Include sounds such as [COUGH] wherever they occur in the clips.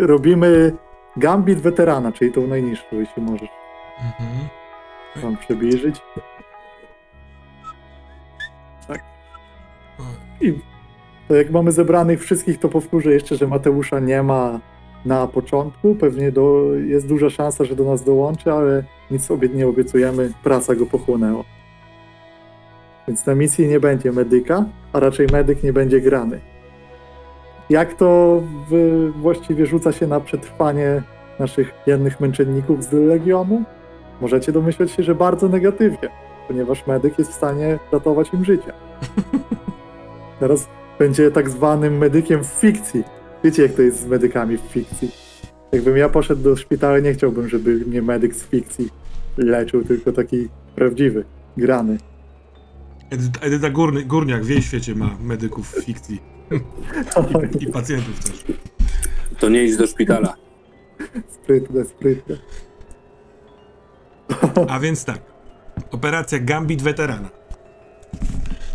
robimy Gambit weterana, czyli tą najniższą, jeśli możesz Mhm. tam przybliżyć. Tak. I to jak mamy zebranych wszystkich, to powtórzę jeszcze, że Mateusza nie ma na początku. Pewnie do, jest duża szansa, że do nas dołączy, ale nic sobie nie obiecujemy. Praca go pochłonęła. Więc na misji nie będzie medyka, a raczej medyk nie będzie grany. Jak to w, właściwie rzuca się na przetrwanie naszych biednych męczenników z Legionu? Możecie domyśleć się, że bardzo negatywnie, ponieważ medyk jest w stanie ratować im życie. [LAUGHS] Teraz będzie tak zwanym medykiem w fikcji. Wiecie, jak to jest z medykami w fikcji. Jakbym ja poszedł do szpitala, nie chciałbym, żeby mnie medyk z fikcji leczył, tylko taki prawdziwy, grany. Edyta, Edyta Górny, Górniak w jej świecie ma medyków w fikcji. I, I pacjentów też. To nie idź do szpitala. Sprytne, sprytne. A więc tak. Operacja Gambit Weterana.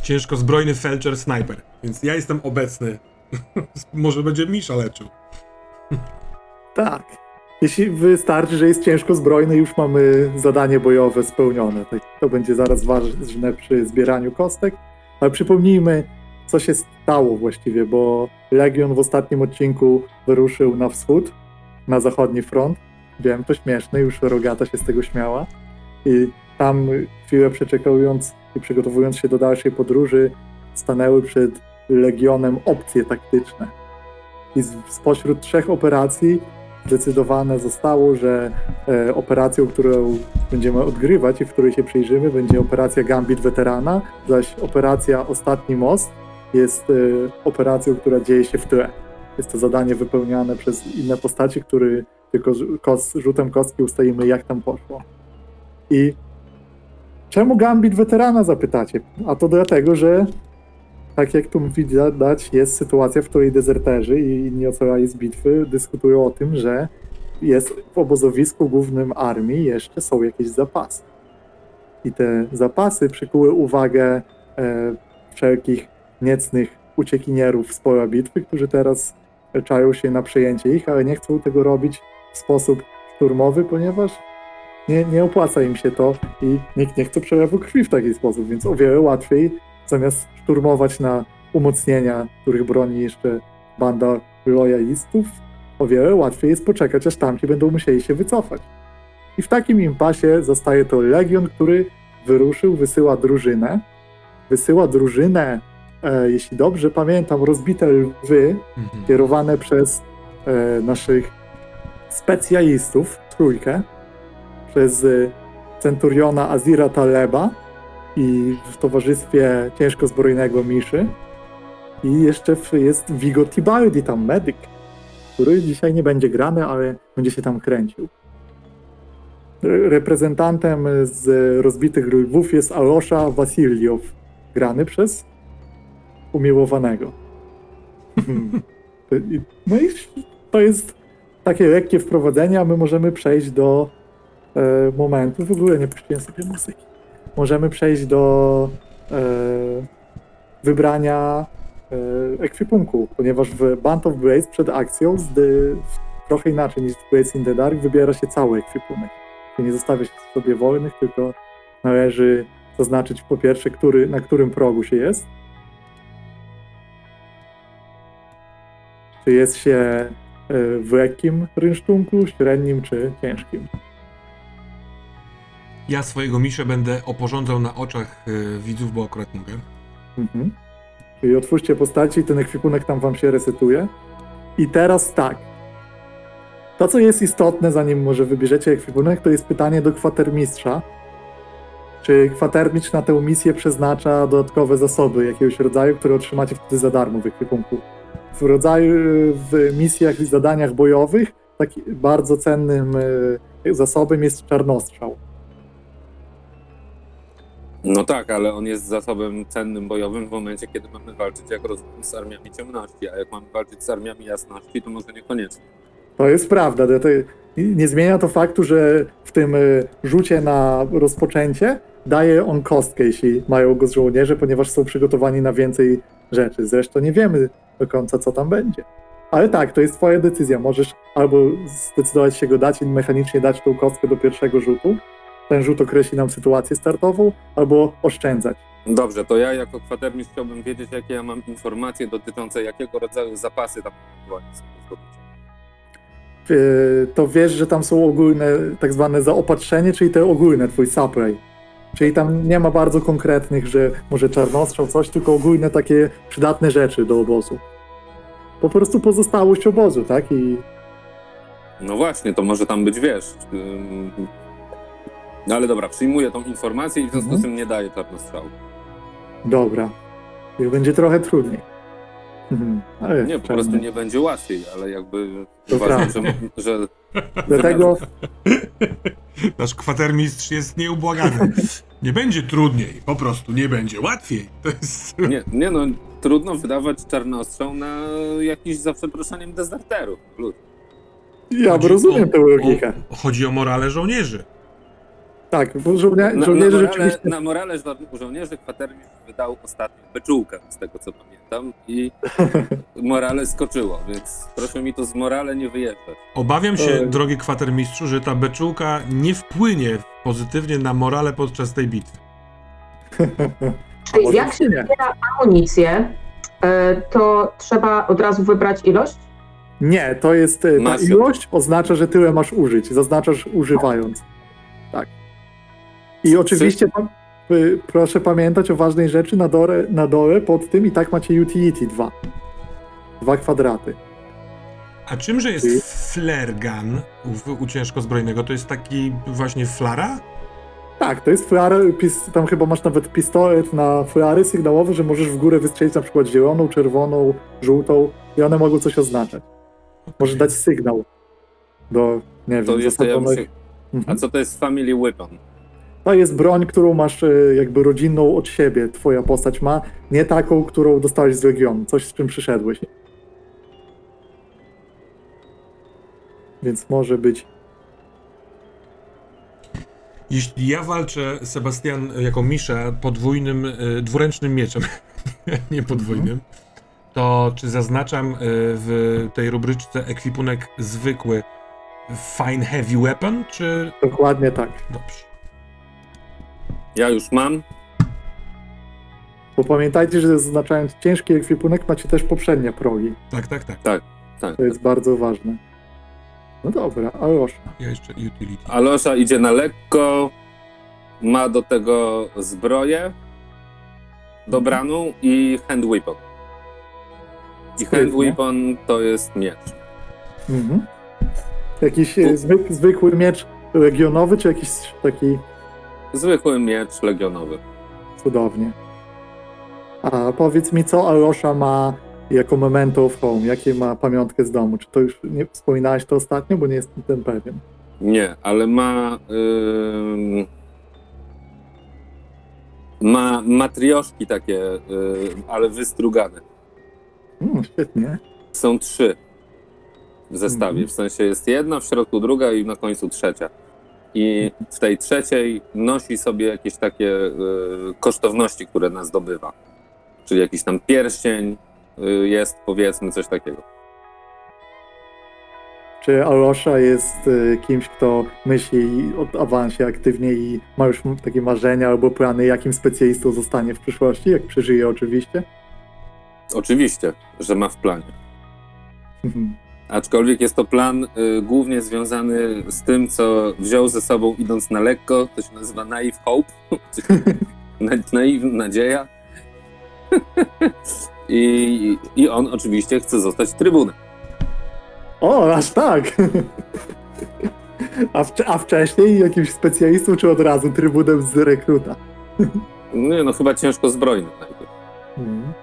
Ciężko zbrojny felczer sniper. Więc ja jestem obecny. [LAUGHS] Może będzie Misza leczył. Tak. Jeśli wystarczy, że jest ciężko zbrojny, już mamy zadanie bojowe spełnione. To będzie zaraz ważne przy zbieraniu kostek. Ale przypomnijmy, co się stało właściwie, bo Legion w ostatnim odcinku wyruszył na wschód, na zachodni front. Wiem, to śmieszne, już Rogata się z tego śmiała. I tam chwilę przeczekując i przygotowując się do dalszej podróży, stanęły przed Legionem opcje taktyczne. I spośród trzech operacji zdecydowane zostało, że e, operacją, którą będziemy odgrywać i w której się przyjrzymy, będzie operacja Gambit Weterana, zaś operacja Ostatni Most jest e, operacją, która dzieje się w tle. Jest to zadanie wypełniane przez inne postaci, które tylko rzu- kos, rzutem kostki ustalimy, jak tam poszło. I czemu Gambit Weterana, zapytacie? A to dlatego, że tak jak tu widać, jest sytuacja, w której dezerterzy i inni ocalali z bitwy dyskutują o tym, że jest w obozowisku głównym armii jeszcze są jakieś zapasy. I te zapasy przykuły uwagę e, wszelkich niecnych uciekinierów z pola bitwy, którzy teraz czają się na przejęcie ich, ale nie chcą tego robić w sposób szturmowy, ponieważ nie, nie opłaca im się to i nikt nie chce przelewu krwi w taki sposób, więc o wiele łatwiej zamiast szturmować na umocnienia, których broni jeszcze banda lojalistów, o wiele łatwiej jest poczekać, aż tamci będą musieli się wycofać. I w takim impasie zostaje to Legion, który wyruszył, wysyła drużynę. Wysyła drużynę, e, jeśli dobrze pamiętam, rozbite lwy, Mhm. kierowane przez e, naszych specjalistów, trójkę, przez e, centuriona Azira Taleba i w towarzystwie ciężko zbrojnego Miszy. I jeszcze jest Vigo Tibaldi, tam medyk, który dzisiaj nie będzie grany, ale będzie się tam kręcił. Re- Reprezentantem z rozbitych lwów jest Alosza Wasiliow, grany przez umiłowanego. Hmm. No i to jest takie lekkie wprowadzenie, a my możemy przejść do e, momentu. W ogóle nie puściłem sobie muzyki. Możemy przejść do e, wybrania e, ekwipunku, ponieważ w Band of Blades przed akcją z, trochę inaczej niż w Blades in the Dark wybiera się cały ekwipunek. Nie zostawia się sobie wolnych, tylko należy zaznaczyć po pierwsze, który, na którym progu się jest. Czy jest się e, w lekkim rynsztunku, średnim czy ciężkim. Ja swojego Miszę będę oporządzał na oczach y, widzów, bo akurat mogę. Mhm. Czyli otwórzcie postaci i ten ekwipunek tam wam się resetuje. I teraz tak. To, co jest istotne, zanim może wybierzecie ekwipunek, to jest pytanie do kwatermistrza. Czy kwatermistrz na tę misję przeznacza dodatkowe zasoby jakiegoś rodzaju, które otrzymacie wtedy za darmo w ekwipunku? W rodzaju, w misjach i zadaniach bojowych taki bardzo cennym e, zasobem jest czarnostrzał. No tak, ale on jest zasobem cennym bojowym w momencie, kiedy mamy walczyć, jak rozumiem, z armiami ciemności, a jak mamy walczyć z armiami jasności, to może niekoniecznie. To jest prawda. To, to nie zmienia to faktu, że w tym y, rzucie na rozpoczęcie daje on kostkę, jeśli mają go żołnierze, ponieważ są przygotowani na więcej rzeczy. Zresztą nie wiemy do końca, co tam będzie. Ale tak, to jest twoja decyzja. Możesz albo zdecydować się go dać i mechanicznie dać tą kostkę do pierwszego rzutu. Ten rzut określi nam sytuację startową, albo oszczędzać. Dobrze, to ja jako kwatermistrz chciałbym wiedzieć, jakie ja mam informacje dotyczące jakiego rodzaju zapasy tam są. Yy, To wiesz, że tam są ogólne, tak zwane zaopatrzenie, czyli te ogólne, twój supply. Czyli tam nie ma bardzo konkretnych, że może czarnostrzał, coś, tylko ogólne takie przydatne rzeczy do obozu. Po prostu pozostałość obozu, tak? I No właśnie, to może tam być, wiesz... No ale dobra, przyjmuję tą informację i w związku Mhm. z tym nie daję czarnostrzału. dobra. Już będzie trochę trudniej. Mhm. Ale Nie, po czarno. prostu nie będzie łatwiej, ale jakby To uważam, że, że Dlatego Nasz kwatermistrz jest nieubłagany. Nie będzie trudniej, po prostu nie będzie łatwiej. To jest... nie, nie no, trudno wydawać czarnostrzał na jakiś, za przeproszeniem, dezerterów. Ludzie. ja Chodzi rozumiem o- tę logikę. o- Chodzi o morale żołnierzy. Tak, bo żołnia- Na, na, żołnierze morale, rzeczywiście na morale żo- żołnierzy kwatermistrz wydał ostatnio beczułkę, z tego co pamiętam, i morale skoczyło, więc proszę mi to z morale nie wyjeżdżać. Obawiam się, Oj. drogi kwatermistrzu, że ta beczułka nie wpłynie pozytywnie na morale podczas tej bitwy. Czyli jak się nie. wybiera amunicję, e, to trzeba od razu wybrać ilość? Nie, to jest e, ta Masz ją. ilość oznacza, że tyle masz użyć. Zaznaczasz używając. Tak. I oczywiście y, proszę pamiętać o ważnej rzeczy na dole, na dole pod tym i tak macie utility 2. Dwa kwadraty. A czymże I- jest flare gun u, u ciężkozbrojnego? To jest taki właśnie flara? Tak, to jest flary, pis, tam chyba masz nawet pistolet na flary sygnałowe, że możesz w górę wystrzelić na przykład zieloną, czerwoną, żółtą i one mogą coś oznaczać. Możesz dać sygnał do, nie To wiem, jest to ja zasadzonych- muszę... Mhm. A co to jest family weapon? To jest broń, którą masz e, jakby rodzinną od siebie, twoja postać ma, nie taką, którą dostałeś z Legionu, coś z czym przyszedłeś. Więc może być... Jeśli ja walczę, Sebastian, jako Misza, podwójnym, y, dwuręcznym mieczem, [LAUGHS] nie podwójnym, to czy zaznaczam y, w tej rubryczce ekwipunek zwykły fine heavy weapon, czy... Dokładnie tak. Dobrze. Ja już mam. Bo pamiętajcie, że zaznaczając ciężki ekwipunek macie też poprzednie progi. Tak, tak, tak. Tak. To jest bardzo ważne. No dobra, Alosza. Ja jeszcze utility. Alosza idzie na lekko, ma do tego zbroję dobraną i hand weapon. I hand Sprytnie. weapon to jest miecz. Mhm. Jakiś e, zwyk, zwykły miecz legionowy, czy jakiś taki Zwykły miecz legionowy. cudownie. A powiedz mi, co Alosza ma jako memento of home? Jakie ma pamiątkę z domu? Czy to już nie wspominałeś to ostatnio, bo nie jestem pewien. Nie, ale ma. ym, ma matrioszki takie, ym, ale wystrugane. Mm, świetnie. Są trzy w zestawie. Mhm. W sensie jest jedna, w środku druga i na końcu trzecia. I w tej trzeciej nosi sobie jakieś takie y, kosztowności, które nas zdobywa. Czyli jakiś tam pierścień y, jest, powiedzmy, coś takiego. Czy Alosza jest e, kimś, kto myśli o awansie aktywnie i ma już takie marzenia albo plany, jakim specjalistą zostanie w przyszłości, jak przeżyje oczywiście? Oczywiście, że ma w planie. Aczkolwiek jest to plan y, głównie związany z tym, co wziął ze sobą idąc na lekko. To się nazywa Naive Hope, [LAUGHS] [LAUGHS] naiwna nadzieja. [LAUGHS] I, I on oczywiście chce zostać trybunem. O, aż tak! A, a wcześniej jakimś specjalistą, czy od razu trybunem z rekruta? Nie, no chyba ciężko zbrojny najpierw. Mhm.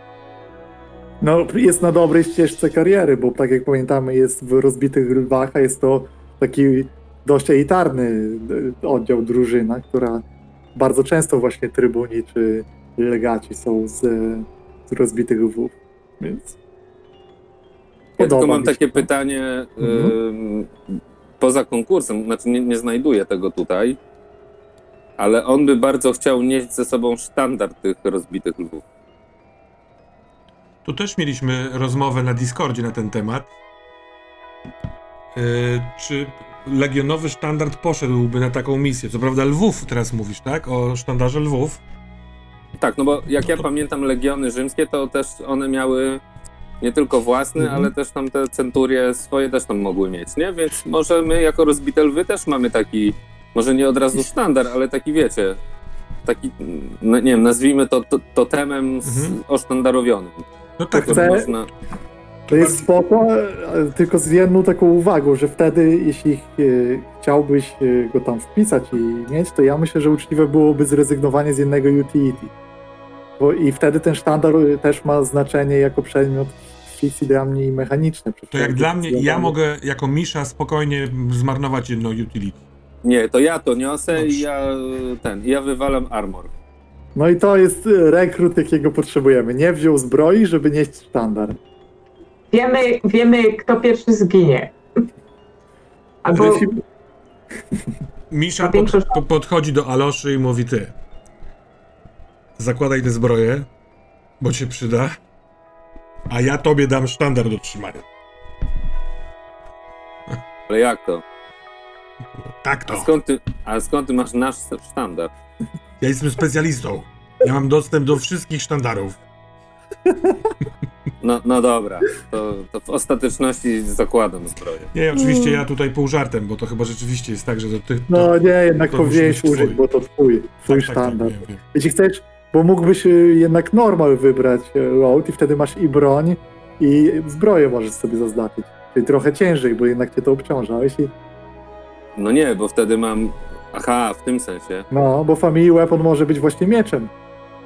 No, jest na dobrej ścieżce kariery, bo tak jak pamiętamy, jest w rozbitych lwach, a jest to taki dość elitarny e, oddział, drużyna, która bardzo często właśnie trybuni czy legaci są z, e, z rozbitych lwów. Więc. Ja tylko mam takie to. pytanie ym, poza konkursem, znaczy nie, nie znajduję tego tutaj, ale on by bardzo chciał nieść ze sobą sztandar tych rozbitych lwów. Tu też mieliśmy rozmowę na Discordzie na ten temat. Yy, czy legionowy sztandard poszedłby na taką misję? Co prawda Lwów teraz mówisz, tak? O sztandarze Lwów. Tak, no bo jak No ja to- pamiętam legiony rzymskie, to też one miały nie tylko własny, Mhm. ale też tam te centurie swoje też tam mogły mieć, nie? Więc może my jako rozbite lwy też mamy taki, może nie od razu sztandar, ale taki wiecie, taki, no nie wiem, nazwijmy to, to totemem Mhm. osztandarowionym. No tak, Chcę- można, To jest spoko, ale tylko z jedną taką uwagą, że wtedy, jeśli e, chciałbyś e, go tam wpisać i mieć, to ja myślę, że uczciwe byłoby zrezygnowanie z jednego utility. Bo I wtedy ten sztandar e, też ma znaczenie jako przedmiot fikcji dla mnie i mechaniczny. to jak dla mnie, ja mogę jako Misza spokojnie zmarnować jedno utility. nie, to ja to niosę Dobrze. i ja ten, ja wywalam armor. No i to jest e, rekrut, jakiego potrzebujemy. Nie wziął zbroi, żeby nieść sztandar. Wiemy, wiemy, kto pierwszy zginie. [LAUGHS] Albo Jeśli- Misza pod, po- podchodzi do Aloszy i mówi ty. Zakładaj tę zbroję, bo cię przyda, a ja tobie dam sztandar do trzymania. Ale jak to? Tak to. A skąd ty, a skąd ty masz nasz sztandar? Ja jestem specjalistą. Ja mam dostęp do wszystkich sztandarów. No, no dobra, to, to w ostateczności zakładam zbroję. Nie, oczywiście ja tutaj pół żartem, bo to chyba rzeczywiście jest tak, że do tych... No nie, jednak to musi powinieneś być użyć, twój. bo to twój, twój tak, tak, tak, sztandar. wiem, wiem. Jeśli chcesz, bo mógłbyś y, jednak normal wybrać y, load i wtedy masz i broń, i zbroję możesz sobie zaznaczyć. Czyli trochę ciężej, bo jednak cię to obciąża. A Jeśli, No nie, bo wtedy mam. Aha, w tym sensie. no, bo family weapon może być właśnie mieczem.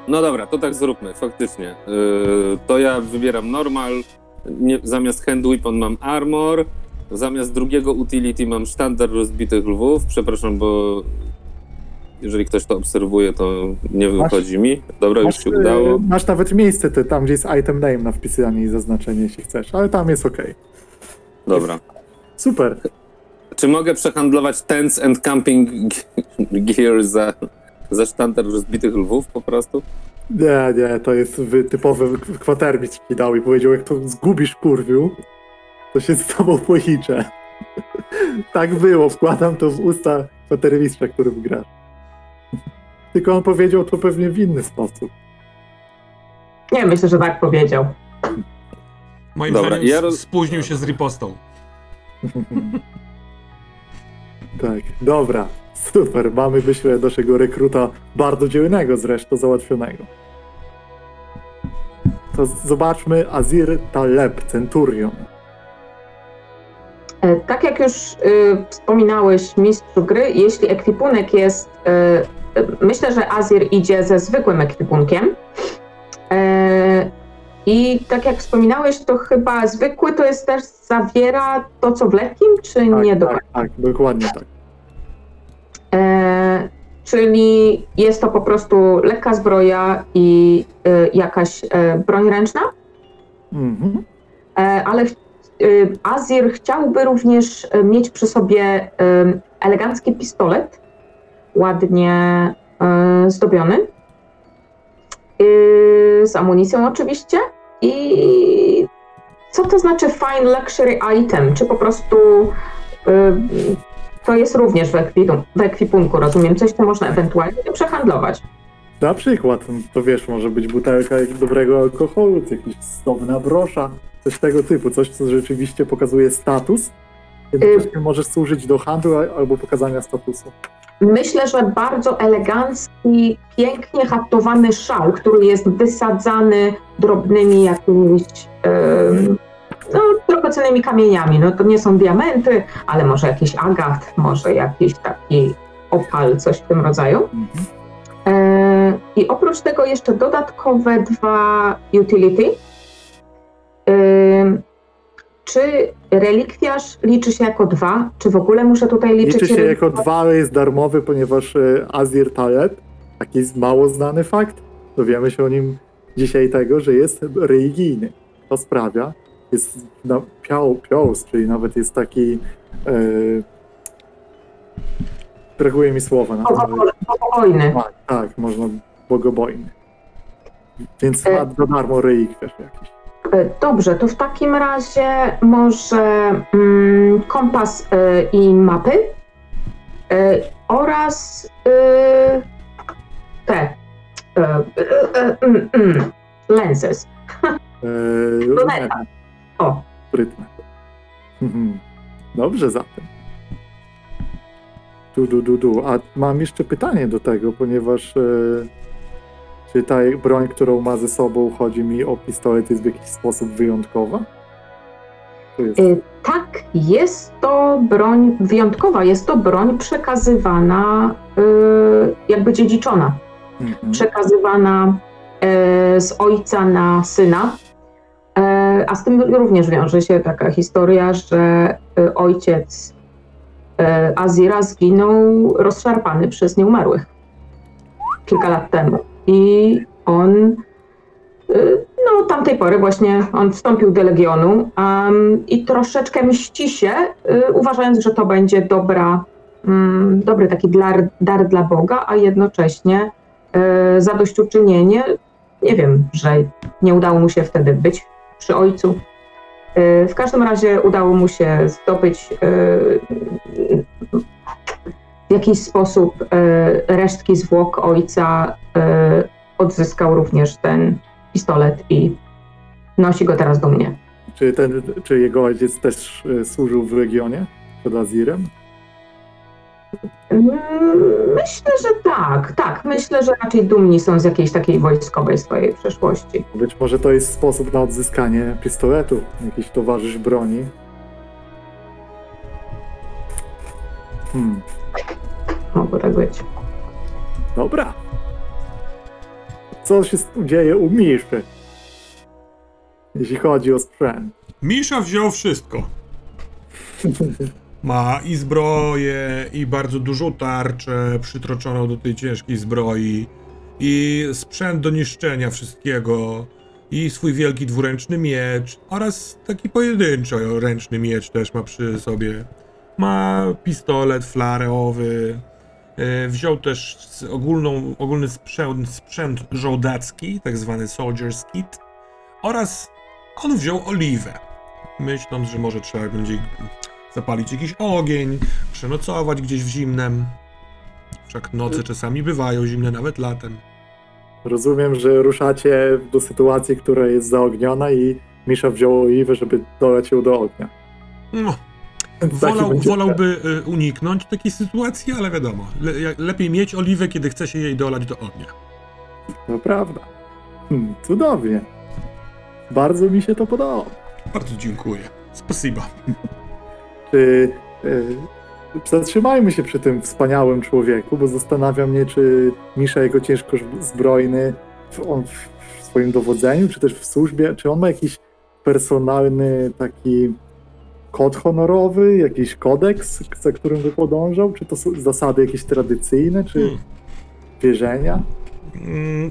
No dobra, to tak zróbmy, faktycznie. Yy, to ja wybieram normal. Nie, zamiast hand weapon mam armor. Zamiast drugiego utility mam sztandar rozbitych lwów. Przepraszam, bo jeżeli ktoś to obserwuje, to nie Masz- wychodzi mi. Dobra, już się udało. masz nawet miejsce te, tam, gdzie jest item name na wpisanie i zaznaczenie, jeśli chcesz, ale tam jest ok. Dobra. Super. Czy mogę przehandlować tents and camping [LAUGHS] gear za, za sztandar rozbitych lwów po prostu? Nie, nie, to jest wy, typowy kwatermistrz ci dał i powiedział, jak to zgubisz, kurwiu, to się z tobą policzę. [LAUGHS] tak było, wkładam to w usta kwatermistrza, którym grasz. Tylko on powiedział to pewnie w inny sposób. nie, myślę, że tak powiedział. Moim Dobra, zdaniem ja roz- spóźnił się z ripostą. [LAUGHS] tak, dobra, super, mamy myślę naszego rekruta bardzo dzielnego zresztą załatwionego. To zobaczmy Azir Taleb, Centurion. E, Tak jak już y, wspominałeś, mistrzu gry, jeśli ekwipunek jest. Y, y, myślę, że Azir idzie ze zwykłym ekwipunkiem. E, I tak jak wspominałeś, to chyba zwykły to jest też zawiera to, co w lekkim, czy Tak, nie tak, tak, dokładnie tak. E, czyli jest to po prostu lekka zbroja i e, jakaś e, broń ręczna, Mhm. e, ale Azir chciałby również mieć przy sobie elegancki pistolet, ładnie zdobiony, z amunicją oczywiście. I co to znaczy fine luxury item? Czy po prostu e, to jest również w, ekwipu- w ekwipunku, rozumiem, coś, co można ewentualnie przehandlować. Na przykład, to wiesz, może być butelka dobrego alkoholu, jakiś stowna brosza, coś tego typu, coś, co rzeczywiście pokazuje status. Jednocześnie możesz służyć do handlu albo pokazania statusu. Myślę, że bardzo elegancki, pięknie haftowany szal, który jest wysadzany drobnymi jakimiś em, no, drogocennymi kamieniami. No to nie są diamenty, ale może jakiś agat, może jakiś taki opal, coś w tym rodzaju. Mhm. E, I oprócz tego jeszcze dodatkowe dwa utility. Czy relikwiarz liczy się jako dwa? Czy w ogóle muszę tutaj liczyć? Liczy się jako dwa, ale jest darmowy, ponieważ e, Azir Taleb, taki jest mało znany fakt, dowiemy się o nim dzisiaj tego, że jest religijny. To sprawia, jest na piał, pious, czyli nawet jest taki e, brakuje mi słowa na Bogobojny. Tak, tak, można bogobojny. Więc E- ma za darmo relikwiarz jakiś. E, Dobrze, to w takim razie może mm, kompas e, i mapy e, oraz e, te mm, mm, lenses. [LAUGHS] Luneta. O, sprytne. Mhm. Dobrze zatem. Du, du, du, du. A mam jeszcze pytanie do tego, ponieważ czy ta broń, którą ma ze sobą, chodzi mi o pistolet, jest w jakiś sposób wyjątkowa? Jest... Y, Tak, jest to broń wyjątkowa. Jest to broń przekazywana, y, jakby dziedziczona. Mhm. Przekazywana y, z ojca na syna. A z tym również wiąże się taka historia, że ojciec Azira zginął rozszarpany przez nieumarłych kilka lat temu. I on y, no, tamtej pory właśnie on wstąpił do Legionu um, i troszeczkę mści się, y, uważając, że to będzie dobra, mm, dobry taki dar, dar dla Boga, a jednocześnie y, zadośćuczynienie, nie wiem, że nie udało mu się wtedy być przy ojcu. Y, w każdym razie udało mu się zdobyć y, w jakiś sposób y, resztki zwłok ojca, y, odzyskał również ten pistolet i nosi go teraz do mnie. Czy, ten, czy jego ojciec też e, służył w Legionie przed Azirem? Mm, Myślę, że tak, tak. Myślę, że raczej dumni są z jakiejś takiej wojskowej swojej przeszłości. Być może to jest sposób na odzyskanie pistoletu, jakiś towarzysz broni. Hmm, Mogło tak być. dobra. Co się dzieje u Miszy? Jeśli chodzi o sprzęt. Misza wziął wszystko. Ma i zbroję, i bardzo dużą tarczę przytroczoną do tej ciężkiej zbroi, i sprzęt do niszczenia wszystkiego, i swój wielki dwuręczny miecz, oraz taki pojedynczo ręczny miecz też ma przy sobie. Ma pistolet flareowy, e, wziął też ogólną, ogólny sprzęt, sprzęt żołdacki, tak zwany soldier's kit, oraz on wziął oliwę, myśląc, że może trzeba będzie zapalić jakiś ogień, przenocować gdzieś w zimnem. Wszak noce czasami bywają zimne nawet latem. Rozumiem, że ruszacie do sytuacji, która jest zaogniona i Misza wziął oliwę, żeby dolać ją do ognia. No, wolał, wolałby y, uniknąć takiej sytuacji, ale wiadomo, le, lepiej mieć oliwę, kiedy chce się jej dolać do ognia. To prawda. Hmm, cudownie. Bardzo mi się to podoba. Bardzo dziękuję. Spasiba. Czy y, zatrzymajmy się przy tym wspaniałym człowieku, bo zastanawia mnie, czy Misza jego ciężko zbrojny w, on w swoim dowodzeniu, czy też w służbie, czy on ma jakiś personalny taki kod honorowy, jakiś kodeks, za którym by podążał? Czy to są zasady jakieś tradycyjne, czy Hmm. wierzenia? Mm,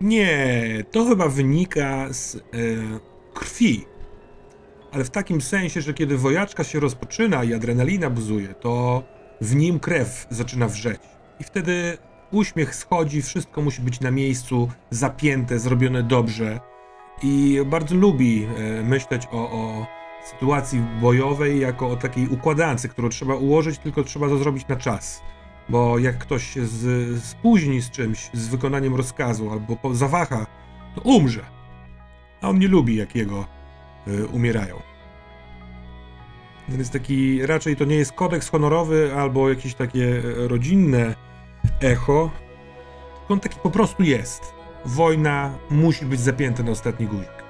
nie, to chyba wynika z e, krwi. Ale w takim sensie, że kiedy wojaczka się rozpoczyna i adrenalina buzuje, to w nim krew zaczyna wrzeć. I wtedy uśmiech schodzi, wszystko musi być na miejscu, zapięte, zrobione dobrze. I bardzo lubi e, myśleć o, o sytuacji bojowej jako o takiej układance, którą trzeba ułożyć, tylko trzeba to zrobić na czas. Bo jak ktoś się z, spóźni z czymś, z wykonaniem rozkazu albo po, zawaha, to umrze. A on nie lubi, jak jego y, umierają. Więc taki, raczej to nie jest kodeks honorowy albo jakieś takie e, rodzinne echo, on taki po prostu jest. Wojna musi być zapięta na ostatni guzik.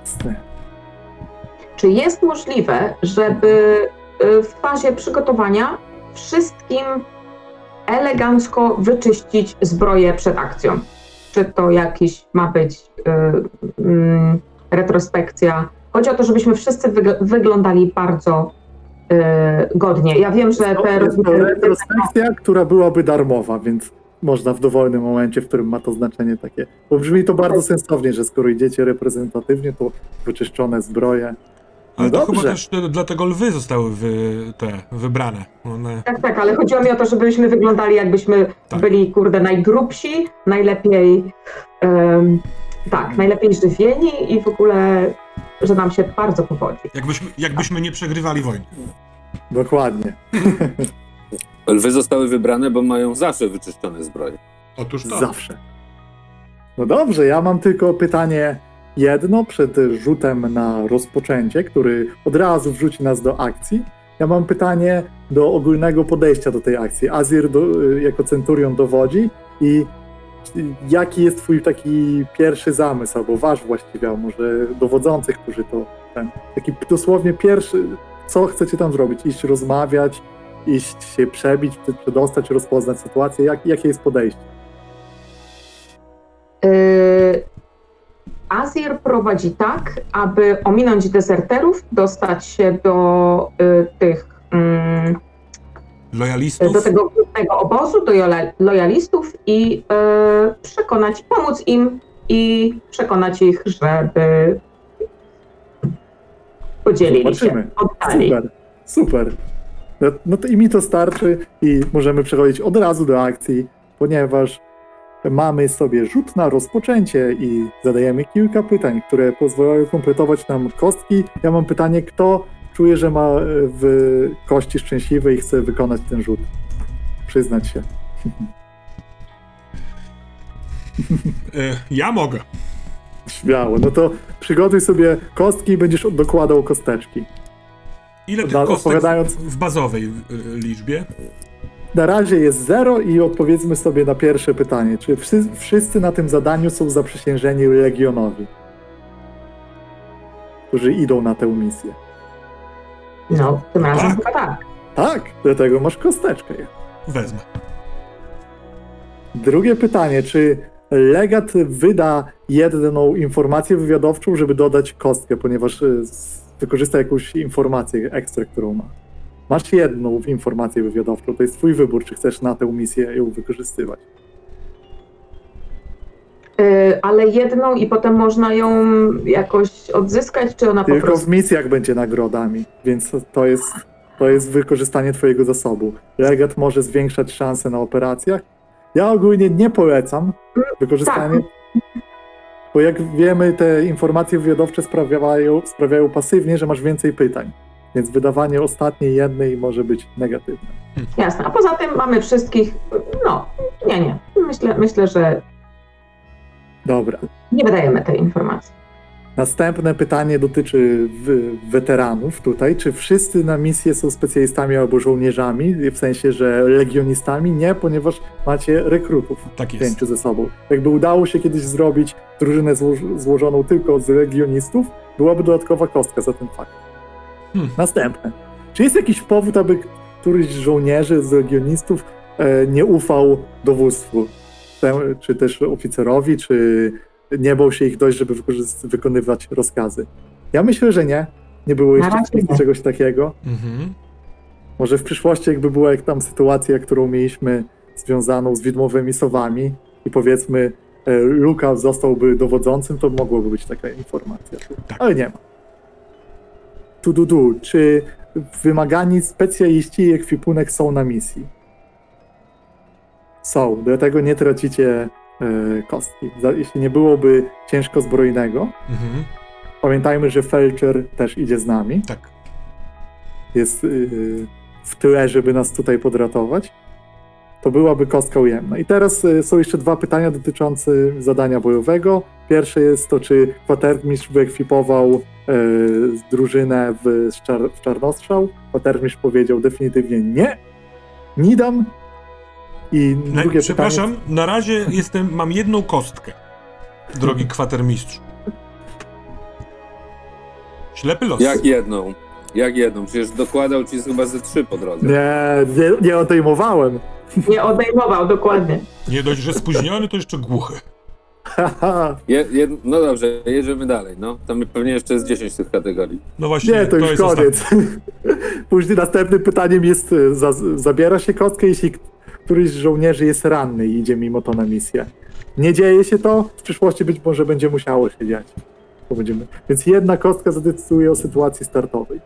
Jasne. Czy jest możliwe, żeby y, w fazie przygotowania wszystkim elegancko wyczyścić zbroję przed akcją? Czy to jakiś ma być y, mm, retrospekcja? Chodzi o to, żebyśmy wszyscy wyg- wyglądali bardzo y, godnie. Ja wiem, że To te jest to retrospekcja, która byłaby darmowa, więc można w dowolnym momencie, w którym ma to znaczenie takie. Bo brzmi to bardzo sensownie, że skoro idziecie reprezentatywnie, to wyczyszczone zbroje. Ale No to dobrze. chyba też dlatego lwy zostały wy, te, wybrane. One, Tak, tak, ale chodziło mi o to, żebyśmy wyglądali jakbyśmy Tak. byli, kurde, najgrubsi, najlepiej em, Tak, najlepiej żywieni i w ogóle, że nam się bardzo powodzi. Jakbyśmy, jakbyśmy nie przegrywali wojny. Dokładnie. [LAUGHS] Lwy zostały wybrane, bo mają zawsze wyczyszczone zbroje. Otóż to. Zawsze. No dobrze, ja mam tylko pytanie jedno przed rzutem na rozpoczęcie, który od razu wrzuci nas do akcji. Ja mam pytanie do ogólnego podejścia do tej akcji. Azir do, jako centurion dowodzi i jaki jest twój taki pierwszy zamysł, albo wasz właściwie, a może dowodzących, którzy to ten, taki dosłownie pierwszy, co chcecie tam zrobić? Iść rozmawiać, iść się przebić, przedostać, rozpoznać sytuację? Jak, jakie jest podejście? Yy, Azir prowadzi tak, aby ominąć dezerterów, dostać się do y, tych, mm, Lojalistów. do tego głównego obozu, do lojalistów i y, przekonać, pomóc im i przekonać ich, żeby podzielili Zobaczymy. się, oddali. Super, super. No, no to i mi to starczy i możemy przechodzić od razu do akcji, ponieważ mamy sobie rzut na rozpoczęcie i zadajemy kilka pytań, które pozwalają kompletować nam kostki. Ja mam pytanie, kto czuje, że ma e, w kości szczęśliwej i chce wykonać ten rzut? Przyznać się. E, ja mogę. Śmiało. No to przygotuj sobie kostki i będziesz dokładał kosteczki. Ile tych kostek odpowiadając- w bazowej e, liczbie? Na razie jest zero i odpowiedzmy sobie na pierwsze pytanie. Czy wszyscy, na tym zadaniu są zaprzysiężeni Legionowi? Którzy idą na tę misję. No, tym razem Tak. chyba tak. Tak, dlatego masz kosteczkę. Wezmę. Drugie pytanie, czy legat wyda jedną informację wywiadowczą, żeby dodać kostkę, ponieważ y, wykorzysta jakąś informację ekstra, którą ma. Masz jedną informację wywiadowczą, to jest twój wybór, czy chcesz na tę misję ją wykorzystywać. Y, ale jedną i potem można ją jakoś odzyskać, czy ona po Tylko prostu... w misjach będzie nagrodami, więc to jest, to jest wykorzystanie twojego zasobu. Legat może zwiększać szanse na operacjach. Ja ogólnie nie polecam wykorzystania, bo jak wiemy, te informacje wywiadowcze sprawiają, sprawiają pasywnie, że masz więcej pytań. Więc wydawanie ostatniej jednej może być negatywne. Jasne, a poza tym mamy wszystkich, no, nie, nie, myślę, myślę, że Dobra. nie wydajemy tej informacji. Następne pytanie dotyczy weteranów tutaj. Czy wszyscy na misję są specjalistami albo żołnierzami? W sensie, że legionistami? Nie, ponieważ macie rekrutów Tak jest. pięciu ze sobą. Jakby udało się kiedyś zrobić drużynę zło- złożoną tylko z legionistów, byłaby dodatkowa kostka za ten fakt. Hmm. Następne. Czy jest jakiś powód, aby któryś z żołnierzy, z legionistów e, nie ufał dowództwu? Tem- Czy też oficerowi, czy nie bał się ich dość, żeby wykonywać rozkazy? Ja myślę, że nie. Nie było jeszcze nie. czegoś takiego. Mhm. Może w przyszłości, jakby była jak tam sytuacja, którą mieliśmy związaną z widmowymi sowami i powiedzmy e, Luka zostałby dowodzącym, to mogłoby być taka informacja. Tak. Ale nie ma. Tu, du, du. Czy wymagani specjaliści i ekwipunek są na misji? Są, dlatego nie tracicie kostki. Za- Jeśli nie byłoby ciężko zbrojnego, Mhm. pamiętajmy, że Felcher też idzie z nami Tak. jest yy, w tyle, żeby nas tutaj podratować, to byłaby kostka ujemna. I teraz y, są jeszcze dwa pytania dotyczące zadania bojowego. Pierwsze jest to, czy kwatermistrz wyekwipował y, drużynę w, czar w czarnostrzał. Kwatermistrz powiedział definitywnie nie, nie dam. I Na, drugie przepraszam, pytanie... na razie jestem, mam jedną kostkę. Drogi kwatermistrzu. Ślepy los. Jak jedną? Jak jedną? Przecież dokładał ci chyba ze trzy po drodze. Nie, nie, nie odejmowałem. Nie odejmował, dokładnie. Nie dość, że spóźniony, to jeszcze głuchy. Je, jed, no dobrze, jedziemy dalej. No. Tam pewnie jeszcze jest 10 tych kategorii. No właśnie, Nie, to już jest koniec. [LAUGHS] Później następnym pytaniem jest, za, zabiera się kostkę, jeśli któryś z żołnierzy jest ranny i idzie mimo to na misję. Nie dzieje się to, w przyszłości być może będzie musiało się dziać. Będziemy. Więc jedna kostka zadecyduje o sytuacji startowej.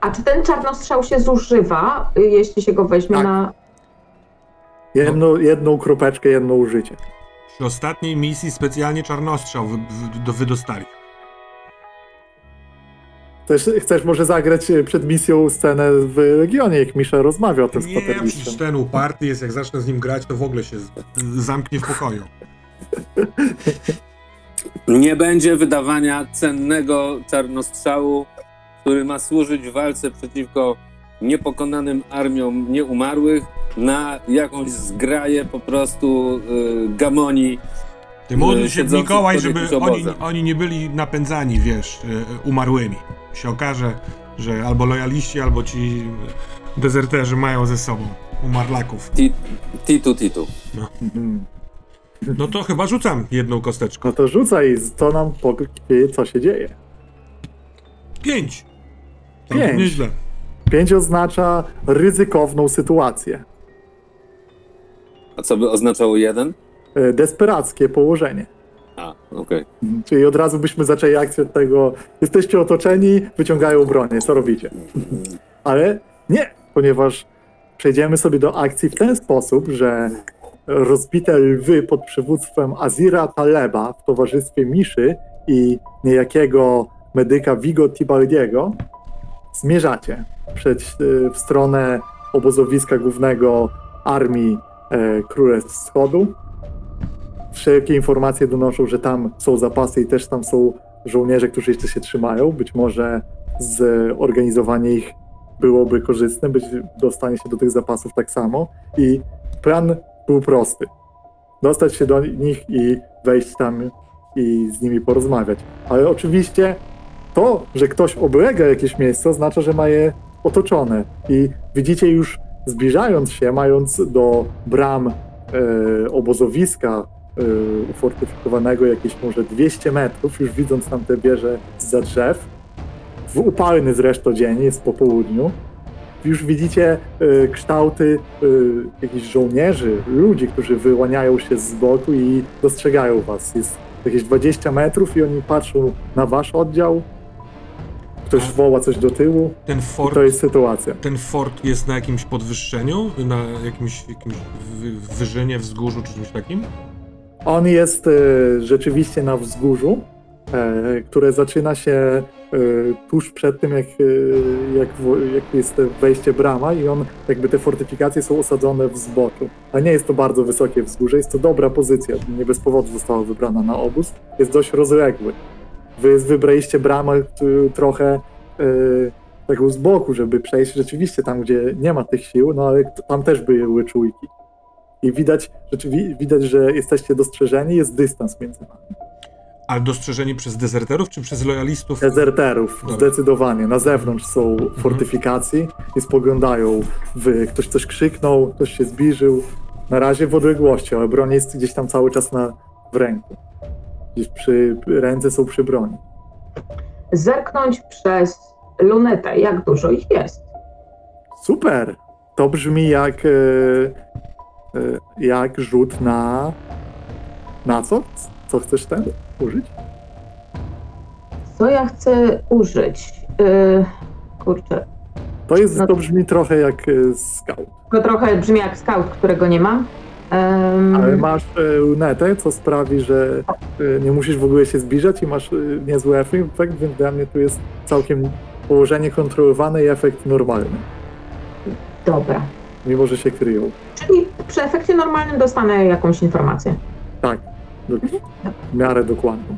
A czy ten czarnostrzał się zużywa, y, jeśli się go weźmie Tak. na... Jedno, jedną kropeczkę, jedno użycie. Przy ostatniej misji specjalnie czarnostrzał wy, wy, do, wydostali. Też chcesz może zagrać e, przed misją scenę w Legionie, jak Misza rozmawia o tym z Nie, przecież ten uparty jest, jak zacznę z nim grać, to w ogóle się zamknie w pokoju. [LAUGHS] Nie będzie wydawania cennego czarnostrzału, który ma służyć w walce przeciwko niepokonanym armiom nieumarłych na jakąś zgraję po prostu y, gamoni. Ty módl się Mikołaj, żeby oni, oni nie byli napędzani, wiesz, y, umarłymi. Się okaże, że albo lojaliści, albo ci dezerterzy mają ze sobą umarlaków. Ti- Titu, titu. Mhm. No to chyba rzucam jedną kosteczką. No to rzucaj, to nam powie, co się dzieje. Pięć. Pięć. Nieźle. Pięć oznacza ryzykowną sytuację. A co by oznaczało jeden? E, Desperackie położenie. A, okej. Mhm. Czyli od razu byśmy zaczęli akcję od tego, jesteście otoczeni, wyciągają bronię, co robicie? Ale nie, ponieważ przejdziemy sobie do akcji w ten sposób, że rozbite lwy pod przywództwem Azira Taleba w towarzystwie Miszy i niejakiego medyka Vigo Tibaldiego zmierzacie przed, e, w stronę obozowiska głównego armii e, Królestw Wschodu. Wszelkie informacje donoszą, że tam są zapasy i też tam są żołnierze, którzy jeszcze się trzymają. Być może zorganizowanie ich byłoby korzystne, być dostanie się do tych zapasów tak samo. I plan był prosty. Dostać się do nich i wejść tam i z nimi porozmawiać. Ale oczywiście to, że ktoś oblega jakieś miejsce, oznacza, że ma je otoczone. I widzicie już zbliżając się, mając do bram e, obozowiska ufortyfikowanego jakieś może 200 metrów, już widząc tam te wieże za drzew, w upalny zresztą dzień, jest po południu, już widzicie e, kształty e, jakichś żołnierzy, ludzi, którzy wyłaniają się z boku i dostrzegają was. Jest jakieś 20 metrów i oni patrzą na wasz oddział, ktoś woła coś do tyłu Ten fort, to jest sytuacja. ten fort jest na jakimś podwyższeniu? Na jakimś, jakimś wy- wyżynie, wzgórzu czy czymś takim? On jest e, rzeczywiście na wzgórzu, e, które zaczyna się e, tuż przed tym, jak, e, jak, jak jest wejście brama i on, jakby te fortyfikacje są osadzone w zboczu. A nie jest to bardzo wysokie wzgórze, jest to dobra pozycja, nie bez powodu została wybrana na obóz, jest dość rozległy. Wy wybraliście bramę trochę taką z boku, żeby przejść rzeczywiście tam, gdzie nie ma tych sił, no ale tam też były czujki. I widać, widać, że jesteście dostrzeżeni, jest dystans między nami. Ale dostrzeżeni przez dezerterów czy przez lojalistów? Dezerterów, Dobra. zdecydowanie. Na zewnątrz są fortyfikacji i spoglądają w... Ktoś coś krzyknął, ktoś się zbliżył. Na razie w odległości, ale broń jest gdzieś tam cały czas na, w ręku. Gdzieś przy... Ręce są przy broni. Zerknąć przez lunetę, jak dużo ich jest. Super! To brzmi jak... E, jak rzut na... Na co? Co chcesz ten użyć? Co ja chcę użyć? Yy, kurczę, To, jest, No- to brzmi trochę jak e, scout. to trochę brzmi jak scout, którego nie mam. Em, Ale masz e, lunetę, co sprawi, że nie musisz w ogóle się zbliżać i masz niezły efekt, więc dla mnie tu jest całkiem położenie kontrolowane i efekt normalny, Dobra. Mimo że się kryją. Czyli przy efekcie normalnym dostanę jakąś informację. Tak, do, w miarę dokładną.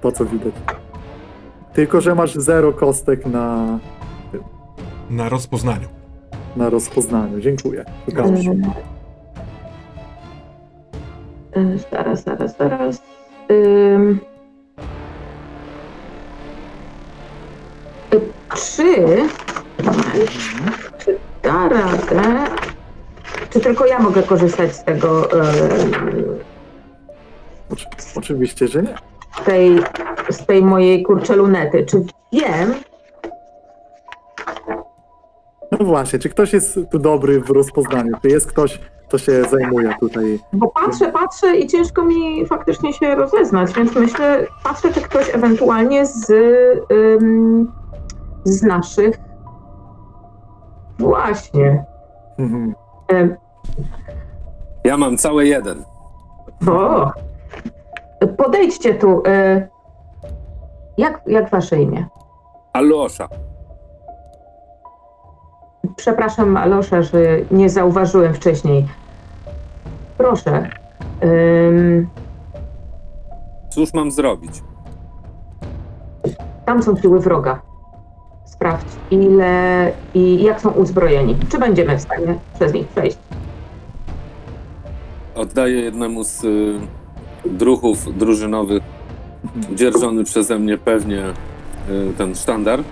To, co widać. Tylko, że masz zero kostek na, Na rozpoznaniu. na rozpoznaniu. Dziękuję. Szukam się. Yy, zaraz, zaraz, zaraz. Ym. Y, Czy, czy da radę, czy tylko ja mogę korzystać z tego, Oczy, oczywiście, że nie. z tej, z tej mojej kurcze lunety? Czy wiem, No właśnie, czy ktoś jest tu dobry w rozpoznaniu? Czy jest ktoś, kto się zajmuje tutaj Bo patrzę, patrzę i ciężko mi faktycznie się rozeznać, więc myślę, patrzę, czy ktoś ewentualnie z, ym, z naszych. Właśnie. Mhm. Ym, Ja mam cały jeden. O! Podejdźcie tu. y, Jak, jak wasze imię? Alosza. Przepraszam, Alosza, że nie zauważyłem wcześniej. Proszę. ym, Cóż mam zrobić? tam są siły wroga. Sprawdź, ile i jak są uzbrojeni. Czy będziemy w stanie przez nich przejść? Oddaję jednemu z y, druhów drużynowych, dzierżony przeze mnie pewnie y, ten sztandar. Y,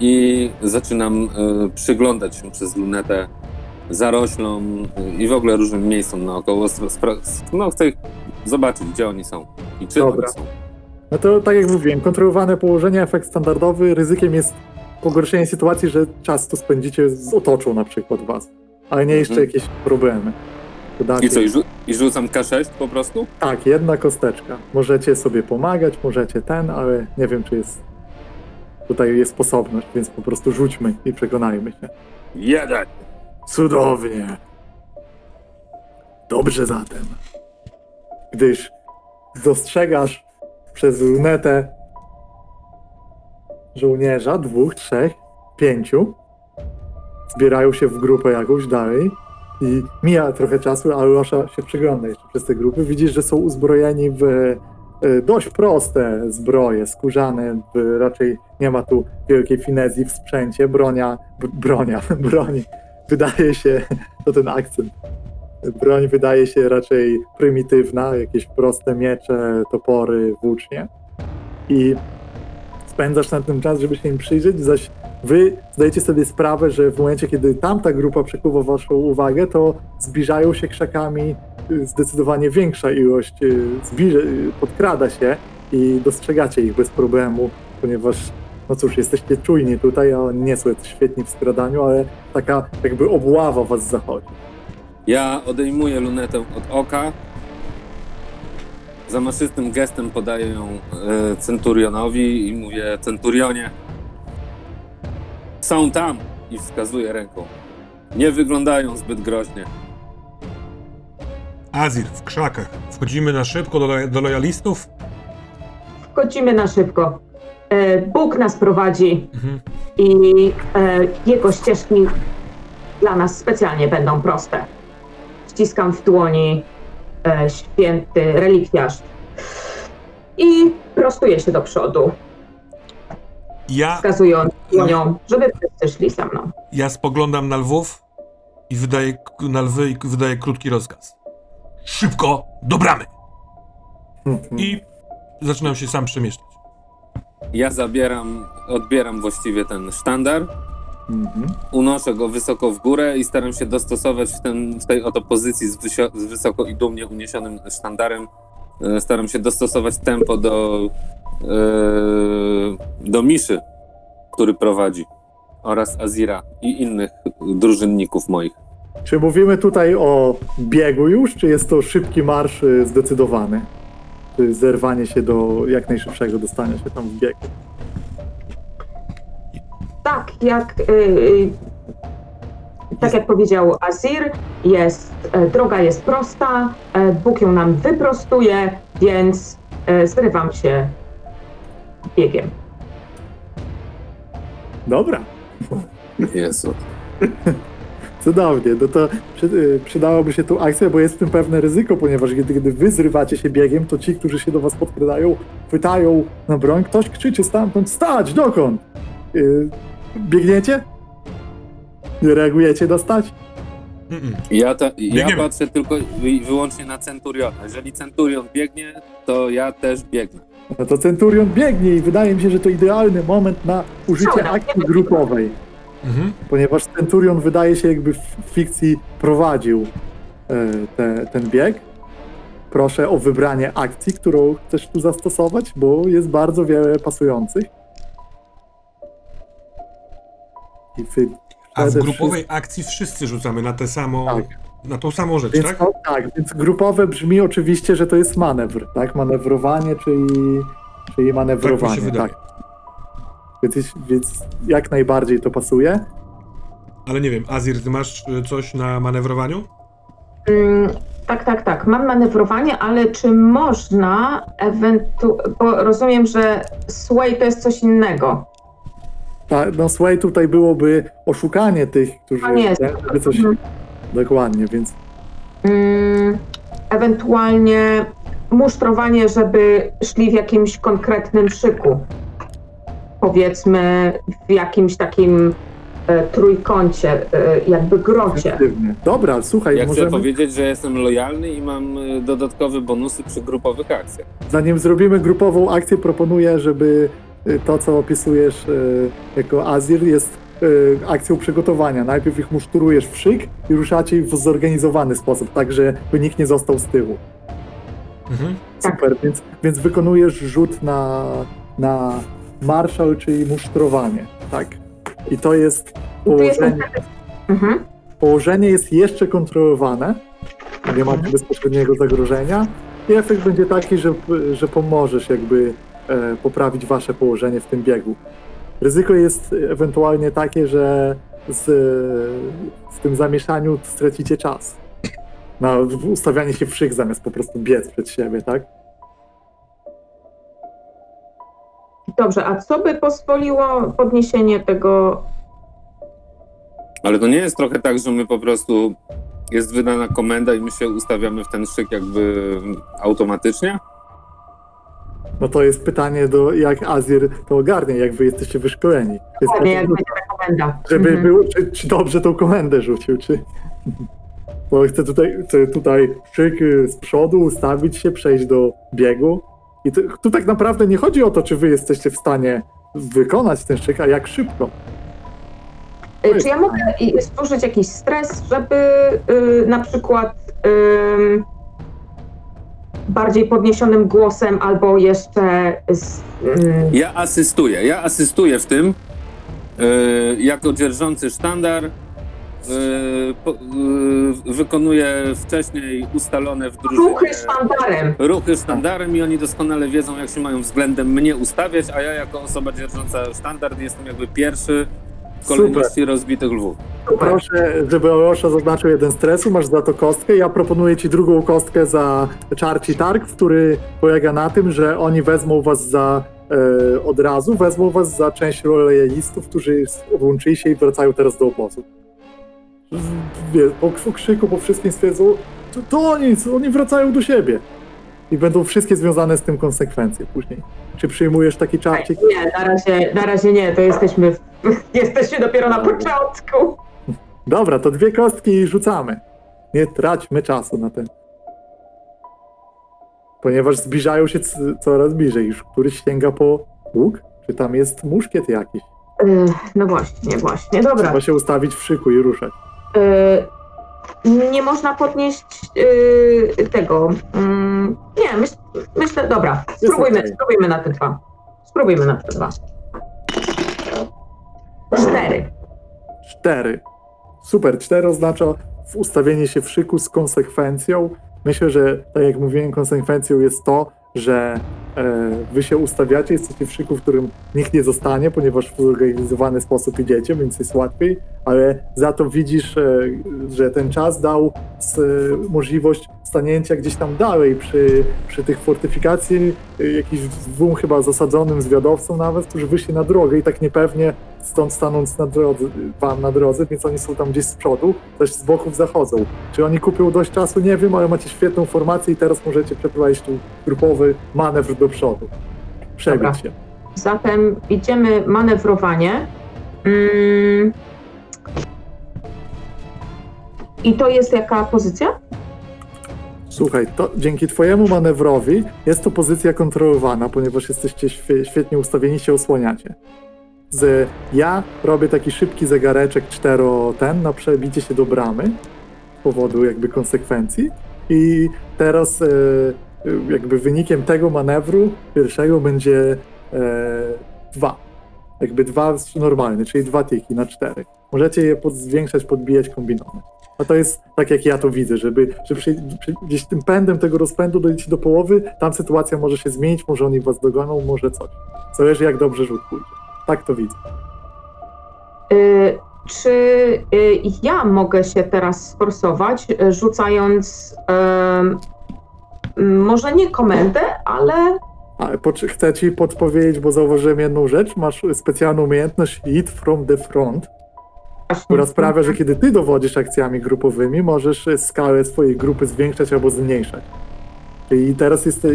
I zaczynam y, przyglądać się przez lunetę zaroślom y, i w ogóle różnym miejscom naokoło. Spra- spra- no, chcę ich zobaczyć, gdzie oni są i czy Dobra. oni są. No to tak jak mówiłem, kontrolowane położenie, efekt standardowy, ryzykiem jest pogorszenie sytuacji, że czas tu spędzicie z otoczą na przykład was, ale nie jeszcze Mhm. jakieś problemy. Dodacie- I co, i, rzu- i rzucam K6 po prostu? Tak, jedna kosteczka. Możecie sobie pomagać, możecie ten, ale nie wiem, czy jest tutaj jest sposobność, więc po prostu rzućmy i przekonajmy się. Jeden! Cudownie. Dobrze zatem. Gdyż dostrzegasz przez lunetę żołnierza, dwóch, trzech, pięciu, zbierają się w grupę jakąś dalej i mija trochę czasu, ale Losza się przygląda jeszcze przez te grupy. Widzisz, że są uzbrojeni w e, dość proste zbroje, skórzane, w, raczej nie ma tu wielkiej finezji w sprzęcie, bronia, bronia, [LAUGHS] broni wydaje się, to ten akcent, broń wydaje się raczej prymitywna, jakieś proste miecze, topory, włócznie i spędzasz na tym czas, żeby się im przyjrzeć, zaś wy zdajecie sobie sprawę, że w momencie, kiedy tamta grupa przekuwa waszą uwagę, to zbliżają się krzakami y, zdecydowanie większa ilość, y, zbliży, podkrada się i dostrzegacie ich bez problemu, ponieważ no cóż, jesteście czujni tutaj, a nie są świetni w skradaniu, ale taka jakby obława was zachodzi. Ja odejmuję lunetę od oka. Zamaszystym gestem podaję ją e, centurionowi i mówię: Centurionie, są tam! I wskazuję ręką. Nie wyglądają zbyt groźnie. Azir, w krzakach. Wchodzimy na szybko do, lo- do lojalistów. Wchodzimy na szybko. E, Bóg nas prowadzi Mhm. i e, jego ścieżki dla nas specjalnie będą proste. Ściskam w dłoni e, święty relikwiarz i prostuję się do przodu, Ja, wskazując dłonią, żeby wszyscy szli za mną. ja spoglądam na lwów i wydaję na lwy i wydaję krótki rozkaz. Szybko, do bramy! I zaczynam się sam przemieszczać. Ja zabieram, odbieram właściwie ten sztandar, Mhm. unoszę go wysoko w górę i staram się dostosować w, ten, w tej oto pozycji z, wysio- z wysoko i dumnie uniesionym sztandarem. E, Staram się dostosować tempo do, e, do Miszy, który prowadzi, oraz Azira i innych drużynników moich. Czy mówimy tutaj o biegu już, czy jest to szybki marsz y, zdecydowany? Czy zerwanie się do jak najszybszego dostania się tam w bieg? Tak, jak, y, y, tak jak powiedział Azir, jest, e, droga jest prosta, e, Bóg ją nam wyprostuje, więc e, zrywam się biegiem. Dobra, Jezu. [LAUGHS] cudownie. No to przy, y, przydałoby się tu akcja, bo jest w tym pewne ryzyko, ponieważ kiedy, kiedy wy zrywacie się biegiem, to ci, którzy się do was podkradają, chwytają na broń, ktoś krzyczy stamtąd, stać, dokąd? Y, biegniecie? Nie reagujecie dostać? Mm-mm. Ja, ta, ja Biegniemy. patrzę tylko i wyłącznie na Centuriona. Jeżeli Centurion biegnie, to ja też biegnę. No to Centurion biegnie i wydaje mi się, że to idealny moment na użycie akcji grupowej, Mhm. ponieważ Centurion wydaje się jakby w fikcji prowadził e, te, ten bieg. Proszę o wybranie akcji, którą chcesz tu zastosować, bo jest bardzo wiele pasujących. A w grupowej akcji wszyscy rzucamy na tę samą, Tak. na tą samą rzecz, Więc tak? tak, więc grupowe brzmi oczywiście, że to jest manewr, tak? Manewrowanie, czyli, czyli manewrowanie. Tak mi się wydaje. tak. Więc, więc jak najbardziej to pasuje. Ale nie wiem, Azir, ty masz y, coś na manewrowaniu? Mm, tak, tak, tak. Mam manewrowanie, ale czy można ewentu... Bo rozumiem, że sway to jest coś innego. Tak, no sway tutaj byłoby oszukanie tych, którzy... A nie, nie? Żeby coś... Mhm. Dokładnie, więc Mm, ewentualnie musztrowanie, żeby szli w jakimś konkretnym szyku. Powiedzmy w jakimś takim e, trójkącie, e, jakby grocie. efektywnie. Dobra, słuchaj, Ja chcę możemy... powiedzieć, że jestem lojalny i mam y, dodatkowe bonusy przy grupowych akcjach. Zanim zrobimy grupową akcję, proponuję, żeby to, co opisujesz y, jako Azir, jest y, akcją przygotowania. Najpierw ich muszturujesz w szyk i ruszacie w zorganizowany sposób, tak żeby nikt nie został z tyłu. Mhm. Tak. Super, więc, więc wykonujesz rzut na, na marszał, czyli musztrowanie, tak? I to jest położenie, Mhm. położenie jest jeszcze kontrolowane, nie macie bezpośredniego zagrożenia i efekt będzie taki, że, że pomożesz jakby poprawić wasze położenie w tym biegu. Ryzyko jest ewentualnie takie, że z, z tym zamieszaniu stracicie czas na ustawianie się w szyk zamiast po prostu biec przed siebie, tak? Dobrze, a co by pozwoliło podniesienie tego Ale to nie jest trochę tak, że my po prostu jest wydana komenda i my się ustawiamy w ten szyk jakby automatycznie? No to jest pytanie do jak Azir to ogarnie, jak wy jesteście wyszkoleni. Jest jak będzie rekomenda. żeby Mhm. było, czy, czy dobrze tą komendę rzucił, czy... [LAUGHS] Bo chcę tutaj, chcę tutaj szyk y, z przodu, ustawić się, przejść do biegu. I to, tu tak naprawdę nie chodzi o to, czy wy jesteście w stanie wykonać ten szyk, a jak szybko. Y, Czy ja mogę stworzyć jakiś stres, żeby y, na przykład bardziej podniesionym głosem albo jeszcze z, ym, Ja asystuję. Ja asystuję w tym yy, jako dzierżący sztandar. Yy, po, yy, wykonuję wcześniej ustalone w drużynie ruchy sztandarem. ruchy sztandarem i oni doskonale wiedzą, jak się mają względem mnie ustawiać, a ja jako osoba dzierżąca sztandar jestem jakby pierwszy kolejności rozbitych lwów. Super. Proszę, żeby Orosza zaznaczył jeden stresu, masz za to kostkę. Ja proponuję ci drugą kostkę za czarci targ, który polega na tym, że oni wezmą was za e, od razu, wezmą was za część lojalistów, którzy odłączyli się i wracają teraz do obozu. Wie, po, po krzyku, po wszystkim stwierdzą, to, to oni, oni wracają do siebie. I będą wszystkie związane z tym konsekwencje później. Czy przyjmujesz taki czarcik? Nie, na razie, na razie nie, to jesteśmy, w, [LAUGHS] jesteśmy dopiero na początku. Dobra, to dwie kostki i rzucamy. Nie traćmy czasu na ten. Ponieważ zbliżają się c- coraz bliżej. Już któryś sięga po łuk? Czy tam jest muszkiet jakiś? Y, No właśnie, właśnie, dobra. Trzeba się ustawić w szyku i ruszać. Y, Nie można podnieść y, tego. mm, Nie, myśl, myślę, dobra, spróbujmy, okej. spróbujmy na te dwa. Spróbujmy na te dwa. Cztery. Cztery. Super. Cztery oznacza ustawienie się w szyku z konsekwencją. Myślę, że tak jak mówiłem, konsekwencją jest to, że e, wy się ustawiacie, jesteście w szyku, w którym nikt nie zostanie, ponieważ w zorganizowany sposób idziecie, więc jest łatwiej, ale za to widzisz, e, że ten czas dał s, możliwość stanięcia gdzieś tam dalej przy, przy tych fortyfikacji, e, jakiś dwóm chyba zasadzonym zwiadowcom nawet, którzy wyszli na drogę i tak niepewnie stąd stanąc na drodze, wam na drodze, więc oni są tam gdzieś z przodu, też z boków zachodzą. Czy oni kupią dość czasu? Nie wiem, ale macie świetną formację i teraz możecie przeprowadzić tu grupowy manewr do przodu. Przebić Dobra. się. Zatem idziemy manewrowanie. Mm. I to jest jaka pozycja? Słuchaj, to dzięki twojemu manewrowi jest to pozycja kontrolowana, ponieważ jesteście świe- świetnie ustawieni, się osłaniacie. Z, ja robię taki szybki zegareczek cztero ten na przebicie się do bramy z powodu jakby konsekwencji i teraz e, jakby wynikiem tego manewru pierwszego będzie e, dwa. Jakby dwa normalne, czyli dwa tiki na cztery. Możecie je pod, zwiększać, podbijać, kombinować. A to jest tak, jak ja to widzę, żeby, że przy, przy, gdzieś tym pędem tego rozpędu dojdziecie do połowy, tam sytuacja może się zmienić, może oni was dogoną, może coś. Zależy, jak dobrze rzut pójdzie. Tak to widzę. Y, czy y, ja mogę się teraz sforsować, y, rzucając może nie komendę, ale A, poczy- chcę ci podpowiedzieć, bo zauważyłem jedną rzecz. Masz specjalną umiejętność Eat from the front, właśnie. która sprawia, że kiedy ty dowodzisz akcjami grupowymi, możesz e, skalę swojej grupy zwiększać albo zmniejszać. Czyli teraz jest,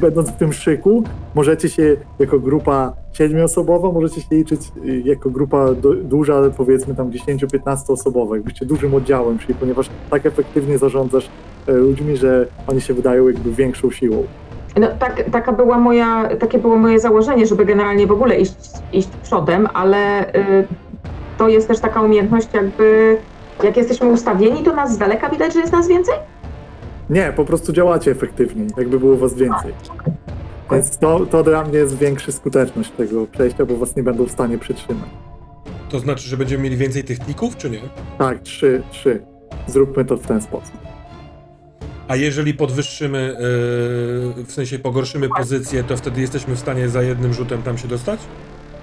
będąc w tym szyku, możecie się jako grupa siedmioosobowa, możecie się liczyć y, jako grupa du- duża, ale powiedzmy tam 10-15 osobowa, jakbyście dużym oddziałem, czyli ponieważ tak efektywnie zarządzasz e, ludźmi, że oni się wydają jakby większą siłą. No, tak, taka była moja, takie było moje założenie, żeby generalnie w ogóle iść, iść przodem, ale y, to jest też taka umiejętność, jakby jak jesteśmy ustawieni, to nas z daleka widać, że jest nas więcej? Nie, po prostu działacie efektywniej, jakby było was więcej. Więc to, to dla mnie jest większa skuteczność tego przejścia, bo was nie będą w stanie przytrzymać. To znaczy, że będziemy mieli więcej tych tików, czy nie? Tak, trzy, trzy. Zróbmy to w ten sposób. A jeżeli podwyższymy, yy, w sensie pogorszymy pozycję, to wtedy jesteśmy w stanie za jednym rzutem tam się dostać?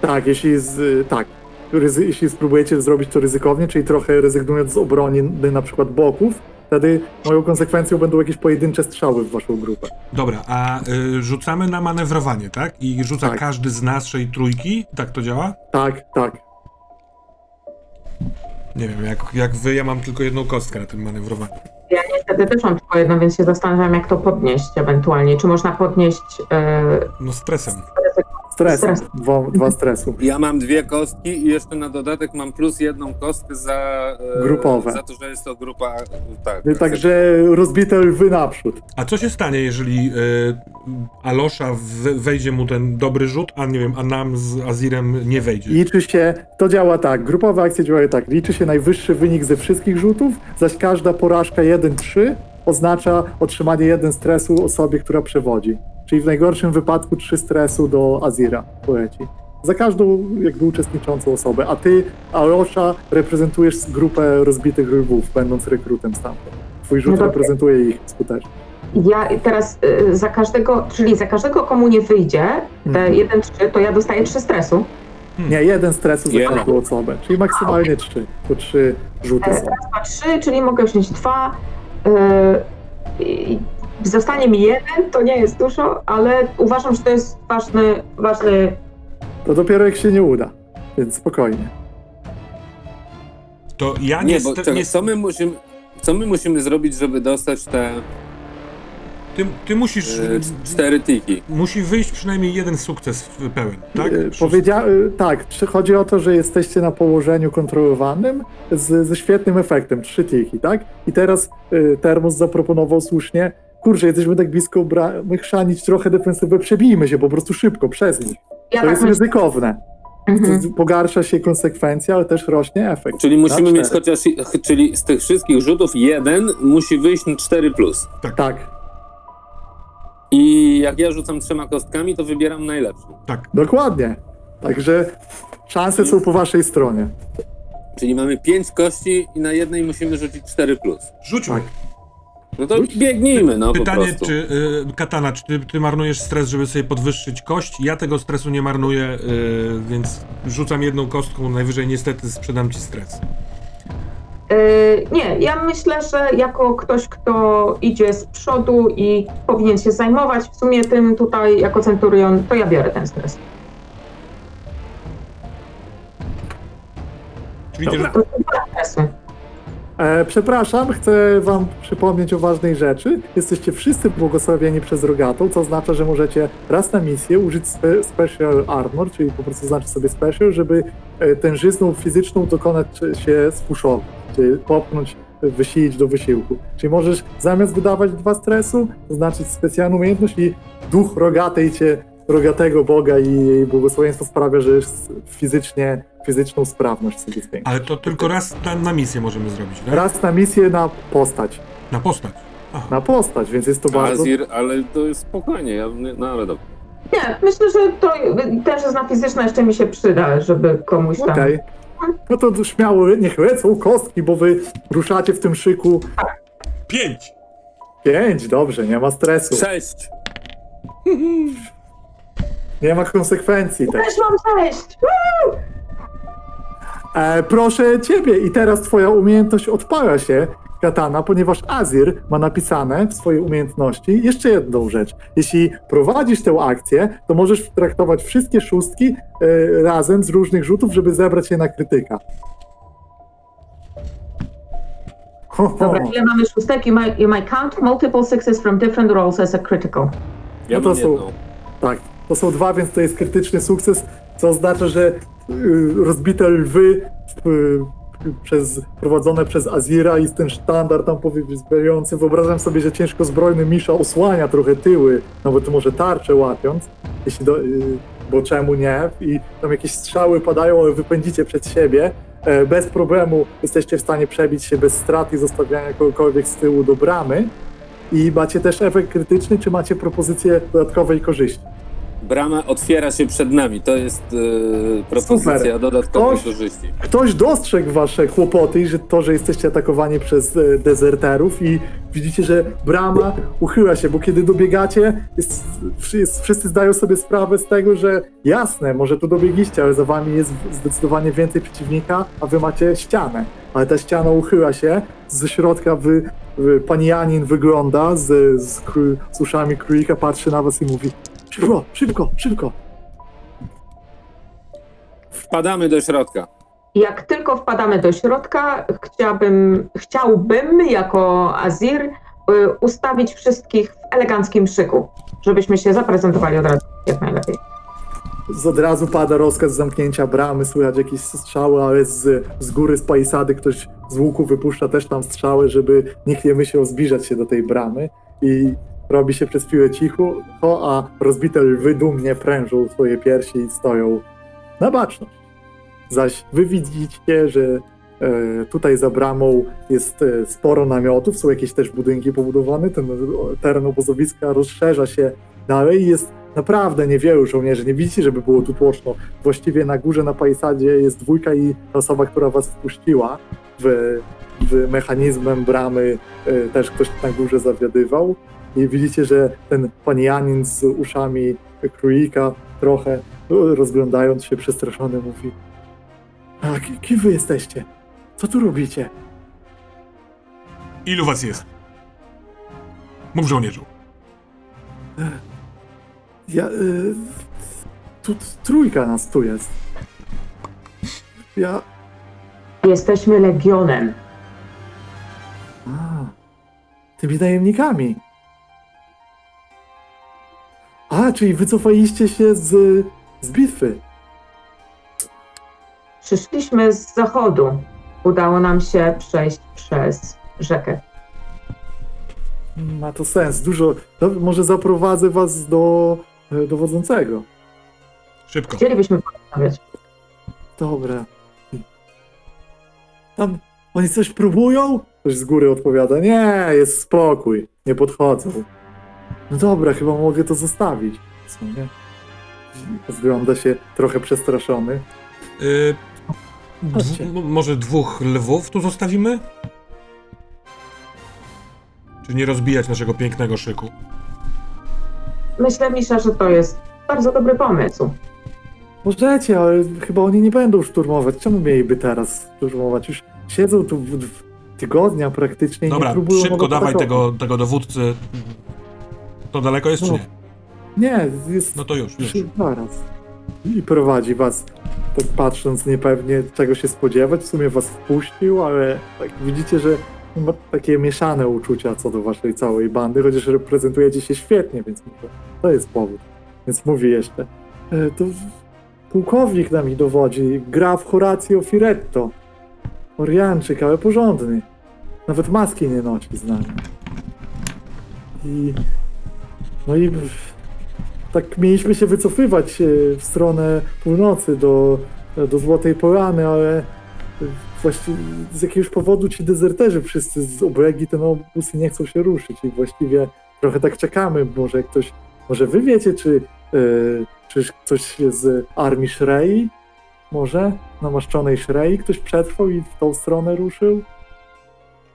Tak, jeśli z, tak. Ryzy, jeśli spróbujecie zrobić to ryzykownie, czyli trochę rezygnując z obrony na przykład boków, wtedy moją konsekwencją będą jakieś pojedyncze strzały w waszą grupę. Dobra, a y, rzucamy na manewrowanie, tak? I rzuca Tak. każdy z naszej trójki? Tak to działa? Tak, tak. Nie wiem, jak, jak wy, ja mam tylko jedną kostkę na tym manewrowaniu. Ja niestety też mam tylko jedno, więc się zastanawiam, jak to podnieść ewentualnie. Czy można podnieść e, No stresem. Stres. Stres. Dwa, dwa stresu. Ja mam dwie kostki i jeszcze na dodatek mam plus jedną kostkę za... e, Grupowe. Za to, że jest to grupa... Tak. Także rozbite lwy naprzód. A co się stanie, jeżeli y, Alosza w, wejdzie mu ten dobry rzut, a nie wiem, a nam z Azirem nie wejdzie? Liczy się, to działa tak, grupowe akcje działają tak, liczy się najwyższy wynik ze wszystkich rzutów, zaś każda porażka 1-3 oznacza otrzymanie 1 stresu osobie, która przewodzi. Czyli w najgorszym wypadku 3 stresu do Azira poleci. Za każdą jakby uczestniczącą osobę, a ty, Aosha, reprezentujesz grupę rozbitych lwów, będąc rekrutem stamtąd. Twój rzut No reprezentuje ich skutecznie. Ja teraz y, za każdego, czyli za każdego, komu nie wyjdzie te Mhm. 1-3, to ja dostaję 3 stresu. Nie, jeden stresu za Jeden. każdą osobę, czyli maksymalnie 3. To 3 rzuty E, są. Dwa, trzy, czyli mogę wziąć dwa. y, i Zostanie mi jeden, to nie jest dużo, ale uważam, że to jest ważny, ważny To dopiero jak się nie uda, więc spokojnie. To ja Nie, nie, bo nie co my musimy... Co my musimy zrobić, żeby dostać te ty, ty musisz, e, c- cztery tiki? musi wyjść przynajmniej jeden sukces w- pełen, tak? E, Powiedzia- e, tak, czy chodzi o to, że jesteście na położeniu kontrolowanym z, ze świetnym efektem, trzy tiki, tak? I teraz e, Termos zaproponował słusznie, kurczę, jesteśmy tak blisko bramy, chrzanić trochę defensywę, przebijmy się po prostu szybko przez nich. Ja To tak jest myślę. ryzykowne. Mhm. To Pogarsza się konsekwencja, ale też rośnie efekt. Czyli musimy Na mieć chociaż... Czyli z tych wszystkich rzutów jeden musi wyjść na 4+. Plus. Tak, I jak ja rzucam trzema kostkami, to wybieram najlepszą. Tak. dokładnie. Także szanse są po waszej stronie. Czyli mamy pięć kości i na jednej musimy rzucić 4+. Plus. Rzućmy. Tak. No to biegnijmy, no Pytanie, czy y, Katana, czy ty, ty marnujesz stres, żeby sobie podwyższyć kość? Ja tego stresu nie marnuję, y, więc rzucam jedną kostką, najwyżej niestety sprzedam ci stres. Y, Nie, ja myślę, że jako ktoś, kto idzie z przodu i powinien się zajmować w sumie tym tutaj jako centurion, to ja biorę ten stres. Czyli Dobra. To. E, przepraszam, chcę wam przypomnieć o ważnej rzeczy. Jesteście wszyscy błogosławieni przez Rogatą, co oznacza, że możecie raz na misję użyć spe Special Armor, czyli po prostu znaczy sobie Special, żeby e, tężyzną fizyczną dokonać się spuszowi, czyli popchnąć, wysilić do wysiłku. Czyli możesz zamiast wydawać dwa stresu, zaznaczyć specjalną umiejętność i duch Rogatej cię, Rogatego Boga i jej błogosławieństwo sprawia, że jest fizycznie, fizyczną sprawność sobie zwiększa. ale to tylko raz na, na misję możemy zrobić, tak? Raz na misję na postać. Na postać. Aha. Na postać, więc jest to bardzo. Azir, ale to jest spokojnie, ja, nie- no ale dobra. Nie, myślę, że to też jest na fizyczne jeszcze mi się przyda, żeby komuś tam... Okej. No to śmiało, niech lecą kostki, bo wy ruszacie w tym szyku. Pięć! Pięć, dobrze, nie ma stresu. Sześć! [LAUGHS] Nie ma konsekwencji też. Też mam sześć! Woo! E, proszę ciebie, i teraz twoja umiejętność odpala się, katana, ponieważ Azir ma napisane w swojej umiejętności jeszcze jedną rzecz. Jeśli prowadzisz tę akcję, to możesz traktować wszystkie szóstki e, razem z różnych rzutów, żeby zebrać je na krytyka. Ho, ho. Dobra, ile mamy szóstek? You might, you might count multiple sixes from different rolls as a critical. Ja No to mam są- jedną. Tak, to są dwa, więc to jest krytyczny sukces, co oznacza, że y, rozbite lwy y, przez, prowadzone przez Azira i ten sztandar tam powyzbrający. Wyobrażam sobie, że ciężko zbrojny Misza osłania trochę tyły, nawet może tarczę łapiąc, jeśli do, y, bo czemu nie? I tam jakieś strzały padają, ale wypędzicie przed siebie. E, Bez problemu jesteście w stanie przebić się bez strat i zostawiania kogokolwiek z tyłu do bramy. I macie też efekt krytyczny, czy macie propozycję dodatkowej korzyści? Brama otwiera się przed nami. To jest yy, propozycja Super. dodatkowej Ktoś- korzyści. Ktoś dostrzegł wasze kłopoty i że to, że jesteście atakowani przez e, dezerterów i widzicie, że brama uchyla się, bo kiedy dobiegacie, jest, jest, wszyscy zdają sobie sprawę z tego, że jasne, może tu dobiegliście, ale za wami jest zdecydowanie więcej przeciwnika, a wy macie ścianę. Ale ta ściana uchyla się, ze środka wy, wy, pani Janin wygląda z, z, kró- z uszami królika, patrzy na was i mówi szybko, szybko, szybko. Wpadamy do środka. Jak tylko wpadamy do środka, chciałbym, chciałbym jako Azir y, ustawić wszystkich w eleganckim szyku, żebyśmy się zaprezentowali od razu jak najlepiej. z od razu pada rozkaz zamknięcia bramy, słychać jakieś strzały, ale z, z góry, z palisady ktoś z łuku wypuszcza też tam strzały, żeby nikt nie myślał zbliżać się do tej bramy i robi się przez chwilę cicho, a rozbite lwy dumnie prężą swoje piersi i stoją na baczność. Zaś wy widzicie, że e, tutaj za bramą jest e, sporo namiotów, są jakieś też budynki pobudowane, ten teren obozowiska rozszerza się dalej jest naprawdę niewielu żołnierzy. Nie widzicie, żeby było tu tłoczno. Właściwie na górze, na palisadzie jest dwójka i osoba, która was wpuściła w, w mechanizmem bramy, e, też ktoś na górze zawiadywał. I widzicie, że ten pan Janin z uszami królika trochę e, rozglądając się przestraszony mówi a ki- kim wy jesteście? Co tu robicie? Ilu was jest? Mów żołnierzu. Ja. Y, tu trójka nas tu jest. Ja. Jesteśmy legionem. A, tymi najemnikami. A, czyli wycofaliście się z, z bitwy. Przyszliśmy z zachodu. Udało nam się przejść przez rzekę. Ma to sens. Dużo. No, może zaprowadzę was do e, dowodzącego. Szybko. Chcielibyśmy porozmawiać. Dobra. Tam oni coś próbują? Ktoś z góry odpowiada. Nie, jest spokój. Nie podchodzą. No dobra, chyba mogę to zostawić. Co nie? Zgląda się trochę przestraszony. Y, Chodźcie. dwu, może dwóch lwów tu zostawimy? Czy nie rozbijać naszego pięknego szyku? Myślę, Misza, że to jest bardzo dobry pomysł. Możecie, ale chyba oni nie będą szturmować. Czemu mieliby teraz szturmować? Już siedzą tu w, w tygodnia praktycznie i Dobra, nie próbują szybko nawet dawaj atakować. tego, tego dowódcy. To daleko jest, czy No. nie? Nie, jest No to już, już. Trzy naraz. I prowadzi was, tak patrząc niepewnie czego się spodziewać. W sumie was wpuścił, ale tak widzicie, że ma takie mieszane uczucia co do waszej całej bandy, chociaż reprezentujecie się świetnie, więc to jest powód. Więc mówi jeszcze. E, to pułkownik nami dowodzi, graf Horacio Firetto. Orianczyk, ale porządny. Nawet maski nie nosi z nami. I... No i tak mieliśmy się wycofywać e, w stronę północy do, do Złotej Polany, ale właściwie z jakiegoś powodu ci dezerterzy wszyscy z obregi ten obóz nie chcą się ruszyć i właściwie trochę tak czekamy, może ktoś, może wy wiecie, czy, e, czy ktoś z armii Shrei, może namaszczonej Shrei, ktoś przetrwał i w tą stronę ruszył?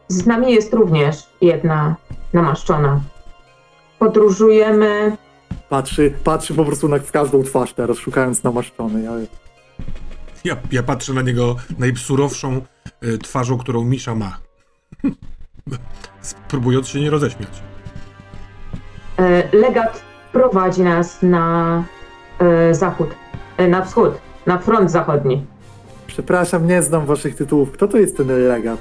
Z nami jest również jedna namaszczona. Podróżujemy Patrzy, patrzy po prostu na w każdą twarz teraz, szukając namaszczonej, ale Ja, ja patrzę na niego najsurowszą y, twarzą, którą Misza ma. [LAUGHS] Spróbując się nie roześmiać. E, Legat prowadzi nas na e, zachód, e, na wschód, na front zachodni. Przepraszam, nie znam waszych tytułów. Kto to jest ten legat?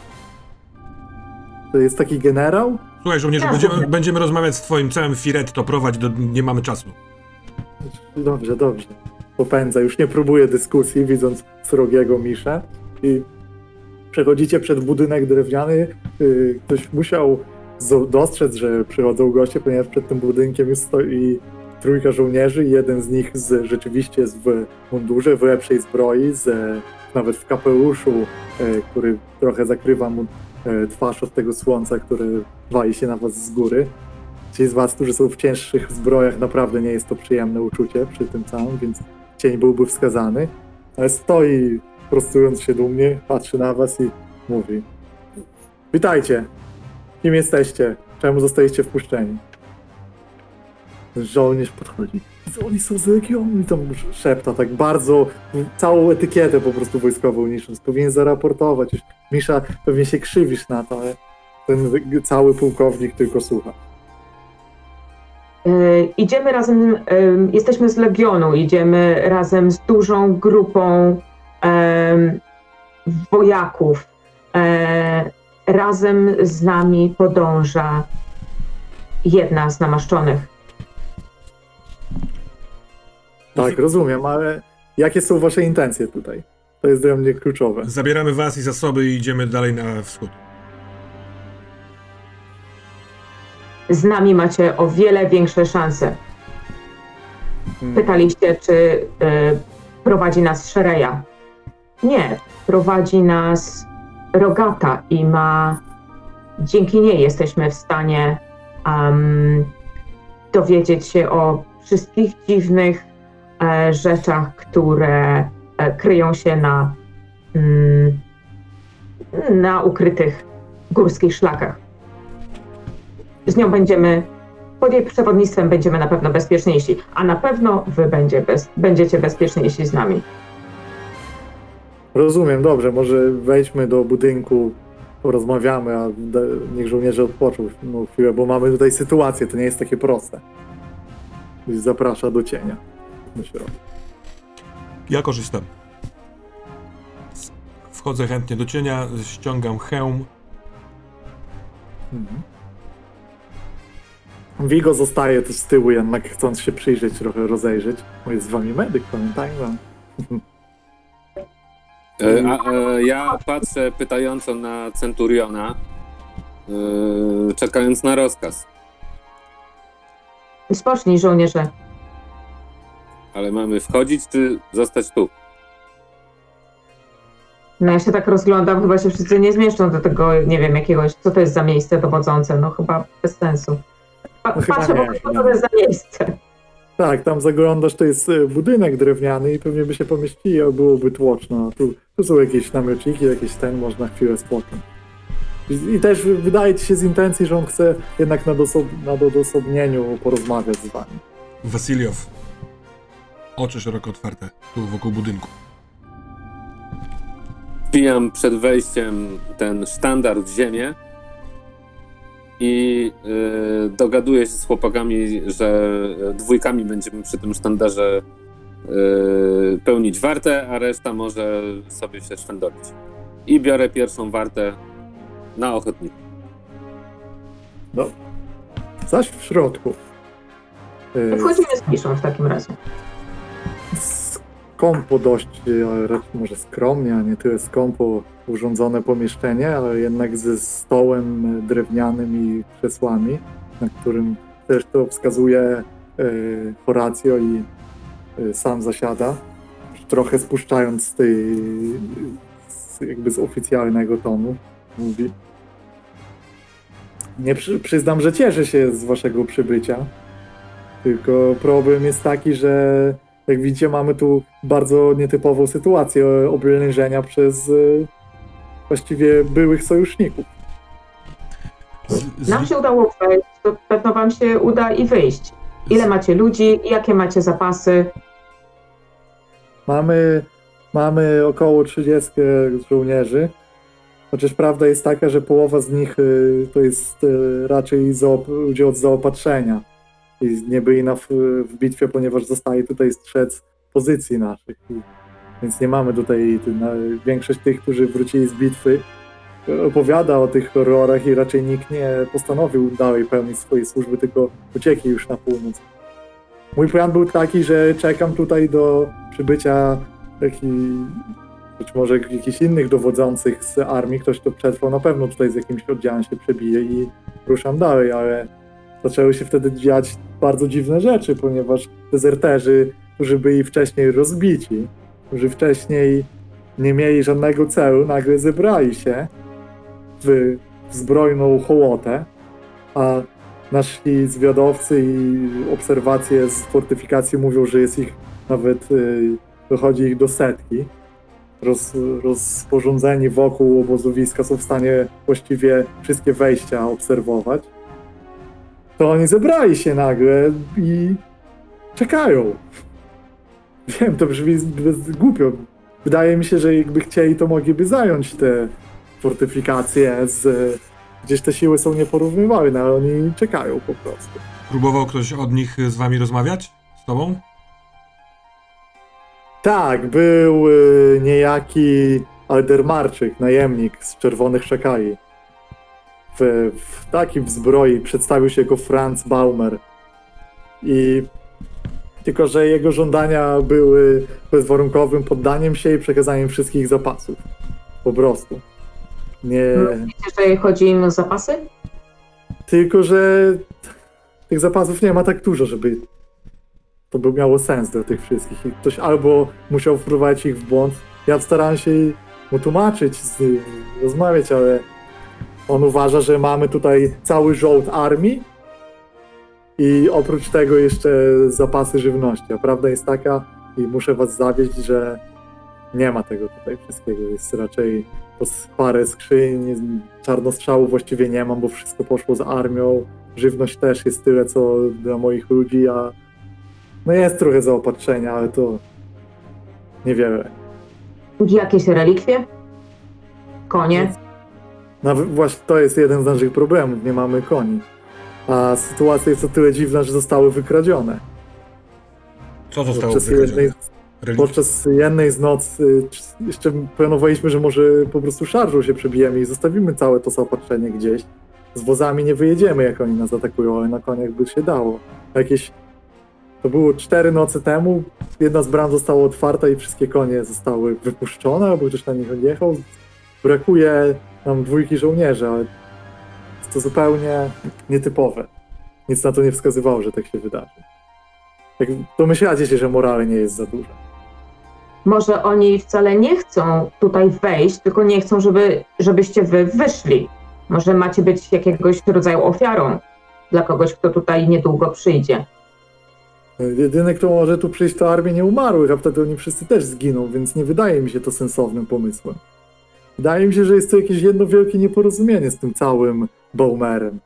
To jest taki generał? Słuchaj, żołnierzu, Ja będziemy, będziemy rozmawiać z twoim całym Firetto, prowadź, do, nie mamy czasu. Dobrze, dobrze. Popędza, już nie próbuję dyskusji, widząc srogiego Miszę. I przechodzicie przed budynek drewniany. Yy, Ktoś musiał dostrzec, że przychodzą goście, ponieważ przed tym budynkiem już stoi trójka żołnierzy i jeden z nich z, rzeczywiście jest w mundurze, w lepszej zbroi, z, nawet w kapeluszu, e, który trochę zakrywa mu twarz od tego słońca, które wali się na was z góry. Ci z was, którzy są w cięższych zbrojach, naprawdę nie jest to przyjemne uczucie przy tym całym, więc cień byłby wskazany. Ale stoi, prostując się dumnie, patrzy na was i mówi Witajcie! Kim jesteście? Czemu zostaliście wpuszczeni? Żołnierz podchodzi. Oni są z Legionu i tam szepta tak bardzo, całą etykietę po prostu wojskową niszcząc. Powinien zaraportować. Misza, pewnie się krzywisz na to, ale ten cały pułkownik tylko słucha. E, Idziemy razem, e, jesteśmy z Legionu, idziemy razem z dużą grupą em, wojaków. E, Razem z nami podąża jedna z namaszczonych. Tak, rozumiem, ale jakie są wasze intencje tutaj? To jest dla mnie kluczowe. Zabieramy was i zasoby i idziemy dalej na wschód. Z nami macie o wiele większe szanse. Hmm. Pytaliście, czy e, prowadzi nas Szereja. Nie, prowadzi nas Rogata i ma. Dzięki niej jesteśmy w stanie em, dowiedzieć się o wszystkich dziwnych rzeczach, które e, kryją się na, mm, na ukrytych górskich szlakach. Z nią będziemy pod jej przewodnictwem będziemy na pewno bezpieczniejsi, a na pewno wy będzie bez, będziecie bezpieczniejsi z nami. Rozumiem, dobrze, może wejdźmy do budynku, porozmawiamy, a niech żołnierze odpoczną no, chwilę, bo mamy tutaj sytuację, to nie jest takie proste. Zaprasza do cienia. Środka. Ja korzystam. Wchodzę chętnie do cienia, ściągam hełm. Mhm. Vigo zostaje też z tyłu, jednak chcąc się przyjrzeć, trochę rozejrzeć. Bo jest z wami medyk, pamiętajmy. E, A, e, ja patrzę pytająco na Centuriona, e, czekając na rozkaz. Spocznij, żołnierze. Ale mamy wchodzić czy zostać tu? No ja się tak rozglądam, chyba się wszyscy nie zmieszczą do tego, nie wiem, jakiegoś, co to jest za miejsce dowodzące, no chyba bez sensu. Pa, No patrzę nie, chyba co to jest za miejsce. Tak, tam zaglądasz, to jest e, budynek drewniany i pewnie by się pomieścili, a byłoby tłoczno. Tu, tu są jakieś namiociki, jakieś ten, można chwilę spocząć. I, I też wydaje ci się z intencji, że on chce jednak na, dosob, na odosobnieniu porozmawiać z wami. Wasiliow. Oczy szeroko otwarte, tu wokół budynku. Wbijam przed wejściem ten sztandar w ziemię i y, dogaduję się z chłopakami, że dwójkami będziemy przy tym sztandarze y, pełnić wartę, a reszta może sobie się szwendolić. I biorę pierwszą wartę na ochotnika. Zaś w środku. e, Wchodzimy z piszą w takim razie. Skąpo dość, raczej może skromnie, a nie tyle skąpo urządzone pomieszczenie, ale jednak ze stołem drewnianym i krzesłami, na którym też to wskazuje e, Horacio i e, sam zasiada, trochę spuszczając z tej, z, jakby z oficjalnego tonu, mówi nie przy, przyznam, że cieszę się z waszego przybycia, tylko problem jest taki, że jak widzicie, mamy tu bardzo nietypową sytuację oblężenia przez e, właściwie byłych sojuszników. Z, z, Nam się udało wejść, to pewno wam się uda i wyjść. Ile macie ludzi, jakie macie zapasy? Mamy mamy około 30 żołnierzy. Chociaż prawda jest taka, że połowa z nich y, to jest y, raczej zaop- ludzie od zaopatrzenia. I nie byli na, w, w bitwie, ponieważ zostaje tutaj strzec pozycji naszych. I, więc nie mamy tutaj, na, większość tych, którzy wrócili z bitwy, opowiada o tych horrorach i raczej nikt nie postanowił dalej pełnić swojej służby, tylko uciekli już na północ. Mój plan był taki, że czekam tutaj do przybycia taki, być może jakichś innych dowodzących z armii, ktoś to przetrwał, na pewno tutaj z jakimś oddziałem się przebije i ruszam dalej, ale zaczęły się wtedy dziać bardzo dziwne rzeczy, ponieważ dezerterzy, którzy byli wcześniej rozbici, którzy wcześniej nie mieli żadnego celu, nagle zebrali się w, zbrojną hołotę, a nasi zwiadowcy i obserwacje z fortyfikacji mówią, że jest ich nawet, y, dochodzi ich do setki. Roz, rozporządzeni wokół obozowiska są w stanie właściwie wszystkie wejścia obserwować. To oni zebrali się nagle i czekają. Wiem, to brzmi bez, głupio. Wydaje mi się, że jakby chcieli, to mogliby zająć te fortyfikacje z... Gdzieś te siły są nieporównywalne, ale oni czekają po prostu. Próbował ktoś od nich z wami rozmawiać? Z tobą? Tak, był y, niejaki Aldermarczyk, najemnik z Czerwonych Szakali. W, w takim w zbroi przedstawił się jako Franz Baumer. I tylko, że jego żądania były bezwarunkowym poddaniem się i przekazaniem wszystkich zapasów. Po prostu. Nie, Wiecie, że chodzi im o zapasy? tylko, że tych zapasów nie ma tak dużo, żeby to by miało sens do tych wszystkich. I ktoś albo musiał wprowadzić ich w błąd. Ja starałem się mu tłumaczyć, z, rozmawiać, ale on uważa, że mamy tutaj cały żołd armii i oprócz tego jeszcze zapasy żywności. A prawda jest taka, i muszę was zawieść, że nie ma tego tutaj wszystkiego. Jest raczej parę skrzyń, czarnostrzału właściwie nie mam, bo wszystko poszło z armią. Żywność też jest tyle, co dla moich ludzi, a no jest trochę zaopatrzenia, ale to niewiele. Jakieś relikwie? Konie? Nawet właśnie to jest jeden z naszych problemów, nie mamy koni. A sytuacja jest o tyle dziwna, że zostały wykradzione. Co zostało Podczas jednej, wykradzione? Relikt? podczas jednej z nocy jeszcze planowaliśmy, że może po prostu szarżą się przebijemy i zostawimy całe to zaopatrzenie gdzieś. Z wozami nie wyjedziemy, jak oni nas atakują, ale na koniach by się dało. Jakieś To było cztery noce temu. Jedna z bram została otwarta i wszystkie konie zostały wypuszczone, albo ktoś na nich odjechał. Brakuje nam dwójki żołnierzy, ale jest to zupełnie nietypowe. Nic na to nie wskazywało, że tak się wydarzy. Tak domyślacie się, że morale nie jest za dużo. Może oni wcale nie chcą tutaj wejść, tylko nie chcą, żeby, żebyście wy wyszli. Może macie być jakiegoś rodzaju ofiarą dla kogoś, kto tutaj niedługo przyjdzie. Jedyny, kto może tu przyjść, to armia nieumarłych, a wtedy oni wszyscy też zginą, więc nie wydaje mi się to sensownym pomysłem. Wydaje mi się, że jest to jakieś jedno wielkie nieporozumienie z tym całym Baumerem.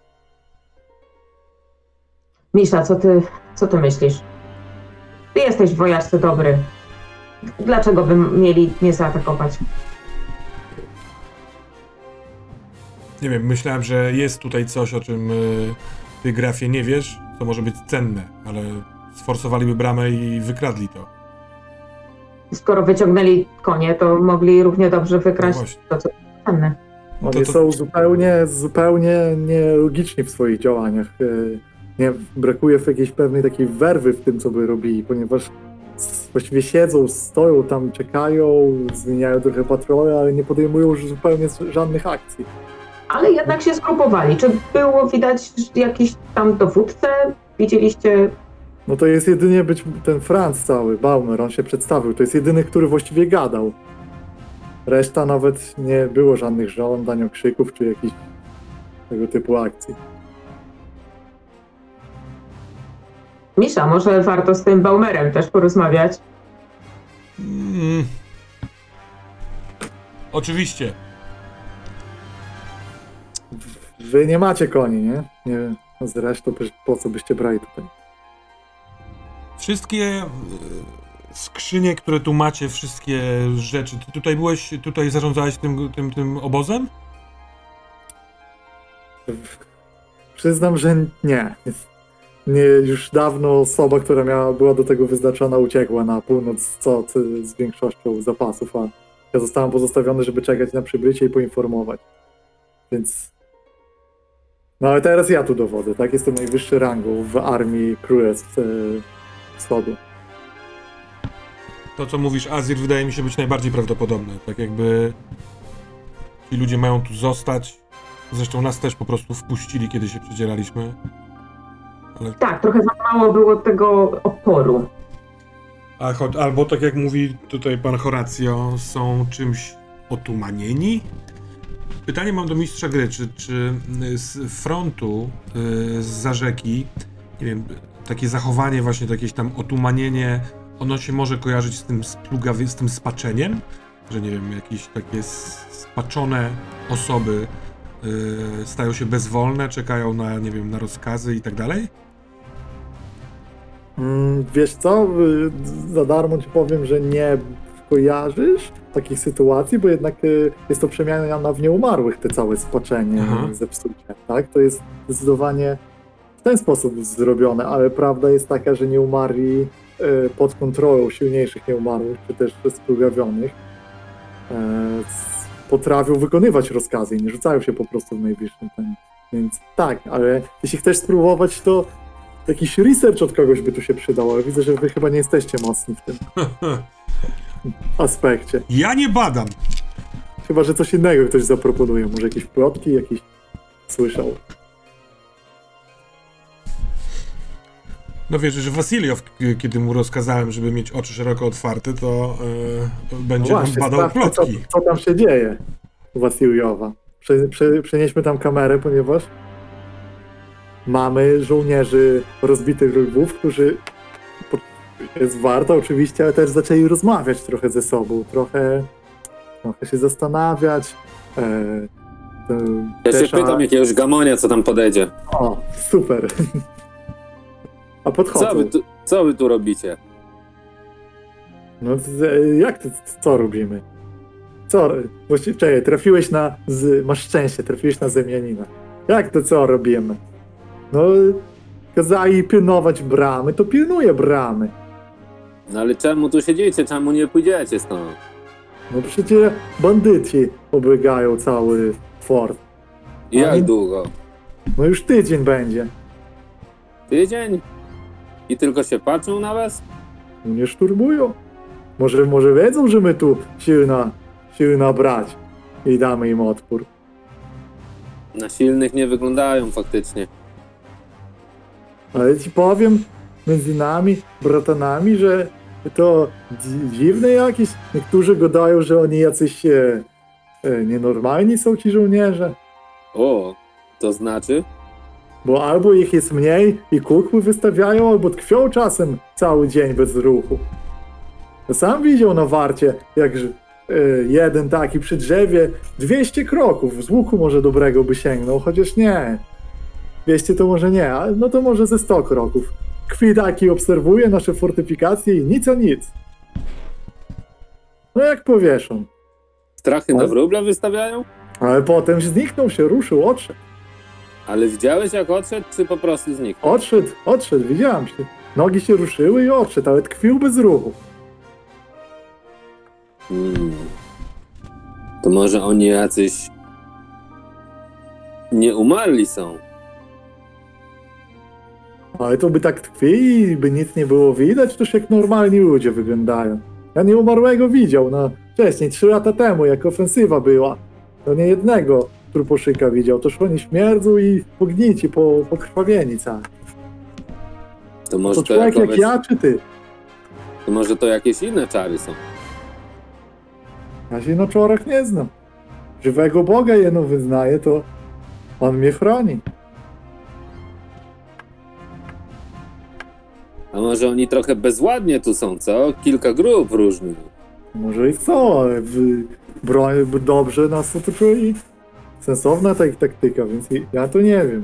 Misza, co ty, co ty myślisz? Ty jesteś w wojaczce dobry. Dlaczego by mieli nie zaatakować? Nie wiem, myślałem, że jest tutaj coś, o czym y, ty, Grafie, nie wiesz, co może być cenne, ale sforsowaliby bramę i wykradli to. Skoro wyciągnęli konie, to mogli równie dobrze No wykraść właśnie. to, co cenne. No Oni to- to- są zupełnie, zupełnie nielogiczni w swoich działaniach. E, Nie, brakuje w jakiejś pewnej takiej werwy w tym, co by robili, ponieważ właściwie siedzą, stoją tam, czekają, zmieniają trochę patrole, ale nie podejmują już zupełnie żadnych akcji. Ale jednak się skrupowali. Czy było widać jakiś tam dowódcę? Widzieliście No to jest jedynie być ten Franz cały, Baumer, on się przedstawił. To jest jedyny, który właściwie gadał. Reszta nawet nie było żadnych żądań, okrzyków czy jakichś tego typu akcji. Misza, może warto z tym Baumerem też porozmawiać? Mm. Oczywiście. Wy nie macie koni, nie? Nie wiem, no zresztą po co byście brali tutaj? Wszystkie skrzynie, które tu macie, wszystkie rzeczy. Ty tutaj byłeś, tutaj zarządzałeś tym, tym, tym obozem? Przyznam, że nie. Nie. Już dawno osoba, która miała, była do tego wyznaczona, uciekła na północ co z większością zapasów, a ja zostałem pozostawiony, żeby czekać na przybycie i poinformować. Więc. No ale teraz ja tu dowodzę, tak? Jestem najwyższy rangą w armii Królestw e, Wschodu. To, co mówisz, Azir, wydaje mi się być najbardziej prawdopodobne. Tak jakby ci ludzie mają tu zostać. Zresztą nas też po prostu wpuścili, kiedy się przedzieraliśmy. Tak, trochę za mało było tego oporu. A, albo tak jak mówi tutaj pan Horacio, są czymś otumanieni? Pytanie mam do mistrza gry, czy, czy z frontu, y, z rzeki, nie wiem, takie zachowanie właśnie, to jakieś tam otumanienie, ono się może kojarzyć z tym splugawie, z tym spaczeniem? Że nie wiem, jakieś takie spaczone osoby y, stają się bezwolne, czekają na, nie wiem, na rozkazy i tak dalej? Mm, Wiesz co, y, za darmo ci powiem, że nie kojarzysz takich sytuacji, bo jednak y, jest to przemiana w nieumarłych, te całe spaczenie, Aha. zepsucie, tak? To jest zdecydowanie ten sposób zrobione, ale prawda jest taka, że nieumarli y, pod kontrolą silniejszych nieumarłych, czy też splugawionych, e, potrafią wykonywać rozkazy i nie rzucają się po prostu w najbliższym ten. Więc tak, ale jeśli chcesz spróbować, to Jakiś research od kogoś by tu się przydał, ale widzę, że wy chyba nie jesteście mocni w tym [LAUGHS] aspekcie. Ja nie badam. Chyba, że coś innego ktoś zaproponuje. Może jakieś plotki, jakiś słyszał. No wiesz, że Wasiliow, kiedy mu rozkazałem, żeby mieć oczy szeroko otwarte, to e, będzie nam badał No sprawdźmy, co, plotki. co tam się dzieje u Wasiliowa. Prze, prze, przenieśmy tam kamerę, ponieważ mamy żołnierzy rozbitych lwów, którzy jest warto oczywiście, ale też zaczęli rozmawiać trochę ze sobą, trochę, trochę się zastanawiać. E, to Ja się pytam jakiegoś gamonia, co tam podejdzie. O, super. A podchodzą. Co wy tu, co wy tu robicie? No z- jak to, co robimy? Co? Właściwie, czekaj, trafiłeś na, z, masz szczęście, trafiłeś na zemianina. Jak to co robimy? No, kazali pilnować bramy, to pilnuje bramy. No ale czemu tu siedzicie? Czemu nie pójdziecie stąd? No przecież bandyci obiegają cały fort. Jak Oni- długo? No już tydzień będzie. Tydzień? I tylko się patrzą na was? No Nie szturmują. Może, może wiedzą, że my tu silna, silna brać i damy im odpór. Na silnych nie wyglądają faktycznie. Ale ci powiem między nami, bratanami, że to dzi- dziwne jakieś. Niektórzy gadają, że oni jacyś e, e, nienormalni są ci żołnierze. O, to znaczy? Bo albo ich jest mniej i kukły wystawiają, albo tkwią czasem cały dzień bez ruchu. Sam widział na warcie, jak e, jeden taki przy drzewie 200 kroków z łuku może dobrego by sięgnął, chociaż nie. 200 to może nie, ale no to może ze 100 kroków. Kwi taki obserwuje nasze fortyfikacje i nic a nic. No jak powieszą. Strachy na wróble wystawiają? Ale potem zniknął się, ruszył, odszedł. Ale widziałeś jak odszedł, czy po prostu zniknął? Odszedł, odszedł, widziałem się. Nogi się ruszyły i odszedł, ale tkwił bez ruchu. Hmm. To może oni jacyś nie umarli są. Ale to by tak tkwili, by nic nie było widać, toż jak normalni ludzie wyglądają. Ja nie umarłego widział, no wcześniej, trzy lata temu, jak ofensywa była. To nie jednego truposzyka widział, toż oni śmierdzą i pognici, po, pokrwawieni cali. To może To to, człowiek jak jakoś, ja czy ty? to może to jakieś inne czary są. Ja się na czorach nie znam. Żywego Boga jeno wyznaję, to On mnie chroni. A może oni trochę bezładnie tu są, co? Kilka grup różnych. Może i co, ale w broń dobrze nas otoczyli. Sensowna ta ich taktyka, więc ja to nie wiem.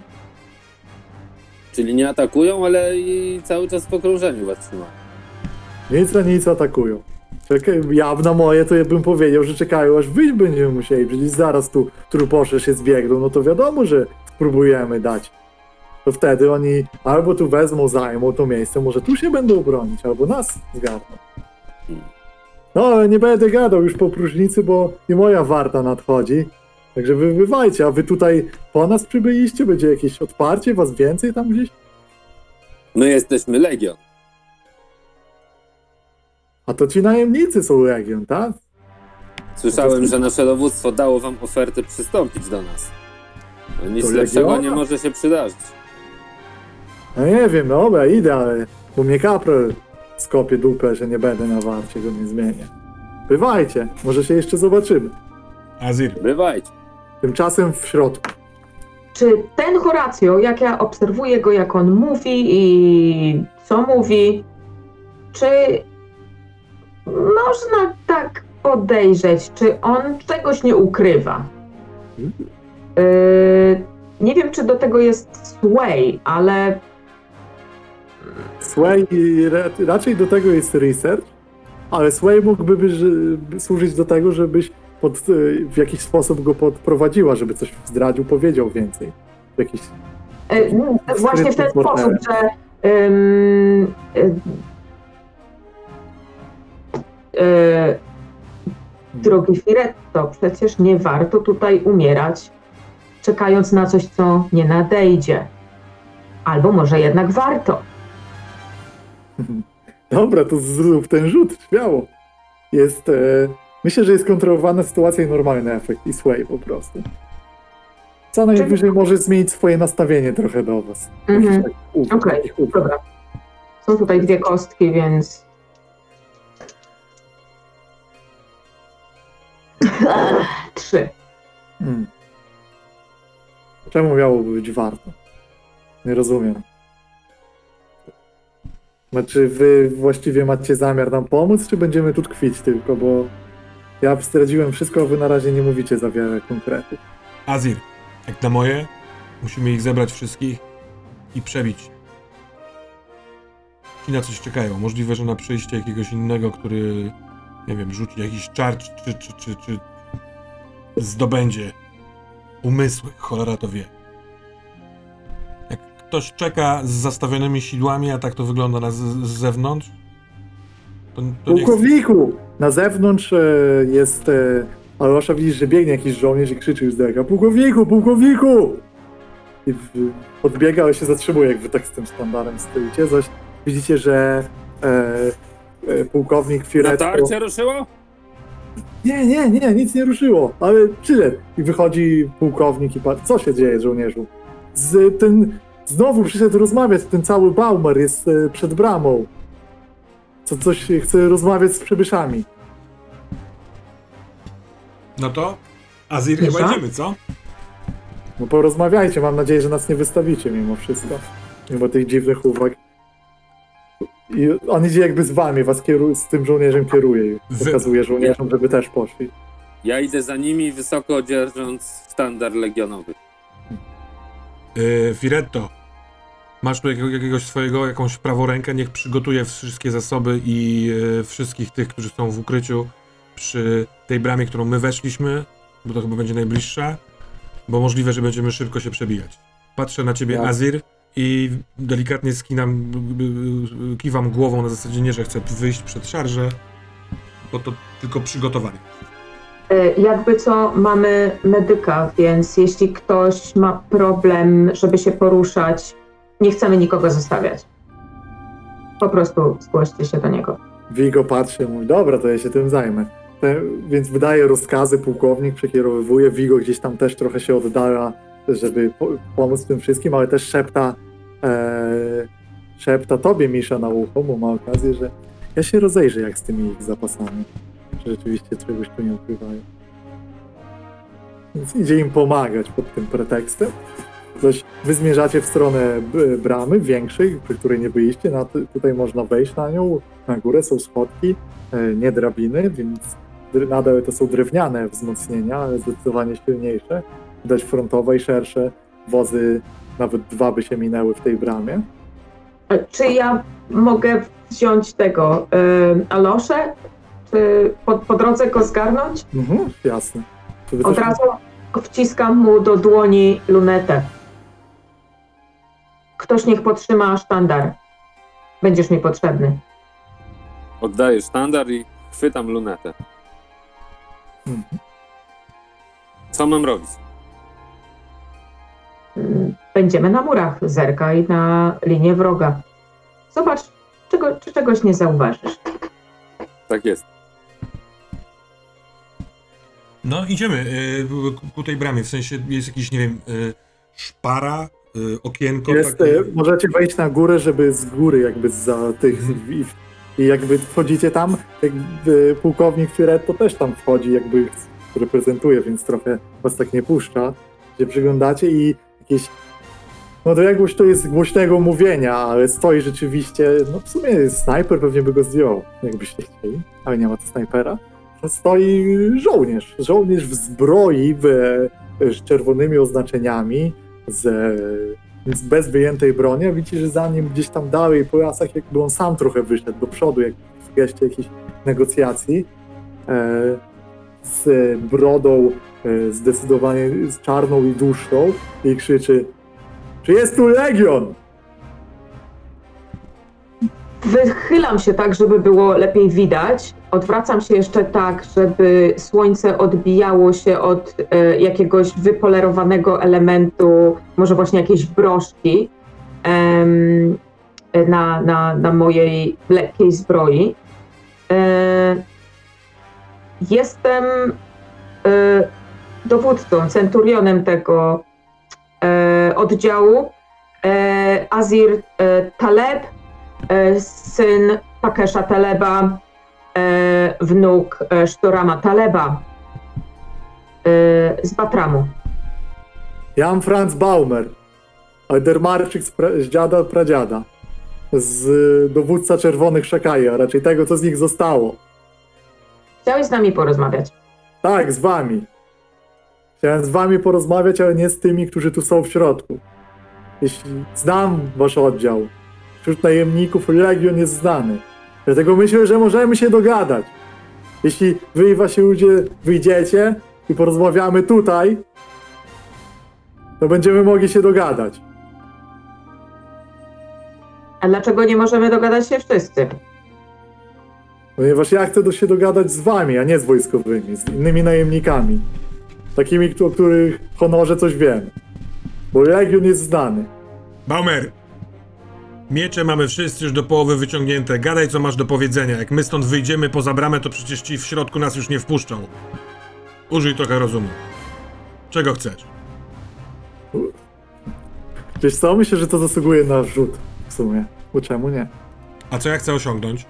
Czyli nie atakują, ale i cały czas w okrążeniu was trzymają. Nic na nic atakują. Czekaj, ja na moje to ja bym powiedział, że czekają aż wyjść będziemy musieli, przecież zaraz tu truposze się zbiegną, no to wiadomo, że spróbujemy dać. To wtedy oni albo tu wezmą, zajmą to miejsce, może tu się będą bronić, albo nas zgarną. No, ale nie będę gadał już po próżnicy, bo i moja warta nadchodzi. Także wy bywajcie, a wy tutaj po nas przybyliście? Będzie jakieś odparcie, was więcej tam gdzieś? My jesteśmy Legion. A to ci najemnicy są Legion, tak? Słyszałem, że nasze dowództwo dało wam ofertę przystąpić do nas. Nic Do lepszego Legiona? nie może się przydarzyć. No nie wiem, dobra, idę, ale bo mnie kaprol skopie dupę, że nie będę na warcie, go nie zmienię. Bywajcie, może się jeszcze zobaczymy. Azir, Bywajcie. Tymczasem w środku. Czy ten Horacio, jak ja obserwuję go, jak on mówi i co mówi, czy można tak podejrzeć, czy on czegoś nie ukrywa? Yy, nie wiem, czy do tego jest Sway, ale Sway raczej do tego jest research, ale Sway mógłby być, służyć do tego, żebyś pod, y, w jakiś sposób go podprowadziła, żeby coś zdradził, powiedział więcej. Jakiś E, no, Właśnie w ten sposób, że ym, y, y, drogi Firetto, przecież nie warto tutaj umierać, czekając na coś, co nie nadejdzie. Albo może jednak warto. [LAUGHS] Dobra, to zrób ten rzut, śmiało. Jest. E, myślę, że jest kontrolowana sytuacja i normalny efekt. I sway po prostu. Co najwyżej może zmienić swoje nastawienie trochę do was. Mhm. Uf- Okej, takich Dobra. Są tutaj dwie kostki, więc. [LAUGHS] Trzy. Hmm. Czemu miałoby być warto? Nie rozumiem. Znaczy, wy właściwie macie zamiar nam pomóc, czy będziemy tu tkwić tylko, bo ja zdradziłem wszystko, a wy na razie nie mówicie za wiele konkretów. Azir, jak na moje, musimy ich zebrać wszystkich i przebić. Ci na coś czekają. Możliwe, że na przyjście jakiegoś innego, który, nie wiem, rzuci jakiś czar, czy, czy, czy, czy, czy zdobędzie umysły. Cholera to wie. Jak ktoś czeka z zastawionymi sidłami, a tak to wygląda na z, z zewnątrz, to. Pułkowniku! Na zewnątrz e, jest. E, Alosza widzisz, że biegnie jakiś żołnierz i krzyczy już z daleka. Pułkowniku, pułkowniku! I w, podbiega, ale się zatrzymuje, jak wy tak z tym sztandarem stoicie. Zaś widzicie, że e, e, pułkownik Firetto... Natarcie ruszyło? Nie, nie, nie, nic nie ruszyło, ale przyszedł. I wychodzi pułkownik i patrzy, co się dzieje, żołnierzu? Z, ten, znowu przyszedł rozmawiać, ten cały Baumer jest e, przed bramą. Co, coś chce rozmawiać z przybyszami. No to Azir Wiesz, chyba a? idziemy, co? No porozmawiajcie, mam nadzieję, że nas nie wystawicie mimo wszystko. Mimo tych dziwnych uwag. I on idzie jakby z wami, was kieruje, z tym żołnierzem kieruje i Wy- pokazuje żołnierzom, żeby też poszli. Ja idę za nimi, wysoko dzierżąc sztandar legionowy. Yy, Firetto, masz tu jakiego, jakiegoś swojego, jakąś praworękę, niech przygotuje wszystkie zasoby i yy, wszystkich tych, którzy są w ukryciu przy tej bramie, którą my weszliśmy, bo to chyba będzie najbliższa, bo możliwe, że będziemy szybko się przebijać. Patrzę na ciebie, Ja- Azir, i delikatnie skinam, kiwam głową na zasadzie nie, że chcę wyjść przed szarżę, bo to tylko przygotowanie. E, Jakby co, mamy medyka, więc jeśli ktoś ma problem, żeby się poruszać, nie chcemy nikogo zostawiać. Po prostu zgłoście się do niego. Vigo patrzy, mówi, dobra, to ja się tym zajmę. Te, więc wydaje rozkazy, pułkownik przekierowywuje, Vigo gdzieś tam też trochę się oddala, żeby po, pomóc tym wszystkim, ale też szepta, e, szepta tobie, Misza, na ucho, bo ma okazję, że ja się rozejrzę jak z tymi ich zapasami. Czy rzeczywiście czegoś tu nie ukrywają. Więc idzie im pomagać pod tym pretekstem. Zaś wy zmierzacie w stronę b- bramy większej, przy której nie byliście. Na, tutaj można wejść na nią. Na górę są schodki, e, nie drabiny, więc nadal to są drewniane wzmocnienia, ale zdecydowanie silniejsze. Widać frontowe i szersze wozy, nawet dwa by się minęły w tej bramie. E, Czy ja mogę wziąć tego y, Aloszę? Czy po, po drodze go zgarnąć? Mhm, jasne. Od razu wciskam mu do dłoni lunetę. Ktoś niech podtrzyma sztandar. Będziesz mi potrzebny. Oddaję sztandar i chwytam lunetę. Mhm. Co mam robić? Będziemy na murach, zerkaj na linię wroga. Zobacz, czego, czy czegoś nie zauważysz. Tak jest. No, idziemy y, ku- tej bramie, w sensie jest jakiś, nie wiem, y, szpara, okienko Jest, takie. e, możecie wejść na górę, żeby z góry jakby za tych i, i jakby wchodzicie tam, jakby pułkownik Firetto też tam wchodzi, jakby reprezentuje, więc trochę was tak nie puszcza, się przyglądacie i jakieś no to jakbyś to jest głośnego mówienia, ale stoi rzeczywiście, no w sumie snajper pewnie by go zdjął, jakbyście chcieli, ale nie ma to snajpera. To stoi żołnierz, żołnierz w zbroi, w, z czerwonymi oznaczeniami, z więc bez wyjętej broni, a że za nim gdzieś tam dalej po lasach, jakby on sam trochę wyszedł do przodu, jak w geście jakichś negocjacji, e, z brodą e, zdecydowanie z czarną i dłuższą i krzyczy czy jest tu Legion? Wychylam się tak, żeby było lepiej widać. Odwracam się jeszcze tak, żeby słońce odbijało się od e, jakiegoś wypolerowanego elementu, może właśnie jakiejś broszki na, na, na mojej lekkiej zbroi. E, jestem e, dowódcą, centurionem tego e, oddziału. E, Azir e, Taleb, syn Pakesza Taleba, e, wnuk e, Sztorama Taleba e, z Batramu. Jan Franz Baumer, Aldermarczyk z, pra- z dziada pradziada, z dowódca Czerwonych Szakaj, a raczej tego, co z nich zostało. Chciałeś z nami porozmawiać. Tak, z wami. Chciałem z wami porozmawiać, ale nie z tymi, którzy tu są w środku. Jeśli znam wasz oddział, wśród najemników Legion jest znany. Dlatego myślę, że możemy się dogadać. Jeśli wy i wasi ludzie wyjdziecie i porozmawiamy tutaj, to będziemy mogli się dogadać. A dlaczego nie możemy dogadać się wszyscy? Ponieważ ja chcę do się dogadać z wami, a nie z wojskowymi, z innymi najemnikami. Takimi, o których honorze coś wiem. Bo Legion jest znany. Baumer! Miecze mamy wszyscy już do połowy wyciągnięte. Gadaj, co masz do powiedzenia. Jak my stąd wyjdziemy poza bramę, to przecież ci w środku nas już nie wpuszczą. Użyj trochę rozumu. Czego chcesz? Wiesz co, myślę, że to zasługuje na rzut w sumie. Bo czemu nie? A co ja chcę osiągnąć?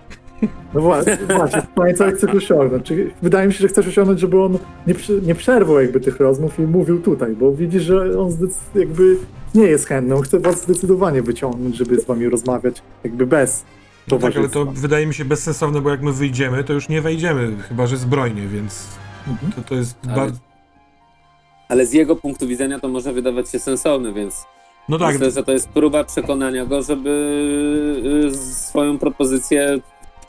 No właśnie, właśnie pytanie, co chcesz osiągnąć? Czy, wydaje mi się, że chcesz osiągnąć, żeby on nie, nie przerwał jakby tych rozmów i mówił tutaj, bo widzisz, że on jakby nie jest chętny, on chce was zdecydowanie wyciągnąć, żeby z wami rozmawiać jakby bez No tak, ale to wydaje mi się bezsensowne, bo jak my wyjdziemy, to już nie wejdziemy, chyba że zbrojnie, więc Mhm. to, to jest Ale- bardzo... Ale z jego punktu widzenia to może wydawać się sensowne, więc No tak, myślę, że to jest próba przekonania go, żeby y, swoją propozycję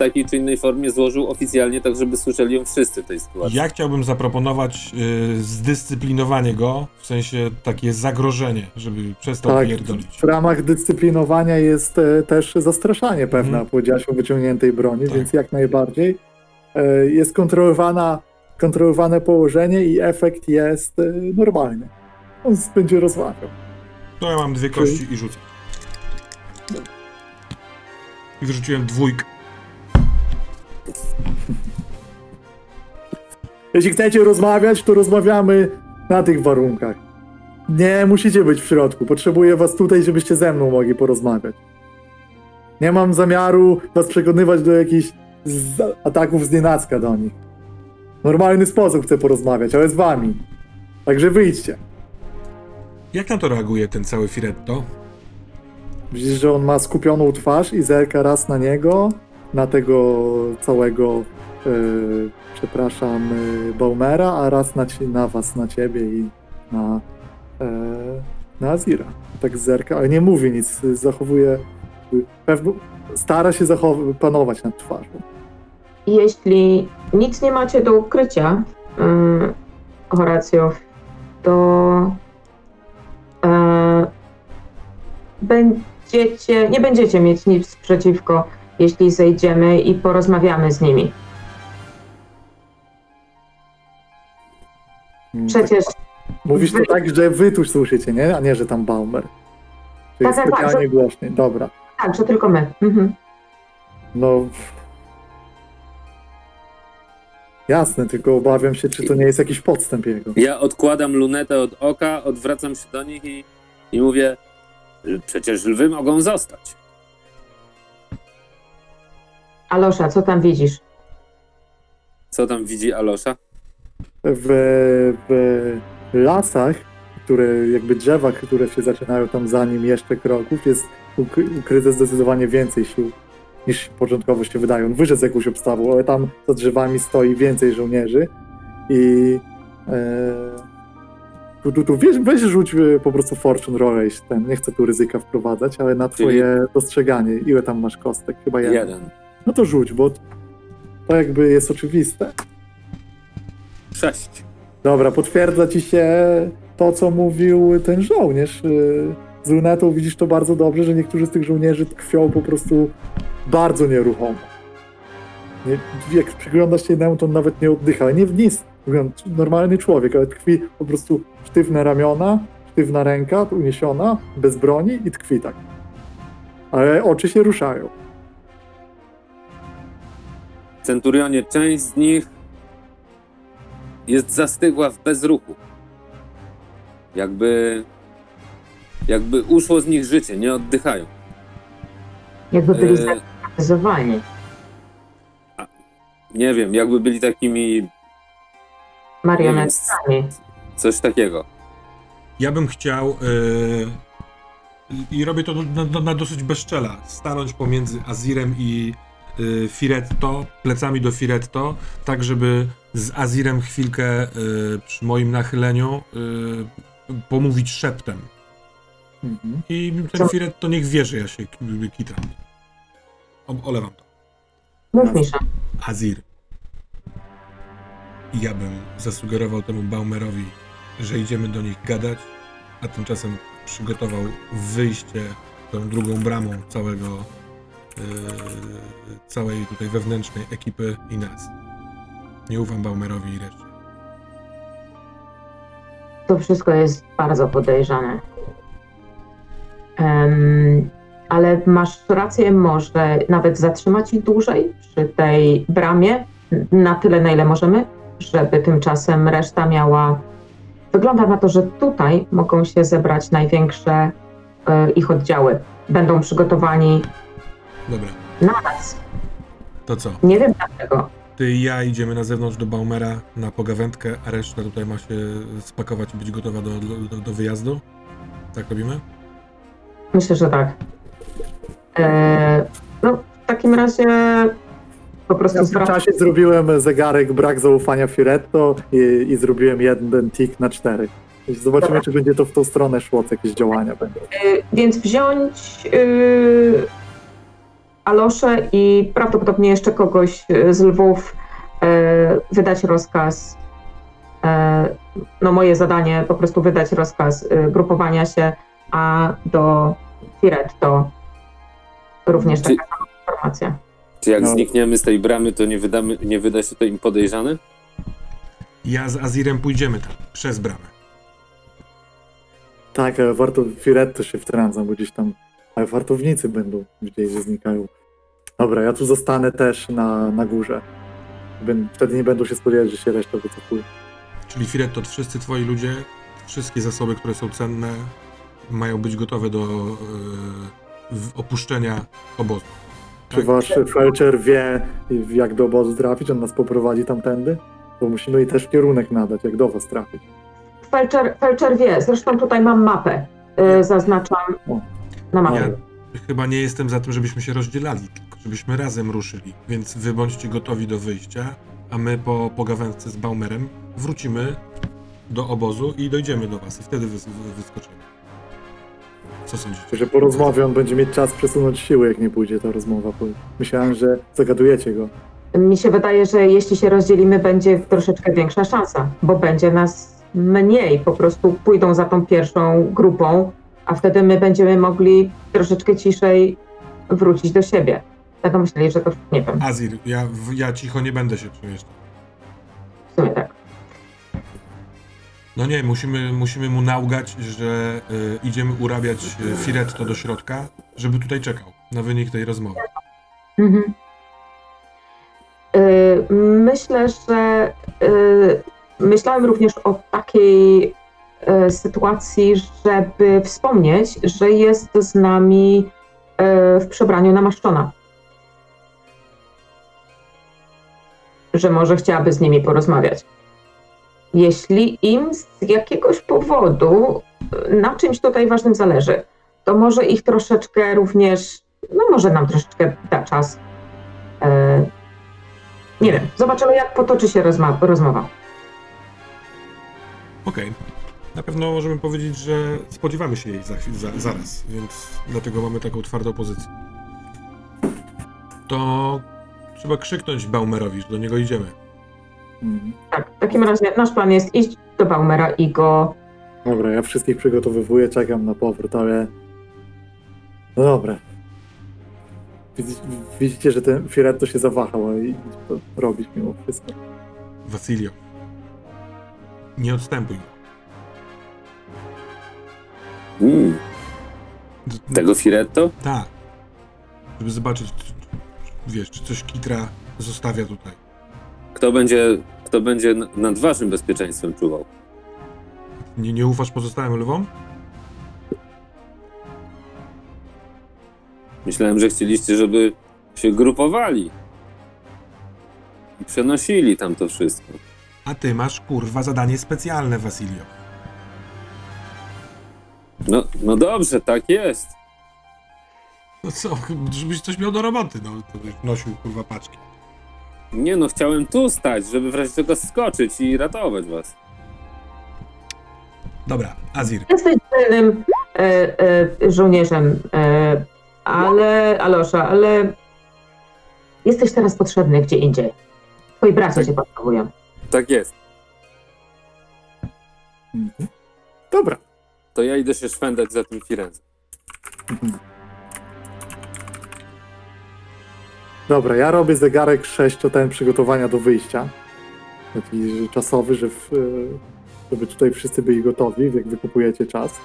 takiej czy innej formie złożył oficjalnie, tak żeby słyszeli ją wszyscy w tej sytuacji. ja chciałbym zaproponować y, zdyscyplinowanie go, w sensie takie zagrożenie, żeby przestał Tak, pierdolić. w ramach dyscyplinowania jest e, też zastraszanie pewne, Mhm. powiedziałaś o wyciągniętej broni, Tak. więc jak najbardziej e, jest kontrolowana, kontrolowane położenie i efekt jest e, normalny. On będzie rozmawiał. To ja mam dwie kości i rzucę. I wyrzuciłem dwójkę. Jeśli chcecie rozmawiać, to rozmawiamy na tych warunkach. Nie musicie być w środku. Potrzebuję was tutaj, żebyście ze mną mogli porozmawiać. Nie mam zamiaru was przekonywać do jakichś z- ataków z nienacka do nich. W normalny sposób chcę porozmawiać, ale z wami. Także wyjdźcie. Jak na to reaguje ten cały Firetto? Widzisz, że on ma skupioną twarz i zerka raz na niego, na tego całego, e, przepraszam, e, Baumera, a raz na, na was, na ciebie i na, e, na Azira. Tak zerka, ale nie mówi nic, zachowuje pewno stara się panować nad twarzą. Jeśli nic nie macie do ukrycia, yy, Horacjo, to e, będziecie, nie będziecie mieć nic przeciwko, jeśli zejdziemy i porozmawiamy z nimi. Mm, Przecież tak, mówisz to tak, że wy tu słyszycie, nie? A nie, że tam Baumer. Czyli Tak, tak, tak, specjalnie głośniej. Dobra. tak, że tylko my. Mhm. No. Jasne, tylko obawiam się, czy to nie jest jakiś podstęp jego. Ja odkładam lunetę od oka, odwracam się do nich i, i mówię, "L- przecież lwy mogą zostać. Alosza, co tam widzisz? Co tam widzi Alosza? W, w lasach, które jakby drzewa, które się zaczynają tam za nim jeszcze kroków, jest ukry- ukryte zdecydowanie więcej sił niż początkowo się wydaje. On wyszedł z jakąś obstawą, ale tam za drzewami stoi więcej żołnierzy i e, tu, tu, tu weź, weź rzuć e, po prostu Fortune Roll, ten, nie chcę tu ryzyka wprowadzać, ale na twoje dostrzeganie. Ile tam masz kostek? Chyba jeden. Jeden. No to rzuć, bo to jakby jest oczywiste. Sześć. Dobra, potwierdza ci się to, co mówił ten żołnierz. Yy, Z lunetą widzisz to bardzo dobrze, że niektórzy z tych żołnierzy tkwią po prostu bardzo nieruchomo. Nie, jak przyglądasz się jednemu, to on nawet nie oddycha, ale nie w nic. Normalny człowiek, ale tkwi po prostu sztywne ramiona, sztywna ręka uniesiona, bez broni i tkwi tak. Ale oczy się ruszają. Centurionie, część z nich jest zastygła w bezruchu. Jakby, jakby uszło z nich życie, nie oddychają. Jakby byli E, nie wiem, jakby byli takimi, Marionetkami. coś takiego. Ja bym chciał, yy, i robię to na, na, na dosyć bezczela, stanąć pomiędzy Azirem i Firetto, plecami do Firetto, tak żeby z Azirem chwilkę yy, przy moim nachyleniu yy, pomówić szeptem. Mhm. I ten? Firetto niech wie, że ja się k- kitram. O, olewam to. Mów Misza. Azir. Ja bym zasugerował temu Baumerowi, że idziemy do nich gadać, a tymczasem przygotował wyjście tą drugą bramą całego całej tutaj wewnętrznej ekipy i nas. Nie ufam Baumerowi i reszcie. To wszystko jest bardzo podejrzane. Em, ale masz rację, może nawet zatrzymać ich dłużej przy tej bramie, na tyle, na ile możemy, żeby tymczasem reszta miała. Wygląda na to, że tutaj mogą się zebrać największe e, ich oddziały. Będą przygotowani Dobra, na nas. to co? Nie wiem dlaczego. Ty i ja idziemy na zewnątrz do Baumera na pogawędkę, a reszta tutaj ma się spakować i być gotowa do, do, do wyjazdu? Tak robimy? Myślę, że tak. E, no, w takim razie po prostu Ja w tym czasie zrobiłem zegarek brak zaufania Firetto i, i zrobiłem jeden tik na cztery. Zobaczymy, Dobra. czy będzie to w tą stronę szło, jakieś działania będą. Y, Więc wziąć y, Aloszę i prawdopodobnie jeszcze kogoś y, z Lwów, y, wydać rozkaz. y, No moje zadanie po prostu wydać rozkaz grupowania się, a do Firetto również Czy- taka sama informacja. Czy jak No. znikniemy z tej bramy, to nie, wydamy, nie wyda się to im podejrzane? Ja z Azirem pójdziemy tam, przez bramę. Tak, warto Firetto się wtrącam, bo gdzieś tam ale wartownicy będą gdzieś, że znikają. Dobra, ja tu zostanę też na, na górze. Bę- Wtedy nie będą się spodziewać, że się reszta wycofuje. Czyli Firetto, wszyscy twoi ludzie, wszystkie zasoby, które są cenne, mają być gotowe do e, w- opuszczenia obozu. Czy Tak? wasz felczer wie, jak do obozu trafić? On nas poprowadzi tamtędy? Bo musimy jej też kierunek nadać, jak do was trafić. Felczer, Felczer wie, zresztą tutaj mam mapę. Y, Zaznaczam O. na mapie. Ja chyba nie jestem za tym, żebyśmy się rozdzielali, żebyśmy razem ruszyli. Więc wy bądźcie gotowi do wyjścia, a my po pogawędce z Baumerem wrócimy do obozu i dojdziemy do was i wtedy wys- wy- wyskoczymy. Co sądzicie? Że po rozmowie on będzie mieć czas przesunąć siły, jak nie pójdzie ta rozmowa. bo Myślałem, że zagadujecie go. Mi się wydaje, że jeśli się rozdzielimy, będzie troszeczkę większa szansa, bo będzie nas mniej. Po prostu pójdą za tą pierwszą grupą, a wtedy my będziemy mogli troszeczkę ciszej wrócić do siebie. Będą myśleli, że to nie wiem, Azir, ja, ja cicho nie będę się przemieszczał. w sumie tak. No nie, musimy, musimy mu naugać, że y, idziemy urabiać y, Firetto do środka, żeby tutaj czekał na wynik tej rozmowy. Mhm. Y, Myślę, że y, myślałem również o takiej y, sytuacji, żeby wspomnieć, że jest z nami y, w przebraniu namaszczona. Że może chciałaby z nimi porozmawiać. Jeśli im z jakiegoś powodu na czymś tutaj ważnym zależy, to może ich troszeczkę również, no może nam troszeczkę da czas E, Nie wiem, zobaczymy jak potoczy się rozmowa. Okej. Na pewno możemy powiedzieć, że spodziewamy się jej za, za, zaraz, więc dlatego mamy taką twardą pozycję. To trzeba krzyknąć Baumerowi, że do niego idziemy. Mhm. Tak, w takim razie nasz plan jest iść do Baumera i go. Dobra, ja wszystkich przygotowywuję, czekam na powrót, ale... No dobra. Widzicie, że ten Firetto się zawahał i to robić mimo wszystko. Wasilio. Nie odstępuj. Mm, tego Firetto? Tak. Żeby zobaczyć, czy- wiesz, czy coś Kitra zostawia tutaj. Kto będzie, kto będzie nad waszym bezpieczeństwem czuwał? Nie, nie ufasz pozostałym lwom? Myślałem, że chcieliście, żeby się grupowali. I przenosili tam to wszystko. A ty masz, kurwa, zadanie specjalne, Wasilio. No, no dobrze, tak jest. No co, żebyś coś miał do roboty, no. To byś nosił, kurwa, paczki. Nie no, chciałem tu stać, żeby w razie czego skoczyć i ratować was. Dobra, Azir. Jesteś dzielnym e, e, żołnierzem, e, ale, Alosza, ale jesteś teraz potrzebny gdzie indziej. Twoi bracia cię potrzebują. Tak jest. Mhm. Dobra. To ja idę się szwendać za tym Firenze. Dobra, ja robię zegarek 6 ten przygotowania do wyjścia. Taki czasowy, że w, e, żeby tutaj wszyscy byli gotowi, jak wykupujecie czas.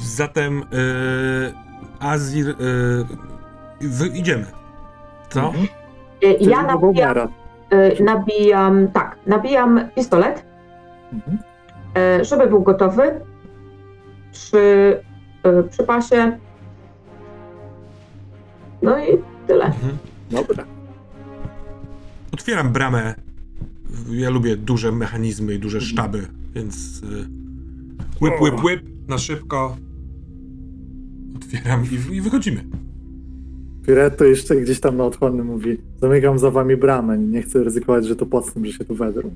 Zatem, yy, Azir, yy, idziemy. Co? Mhm. Ja nabijam, nabijam, tak, nabijam pistolet, Mhm. żeby był gotowy przy, przy pasie. No i tyle. Mhm. Dobra. Otwieram bramę. Ja lubię duże mechanizmy i duże sztaby, więc łyp, łyp, łyp, na szybko. Otwieram i, i wychodzimy. Firetto jeszcze gdzieś tam na odchodnym mówi zamykam za wami bramę, nie chcę ryzykować, że to podstęp, że się tu wedrą.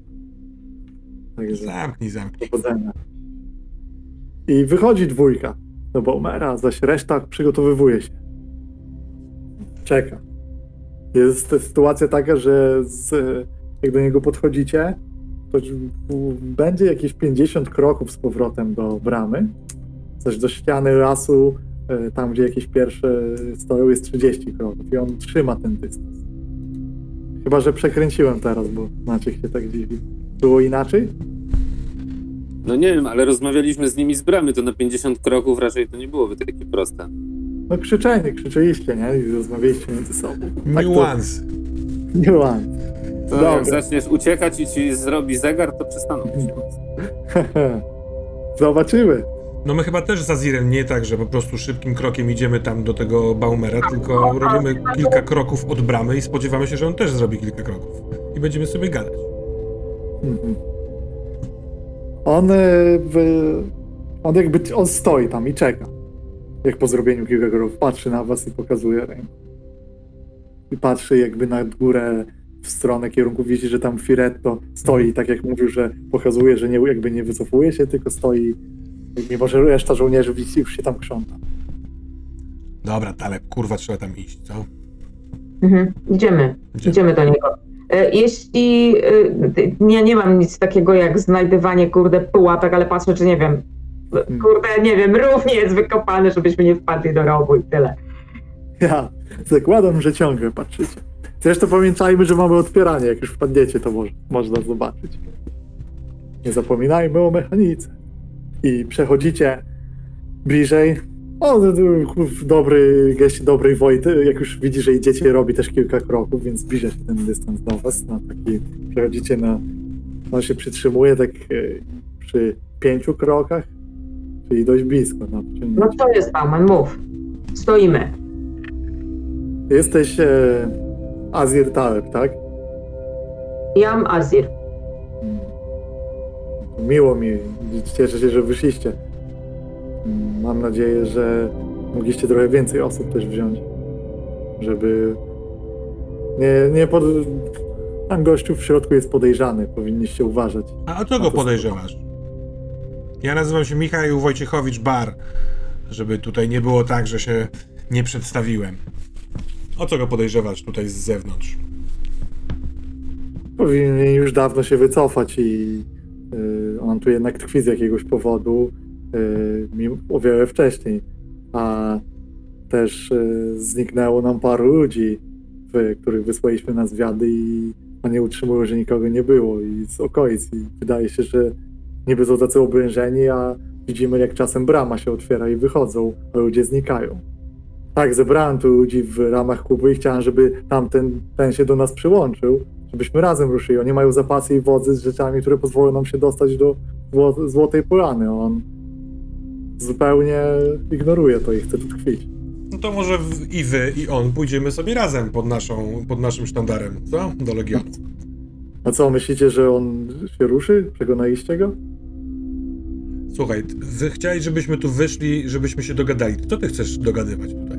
Także Zamknij, zamknij. powodzenia. I wychodzi dwójka do Baumera, zaś reszta przygotowywuje się. Czeka. Jest sytuacja taka, że z, jak do niego podchodzicie, to będzie jakieś 50 kroków z powrotem do bramy, zaś do ściany lasu, e, tam gdzie jakieś pierwsze stoją, jest 30 kroków i on trzyma ten dystans. Chyba, że przekręciłem teraz, bo Maciek się tak dziwi. Było inaczej? No nie wiem, ale rozmawialiśmy z nimi z bramy, to na 50 kroków raczej to nie byłoby takie proste. No krzyczenie, krzyczeliście, nie? I rozmawialiście między sobą. Tak to- Niuans. Niuans. To Dobra. jak zaczniesz uciekać i ci zrobi zegar, to przestaną. [LAUGHS] Zobaczymy. No my chyba też z Azirem nie tak, że po prostu szybkim krokiem idziemy tam do tego Baumera, tylko robimy kilka kroków od bramy i spodziewamy się, że on też zrobi kilka kroków. I będziemy sobie gadać. Mhm. On, w, on jakby, on stoi tam i czeka. Jak po zrobieniu kilka kroków patrzy na was i pokazuje ręką. I patrzy jakby na górę w stronę kierunku, widzi, że tam Firetto stoi, tak jak mówił, że pokazuje, że nie, jakby nie wycofuje się, tylko stoi Mimo, że reszta żołnierzy już się tam krząta. Dobra, Taleb, kurwa, trzeba tam iść, co? Mhm. Idziemy. Idziemy. Idziemy do niego. E, Jeśli e, ja nie mam nic takiego jak znajdywanie kurde pułapek, ale patrzę, czy nie wiem. Kurde, nie wiem, rów nie jest wykopany, żebyśmy nie wpadli do rowu i tyle. Ja zakładam, że ciągle patrzycie. Zresztą pamiętajmy, że mamy odpieranie. Jak już wpadniecie, to może, można zobaczyć. Nie zapominajmy o mechanice. I przechodzicie bliżej. O, dobry geście dobrej Wojty. Jak już widzi, że idziecie, robi też kilka kroków, więc zbliża się ten dystans do was. Na taki, przechodzicie na... On się przytrzymuje tak e, przy pięciu krokach, czyli dość blisko. No to jest Bauman, mów. Stoimy. Jesteś e, Azir Taleb, tak? Jam Azir. Miło mi, cieszę się, że wyszliście. Mam nadzieję, że mogliście trochę więcej osób też wziąć, żeby nie, nie pod... Tam gościu w środku jest podejrzany, powinniście uważać. A o co No go to podejrzewasz? Ja nazywam się Michał Wojciechowicz Bar, żeby tutaj nie było tak, że się nie przedstawiłem. O co go podejrzewasz tutaj z zewnątrz? Powinien już dawno się wycofać i y, on tu jednak tkwi z jakiegoś powodu y, mimo- o wiele wcześniej. A też y, zniknęło nam paru ludzi, w, których wysłaliśmy na zwiady i oni utrzymują, że nikogo nie było i z okolic. I wydaje się, że niby są tacy obrężeni, a widzimy jak czasem brama się otwiera i wychodzą, a ludzie znikają. Tak, zebrałem tu ludzi w ramach klubu i chciałem, żeby tamten ten się do nas przyłączył, żebyśmy razem ruszyli. Oni mają zapasy i wozy z rzeczami, które pozwolą nam się dostać do zło- Złotej Polany. On zupełnie ignoruje to i chce tu tkwić. No to może i wy, i on pójdziemy sobie razem pod, naszą, pod naszym sztandarem, co? Do Legionu. A co, myślicie, że on się ruszy? Przekonaliście go? Słuchaj, wy chciałeś, żebyśmy tu wyszli, żebyśmy się dogadali. Co ty chcesz dogadywać tutaj?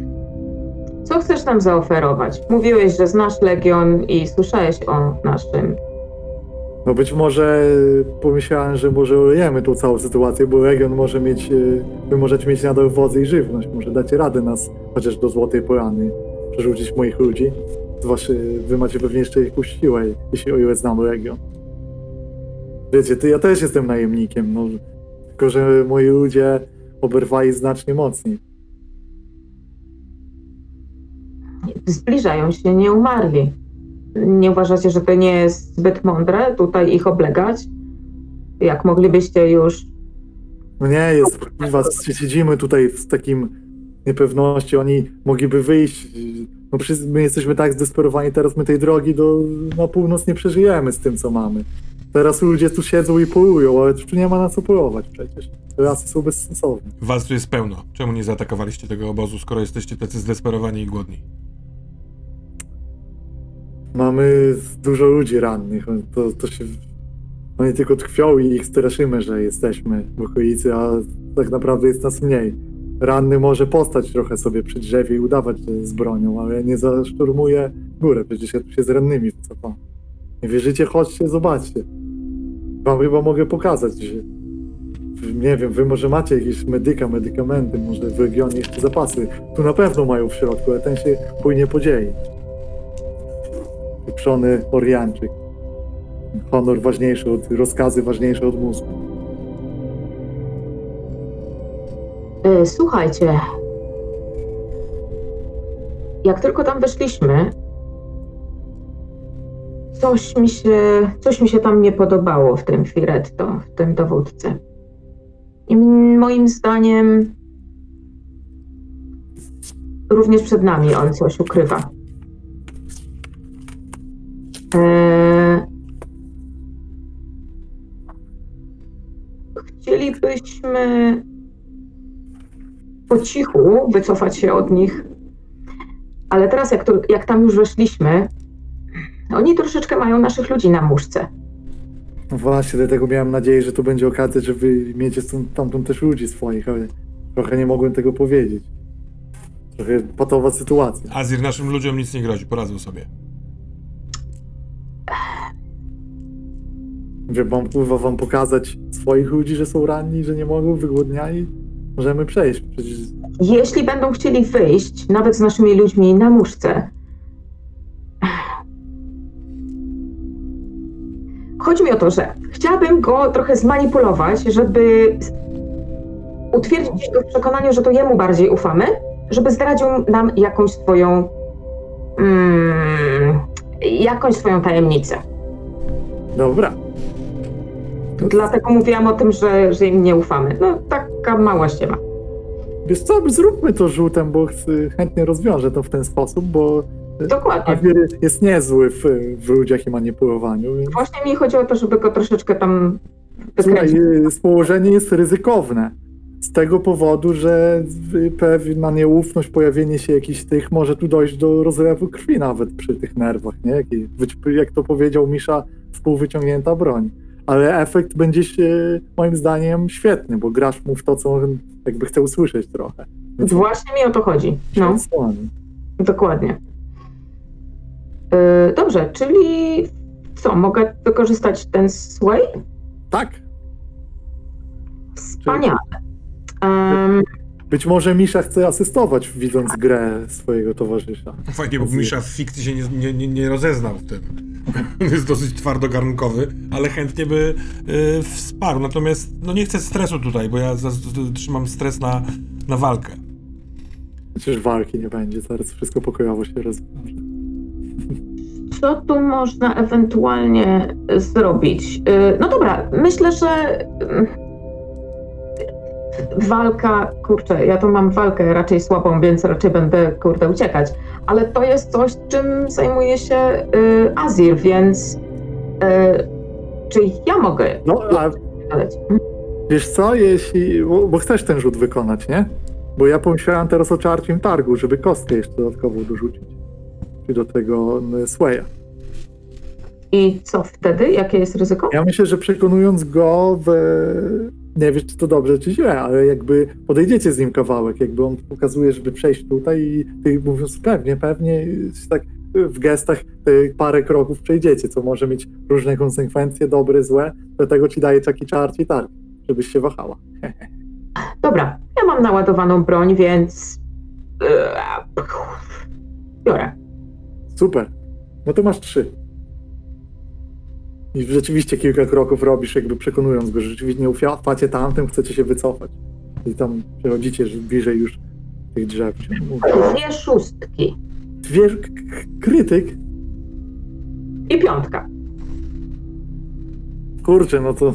Co chcesz nam zaoferować? Mówiłeś, że znasz Legion i słyszałeś o naszym. No być może pomyślałem, że może olejemy tą całą sytuację, bo Region może mieć, e, wy możecie mieć nadal wozy i żywność. Może dacie radę nas chociaż do Złotej Polany przerzucić moich ludzi. Zwłaszcza wy macie pewnie jeszcze jakąś siłę, jeśli o ile znam Region. Wiecie, ty, ja też jestem najemnikiem, no, tylko że moi ludzie oberwali znacznie mocniej. Zbliżają się, nie umarli. Nie uważacie, że to nie jest zbyt mądre tutaj ich oblegać? Jak moglibyście już. No nie, jest, kurwa, siedzimy tutaj w takim niepewności, oni mogliby wyjść, no my jesteśmy tak zdesperowani, teraz my tej drogi do, na północ nie przeżyjemy z tym, co mamy. Teraz ludzie tu siedzą i polują, ale tu nie ma na co polować przecież. Te lasy są bezsensowne. Was tu jest pełno. Czemu nie zaatakowaliście tego obozu, skoro jesteście tacy zdesperowani i głodni? Mamy dużo ludzi rannych, to, to się... Oni tylko tkwią i ich straszymy, że jesteśmy w okolicy, a tak naprawdę jest nas mniej. Ranny może postać trochę sobie przy drzewie i udawać, że jest z bronią, ale nie zaszturmuje górę, przecież ja tu się z rannymi wycofam. Nie wierzycie? Chodźcie, zobaczcie. Wam chyba mogę pokazać, że nie wiem, wy może macie jakieś medyka, medykamenty, może w regionie zapasy. Tu na pewno mają w środku, ale ten się pójnie podzieli pieprzony Orianczyk. Honor ważniejszy od, rozkazy ważniejsze od mózgu. E, słuchajcie. Jak tylko tam weszliśmy, coś mi się, coś mi się tam nie podobało w tym Firetto, w tym dowódcy. I moim zdaniem również przed nami on coś ukrywa. Eee, chcielibyśmy po cichu wycofać się od nich, ale teraz jak, tu, jak tam już weszliśmy, oni troszeczkę mają naszych ludzi na muszce. No właśnie, dlatego miałem nadzieję, że to będzie okazja, że wy miecie stąd, tamtąd też ludzi swoich, ale trochę nie mogłem tego powiedzieć. Trochę patowa sytuacja. Azir, naszym ludziom nic nie grozi, poradzą sobie. Wiem, mam kurwa wam pokazać swoich ludzi, że są ranni, że nie mogą, wygłodniali. Możemy przejść. Przecież Jeśli będą chcieli wyjść, nawet z naszymi ludźmi na muszce. Chodzi mi o to, że chciałabym go trochę zmanipulować, żeby utwierdzić go w przekonaniu, że to jemu bardziej ufamy, żeby zdradził nam jakąś swoją. Mm, jakąś swoją tajemnicę. dobra. Dlatego mówiłam o tym, że, że im nie ufamy. No, taka mała ściema. Wiesz co, zróbmy to żółtem, bo chcę, chętnie rozwiążę to w ten sposób, bo Dokładnie. Jest niezły w, w ludziach i manipulowaniu. więc- Właśnie mi chodzi o to, żeby go troszeczkę tam Słuchaj, y, położenie jest ryzykowne. Z tego powodu, że pewna nieufność, pojawienie się jakichś tych, może tu dojść do rozlewu krwi nawet przy tych nerwach, nie? Jak, jak to powiedział Misza, wpółwyciągnięta broń. Ale efekt będzie się, moim zdaniem, świetny, bo grasz mu w to, co on jakby chce usłyszeć trochę. Więc Właśnie mi o to chodzi. No, dokładnie. Yy, dobrze, czyli co, mogę wykorzystać ten sway? Tak, Wspaniale. Em, być może Misza chce asystować, widząc grę swojego towarzysza. Fajnie, bo Misza w fikcji się nie, nie, nie, nie rozeznał w tym. [LAUGHS] Jest dosyć twardogarnkowy, ale chętnie by y, wsparł. Natomiast no nie chcę stresu tutaj, bo ja trzymam stres na, na walkę. Przecież walki nie będzie, zaraz wszystko pokojowo się rozwiąże. Co tu można ewentualnie zrobić? Yy, no dobra, myślę, że mm, walka, kurczę, ja tu mam walkę raczej słabą, więc raczej będę, kurde, uciekać. Ale to jest coś, czym zajmuje się yy, Azir, więc yy, czy ja mogę No, a? Wiesz co, jeśli. Bo, bo chcesz ten rzut wykonać, nie? Bo ja pomyślałem teraz o czarcim targu, żeby kostkę jeszcze dodatkowo dorzucić. Czy do tego mm, Swaya. I co wtedy? Jakie jest ryzyko? Ja myślę, że przekonując go w. Nie wiesz, czy to dobrze, czy źle, ale jakby podejdziecie z nim kawałek, jakby on pokazuje, żeby przejść tutaj i ty mówiąc pewnie, pewnie, tak w gestach y, parę kroków przejdziecie, co może mieć różne konsekwencje, dobre, złe, dlatego ci daje taki czarci targ, żebyś się wahała. [LAUGHS] Dobra, ja mam naładowaną broń, więc yy, biorę. Super. No to masz trzy. I rzeczywiście kilka kroków robisz, jakby przekonując go, że rzeczywiście nie ufacie tamtym, chcecie się wycofać. I tam przechodzicie że bliżej już tych drzew. Dwie szóstki Dwie, krytyk? i piątka. Kurczę, no to,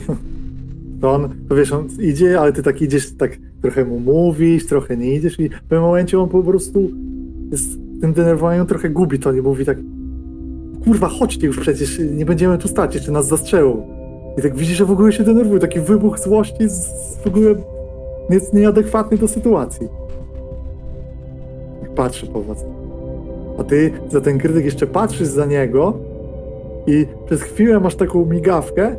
to on, to wiesz, on idzie, ale ty tak idziesz, tak trochę mu mówisz, trochę nie idziesz i w pewnym momencie on po prostu jest tym denerwowaniu trochę gubi to, nie mówi tak kurwa, chodźcie już przecież, nie będziemy tu stać, jeszcze nas zastrzelą. I tak widzisz, że w ogóle się denerwuje, taki wybuch złości z, w ogóle jest nieadekwatny do sytuacji. Patrzy po was. A ty za ten krytyk jeszcze patrzysz za niego i przez chwilę masz taką migawkę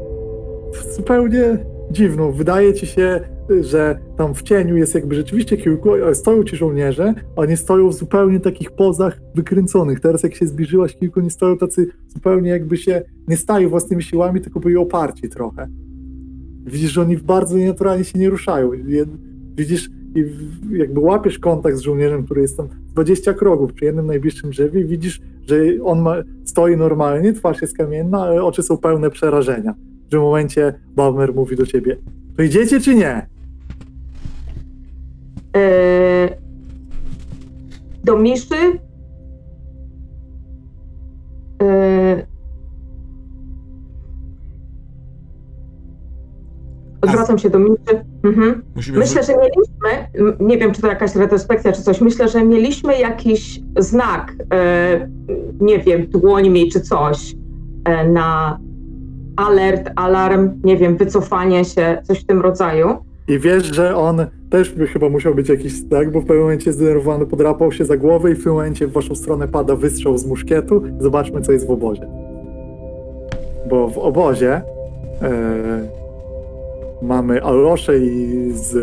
zupełnie dziwną. Wydaje ci się, że tam w cieniu jest jakby rzeczywiście kilku, ale stoją ci żołnierze, a oni stoją w zupełnie takich pozach wykręconych. Teraz jak się zbliżyłaś, kilku nie stoją tacy zupełnie jakby się nie stają własnymi siłami, tylko byli oparci trochę. Widzisz, że oni bardzo nienaturalnie się nie ruszają. Widzisz i jakby łapiesz kontakt z żołnierzem, który jest tam 20 kroków przy jednym najbliższym drzewie i widzisz, że on ma, stoi normalnie, twarz jest kamienna, ale oczy są pełne przerażenia. W tym momencie Balmer mówi do ciebie, to idziecie czy nie? Yy, do Miszy. Yy, odwracam się do Miszy. Mhm. Myślę, że mieliśmy, nie wiem czy to jakaś retrospekcja czy coś, myślę, że mieliśmy jakiś znak, e, nie wiem, dłońmi czy coś na alert, alarm, nie wiem, wycofanie się, coś w tym rodzaju. I wiesz, że on też by chyba musiał być jakiś tak, bo w pewnym momencie zdenerwowany podrapał się za głowę i w tym momencie w waszą stronę pada wystrzał z muszkietu. Zobaczmy, co jest w obozie. Bo w obozie e, mamy Alrosze i z,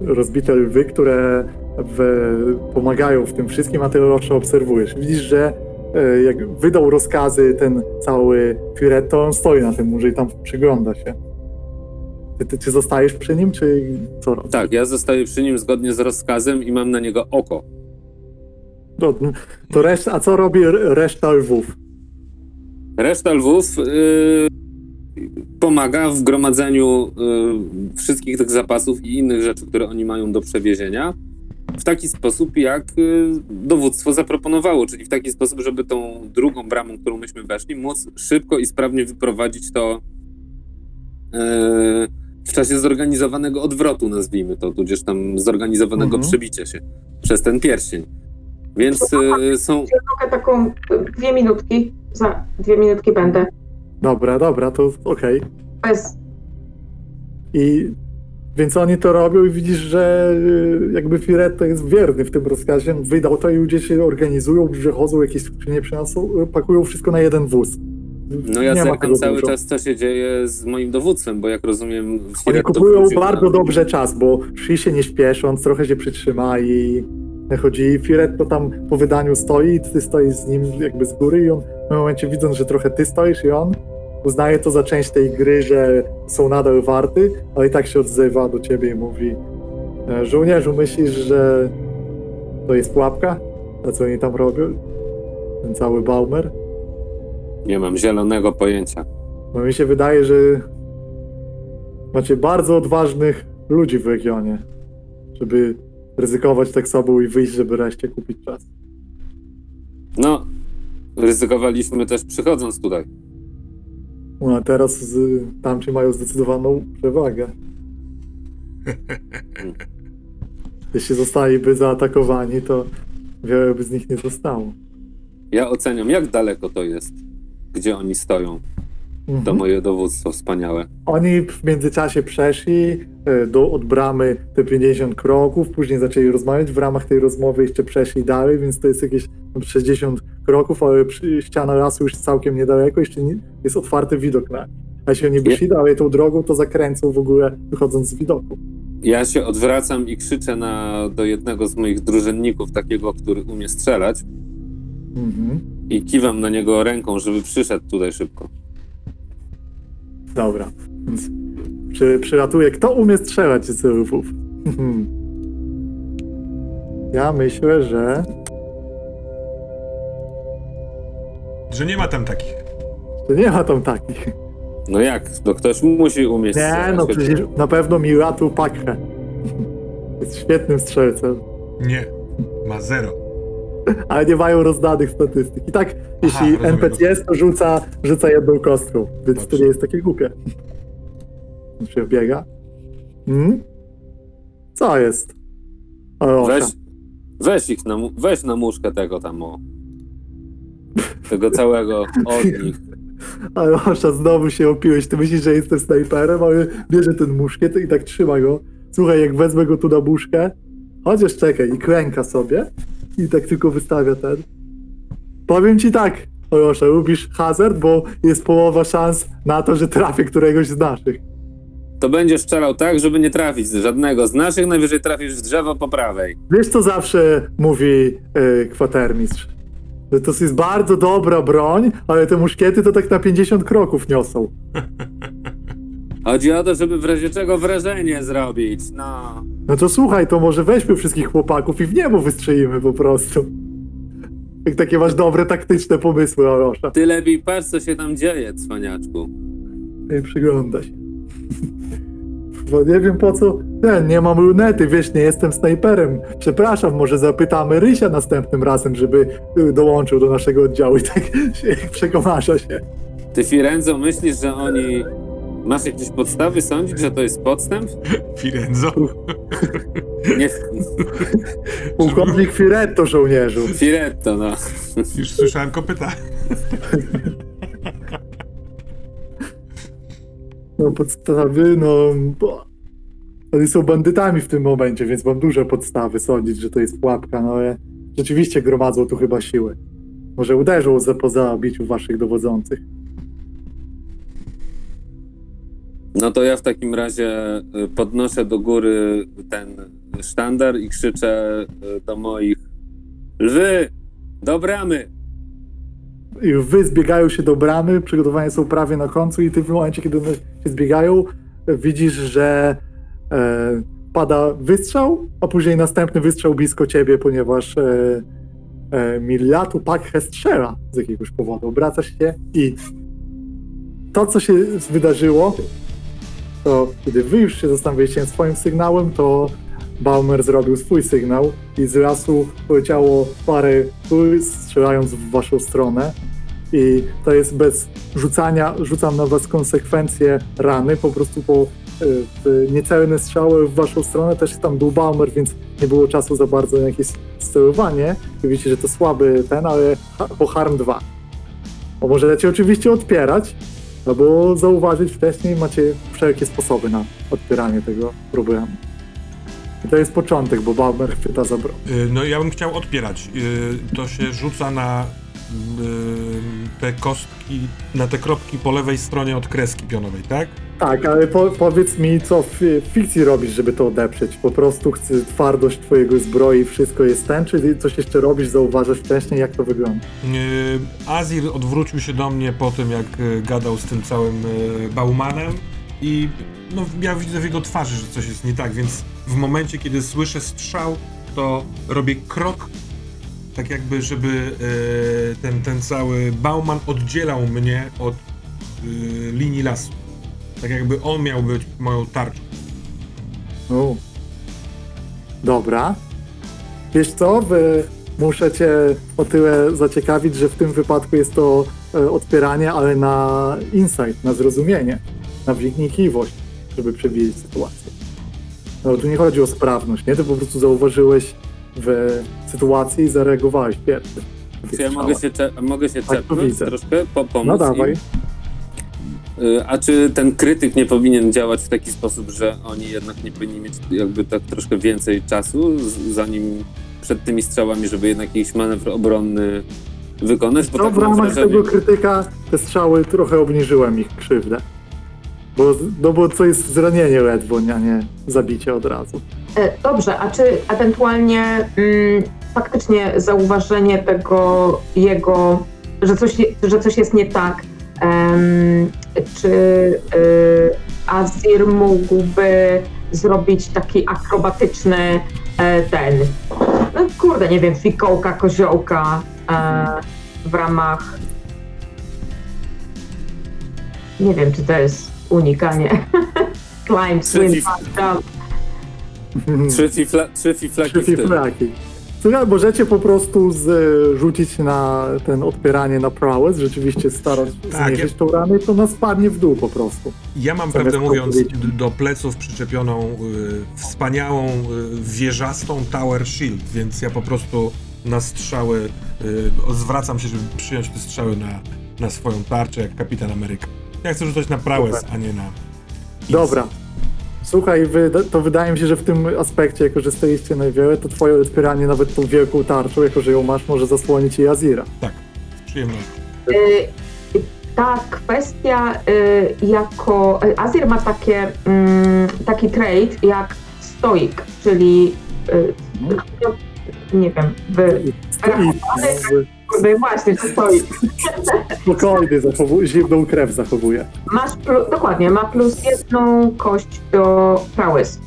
rozbite lwy, które w, pomagają w tym wszystkim, a ty Alrosze obserwujesz. Widzisz, że e, jak wydał rozkazy ten cały Firet, to on stoi na tym murze i tam przygląda się. Ty, ty, ty zostajesz przy nim, czy co robisz? Tak, ja zostaję przy nim zgodnie z rozkazem i mam na niego oko. To, to reszta, a co robi reszta lwów? Reszta lwów y, pomaga w gromadzeniu y, wszystkich tych zapasów i innych rzeczy, które oni mają do przewiezienia w taki sposób, jak y, dowództwo zaproponowało, czyli w taki sposób, żeby tą drugą bramą, którą myśmy weszli, móc szybko i sprawnie wyprowadzić to y, w czasie zorganizowanego odwrotu, nazwijmy to, tudzież tam zorganizowanego Mhm. przebicia się przez ten pierścień. Więc y, są, Mogę taką y, dwie minutki, za dwie minutki będę. Dobra, dobra, to okej. Bez, I więc oni to robią i widzisz, że y, jakby Firetto jest wierny w tym rozkazie. Wydał to i ludzie się organizują, przychodzą, jakieś skrzynie przyniosą, pakują wszystko na jeden wóz. No ja Nie zerkam cały dużo. czas, co się dzieje z moim dowództwem, bo jak rozumiem... Oni kupują bardzo na- dobrze czas, bo szli się nie śpiesząc, trochę się przytrzyma i chodzi. Firetto tam po wydaniu stoi, ty stoisz z nim jakby z góry i on w momencie widząc, że trochę ty stoisz i on uznaje to za część tej gry, że są nadal warty, ale i tak się odzywa do ciebie i mówi e, żołnierzu, myślisz, że to jest pułapka? A co oni tam robią? Ten cały Baumer? Nie mam zielonego pojęcia. Bo mi się wydaje, że macie bardzo odważnych ludzi w regionie, żeby ryzykować tak sobą i wyjść, żeby reszcie kupić czas. No, ryzykowaliśmy też przychodząc tutaj. No, a teraz z, tamci mają zdecydowaną przewagę. [LAUGHS] Jeśli zostaliby zaatakowani, to wiele by z nich nie zostało. Ja oceniam, jak daleko to jest, gdzie oni stoją. To Mhm. moje dowództwo wspaniałe. Oni w międzyczasie przeszli e, do, od bramy te 50 kroków, później zaczęli rozmawiać. W ramach tej rozmowy jeszcze przeszli dalej, więc to jest jakieś tam 60 kroków, ale ściana lasu już całkiem niedaleko, jeszcze nie, jest otwarty widok na. A jeśli oni by szli dalej tą drogą, to zakręcą w ogóle wychodząc z widoku. Ja się odwracam i krzyczę na, do jednego z moich drużynników, takiego, który umie strzelać, Mhm. I kiwam na niego ręką, żeby przyszedł tutaj szybko. Dobra, więc przy, przylatuję. Kto umie strzelać z lwów? [LAUGHS] ja myślę, że Że nie ma tam takich. że nie ma tam takich. No jak? To ktoś musi umieć Nie, strzelać. no przecież na pewno Miratu Pakhe. Jest świetnym strzelcem, Nie. Ma zero. Ale nie mają rozdanych statystyk. I tak, jeśli rozumiem, NPC jest, to rzuca, rzuca jedną kostką, więc to Dobrze. nie jest takie głupie. On się biega. Hmm? Co jest? O, Weź, weź ich na, weź na muszkę tego tam, o. Tego całego od nich. [LAUGHS] Ale Osza, znowu się opiłeś. Ty myślisz, że jestem snajperem, ale bierze ten muszkiet i tak trzyma go. Słuchaj, jak wezmę go tu na muszkę, chociaż czekaj, i klęka sobie i tak tylko wystawia ten. Powiem ci tak, Osza, lubisz hazard, bo jest połowa szans na to, że trafię któregoś z naszych. To będziesz strzelał tak, żeby nie trafić żadnego z naszych, najwyżej trafisz w drzewo po prawej. Wiesz, co zawsze mówi yy, kwatermistrz? Że to jest bardzo dobra broń, ale te muszkiety to tak na 50 kroków niosą. Chodzi o to, żeby w razie czego wrażenie zrobić, no. No to słuchaj, to może weźmy wszystkich chłopaków i w niebo wystrzelimy po prostu. Jak takie masz dobre, taktyczne pomysły, Orosza. Ty lepiej patrz, co się tam dzieje, cwaniaczku. I przygląda się. Bo nie wiem po co. Nie, nie mam lunety, wiesz, nie jestem snajperem. Przepraszam, może zapytamy Rysia następnym razem, żeby y, dołączył do naszego oddziału i tak [LAUGHS] się przekomarza się. Ty, Firenzo, myślisz, że oni... Masz jakieś podstawy sądzić, że to jest podstęp? [LAUGHS] Firenzo. Nie, [LAUGHS] Pułkownik Firetto, żołnierzu. Firetto, no. Już słyszałem kopyta. [LAUGHS] No podstawy, no... Bo... Oni są bandytami w tym momencie, więc mam duże podstawy sądzić, że to jest pułapka, no ale rzeczywiście gromadzą tu chyba siły. Może uderzą za, po zabiciu waszych dowodzących. No to ja w takim razie y, podnoszę do góry ten sztandar i krzyczę y, do moich Lwy! Do bramy! i wy zbiegają się do bramy, przygotowania są prawie na końcu i ty w momencie, kiedy one się zbiegają, widzisz, że e, pada wystrzał, a później następny wystrzał blisko ciebie, ponieważ e, e, Miliatu Pakhe strzela z jakiegoś powodu. Obracasz się i to, co się wydarzyło, to kiedy wy już się zastanawialiście swoim sygnałem, to Baumer zrobił swój sygnał i z lasu poleciało parę kul strzelając w waszą stronę. I to jest bez rzucania, rzucam na was konsekwencje rany, po prostu po y, w niecelne strzały w waszą stronę, też tam był Baumer, więc nie było czasu za bardzo na jakieś sterowanie. I widzicie, że to słaby ten, ale po Harm 2. Bo możecie oczywiście odpierać, albo zauważyć wcześniej, macie wszelkie sposoby na odpieranie tego problemu. I to jest początek, bo Baumer chwyta za broń. Y, No ja bym chciał odpierać. Y, To się rzuca na te kostki, na te kropki po lewej stronie od kreski pionowej, tak? Tak, ale po, powiedz mi, co w fikcji robisz, żeby to odeprzeć? Po prostu chcę twardość twojego zbroi, wszystko jest ten, czy coś jeszcze robisz, zauważasz wcześniej, jak to wygląda? Y, Azir odwrócił się do mnie po tym, jak y, gadał z tym całym y, Baumanem i no, ja widzę w jego twarzy, że coś jest nie tak, więc w momencie, kiedy słyszę strzał, to robię krok, tak jakby, żeby y, ten, ten cały Bauman oddzielał mnie od y, linii lasu. Tak jakby on miał być moją tarczą. U. Dobra. Wiesz co, wy, muszę cię o tyle zaciekawić, że w tym wypadku jest to e, odpieranie, ale na insight, na zrozumienie, na wnikliwość, żeby przewidzieć sytuację. No tu nie chodzi o sprawność, nie? Ty po prostu zauważyłeś w sytuacji i zareagowałeś pierwszy. Czy ja mogę się, mogę się Tak, czepnąć troszkę, po, pomóc No dawaj. im? Y, A czy ten krytyk nie powinien działać w taki sposób, że oni jednak nie powinni mieć jakby tak troszkę więcej czasu, zanim przed tymi strzałami, żeby jednak jakiś manewr obronny wykonać? Bo No, tak w ramach wrażenie, tego krytyka te strzały trochę obniżyłem ich krzywdę. Bo, no bo to jest zranienie ledwo, a nie zabicie od razu. E, Dobrze, a czy ewentualnie mm, faktycznie zauważenie tego jego, że coś, że coś jest nie tak, em, czy y, Azir mógłby zrobić taki akrobatyczny e, ten, no kurde, nie wiem, fikołka, koziołka e, w ramach, nie wiem, czy to jest unikanie. Climb, swim, Przeciw- jump. Trzy, trzy fiflaki Trzy fiflaki. Słuchaj, możecie po prostu z, rzucić na ten odpieranie na prowess, rzeczywiście starać Tak, zmniejszyć ja- tą ranę, to ona spadnie w dół po prostu. Ja mam, Zamiast prawdę mówiąc, do pleców przyczepioną y, wspaniałą, y, wieżastą Tower Shield, więc ja po prostu na strzały y, zwracam się, żeby przyjąć te strzały na, na swoją tarczę, jak Kapitan Ameryka. Ja chcę rzucać na prowess, Super. a nie na... Dobra. Słuchaj, wy, to wydaje mi się, że w tym aspekcie, jako że stoiście najwięcej, to twoje odpieranie nawet tą wielką tarczą, jako że ją masz, może zasłonić i Azira. Tak, z przyjemnością. Y, ta kwestia y, jako. y, Azir ma takie, mm, taki trait jak stoik, czyli y, no, nie wiem, by, Z, by właśnie to stoik. spokojny zachowuje, zimną krew zachowuje. Masz plu, dokładnie, ma plus jedną kość do prowess.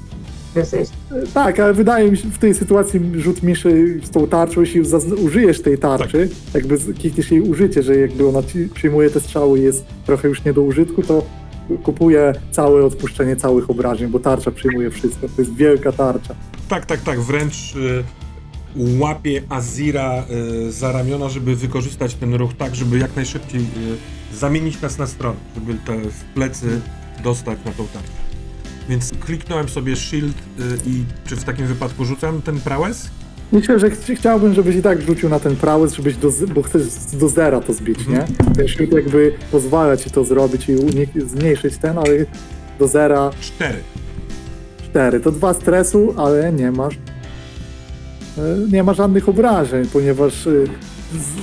Więc jest- Tak, ale wydaje mi się, w tej sytuacji rzut miszy z tą tarczą, jeśli zaz- użyjesz tej tarczy, jakby z- klikniesz jej użycie, że jakby ona ci przyjmuje te strzały i jest trochę już nie do użytku, to kupuje całe odpuszczenie całych obrażeń, bo tarcza przyjmuje wszystko. To jest wielka tarcza. Tak, tak, tak, wręcz y, łapie Azira y, za ramiona, żeby wykorzystać ten ruch tak, żeby jak najszybciej y, zamienić nas na stronę, żeby te w plecy dostać na tą tarczę. Więc kliknąłem sobie shield y, i czy w takim wypadku rzucam ten prowess? Myślę, że ch- chciałbym, żebyś i tak rzucił na ten prowess, żebyś do, bo chcesz do zera to zbić, Mhm. nie? Ten shield jakby pozwala ci to zrobić i zmniejszyć ten, ale do zera Cztery. 4. To dwa stresu, ale nie masz e, nie ma żadnych obrażeń, ponieważ e,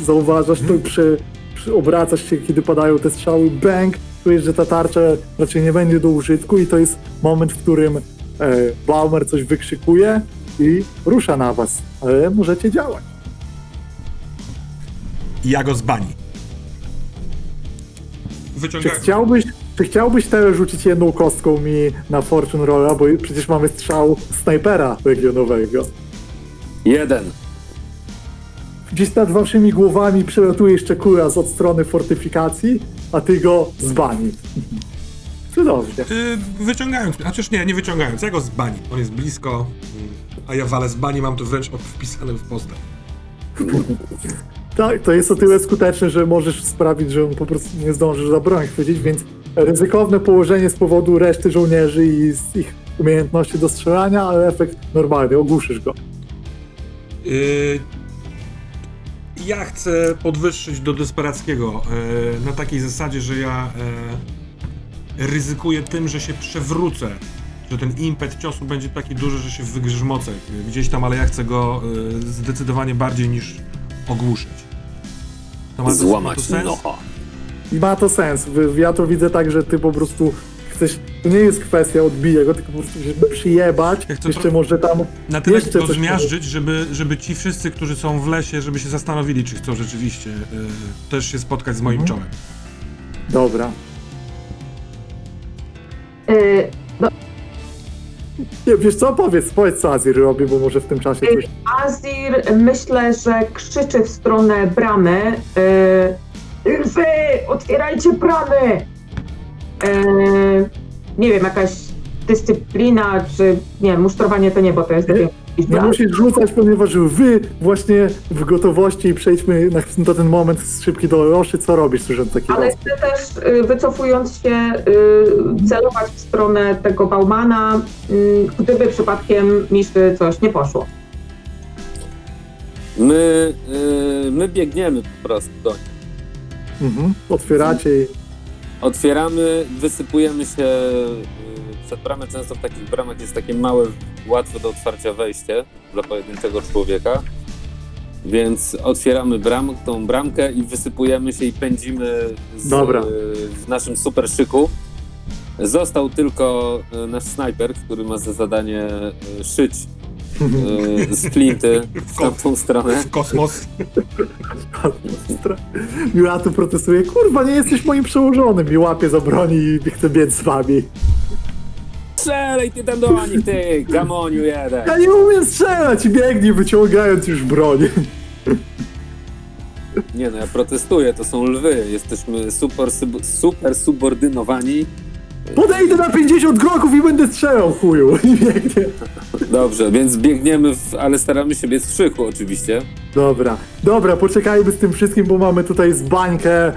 zauważasz to, przy, przy, obracasz się, kiedy padają te strzały, bang, czujesz, że ta tarcza raczej nie będzie do użytku i to jest moment, w którym e, Baumer coś wykrzykuje i rusza na was, ale możecie działać. I ja go z bani. Czy wyciągam. chciałbyś, czy chciałbyś teraz rzucić jedną kostką mi na Fortune Rolla, bo przecież mamy strzał snajpera regionowego. Jeden. Gdzieś nad waszymi głowami przelatuje jeszcze kuras od strony fortyfikacji, a ty go zbani. Cudownie. Y, wyciągając, a chociaż nie, nie wyciągając, ja go z bani. On jest blisko, a ja walę z bani, mam to wręcz wpisane w postać. Tak, to jest o tyle skuteczne, że możesz sprawić, że on po prostu nie zdąży za broń chwycić, więc ryzykowne położenie z powodu reszty żołnierzy i z ich umiejętności do strzelania, ale efekt normalny, ogłuszysz go. Y, ja chcę podwyższyć do desperackiego y, na takiej zasadzie, że ja y, ryzykuję tym, że się przewrócę. Że ten impet ciosu będzie taki duży, że się wygrzmocę gdzieś tam, ale ja chcę go zdecydowanie bardziej niż ogłuszyć. To ma to- ma to Złamać sens? nocha. Ma to sens. Ja to widzę tak, że ty po prostu chcesz. To nie jest kwestia odbija go, tylko po prostu żeby przyjebać. Ja chcę Jeszcze może tam. Na tyle Jeszcze go coś zmiażdżyć, żeby, żeby ci wszyscy, którzy są w lesie, żeby się zastanowili, czy chcą rzeczywiście y, też się spotkać z moim Mhm. czołem. Dobra. Y, Nie, wiesz co, powiedz, powiedz co Azir robi, bo może w tym czasie coś... Azir myślę, że krzyczy w stronę bramy. Y, Lwy, otwierajcie bramy! Y, nie wiem, jakaś dyscyplina, czy nie, musztrowanie to nie, bo to jest Nie, jakiś Nie musisz rzucać, ponieważ wy właśnie w gotowości i przejdźmy na, na ten moment szybki do Roszy, co robisz, słysząc taki Ale chcę też, y, wycofując się, y, celować w stronę tego Baumana, y, gdyby przypadkiem Miszy coś nie poszło. My, my biegniemy po prostu do nich. Mhm. Otwieracie i... Otwieramy, wysypujemy się y, przed bramę. Często w takich bramach jest takie małe, łatwe do otwarcia wejście dla pojedynczego człowieka. Więc otwieramy bram, tą bramkę i wysypujemy się i pędzimy z, y, w naszym super szyku. Został tylko y, nasz snajper, który ma za zadanie szyć y, z flinty w tamtą stronę. W kosmos. Miła tu protestuje, kurwa, nie jesteś moim przełożonym i łapie za broni i chce biec z wami. Strzelaj ty tam do nich, ty gamoniu jeden! Ja nie umiem strzelać i biegnij wyciągając już broń. Nie no, ja protestuję, to są lwy. Jesteśmy super, sub- super subordynowani. Podejdę na 50 kroków i będę strzelał, chuju. [LAUGHS] I biegnie. Dobrze, więc biegniemy, w, ale staramy się biec w szychu oczywiście. Dobra, dobra, poczekajmy z tym wszystkim, bo mamy tutaj zbańkę e,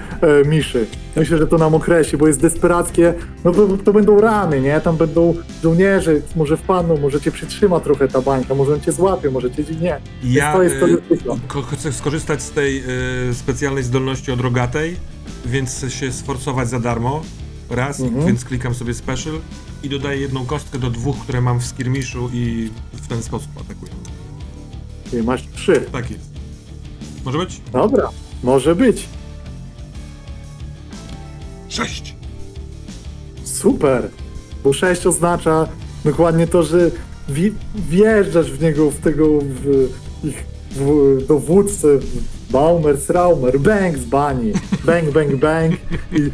Miszy. Myślę, że to nam określi, bo jest desperackie. No to, to będą rany, nie? Tam będą żołnierze, może wpadną, może cię przytrzyma trochę ta bańka, może on cię złapie, może cię nie. Ja to jest to y, ryzyko. ko- chcę skorzystać z tej y, specjalnej zdolności od rogatej, więc chcę się sforcować za darmo. Raz, Mhm. więc klikam sobie special i dodaję jedną kostkę do dwóch, które mam w skirmiszu i w ten sposób atakuję. I masz trzy. Tak jest. Może być? Dobra, może być. Sześć! Super, bo 6 oznacza dokładnie to, że wjeżdżasz w niego, w tego, w ich w, dowódcę, Baumer, Sraumer, bang z bani, bang, bang, bang i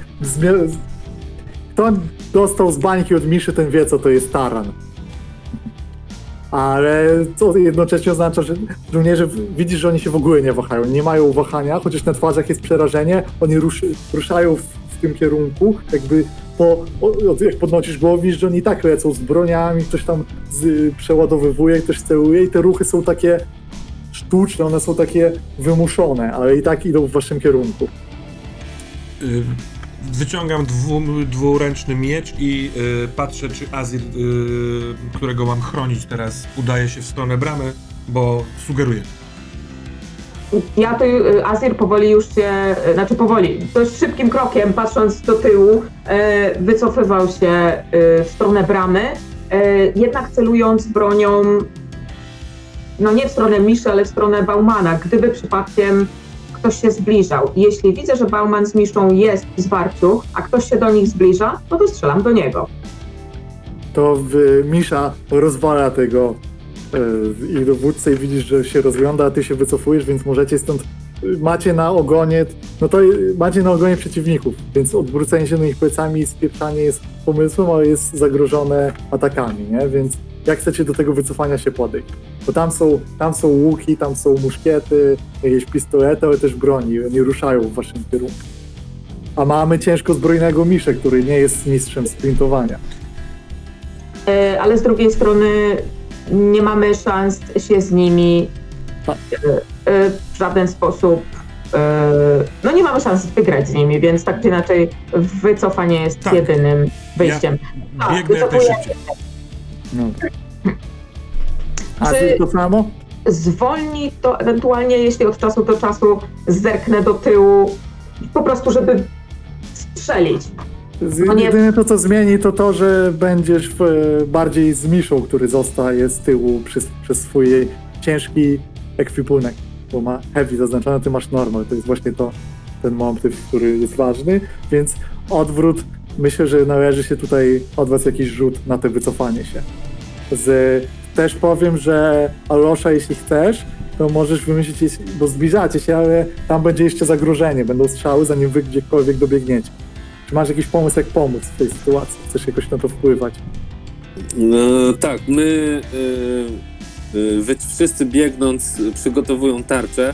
kto dostał z bańki od Miszy, ten wie, co to jest taran. Ale to jednocześnie oznacza, że żołnierze, widzisz, że oni się w ogóle nie wahają, nie mają wahania, chociaż na twarzach jest przerażenie, oni ruszy, ruszają w, w tym kierunku, jakby po, o, jak podnosisz głowę, widzisz, że oni tak lecą z broniami, ktoś tam z, przeładowywuje, ktoś celuje i te ruchy są takie sztuczne, one są takie wymuszone, ale i tak idą w waszym kierunku. Y, wyciągam dwu, dwuręczny miecz i y, patrzę, czy Azir, y, którego mam chronić teraz, udaje się w stronę bramy, bo sugeruję. Ja to y, Azir powoli już się, znaczy powoli, dość szybkim krokiem, patrząc do tyłu, y, wycofywał się y, w stronę bramy, jednak celując bronią, no nie w stronę Miszy, ale w stronę Baumana, gdyby przypadkiem ktoś się zbliżał. Jeśli widzę, że Bauman z Miszą jest w zwarciu, a ktoś się do nich zbliża, no to strzelam do niego. To w, Misza rozwala tego e, ich dowódcę i widzisz, że się rozgląda, a ty się wycofujesz, więc możecie stąd macie na ogonie, no to macie na ogonie przeciwników, więc odwrócenie się do nich plecami i spieprzanie jest pomysłem, ale jest zagrożone atakami, nie? Więc jak chcecie do tego wycofania się podejść? Bo tam są, tam są łuki, tam są muszkiety, jakieś pistolety, ale też broni, nie ruszają w waszym kierunku. A mamy ciężko zbrojnego miszę, który nie jest mistrzem sprintowania. E, ale z drugiej strony nie mamy szans się z nimi Tak. e, e, w żaden sposób. No nie mamy szans wygrać z nimi, więc tak czy inaczej wycofanie jest Tak. jedynym wyjściem. Tak, Biegnę jak wycofuję- najszybciej. No. A Czy- ty to samo? Zwolni to ewentualnie, jeśli od czasu do czasu zerknę do tyłu, po prostu, żeby strzelić. Z- No nie- Jedyne to, co zmieni, to to, że będziesz w, bardziej z Miszą, który zostaje z tyłu przez, przez swój ciężki ekwipunek, bo ma heavy zaznaczone, ty masz normal. To jest właśnie to, ten motyw, który jest ważny, więc odwrót, myślę, że należy się tutaj od was jakiś rzut na to wycofanie się. Z, też powiem, że Alosza, jeśli chcesz, to możesz wymyślić, bo zbliżacie się, ale tam będzie jeszcze zagrożenie, będą strzały, zanim wy gdziekolwiek dobiegniecie. Czy masz jakiś pomysł, jak pomóc w tej sytuacji? Chcesz jakoś na to wpływać? E, tak, my e, wy wszyscy biegnąc przygotowują tarcze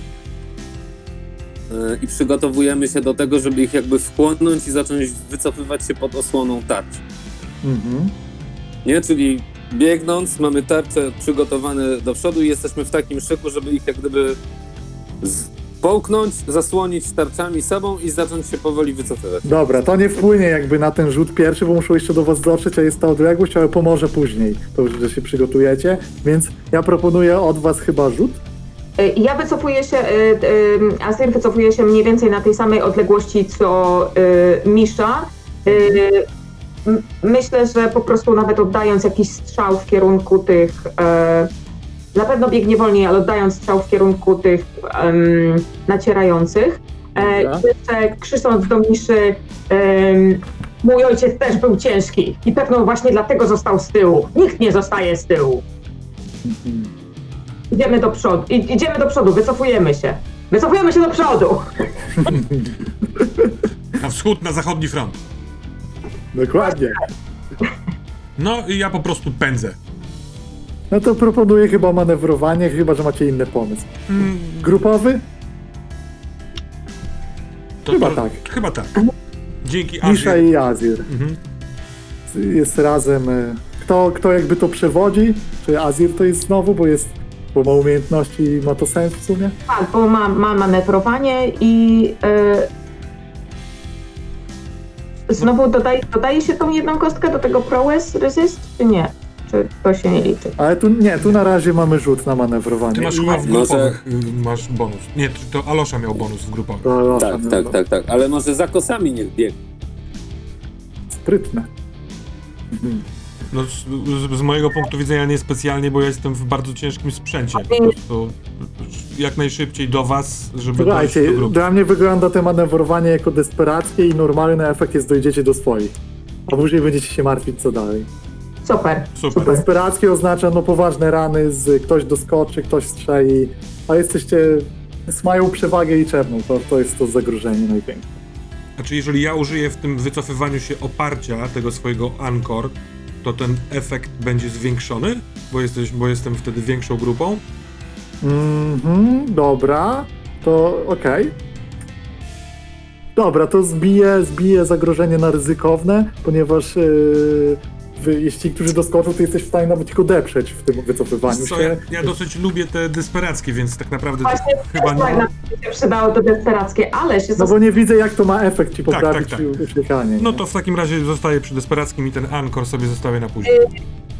e, i przygotowujemy się do tego, żeby ich jakby wchłonąć i zacząć wycofywać się pod osłoną tarcz. Mhm. Nie? Czyli biegnąc mamy tarcze przygotowane do przodu i jesteśmy w takim szyku, żeby ich jak gdyby połknąć, zasłonić tarczami sobą i zacząć się powoli wycofywać. Dobra, to nie wpłynie jakby na ten rzut pierwszy, bo muszą jeszcze do was dotrzeć, a jest ta odległość, ale pomoże później, to już, że się przygotujecie. Więc ja proponuję od was chyba rzut. Y, Ja wycofuję się, y, y, Azir wycofuje się mniej więcej na tej samej odległości co Misza. Myślę, że po prostu nawet oddając jakiś strzał w kierunku tych, e, na pewno biegnie wolniej, ale oddając strzał w kierunku tych nacierających. E, jeszcze krzycząc do Miszy, em, mój ojciec też był ciężki i pewno właśnie dlatego został z tyłu. Nikt nie zostaje z tyłu. Idziemy do przodu, i- idziemy do przodu, wycofujemy się. Wycofujemy się do przodu! [LAUGHS] Na wschód, na zachodni front. Dokładnie. No i ja po prostu pędzę. No to proponuję chyba manewrowanie, chyba że macie inny pomysł. Mm, Grupowy? to, Chyba to, tak. Chyba tak. Dzięki Misza Azir. i Azir. Mhm. Jest razem. e, Kto, kto jakby to przewodzi? Czy Azir to jest znowu, bo jest. Bo ma umiejętności i ma to sens w sumie? Tak, bo ma, ma manewrowanie i e, znowu dodaj, dodaje się tą jedną kostkę do tego prowess resist, czy nie? Czy to się nie liczy? Ale tu nie, tu na razie mamy rzut na manewrowanie. Ty masz I- chyba w grupowych y, masz bonus. Nie, to Alosza miał bonus w grupowych. To Losza, Tak, no, tak, no, tak, tak. Ale może za kosami niech biegnie. Sprytne. Mhm. No, z, z, z mojego punktu widzenia niespecjalnie, bo ja jestem w bardzo ciężkim sprzęcie. Po prostu jak najszybciej do was, żeby dojść Słuchajcie, do grupy. dla mnie wygląda to manewrowanie jako desperackie i normalny efekt jest dojdziecie do swoich. A później będziecie się martwić co dalej. Super. Super. Desperackie oznacza no poważne rany, z ktoś doskoczy, ktoś strzeli, a jesteście, mają przewagę i czerną, to, to jest to zagrożenie największe. Znaczy, jeżeli ja użyję w tym wycofywaniu się oparcia tego swojego Anchor, to ten efekt będzie zwiększony, bo, jesteś, bo jestem wtedy większą grupą. Mhm, dobra, to okej. Dobra, to zbije, zbije zagrożenie na ryzykowne, ponieważ yy, wy, jeśli którzy doskoczą, to jesteś w stanie nawet ich odeprzeć w tym wycofywaniu Co, ja, się. ja dosyć lubię te desperackie, więc tak naprawdę to Właśnie chyba tak, nie... na się przydało to desperackie, ale się No bo nie widzę, jak to ma efekt ci Tak, poprawić tak, tak, uśmiechanie. No nie? to w takim razie zostaję przy desperackim i ten Anchor sobie zostawię na później.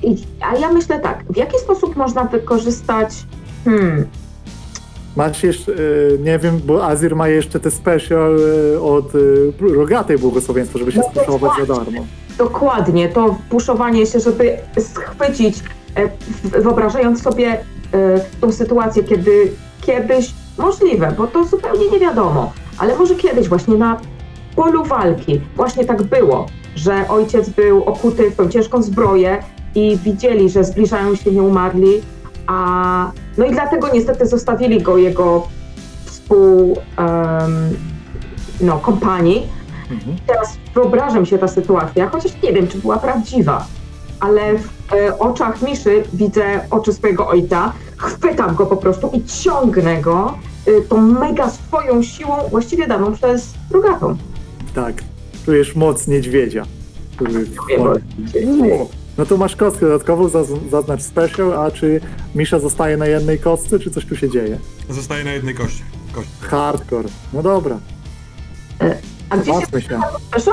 I, a ja myślę tak, w jaki sposób można wykorzystać. Hmm, Masz jeszcze, yy, nie wiem, bo Azir ma jeszcze te special yy, od rogatej błogosławieństwa, żeby się No spuszować za darmo. Dokładnie, to puszowanie się, żeby schwycić, e, wyobrażając sobie e, tą sytuację, kiedy kiedyś możliwe, bo to zupełnie nie wiadomo, ale może kiedyś właśnie na polu walki właśnie tak było, że ojciec był okuty w tą ciężką zbroję i widzieli, że zbliżają się nieumarli, a no i dlatego niestety zostawili go jego współ em, no, kompanii. Mhm. Teraz wyobrażam się ta sytuacja, chociaż nie wiem, czy była prawdziwa, ale w e, oczach Miszy widzę oczy swojego ojca, chwytam go po prostu i ciągnę go y, tą mega swoją siłą, właściwie daną przez drugatą. Tak. Czujesz moc niedźwiedzia. Który no to masz kostkę dodatkową, zaz- zaznacz special, a czy Misza zostaje na jednej kostce, czy coś tu się dzieje? Zostaje na jednej kości. kości. Hardcore. No dobra, A gdzie się bawmy się. proszę?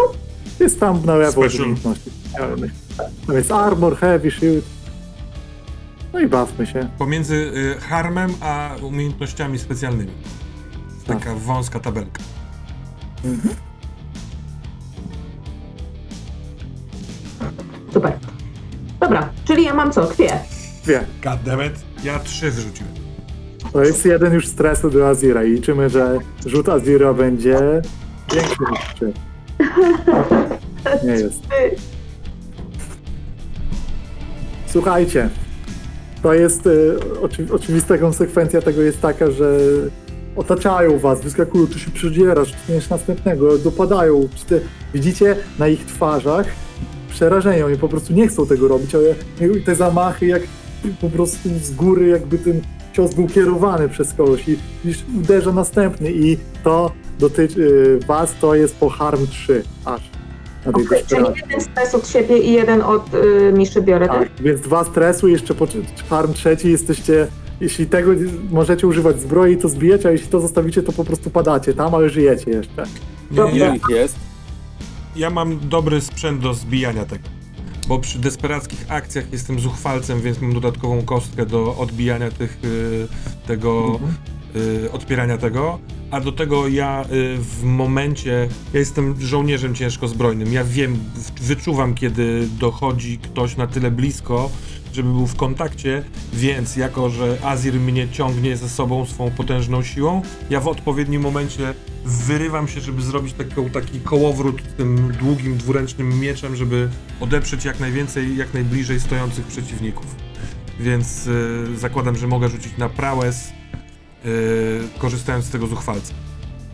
Jest tam na lewo Special. umiejętności. To jest armor, heavy, shield. No i bawmy się. Pomiędzy y, harmem a umiejętnościami specjalnymi. Tak. Taka wąska tabelka. Super. Dobra, czyli ja mam co? Kwie. Dwie. Goddammit. Ja trzy wyrzuciłem. To jest jeden już stresu do Azira i liczymy, że rzut Azira będzie niż trzy. Nie jest. Słuchajcie, to jest y, oczy, oczywista konsekwencja tego jest taka, że otaczają was, wyskakują, czy się przedzierasz, czy miesz następnego, dopadają. Czy te, widzicie na ich twarzach przerażenie, oni po prostu nie chcą tego robić, ale te zamachy jak po prostu z góry jakby ten cios był kierowany przez kogoś i uderza następny i to dotyczy was, to jest po harm 3 aż. Na tej Okay, czyli desperacji. jeden stres od siebie i jeden od y, Miszy biorę, tak? Tak, więc dwa stresu, jeszcze po harm trzeci jesteście, jeśli tego możecie używać zbroi, to zbijecie, a jeśli to zostawicie, to po prostu padacie tam, ale żyjecie jeszcze. Ile ja, ich jest? ja mam dobry sprzęt do zbijania tego. Bo przy desperackich akcjach jestem zuchwalcem, więc mam dodatkową kostkę do odbijania tych, y, tego, y, odpierania tego. A do tego ja y, w momencie, ja jestem żołnierzem ciężko zbrojnym. Ja wiem, wyczuwam, kiedy dochodzi ktoś na tyle blisko, żeby był w kontakcie, więc jako, że Azir mnie ciągnie ze sobą swą potężną siłą, ja w odpowiednim momencie wyrywam się, żeby zrobić taki kołowrót tym długim, dwuręcznym mieczem, żeby odeprzeć jak najwięcej, jak najbliżej stojących przeciwników. Więc y, zakładam, że mogę rzucić na prałes, y, korzystając z tego zuchwalca.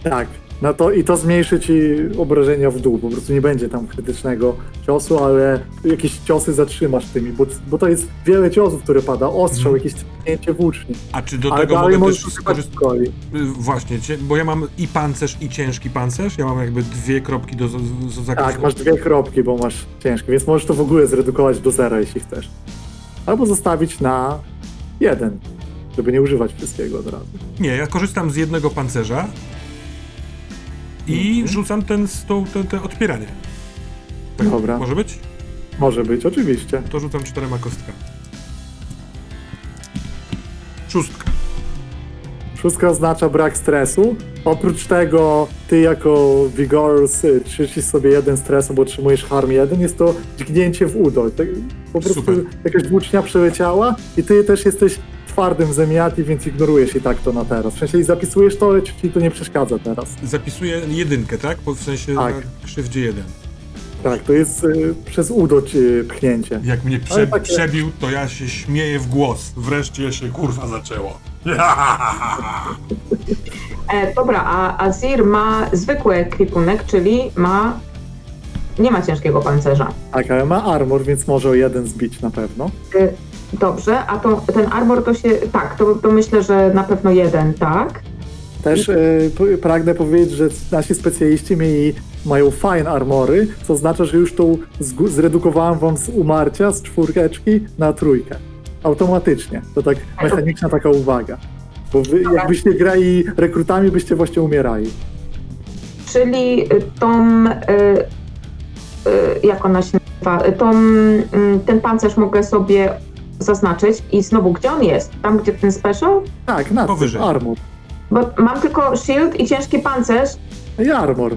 Tak, no to i to zmniejszy ci obrażenia w dół, po prostu nie będzie tam krytycznego ciosu, ale jakieś ciosy zatrzymasz tymi, bo, bo to jest wiele ciosów, które pada, ostrzał, Mhm. jakieś tnięcie włóczni. A czy do ale tego mogę też skorzystać? Y, Właśnie, bo ja mam i pancerz, i ciężki pancerz. Ja mam jakby dwie kropki do, z- zakresu. Tak, masz dwie kropki, bo masz ciężkie, więc możesz to w ogóle zredukować do zera, jeśli chcesz. Albo zostawić na jeden, żeby nie używać wszystkiego od razu. Nie, ja korzystam z jednego pancerza i Mhm. rzucam ten, tą, te, te odpieranie. Tak, Dobra. Może być? Może być, oczywiście. To rzucam czterema kostkami. Szóstka. Szóstka oznacza brak stresu. Oprócz tego, ty jako Vigorous y, trzycisz sobie jeden stres, bo otrzymujesz harm jeden, jest to dźgnięcie w udo. Tak, po prostu Super. jakaś włócznia przeleciała i ty też jesteś twardym zemiati, więc ignorujesz i tak to na teraz. W sensie i zapisujesz to, ale ci to nie przeszkadza teraz. Zapisuję jedynkę, tak? W sensie Tak. na krzywdzie jeden. Tak, to jest y, przez udo ci pchnięcie. Jak mnie prze, takie- przebił, to ja się śmieję w głos. Wreszcie się kurwa zaczęło. [LAUGHS] E, dobra, a Azir ma zwykły ekwipunek, czyli ma... Nie ma ciężkiego pancerza. Tak, ale ma armor, więc może o jeden zbić na pewno. Y, Dobrze, a to, ten armor to się... Tak, to, to myślę, że na pewno jeden, tak? Też y, p- pragnę powiedzieć, że nasi specjaliści mieli, mają fine armory, co oznacza, że już tą zredukowałem wam z umarcia, z czwóreczki na trójkę. Automatycznie. To tak mechaniczna taka uwaga. Bo wy, jakbyście grali rekrutami, byście właśnie umierali. Czyli y, tą... Y, y, jak ona się nazywa? Y, Tą, mm, ten pancerz mogę sobie zaznaczyć i znowu, gdzie on jest? Tam, gdzie ten special? Tak, na tym, Powyżej. armor. Bo mam tylko shield i ciężki pancerz. I armor.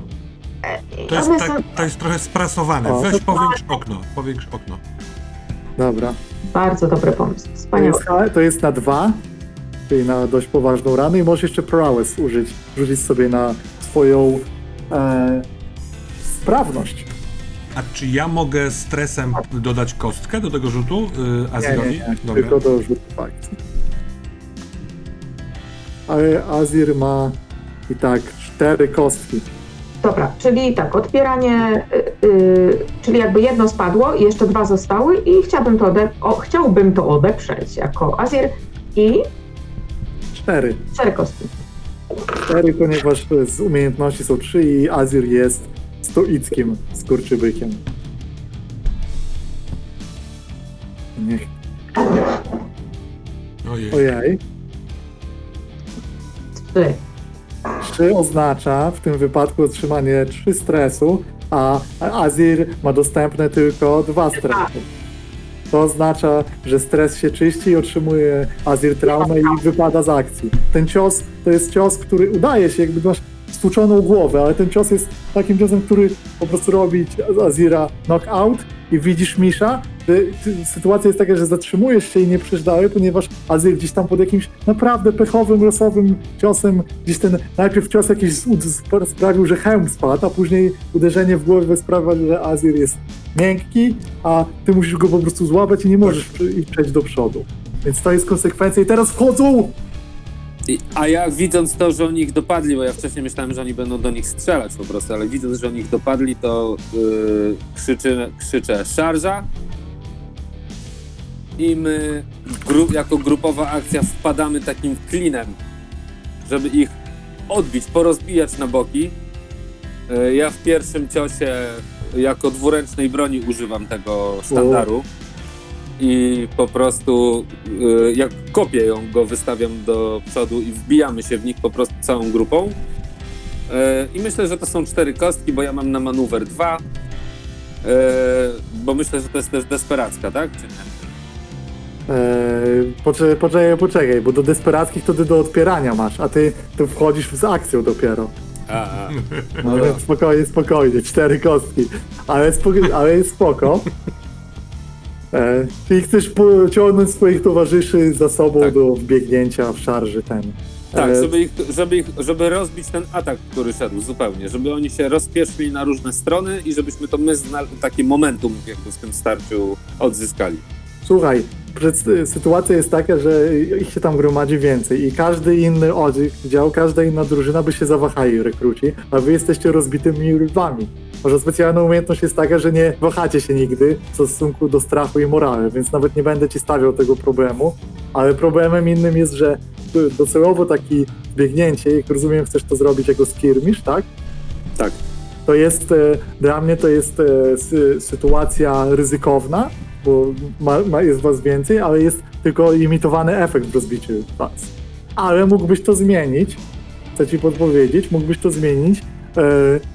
i To jest, one tak, są to jest trochę sprasowane. O, Weź to- powiększ okno. Powiększ okno. Dobra. bardzo dobry pomysł. To Wspaniały. jest, to jest na dwa, czyli na dość poważną ranę i możesz jeszcze prowess użyć, rzucić sobie na swoją e, sprawność. A czy ja mogę stresem dodać kostkę do tego rzutu yy, Nie, Azirowi? nie, nie, Dobra. tylko do rzutu akcji. Ale Azir ma I tak, cztery kostki. Dobra, czyli tak, odpieranie, y, y, czyli jakby jedno spadło i jeszcze dwa zostały i chciałbym to, ode- o, chciałbym to odeprzeć jako Azir i Cztery. cztery kostki. Cztery, ponieważ z umiejętności są trzy i Azir jest stoickim skurczybykiem. Niech. Ojej. Ojej. Trzy. Trzy oznacza w tym wypadku otrzymanie trzy stresu, a Azir ma dostępne tylko dwa stresy. To oznacza, że stres się czyści i otrzymuje Azir traumę i wypada z akcji. Ten cios to jest cios, który udaje się, jakby masz stłuczoną głowę, ale ten cios jest takim ciosem, który po prostu robi Azira knockout i widzisz Misza, sytuacja jest taka, że zatrzymujesz się i nie przeżdały, ponieważ Azir gdzieś tam pod jakimś naprawdę pechowym, losowym ciosem, gdzieś ten najpierw cios jakiś sprawił, że hełm spadł, a później uderzenie w głowę sprawia, że Azir jest miękki, a ty musisz go po prostu złapać i nie możesz przy- i przejść do przodu. Więc to jest konsekwencja i teraz wchodzą! A ja widząc to, że oni ich dopadli, bo ja wcześniej myślałem, że oni będą do nich strzelać po prostu, ale widząc, że oni ich dopadli, to yy, krzyczy, krzyczę szarża i my gru, jako grupowa akcja wpadamy takim klinem, żeby ich odbić, porozbijać na boki. Yy, ja w pierwszym ciosie jako dwuręcznej broni używam tego sztandaru. I po prostu y, jak kopię ją, go wystawiam do przodu i wbijamy się w nich po prostu całą grupą. Y, I myślę, że to są cztery kostki, bo ja mam na manewr dwa. Y, bo myślę, że to jest też desperacka, tak? Czy nie? Eee, poczekaj, poczekaj, poczekaj, bo do desperackich to ty do odpierania masz, a ty tu wchodzisz z akcją dopiero. A. No spokojnie, spokojnie, cztery kostki. Ale, spoko, ale jest spoko. E, czyli chcesz pociągnąć swoich towarzyszy za sobą Tak. do wbiegnięcia w szarży ten. Tak, E, żeby, ich, żeby, ich, żeby rozbić ten atak, który szedł zupełnie, żeby oni się rozpieszli na różne strony i żebyśmy to my zna, takie momentum jakby w tym starciu odzyskali. Słuchaj, sytuacja jest taka, że ich się tam gromadzi więcej i każdy inny oddział, każda inna drużyna by się zawahali rekruci, a wy jesteście rozbitymi rybami. Może specjalna umiejętność jest taka, że nie wahacie się nigdy w stosunku do strachu i morały, więc nawet nie będę ci stawiał tego problemu, ale problemem innym jest, że docelowo taki biegnięcie, jak rozumiem chcesz to zrobić jako skirmish, tak? Tak. To jest, e, dla mnie to jest e, sy, sytuacja ryzykowna, bo ma, ma, jest was więcej, ale jest tylko limitowany efekt w rozbiciu was. Ale mógłbyś to zmienić, chcę ci podpowiedzieć, mógłbyś to zmienić,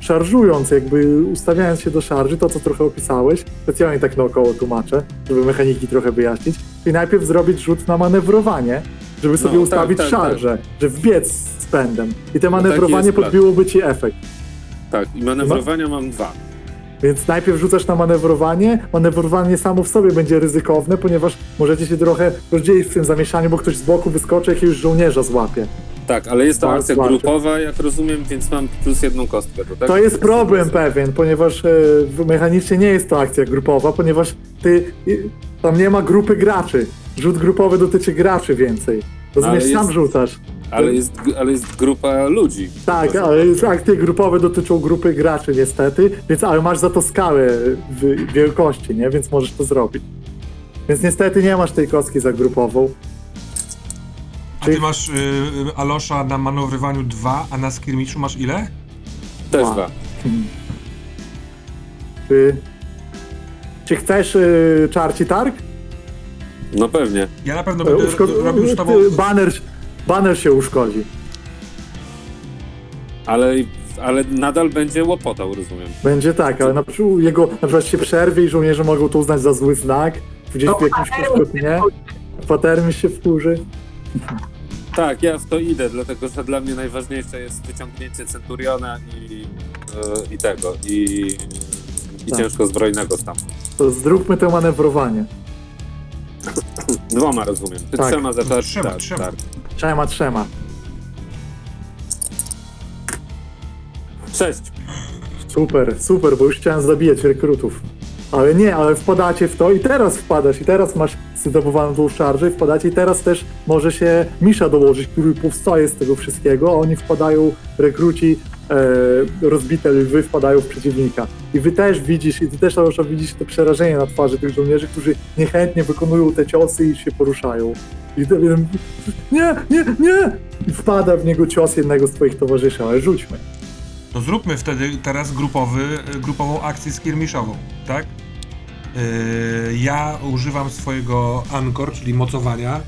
szarżując, jakby ustawiając się do szarży, to co trochę opisałeś, specjalnie tak naokoło tłumaczę, żeby mechaniki trochę wyjaśnić, i najpierw zrobić rzut na manewrowanie, żeby sobie tak, ustawić tak, szarżę, że wbiec z pędem. I te No manewrowanie plan. podbiłoby ci efekt. Tak, i manewrowania mam dwa. Więc najpierw rzucasz na manewrowanie. Manewrowanie samo w sobie będzie ryzykowne, ponieważ możecie się trochę rozdzielić w tym zamieszaniu, bo ktoś z boku wyskoczy, jakiegoś żołnierza złapie. Tak, ale jest to Bardzo akcja grupowa, jak rozumiem, więc mam plus jedną kostkę. To, tak? To jest problem pewien, ponieważ e, mechanicznie nie jest to akcja grupowa, ponieważ ty i- tam nie ma grupy graczy. Rzut grupowy dotyczy graczy więcej. Rozumiesz, Ale sam jest- rzucasz. Ale jest, ale jest grupa ludzi. Tak, ale akcje grupowe dotyczą grupy graczy niestety, więc ale masz za to skałę w wielkości, nie? Więc możesz to zrobić. Więc niestety nie masz tej kostki za grupową. A ty masz y, y, Alosza na manewrowaniu 2, a na skirmiszu masz ile? Też Dwa. Czy, czy chcesz y, czarci targ? No pewnie. Ja na pewno będę uszko- robił z tobą... ty- Banner, banner się uszkodzi. Ale, ale nadal będzie łopotał, rozumiem. Będzie tak, ale na przykład jego na przykład się przerwie i żołnierze mogą to uznać za zły znak. Gdzieś w jakimś nie? Patermi się wkurzy. Tak, ja w to idę, dlatego że dla mnie najważniejsze jest wyciągnięcie Centuriona i, e, i tego, i, i Tak. ciężko zbrojnego stamtąd. To zróbmy to manewrowanie. Dwoma rozumiem. Ty Tak. trzema za tarcz, Trzema, tarcz, trzema. tarcz. Trzema, trzema. Sześć. Super, super, bo już chciałem zabijać rekrutów. Ale nie, ale wpadacie w to i teraz wpadasz, i teraz masz tą szarżę i wpadacie i teraz też może się Misza dołożyć, który powstaje z tego wszystkiego, a oni wpadają, rekruci e, rozbite lwy wpadają w przeciwnika. I wy też widzisz, i ty też Alosza widzisz te przerażenie na twarzy tych żołnierzy, którzy niechętnie wykonują te ciosy i się poruszają. I ten jeden, nie, nie, nie! I wpada w niego cios jednego z twoich towarzyszy, ale rzućmy. To zróbmy wtedy teraz grupowy, grupową akcję skirmiszową, tak? Yy, ja używam swojego Anchor, czyli mocowania,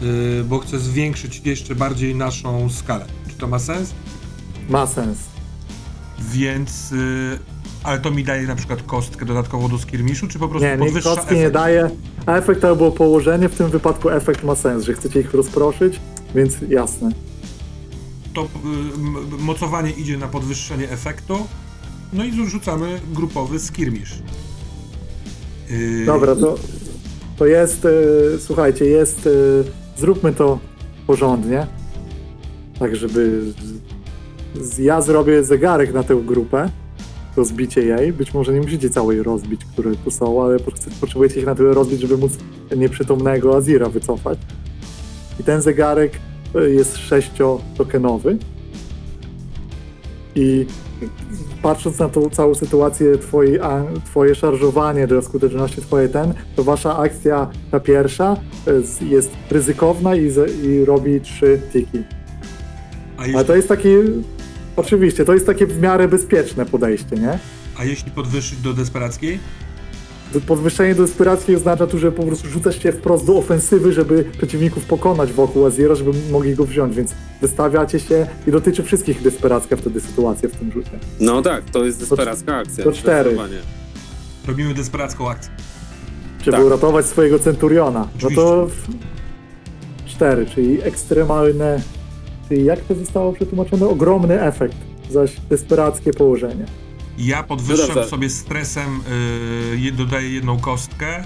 yy, bo chcę zwiększyć jeszcze bardziej naszą skalę. Czy to ma sens? Ma sens. Więc... Yy, ale to mi daje na przykład kostkę dodatkową do skirmiszu, czy po prostu Nie, nie podwyższa kostki nie efekt? daje. A efekt albo położenie, w tym wypadku efekt ma sens, że chcecie ich rozproszyć, więc jasne. To mocowanie idzie na podwyższenie efektu, no i rzucamy grupowy skirmisz. Yy, Dobra, to, to jest, e, słuchajcie, jest, e, zróbmy to porządnie, tak żeby, ja zrobię zegarek na tę grupę, rozbicie jej, być może nie musicie całej rozbić, które tu są, ale po- potrzebujecie ich na tyle rozbić, żeby móc nieprzytomnego Azira wycofać. I ten zegarek e, jest sześciotokenowy i patrząc na tą całą sytuację, twojej, a, twoje szarżowanie dla skuteczności, twoje ten, to wasza akcja, ta pierwsza, e, jest ryzykowna i, i robi trzy tiki. a, jeśli, to jest takie, oczywiście, to jest takie w miarę bezpieczne podejście, nie? a jeśli podwyższyć do desperackiej? Podwyższenie do desperacji oznacza tu, że po prostu rzucasz się wprost do ofensywy, żeby przeciwników pokonać wokół Azira, żeby mogli go wziąć, więc wystawiacie się i dotyczy wszystkich desperacka wtedy sytuacja w tym rzucie. No tak, to jest desperacka akcja. to cztery. Robimy desperacką akcję. żeby Tak. uratować swojego centuriona. No Oczywiście. to w... cztery, czyli ekstremalne, czyli jak to zostało przetłumaczone? Ogromny efekt, zaś desperackie położenie. Ja podwyższam No sobie stresem, y, dodaję jedną kostkę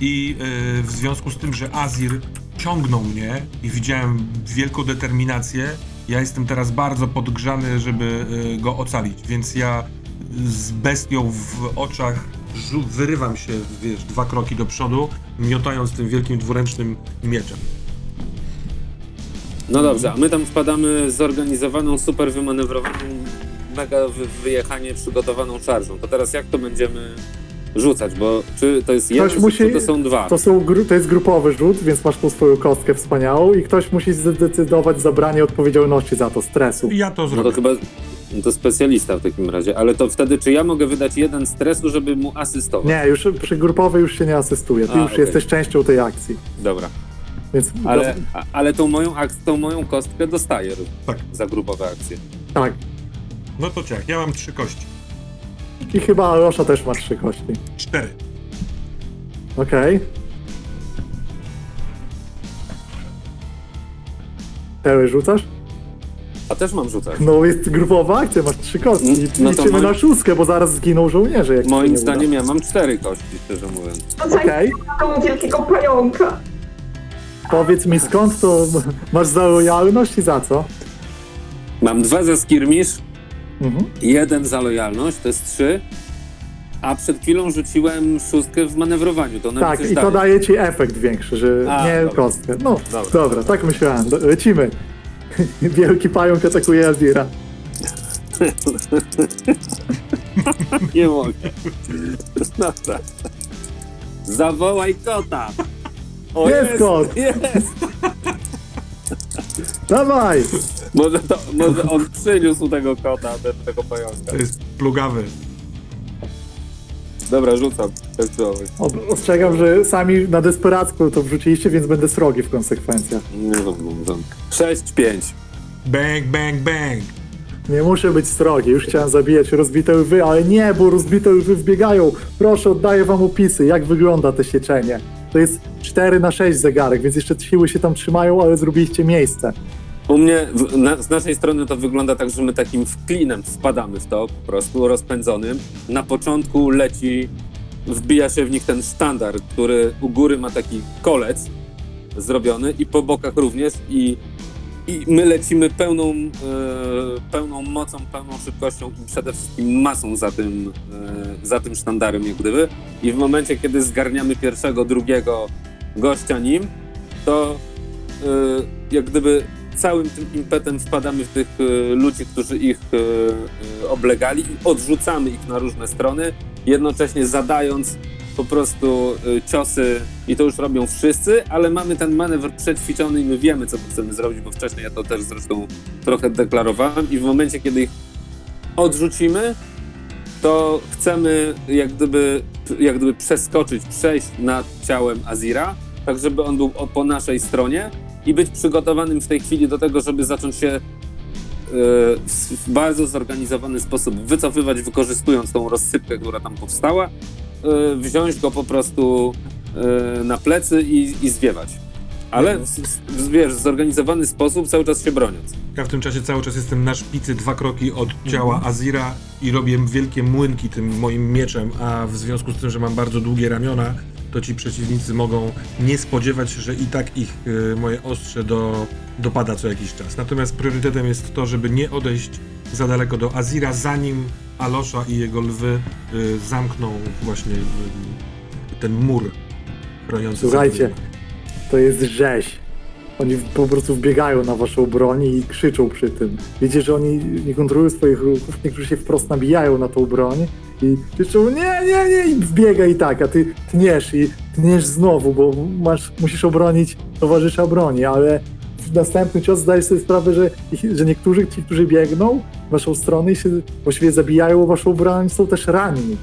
i y, w związku z tym, że Azir ciągnął mnie i widziałem wielką determinację, ja jestem teraz bardzo podgrzany, żeby y, go ocalić, więc ja z bestią w oczach wyrywam się, wiesz, dwa kroki do przodu, miotając tym wielkim dwuręcznym mieczem. No dobrze, a my tam wpadamy zorganizowaną, super wymanewrowaną, mega wy- wyjechanie przygotowaną szarżą. To teraz jak to będziemy rzucać? Bo czy to jest jeden, musi- czy to są dwa? To, są gru... to jest grupowy rzut, więc masz tą swoją kostkę wspaniałą i ktoś musi zdecydować zabranie odpowiedzialności za to, stresu. Ja to No zrobię. to chyba no to specjalista w takim razie. Ale to wtedy, czy ja mogę wydać jeden stresu, żeby mu asystować? Nie, już przy grupowej już się nie asystuje, ty A, już okej. jesteś częścią tej akcji. Dobra. Więc Ale, a, ale tą, moją tą moją kostkę dostaję Tak. za grupowe akcje. tak. No to ciach, ja mam trzy kości. I chyba Alosza też ma trzy kości. Cztery. Okej. Teły rzucasz? A też mam rzucać. No jest grupowa akcja, masz trzy kostki. No to Liczymy moim- na szóstkę, bo zaraz zginą żołnierze. Jak się Moim nie zdaniem ja mam cztery kości, szczerze mówiąc. Okej, Taką wielkiego pająka. powiedz mi skąd to masz za lojalność i za co? Mam dwa za skirmisz, Mhm. jeden za lojalność, to jest trzy. A przed chwilą rzuciłem szóstkę w manewrowaniu. To Tak, i to daje. daje ci efekt większy, że A, nie dobra. kostkę. No, Dobra. dobra, tak myślałem. Do- Lecimy. [LAUGHS] Wielki pająk atakuje Azira. [LAUGHS] Nie mogę. Dobra. Zawołaj kota! O, Jest kot! Jest! Dawaj! Może, to, może on przyniósł tego kota, ten, tego pająka. To jest plugawy. Dobra, rzucam. Testowy. Ostrzegam, że sami na desperacku to wrzuciliście, więc będę srogi w konsekwencjach. Nie wiem, wiem. 6-5. Bang, bang, bang. Nie muszę być srogi, już chciałem zabijać rozbite lwy, ale nie, bo rozbite lwy wbiegają. Proszę, oddaję wam opisy, jak wygląda to sieczenie. To jest 4 na 6 zegarek, więc jeszcze siły się tam trzymają, ale zrobiliście miejsce. U mnie, w, na, z naszej strony to wygląda tak, że my takim wklinem wpadamy w to, po prostu rozpędzonym. Na początku leci, wbija się w nich ten sztandar, który u góry ma taki kolec zrobiony i po bokach również i, i my lecimy pełną, e, pełną mocą, pełną szybkością i przede wszystkim masą za tym, e, za tym sztandarem jak gdyby. I w momencie, kiedy zgarniamy pierwszego, drugiego gościa nim, to y, jak gdyby całym tym impetem wpadamy w tych y, ludzi, którzy ich y, y, oblegali i odrzucamy ich na różne strony, jednocześnie zadając po prostu y, ciosy i to już robią wszyscy, ale mamy ten manewr przećwiczony i my wiemy, co chcemy zrobić, bo wcześniej ja to też zresztą trochę deklarowałem i w momencie, kiedy ich odrzucimy, to chcemy jak gdyby, jak gdyby przeskoczyć, przejść nad ciałem Azira, tak żeby on był po naszej stronie i być przygotowanym w tej chwili do tego, żeby zacząć się w w bardzo zorganizowany sposób wycofywać, wykorzystując tą rozsypkę, która tam powstała, e, wziąć go po prostu e, na plecy i, i zwiewać. Ale w, w, wiesz, w zorganizowany sposób, cały czas się broniąc. Ja w tym czasie cały czas jestem na szpicy dwa kroki od ciała Azira i robię wielkie młynki tym moim mieczem, a w związku z tym, że mam bardzo długie ramiona, to ci przeciwnicy mogą nie spodziewać się, że i tak ich y, moje ostrze do, dopada co jakiś czas. Natomiast priorytetem jest to, żeby nie odejść za daleko do Azira, zanim Alosza i jego lwy y, zamkną właśnie y, ten mur chroniący Słuchajcie, to jest rzeź. Oni po prostu wbiegają na waszą broń i krzyczą przy tym. Wiecie, że oni nie kontrolują swoich ruchów, niektórzy się wprost nabijają na tą broń i krzyczą nie, nie, nie i wbiega i tak, a ty tniesz i tniesz znowu, bo masz, musisz obronić towarzysza broni, ale w następny cios zdajesz sobie sprawę, że, że niektórzy, ci, którzy biegną w waszą stronę i się właściwie zabijają o waszą broń, są też ranni.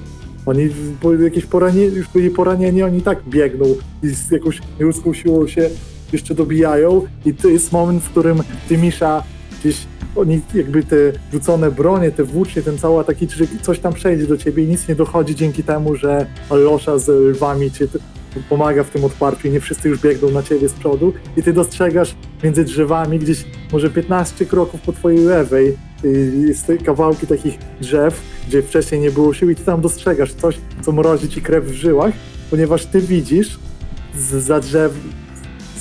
Oni po jakieś poranie, już byli poranieni, oni tak biegną i z jakąś nieludzką siłą się jeszcze dobijają i to jest moment, w którym ty, Misza, gdzieś oni jakby te rzucone bronie, te włócznie, ten cały taki, że coś tam przejdzie do ciebie i nic nie dochodzi dzięki temu, że Alosza z lwami cię pomaga w tym odparciu i nie wszyscy już biegną na ciebie z przodu. I ty dostrzegasz między drzewami gdzieś może 15 kroków po twojej lewej y, jest kawałki takich drzew, gdzie wcześniej nie było sił i ty tam dostrzegasz coś, co mrozi ci krew w żyłach, ponieważ ty widzisz za, drzew,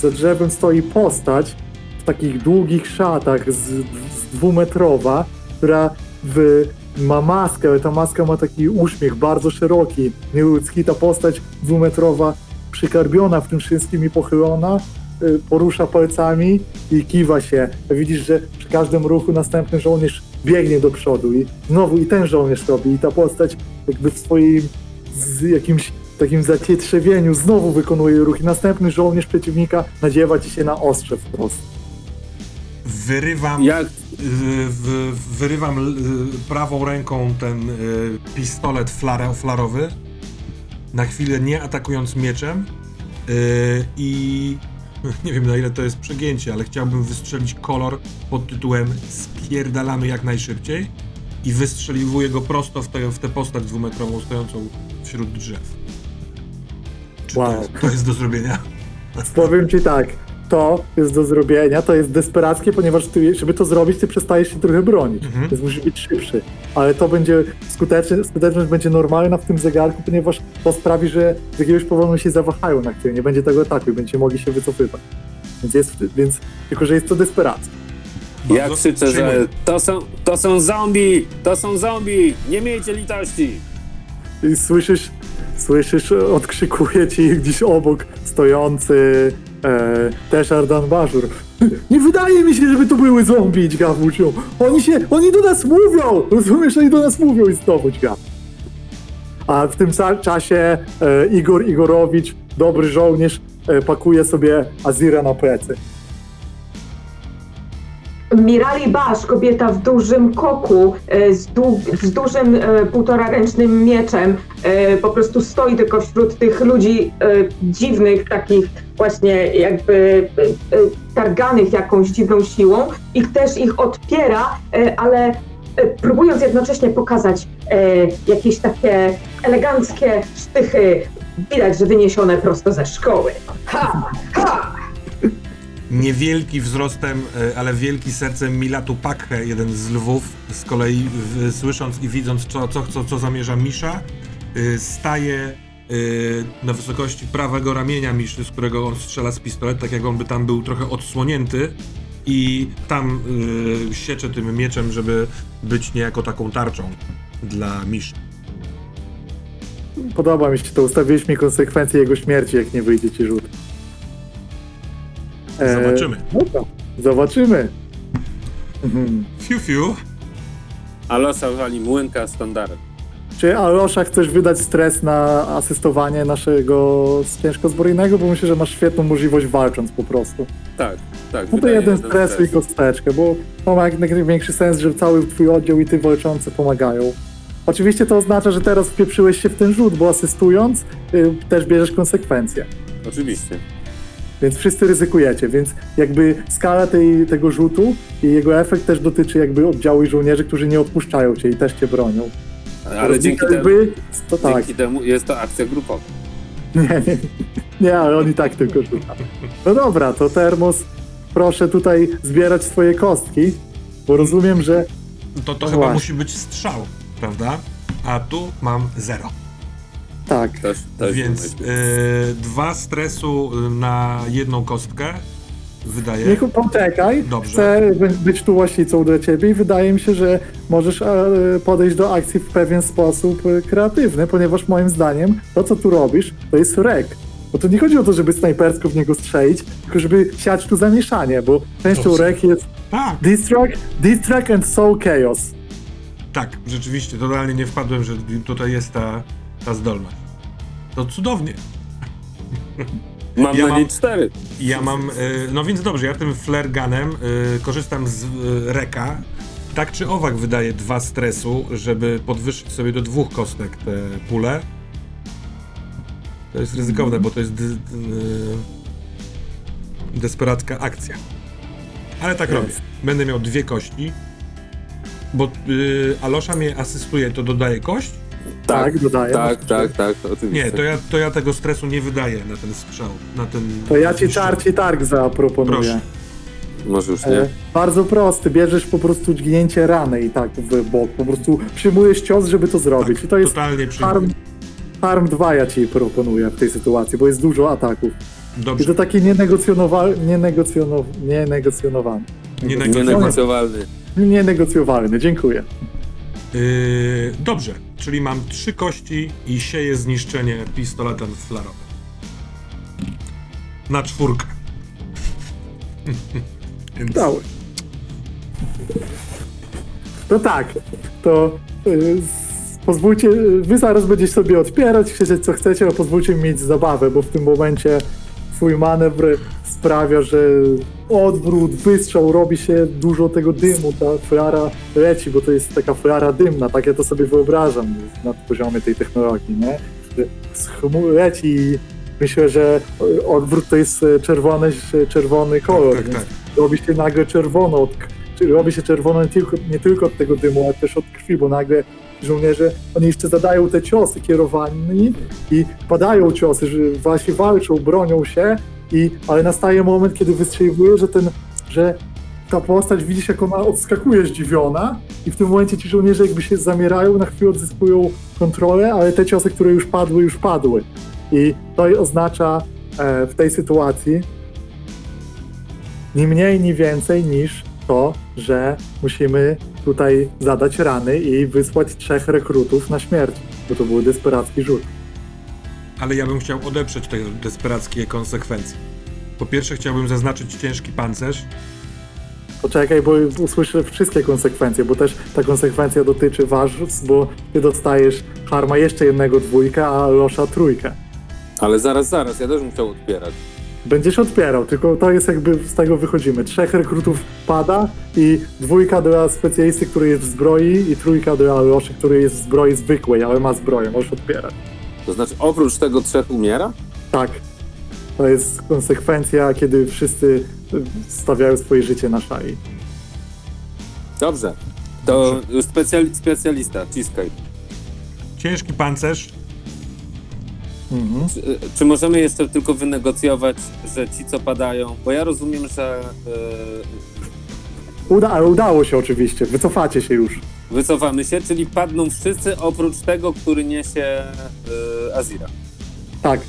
za drzewem stoi postać w takich długich szatach z, z dwumetrowa, która w, ma maskę, ale ta maska ma taki uśmiech bardzo szeroki, nieludzki. Ta postać dwumetrowa przykarbiona w tym wszystkim i pochylona y, porusza palcami i kiwa się. Widzisz, że przy każdym ruchu następny żołnierz biegnie do przodu i znowu i ten żołnierz robi i ta postać jakby w swoim z jakimś takim zacietrzewieniu znowu wykonuje ruch i następny żołnierz przeciwnika nadziewa ci się na ostrze wprost. Wyrywam Jak w, wyrywam y, prawą ręką ten y, pistolet flare, flarowy, na chwilę nie atakując mieczem y, i [LAUGHS] nie wiem na ile to jest przegięcie, ale chciałbym wystrzelić kolor pod tytułem Spierdalamy jak najszybciej i wystrzeliwuję go prosto w tę w tę postać dwumetrową stojącą wśród drzew. Czy Wow. to, jest, to jest do zrobienia? Powiem ci tak, to jest do zrobienia, to jest desperackie, ponieważ ty, żeby to zrobić, ty przestajesz się trochę bronić, Mhm. więc musisz być szybszy. Ale to będzie skuteczne, skuteczność będzie normalna w tym zegarku, ponieważ to sprawi, że z jakiegoś powodu się zawahają na chwilę, nie będzie tego ataku i będziecie mogli się wycofywać. Więc jest, więc tylko, że jest to desperacja. Ja krzyczę, przyjmuję. że to są, to są zombie! To są zombie! Nie miejcie litości! I słyszysz, słyszysz, odkrzykuje ci gdzieś obok stojący e, też Ardan Baszur. Nie wydaje mi się, żeby to były zombie, Gawuciu. Oni się, oni do nas mówią! Rozumiesz, oni do nas mówią i znowu dźga. A w tym czasie e, Igor Igorowicz, dobry żołnierz, e, pakuje sobie Azira na plecy. Mirali Basz, kobieta w dużym koku, e, z, dług, z dużym e, półtoraręcznym mieczem, e, po prostu stoi tylko wśród tych ludzi e, dziwnych, takich właśnie jakby e, e, targanych jakąś dziwną siłą i też ich odpiera, e, ale e, próbując jednocześnie pokazać e, jakieś takie eleganckie sztychy, widać, że wyniesione prosto ze szkoły. Ha! Ha! Niewielki wzrostem, e, ale wielki sercem Milatu Pakhe, jeden z lwów, z kolei słysząc i widząc, co, co, co, co zamierza Misza, y, staje y, na wysokości prawego ramienia Miszy, z którego on strzela z pistoletu, tak jak on by tam był trochę odsłonięty i tam y, siecze tym mieczem, żeby być niejako taką tarczą dla Miszy. Podoba mi się to, ustawiłeś mi konsekwencje jego śmierci, jak nie wyjdzie ci rzut. E, Zobaczymy. Dobra, zobaczymy. Fiu, fiu. Alosa wali młynka standardem. Czy Alosza chcesz wydać stres na asystowanie naszego ciężkozbrojnego? Bo myślę, że masz świetną możliwość walcząc po prostu. Tak, tak. No to jeden jeden stres i kosteczkę, bo to ma jak największy sens, że cały twój oddział i ty walczący pomagają. Oczywiście to oznacza, że teraz wpieprzyłeś się w ten rzut, bo asystując y, też bierzesz konsekwencje. Oczywiście. Więc wszyscy ryzykujecie, więc jakby skala tej, tego rzutu i jego efekt też dotyczy jakby oddziału i żołnierzy, którzy nie odpuszczają cię i też cię bronią. Ale dzięki temu, jakby, to tak. dzięki temu jest to akcja grupowa. Nie, nie, nie, ale on i tak tylko rzuca. No dobra, to Termos, proszę tutaj zbierać swoje kostki, bo rozumiem, że To, to No chyba właśnie. musi być strzał, prawda? A tu mam zero. Tak, Też, też Więc y, dwa stresu y, na jedną kostkę wydaje. niech poczekaj, Dobrze. chcę by- być tu właścicą dla ciebie i wydaje mi się, że możesz e, podejść do akcji w pewien sposób e, kreatywny, ponieważ moim zdaniem to, co tu robisz, to jest rek. Bo to nie chodzi o to, żeby snajpersko w niego strzelić, tylko żeby siać tu zamieszanie, bo częścią rek jest Tak, distract, distract and soul chaos. tak, rzeczywiście, totalnie nie wpadłem, że tutaj jest ta, ta zdolność. To cudownie. Mam ja na niej mam- cztery. Ja mam, y, no więc dobrze, ja tym flare gunem y, korzystam z y, reka. Tak czy owak wydaje dwa stresu, żeby podwyższyć sobie do dwóch kostek te pule. To jest ryzykowne, bo to jest desperacka akcja. Ale tak robię. Będę miał dwie kości, bo y, Alosza mnie asystuje, to dodaje kość? Tak, dodaję. Tak, tak, tak, oczywiście. Nie, to ja, to ja tego stresu nie wydaję na ten strzał, na ten... To ja ci tarci targ zaproponuję. Proszę. Może już E, nie. bardzo prosty, bierzesz po prostu dźgnięcie rany i tak w bok, po prostu przyjmujesz cios, żeby to zrobić. Tak, I to jest totalnie harm, harm 2 ja ci proponuję w tej sytuacji, bo jest dużo ataków. I Dobrze. to takie nienegocjonowa- nienegocjonow- nienegocjonowane. Nie Negocjonowane. Nienegocjowalny. Nienegocjowalny, dziękuję. Yy, dobrze, czyli mam trzy kości i sieję zniszczenie pistoletem flarowym. Na czwórkę. [LAUGHS] Więc. No tak, to y, z- pozwólcie, y, wy zaraz będziecie sobie odpierać, krzyczeć co chcecie, ale pozwólcie mi mieć zabawę, bo w tym momencie twój manewr sprawia, że odwrót, wystrzał, robi się dużo tego dymu, ta flara leci, bo to jest taka flara dymna, tak ja to sobie wyobrażam na poziomie tej technologii, nie? Z chmur leci i myślę, że odwrót to jest y, czerwony, czerwony kolor, tak, więc tak. robi się nagle czerwono, od, robi się czerwono nie tylko, nie tylko od tego dymu, ale też od krwi, bo nagle żołnierze, oni jeszcze zadają te ciosy kierowani i padają ciosy, że właśnie walczą, bronią się, i, ale nastaje moment, kiedy wystrzeliwuje, że ten, że ta postać widzisz, jak ona odskakuje zdziwiona i w tym momencie ci żołnierze jakby się zamierają, na chwilę odzyskują kontrolę, ale te ciosy, które już padły, już padły. I to oznacza e, w tej sytuacji, ni mniej, ni więcej niż to, że musimy tutaj zadać rany i wysłać trzech rekrutów na śmierć, bo to był desperacki rzut. Ale ja bym chciał odeprzeć te desperackie konsekwencje. Po pierwsze chciałbym zaznaczyć ciężki pancerz. Poczekaj, bo usłyszę wszystkie konsekwencje, bo też ta konsekwencja dotyczy was, bo ty dostajesz harma jeszcze jednego dwójka, a Losza trójkę. Ale zaraz, zaraz, ja też bym chciał odpierać. Będziesz odpierał, tylko to jest jakby z tego wychodzimy. Trzech rekrutów pada i dwójka dla specjalisty, który jest w zbroi i trójka dla Loszy, który jest w zbroi zwykłej, ale ma zbroję, możesz odpierać. To znaczy, oprócz tego trzech umiera? Tak. To jest konsekwencja, kiedy wszyscy stawiają swoje życie na szali. Dobrze. To specjali specjalista, ciskaj. Ciężki pancerz. Mhm. Czy, czy możemy jeszcze tylko wynegocjować, że ci, co padają, bo ja rozumiem, że Uda, ale udało się oczywiście, wycofacie się już. E, wycofamy się, czyli padną wszyscy oprócz tego, który niesie e, Azira. Tak,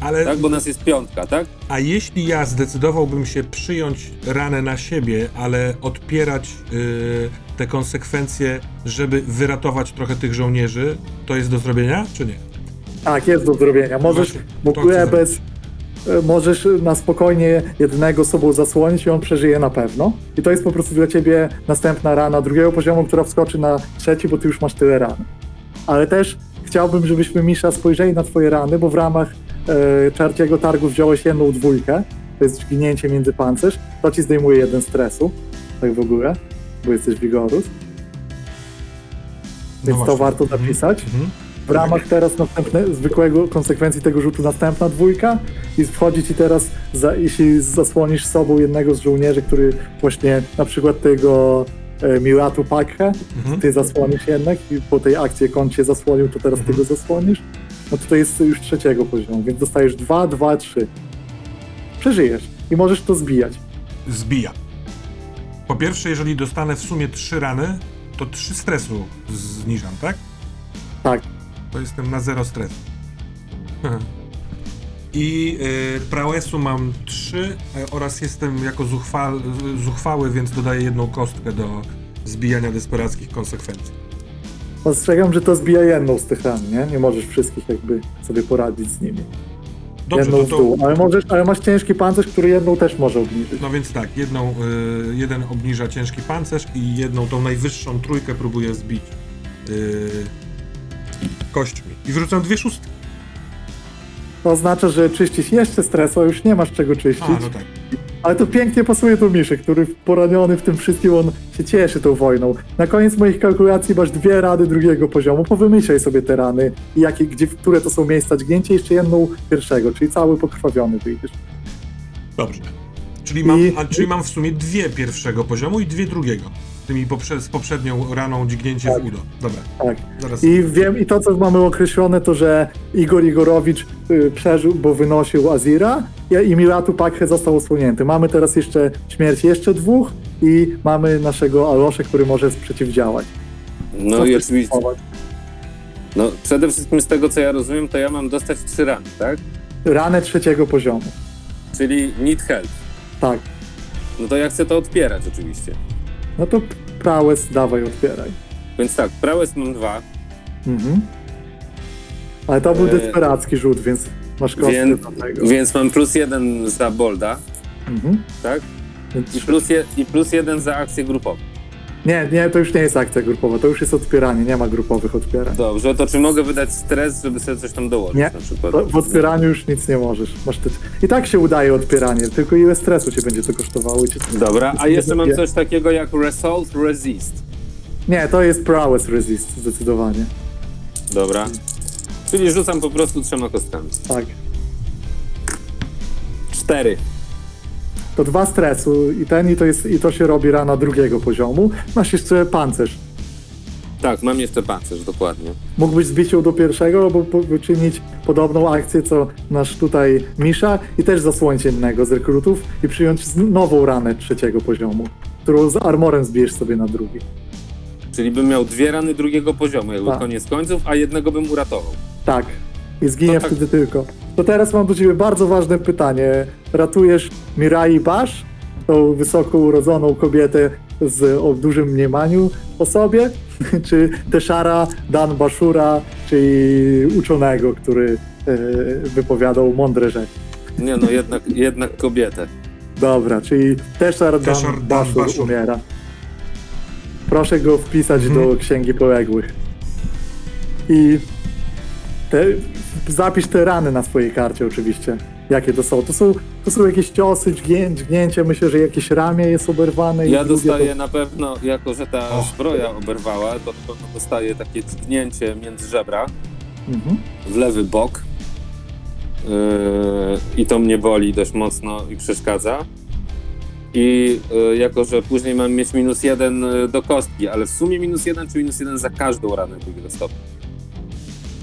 Ale, Tak? Bo nas jest piątka, tak? a jeśli ja zdecydowałbym się przyjąć ranę na siebie, ale odpierać y, te konsekwencje, żeby wyratować trochę tych żołnierzy, to jest do zrobienia, czy nie? tak, jest do zrobienia. Możesz Właśnie, w ogóle bez, e, możesz na spokojnie jednego sobą zasłonić i on przeżyje na pewno. I to jest po prostu dla ciebie następna rana drugiego poziomu, która wskoczy na trzeci, bo ty już masz tyle ran. Ale też chciałbym, żebyśmy Misza spojrzeli na twoje rany, bo w ramach e, czarciego targu wziąłeś jedną dwójkę, to jest dźgnięcie między pancerz, to ci zdejmuje jeden stresu, tak w ogóle, bo jesteś Vigorus. Więc to właśnie. warto Mhm. zapisać. Mhm. W ramach teraz następne, zwykłego konsekwencji tego rzutu następna dwójka i wchodzi ci teraz, za, jeśli zasłonisz sobą jednego z żołnierzy, który właśnie na przykład tego e, Miratu Pakhe, Mhm. ty zasłonisz jednak i po tej akcji jak on cię zasłonił, to teraz Mhm. ty go zasłonisz, no to to jest już trzeciego poziomu, więc dostajesz dwa, dwa, trzy. Przeżyjesz i możesz to zbijać. Zbija. Po pierwsze, jeżeli dostanę w sumie trzy rany, to trzy stresu zniżam, tak? Tak, To jestem na zero stresu. I y, prawesu mam 3 oraz jestem jako zuchwa, zuchwały, więc dodaję jedną kostkę do zbijania desperackich konsekwencji. ostrzegam, że to zbija jedną z tych ran, nie? Nie możesz wszystkich jakby sobie poradzić z nimi. Dobrze, jedną to, w dół, to, ale, możesz, ale masz ciężki pancerz, który jedną też może obniżyć. no więc tak, jedną, y, jeden obniża ciężki pancerz i jedną, tą najwyższą trójkę próbuję zbić y, kośćmi. I wrzucam dwie szóstki. To oznacza, że czyścisz jeszcze stres, a już nie masz czego czyścić. A, no tak. Ale to pięknie pasuje do Miszy, który poraniony w tym wszystkim, on się cieszy tą wojną. Na koniec moich kalkulacji masz dwie rady drugiego poziomu. Powymyślaj sobie te rany i jakie, gdzie, które to są miejsca dźgnięcia, jeszcze jedną pierwszego, czyli cały pokrwawiony wyjdziesz. Dobrze. Czyli mam, I- a, czyli mam w sumie dwie pierwszego poziomu i dwie drugiego. Z tymi poprze, z poprzednią raną dźgnięcie Tak. w udo. Dobra, Tak. zaraz. I wiem, i to co mamy określone, to że Igor Igorowicz y, przeżył, bo wynosił Azira i, i Milatu Pakhe został osłonięty. Mamy teraz jeszcze śmierć jeszcze dwóch i mamy naszego Alosze, który może przeciwdziałać. No Co i oczywiście, no przede wszystkim z tego co ja rozumiem, to ja mam dostać trzy rany, tak? Ranę trzeciego poziomu. Czyli need help. Tak. No to ja chcę to odpierać oczywiście. No to prałes dawaj, otwieraj. Więc tak, prałes mam dwa, Mhm. Ale to był E, desperacki rzut, więc masz kostkę więc, do tego. więc mam plus jeden za bolda, Mhm. tak? Więc- I plus, je, I plus jeden za akcję grupową. Nie, nie, to już nie jest akcja grupowa, to już jest odpieranie, nie ma grupowych odpierań. Dobrze, to czy mogę wydać stres, żeby sobie coś tam dołożyć Nie. na przykład? To W odpieraniu już nic nie możesz. Masz te... I tak się udaje odpieranie, tylko ile stresu cię będzie to kosztowało? i Cię... Dobra, a jeszcze mam coś takiego jak Resolve Resist. Nie, to jest prowess resist, zdecydowanie. Dobra. Czyli rzucam po prostu trzema kostkami. Tak. Cztery. To dwa stresu i ten, i to, jest, i to się robi rana drugiego poziomu. Masz jeszcze pancerz. Tak, mam jeszcze pancerz, dokładnie. Mógłbyś zbić ją do pierwszego, albo wyczynić podobną akcję, co nasz tutaj Misza i też zasłonić jednego z rekrutów i przyjąć nową ranę trzeciego poziomu, którą z armorem zbijesz sobie na drugi. Czyli bym miał dwie rany drugiego poziomu, jakby Tak. koniec końców, a jednego bym uratował. Tak. I zginie No tak. wtedy tylko. To teraz mam do ciebie bardzo ważne pytanie. Ratujesz Mirai Bash, tą wysoko urodzoną kobietę z, o dużym mniemaniu o sobie, [LAUGHS] czy Teszara Dan Bashura, czyli uczonego, który e, wypowiadał mądre rzeczy. Nie no, jednak, jednak kobietę. Dobra, czyli Teszar Dan, Teszar Dan Bashur Bashur. umiera. Proszę go wpisać Mhm. do Księgi Poległych. I te, zapisz te rany na swojej karcie oczywiście. Jakie to są? To są, to są jakieś ciosy, dźgnię, dźgnięcie, myślę, że jakieś ramię jest oberwane. i Ja dostaję na pewno, jako że ta Och. zbroja oberwała, to na pewno dostaję takie dźgnięcie między żebra To... Mhm. w lewy bok. Yy, I to mnie boli dość mocno i przeszkadza. I yy, jako, że później mam mieć minus jeden yy, do kostki, ale w sumie minus jeden czy minus jeden za każdą ranę drugiego stopnia.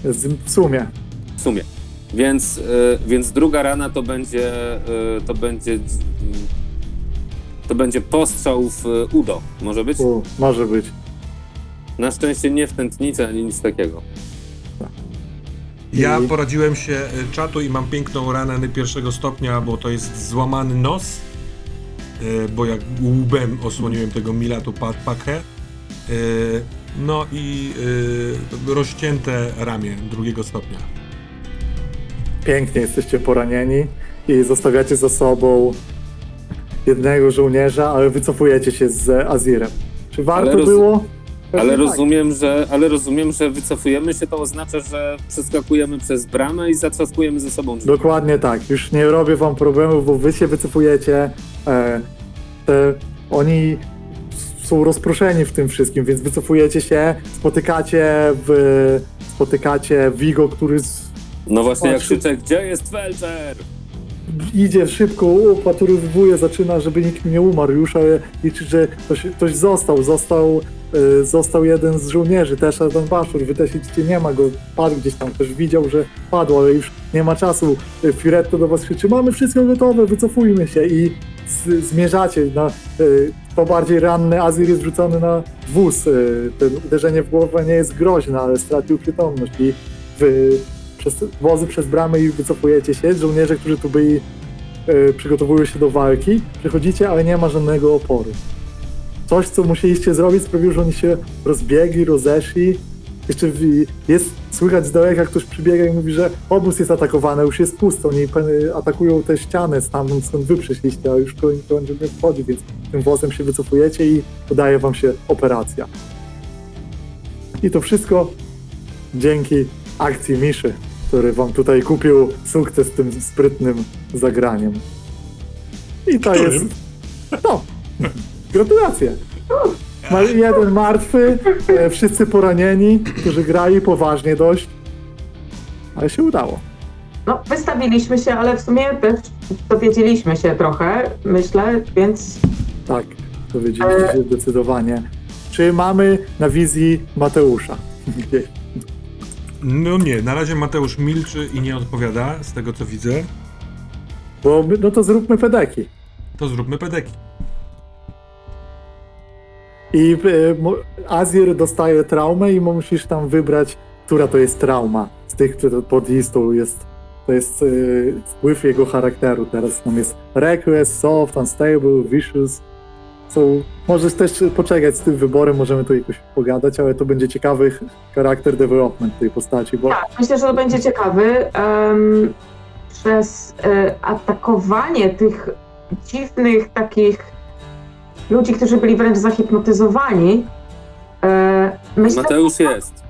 W sumie. W sumie. Więc, y, więc druga rana to będzie, y, to będzie, y, to będzie postrzał w udo, może być? U, może być. Na szczęście nie w tętnicę ani nic takiego. Ja I- poradziłem się y, czatu i mam piękną ranę pierwszego stopnia, bo to jest złamany nos, y, bo jak łbem osłoniłem tego Milatu Pa- Pakę. Y, No i y, rozcięte ramię drugiego stopnia. Pięknie jesteście poranieni. i zostawiacie za sobą jednego żołnierza, ale wycofujecie się z Azirem. Czy warto roz- było? Ale tak. rozumiem, że, ale rozumiem, że wycofujemy się, to oznacza, że przeskakujemy przez bramę i zatrzaskujemy ze sobą drzwi. Dokładnie tak. Już nie robię wam problemów, bo wy się wycofujecie. E, te, oni są rozproszeni w tym wszystkim, więc wycofujecie się, spotykacie w, spotykacie Vigo, który z, No właśnie, jak krzyczę, gdzie jest Felczer? idzie szybko, opatrywuje, zaczyna, żeby nikt nie umarł już, ale liczy, że ktoś, ktoś został, został, e, został jeden z żołnierzy, też Adam Baszur, wy też idziecie, nie ma go, padł gdzieś tam, ktoś widział, że padł, ale już nie ma czasu. E, Firetto do was krzyczy, mamy wszystko gotowe, wycofujmy się i z, zmierzacie na, e, to bardziej ranny Azir jest wrzucony na wóz, e, ten uderzenie w głowę nie jest groźne, ale stracił przytomność i wy przez wozy przez bramy i wycofujecie się. Żołnierze, którzy tu byli, e, przygotowują się do walki. Przychodzicie, ale nie ma żadnego oporu. Coś, co musieliście zrobić, sprawiło, że oni się rozbiegli, rozeszli. Jeszcze w, jest słychać z daleka, ktoś przybiega i mówi, że obóz jest atakowany, już jest pusto. Oni pe- atakują te ściany stamtąd, skąd wy przyszliście, a już będzie nie wchodzi, więc tym wozem się wycofujecie i udaje wam się operacja. I to wszystko dzięki akcji Miszy, który wam tutaj kupił sukces tym sprytnym zagraniem. I to Którym? jest. No. [LAUGHS] Gratulacje. Jeden martwy, e, wszyscy poranieni, którzy grali poważnie dość. Ale się udało. No, wystawiliśmy się, ale w sumie też dowiedzieliśmy się trochę, myślę, więc Tak, dowiedzieliście się zdecydowanie. Czy mamy na wizji Mateusza? No nie, na razie Mateusz milczy i nie odpowiada, z tego co widzę. Bo my, no to zróbmy pedeki. To zróbmy pedeki. I e, Azir dostaje traumę i musisz tam wybrać, która to jest trauma. Z tych, które pod listą jest. To jest e, wpływ jego charakteru. Teraz tam jest reckless, soft, unstable, vicious. Są, możesz też poczekać z tym wyborem, możemy tu jakoś pogadać, ale to będzie ciekawy ch- charakter development tej postaci, bo tak, myślę, że to będzie ciekawy. em, przez e, atakowanie tych dziwnych takich ludzi, którzy byli wręcz zahipnotyzowani, e, myślę, Mateusz jest.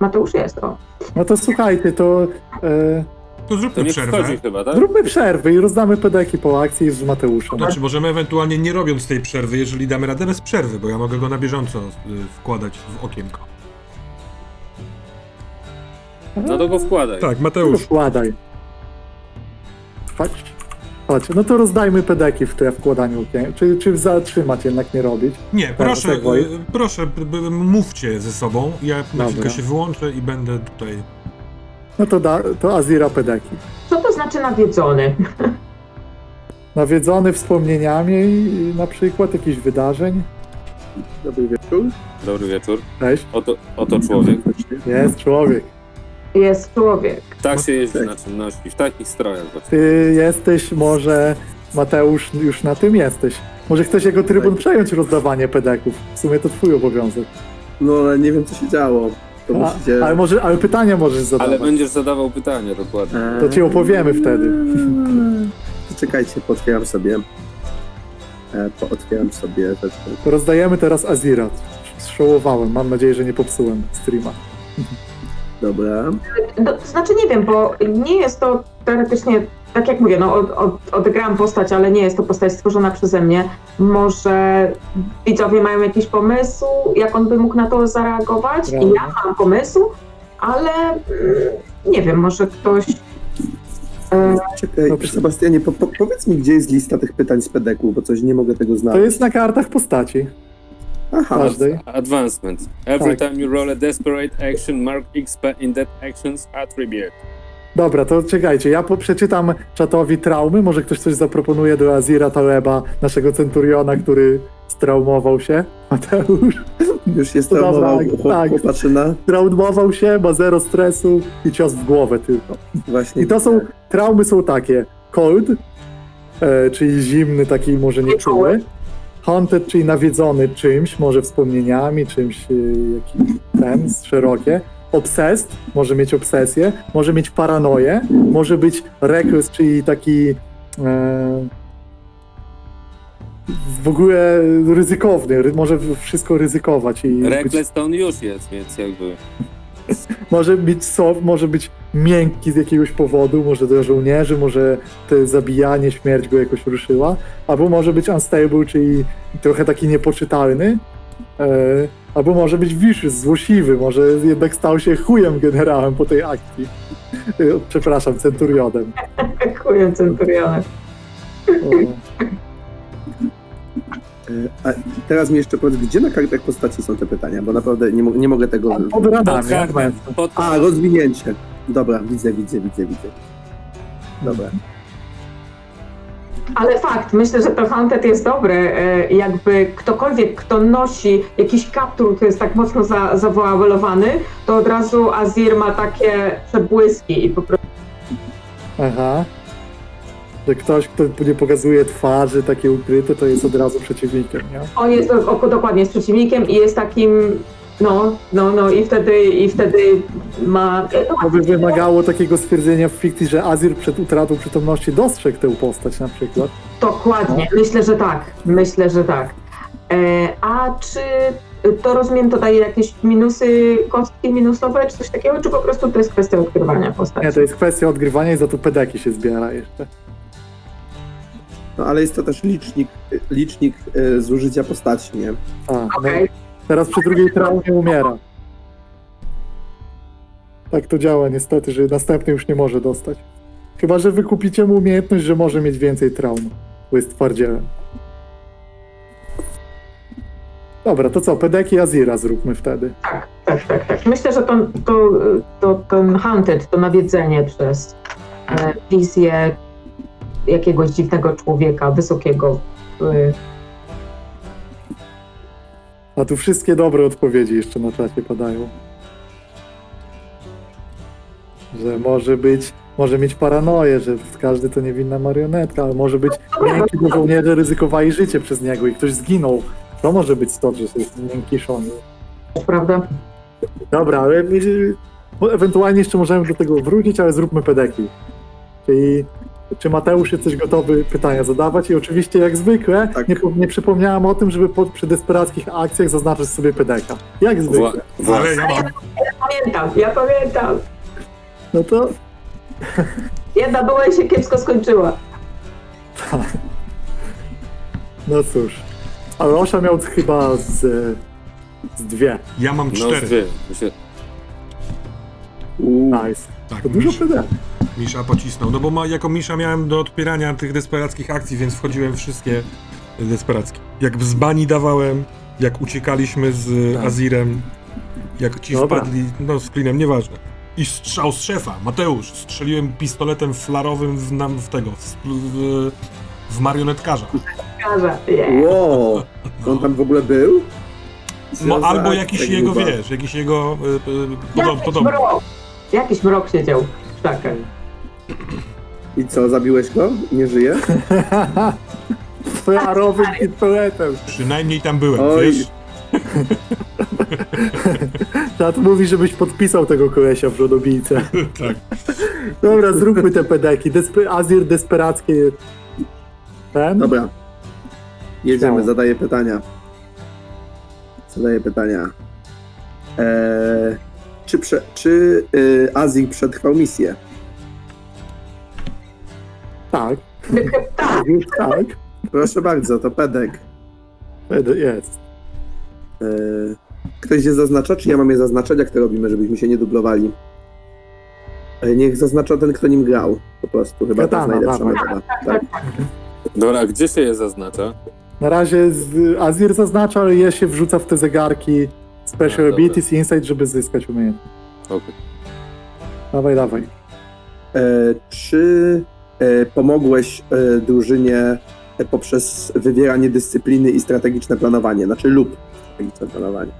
Mateusz jest, o. no to słuchajcie, to e, To To zróbmy nie przerwę. chyba, tak? zróbmy przerwę i rozdamy pedeki po akcji z Mateuszem. Znaczy, możemy ewentualnie nie robiąc tej przerwy, jeżeli damy radę bez przerwy, bo ja mogę go na bieżąco y, wkładać w okienko. No to go wkładaj. Tak, No Mateusz. wkładaj. Chodź. Chodź, no to rozdajmy pedeki w te wkładaniu okien. Czy, czy zatrzymać jednak nie robić? Nie, proszę, Segway. y, proszę, b- b- mówcie ze sobą. Ja na Dobra. chwilkę się wyłączę i będę tutaj. No to, da, to Azira pedeki. Co to znaczy nawiedzony? [LAUGHS] Nawiedzony wspomnieniami i na przykład jakichś wydarzeń. Dobry wieczór. Dobry wieczór. Cześć. Oto, oto człowiek. Jest człowiek. Jest człowiek. Tak się jeździ na czynności, w takich strojach właśnie. Ty jesteś może, Mateusz, już na tym jesteś. Może chcesz jako trybun Tak. przejąć rozdawanie pedeków. W sumie to twój obowiązek. No ale nie wiem co się działo. To A, musicie... ale, może, ale pytania możesz Ale zadawać. będziesz zadawał pytanie dokładnie. Eee, To ci opowiemy wtedy. [LAUGHS] to Czekajcie, pootwieram sobie. E, pootwieram sobie rzeczy. Rozdajemy teraz Azira. Szołowałem. Mam nadzieję, że nie popsułem streama. Dobra. No, to znaczy nie wiem, bo nie jest to teoretycznie, tak jak mówię, no od, od, odegrałam postać, ale nie jest to postać stworzona przeze mnie. Może widzowie mają jakiś pomysł, jak on by mógł na to zareagować? Prawda. I ja mam pomysł, ale mm, nie wiem, może ktoś... e, Czekaj, Dobrze. Sebastianie, po, po, powiedz mi, gdzie jest lista tych pytań z pedeku, bo coś nie mogę tego To znaleźć. jest na kartach postaci. Aha, Każdej. Advancement. Every Tak. time you roll a desperate action, mark XP in that action's attribute. Dobra, to czekajcie, ja po, przeczytam czatowi traumy, może ktoś coś zaproponuje do Azira Taleba, naszego centuriona, który straumował się. Mateusz już jest dobra, traumował chłop- tak. chłopaczyna. traumował się, ma zero stresu i cios w głowę tylko. Właśnie. I to są, traumy są takie, cold, e, czyli zimny, taki może nieczuły, haunted, czyli nawiedzony czymś, może wspomnieniami, czymś, e, jakim ten, szerokie, obsessed, może mieć obsesję, może mieć paranoję, może być reckless, czyli taki e, w ogóle ryzykowny, ry, może wszystko ryzykować i być, Reckless to on już jest, więc jakby... może być soft, może być miękki z jakiegoś powodu, może do żołnierzy, może to zabijanie, śmierć go jakoś ruszyła, albo może być unstable, czyli trochę taki niepoczytalny, e, albo może być vicious, złośliwy, może jednak stał się chujem generałem po tej akcji. E, Przepraszam, centurionem. [LAUGHS] Dziękuję, Centurionem. E, A teraz mi jeszcze powiedz, gdzie na kartach postaci są te pytania, bo naprawdę nie, nie mogę tego... Pod jak kartą. będzie. Pod... A, rozwinięcie. Dobra, widzę, widzę, widzę, widzę. Dobra. Ale fakt, myślę, że to Haunted jest dobre. e, Jakby ktokolwiek, kto nosi jakiś kaptur, który jest tak mocno za, zawoalowany, to od razu Azir ma takie przebłyski i po prostu Aha. Że ktoś, kto nie pokazuje twarzy takie ukryte, to jest od razu przeciwnikiem, nie? on jest o, dokładnie jest przeciwnikiem i jest takim, no, no, no i wtedy, i wtedy ma... To by wymagało takiego stwierdzenia w fikcji, że Azir przed utratą przytomności dostrzegł tę postać na przykład. Dokładnie, myślę, że tak. Myślę, że tak. E, a czy to rozumiem, to daje jakieś minusy, kostki minusowe, czy coś takiego, czy po prostu to jest kwestia ukrywania postaci? Nie, to jest kwestia odgrywania i za to pedeki się zbiera jeszcze. No ale jest to też licznik, licznik e, zużycia postaci, nie? A, no, teraz przy drugiej traumie umiera. Tak to działa niestety, że następny już nie może dostać. Chyba, że wykupicie mu umiejętność, że może mieć więcej traum, bo jest twardzielem. Dobra, to co? Pedeki Azira zróbmy wtedy. tak, tak, tak, tak. Myślę, że to, to, to ten hunted, to nawiedzenie przez e, wizję jakiegoś dziwnego człowieka, wysokiego, y, A tu wszystkie dobre odpowiedzi jeszcze na czacie padają. Że może być, może mieć paranoję, że każdy to niewinna marionetka, ale może być miękki, bo żołnierze ryzykowali życie przez niego i ktoś zginął. To może być to, że jest miękiszony. prawda? Dobra, ale ewentualnie jeszcze możemy do tego wrócić, ale zróbmy pedeki. Czyli czy Mateusz jest coś gotowy pytania zadawać? I oczywiście jak zwykle Tak. nie, nie przypomniałem o tym, żeby po, przy desperackich akcjach zaznaczyć sobie pedeka. Jak Wła... zwykle. Ale Właśnie. ja mam. Pamiętam, ja pamiętam. No to [LAUGHS] Jedna była i się kiepsko skończyła. [LAUGHS] No cóż. Ale Osza miał chyba z, z dwie. Ja mam No, cztery. dwie. Mi się... Uuu. Nice. Tak, To dużo Misz, PD. Misza pocisnął. No bo ma, jako Misza miałem do odpierania tych desperackich akcji, więc wchodziłem wszystkie desperackie. Jak z bani dawałem, jak uciekaliśmy z Tak. Azirem, jak ci Dobra. wpadli, no z klinem, nieważne. I strzał z szefa, Mateusz, strzeliłem pistoletem flarowym w, nam, w tego, w, w, w marionetkarza. Yeah. Wow. [LAUGHS] On tam w ogóle był? No albo jakiś jego, wiesz, jakiś jego y, y, podobny. mrok. Jakiś mrok siedział w krzakach. I co, zabiłeś go? Nie żyje? [LAUGHS] Flarowym pistoletem. Przynajmniej tam byłem, Oj. wiesz? [LAUGHS] Czat mówi, żebyś podpisał tego kolesia w żonobijce. [LAUGHS] tak. Dobra, zróbmy te pedeki. Despe Azir desperackie. Ten? Dobra. Jedziemy, Śmiało. zadaję pytania. Zadaję pytania. Eee, czy prze, czy y, Azir przetrwał misję? Tak, [LAUGHS] Tak, już tak. Proszę bardzo, to Pedek. Pede- Jest. Eee, ktoś je zaznacza, czy ja mam je zaznaczać? Jak to robimy, żebyśmy się nie dublowali? E, niech zaznacza ten, kto nim grał. Po prostu, chyba to jest najlepsza metoda. Tak. Dobra, a gdzie się je zaznacza? Na razie z Azir zaznacza, ale je się wrzuca w te zegarki Special A. Abilities i Insight, żeby zyskać umiejętność. Okej. Dawaj, dawaj. E, czy e, pomogłeś e, drużynie e, poprzez wywieranie dyscypliny i strategiczne planowanie? Znaczy lub strategiczne planowanie.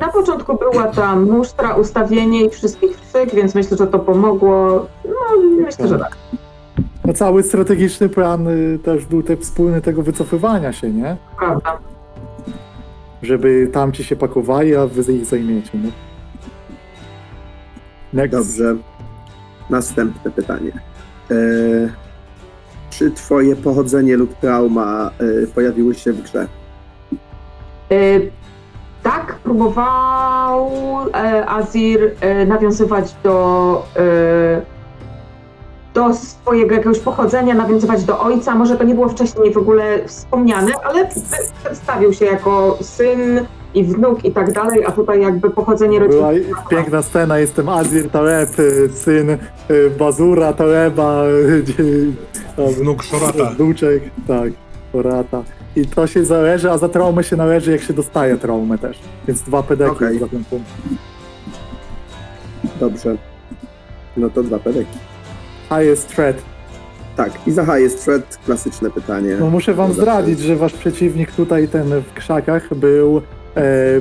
na początku była ta musztra, ustawienie i wszystkich trzyk, więc myślę, że to pomogło. No, myślę, że tak. No cały strategiczny plan y, też był te wspólny tego wycofywania się, nie? Prawda. Żeby tamci się pakowali, a wy ich zajmiecie, nie? Next. Dobrze. Następne pytanie. E, czy twoje pochodzenie lub trauma e, pojawiły się w grze? Y, Tak, próbował e, Azir e, nawiązywać do, e, do swojego jakiegoś pochodzenia, nawiązywać do ojca. Może to nie było wcześniej w ogóle wspomniane, ale przedstawił się jako syn i wnuk i tak dalej, a tutaj jakby pochodzenie Była rodzinne. piękna scena, jestem Azir Taleb, y, syn y, Bazura Taleba, y, tam, Wnuk Szorata. Wnuczek, tak, Orata. I to się zależy, a za traumę się należy, jak się dostaje traumę też. Więc dwa pedeki Okej. za ten punkt. Dobrze. No to dwa pedeki. Highest threat. Tak, i za highest threat klasyczne pytanie. No muszę wam zdradzić, że wasz przeciwnik tutaj, ten w krzakach, był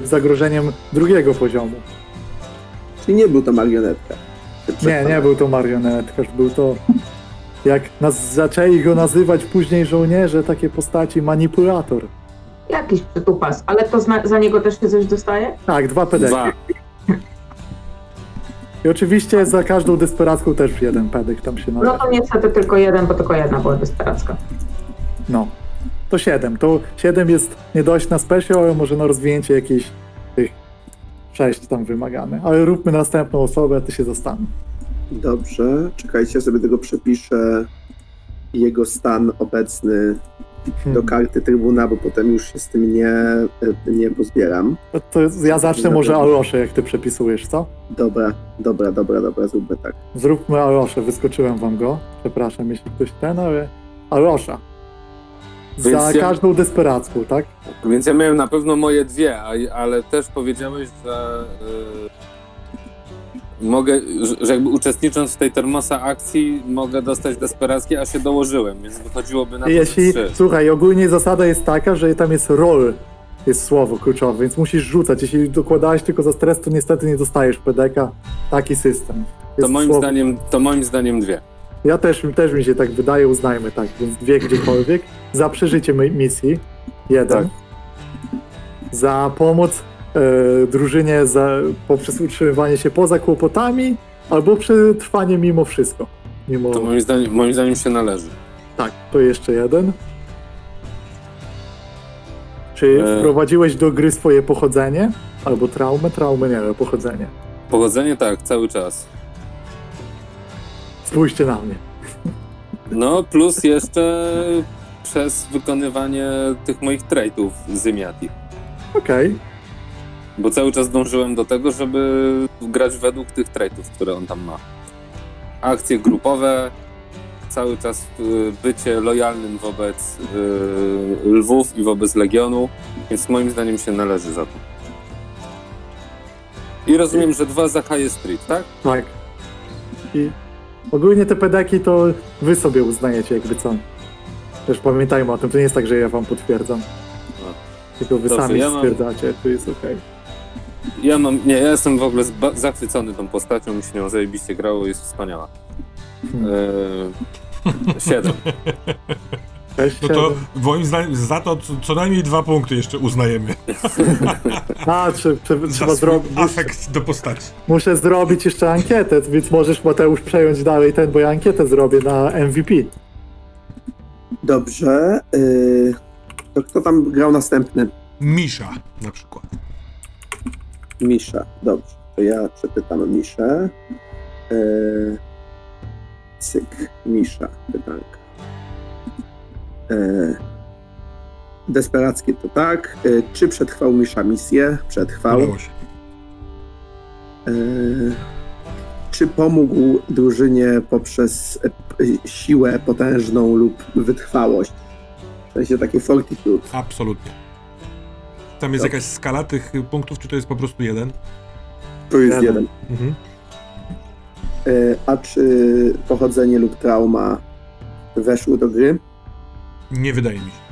zagrożeniem drugiego poziomu. Czyli nie był to marionetka. Nie, nie był to marionetkarz, był to... Jak nas zaczęli go nazywać później żołnierze, takie postaci, manipulator. Jakiś przytupas, ale to zna, za niego też się coś dostaje? Tak, dwa pedeki. Dwa. I oczywiście za każdą desperacką też jeden pedek tam się No należy. to niestety tylko jeden, bo tylko jedna była desperacka. No. To 7. To 7 jest nie dość na special, ale może na rozwinięcie jakichś tych 6 tam wymagane. Ale róbmy następną osobę, a ty się zastanów. Dobrze, czekajcie, sobie tego przepiszę. Jego stan obecny do Hmm. karty trybuna, bo potem już się z tym nie, nie pozbieram. To, to ja zacznę może Aloszę, jak ty przepisujesz, co? Dobra, dobra, dobra, dobra, zróbmy tak. Zróbmy Aloszę, wyskoczyłem wam go. Przepraszam, jeśli ktoś ten, ale Alosza. Za Więc ja- każdą desperacką, tak? Więc ja miałem na pewno moje dwie, ale też powiedziałeś, że y, mogę, że, jakby uczestnicząc w tej termosa akcji mogę dostać desperackie, a się dołożyłem, więc wychodziłoby na Jeśli, trzy. słuchaj, ogólnie zasada jest taka, że tam jest roll, jest słowo kluczowe, więc musisz rzucać. Jeśli dokładałeś tylko za stres, to niestety nie dostajesz PDK. Taki system. To moim, słowo- zdaniem, to moim zdaniem dwie. Ja też, też mi się tak wydaje, uznajmy tak, więc dwie gdziekolwiek. Za przeżycie mi- misji, jeden. Tak. Za pomoc e, drużynie za, poprzez utrzymywanie się poza kłopotami, albo przetrwanie mimo wszystko. Mimo... To moim zdaniem, moim zdaniem się należy. Tak, to jeszcze jeden. Czy E. wprowadziłeś do gry swoje pochodzenie? Albo traumę? Traumę nie, ale pochodzenie. Pochodzenie tak, cały czas. Spójrzcie na mnie. No, plus jeszcze przez wykonywanie tych moich traitów z Ymiati. Okej. Bo cały czas dążyłem do tego, żeby grać według tych traitów, które on tam ma. Akcje grupowe, cały czas y, bycie lojalnym wobec y, lwów i wobec legionu, więc moim zdaniem się należy za to. I rozumiem, że dwa za High Street, tak? Tak. I ogólnie te pedeki to wy sobie uznajecie jakby co. Też pamiętajmy o tym, to nie jest tak, że ja wam potwierdzam. Tylko wy Dobrze, sami ja mam- stwierdzacie, tu jest okej. Ja mam, nie, ja jestem w ogóle zba- zachwycony tą postacią, mi się nią zajebiście grało, jest wspaniała. Hmm. Eee, siedem. [LAUGHS] No to moim zdaniem za to co, co najmniej dwa punkty jeszcze uznajemy. [LAUGHS] A, czy, czy, Za trzeba zrobić. afekt do postaci. Muszę zrobić jeszcze ankietę, więc możesz Mateusz przejąć dalej ten, bo ja ankietę zrobię na MVP. Dobrze. y, to kto tam grał następny? Misza na przykład. Misza. Dobrze. To ja przepytam Miszę. Y, cyk. Misza. Pytanka. Y, desperackie to tak. Y, czy przetrwał Misza misję? Przetrwał. Udało się. Y, czy pomógł drużynie poprzez e, siłę potężną lub wytrwałość? W sensie takie fortitude. Absolutnie. Tam jest Dobrze. jakaś skala tych punktów, czy to jest po prostu jeden? To jest Jeden. jeden. Mhm. A czy pochodzenie lub trauma weszły do gry? Nie wydaje mi się.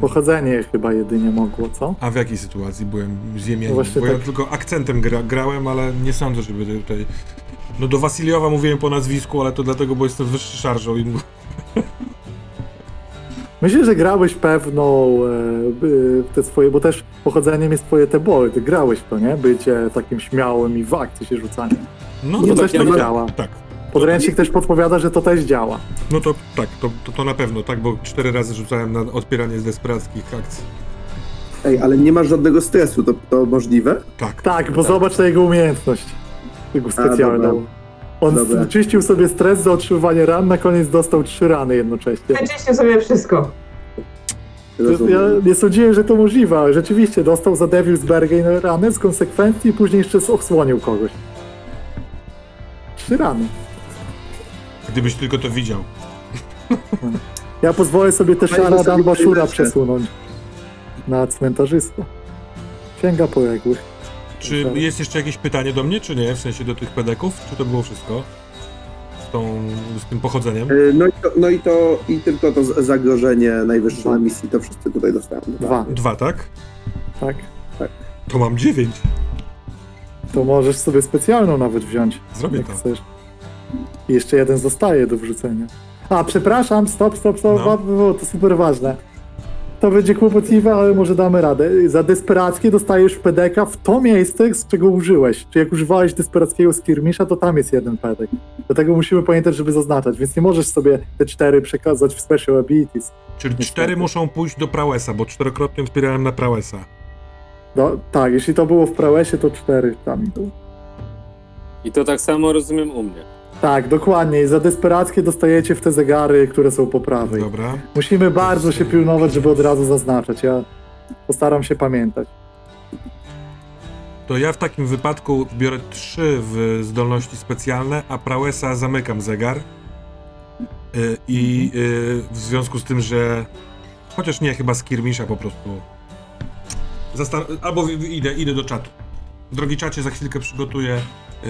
Pochodzenie chyba jedynie mogło, co? A w jakiej sytuacji byłem ziemieniem? No Bo ja tak. tylko akcentem gra, grałem, ale nie sądzę, żeby tutaj... No do Wasiliowa mówiłem po nazwisku, ale to dlatego, bo jestem wyższy szarżą i... Myślę, że grałeś pewno e, te swoje, bo też pochodzeniem jest twoje tebory. Ty grałeś to, nie? Bycie takim śmiałym i w akcji się rzucaniem. No To to tak, tak ja- działa. tak. Podręcznik też podpowiada, że to też działa. No to tak, to, to, to na pewno, tak, bo cztery razy rzucałem na odpieranie z desperackich akcji. Ej, ale nie masz żadnego stresu, to, to możliwe? Tak. Tak, bo zobacz na jego umiejętność. Jego specjalną. dobra. On Dobra. czyścił sobie stres za otrzymywanie ran, na koniec dostał trzy rany jednocześnie. Wyczyścił sobie wszystko. Rozumiem. ja nie sądziłem, że to możliwe, ale rzeczywiście dostał za Devil's Bergen ranę z konsekwencji i później jeszcze osłonił kogoś. Trzy rany. Gdybyś tylko to widział. [LAUGHS] Ja pozwolę sobie też Fajnie Shara sobie przesunąć na cmentarzysko. Księga poległych. Czy Dobra. jest jeszcze jakieś pytanie do mnie, czy nie? W sensie do tych pedeków? Czy to było wszystko? Z, tą, z tym pochodzeniem? Y, No i to, no i to i tylko to z- zagrożenie najwyższe Dwa. na misji, to wszyscy tutaj dostałem. Dwa, Dwa, tak? tak? To mam dziewięć. To możesz sobie specjalną nawet wziąć, Zrobię jak to. chcesz. I jeszcze jeden zostaje do wrzucenia. A, przepraszam, stop, stop, stop, No. no. to super ważne. To będzie kłopotliwe, ale może damy radę. Za desperackie dostajesz pedeka w to miejsce, z czego użyłeś. Czy jak używałeś desperackiego skirmisza, to tam jest jeden pedek. Dlatego musimy pamiętać, żeby zaznaczać, więc nie możesz sobie te cztery przekazać w special abilities. Czyli Niestety. cztery muszą pójść do Prałesa, bo czterokrotnie wspierałem na Prałesa. No, tak, jeśli to było w Prałesie, to cztery tam idą. I to tak samo rozumiem u mnie. Tak, dokładnie. I za desperackie dostajecie w te zegary, które są po prawej. Dobra. Musimy bardzo się pilnować, żeby od razu zaznaczać. Ja postaram się pamiętać. To ja w takim wypadku biorę trzy w zdolności specjalne, a Prałesa zamykam zegar. Y, I y, w związku z tym, że. Chociaż nie, chyba skirmisza po prostu. Zastan- albo w- idę, idę do czatu. Drogi czacie, za chwilkę przygotuję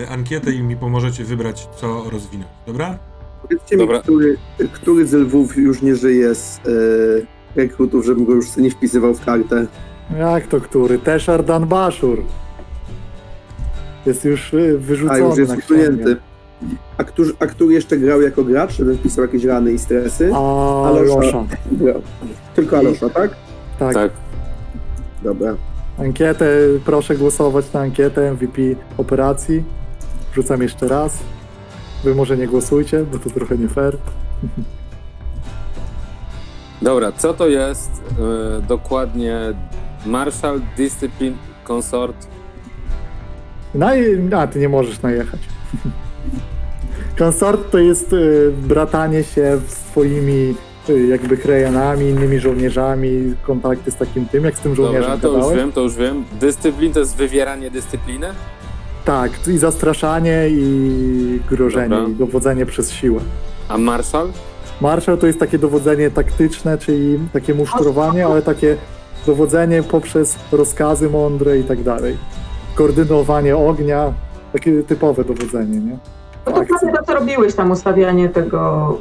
ankietę i mi pomożecie wybrać, co rozwinąć. Dobra? Powiedzcie mi, Dobra. który, który z lwów już nie żyje z y, rekrutów, żebym go już sobie nie wpisywał w kartę. Jak to który? Teszar Dan Bashur. Jest już y, wyrzucony A już jest na usunięty. A który, a który jeszcze grał jako gracz, żebym wpisał jakieś rany i stresy? A Alosza. Grał. Tylko Alosza, tak? Tak. Tak. Dobra. Ankietę, proszę głosować na ankietę MVP operacji. Wrzucam jeszcze raz. Wy może nie głosujcie, bo to trochę nie fair. Dobra, co to jest e, dokładnie Marshal Discipline Consort? Naj... A, ty nie możesz najechać. Konsort to jest y, bratanie się z twoimi y, jakby krajanami, innymi żołnierzami, kontakty z takim tym, jak z tym żołnierzem Dobra, to już gadałeś. wiem, to już wiem. Dyscyplin to jest wywieranie dyscypliny? Tak, i zastraszanie, i grożenie, Dobra. i dowodzenie przez siłę. A Marshal? Marszał to jest takie dowodzenie taktyczne, czyli takie musztrowanie, ale takie dowodzenie poprzez rozkazy mądre i tak dalej. Koordynowanie ognia, takie typowe dowodzenie, nie? No to prawie to, co robiłeś tam, ustawianie tego,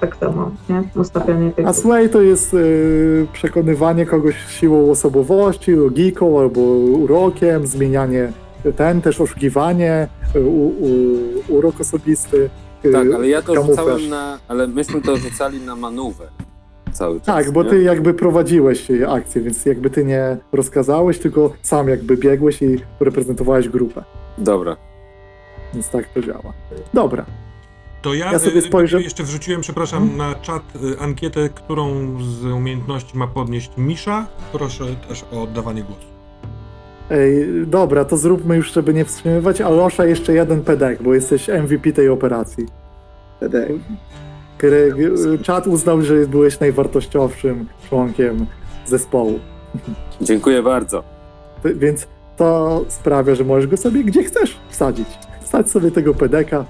tak samo, nie? Ustawianie tego. A sway to jest y, przekonywanie kogoś siłą osobowości, logiką albo urokiem, zmienianie ten, też oszukiwanie, y, u, u, urok osobisty. y, Tak, ale ja to kamuflaż. rzucałem na... Ale myśmy to rzucali na manewr cały czas, Tak, bo nie? ty jakby prowadziłeś akcję, więc jakby ty nie rozkazałeś, tylko sam jakby biegłeś i reprezentowałeś grupę. Dobra. Więc tak to działa. Dobra. To ja, Ja sobie y, spojrzę- jeszcze wrzuciłem, przepraszam, na czat ankietę, którą z umiejętności ma podnieść Misza. Proszę też o oddawanie głosu. Ej, dobra, to zróbmy już, żeby nie wstrzymywać. Alosza jeszcze jeden pedek, bo jesteś MVP tej operacji. Wtedy. Kry- Czat uznał, że byłeś najwartościowszym członkiem zespołu. Dziękuję bardzo. Ty- Więc to sprawia, że możesz go sobie gdzie chcesz wsadzić. Wsadź sobie tego pedeka,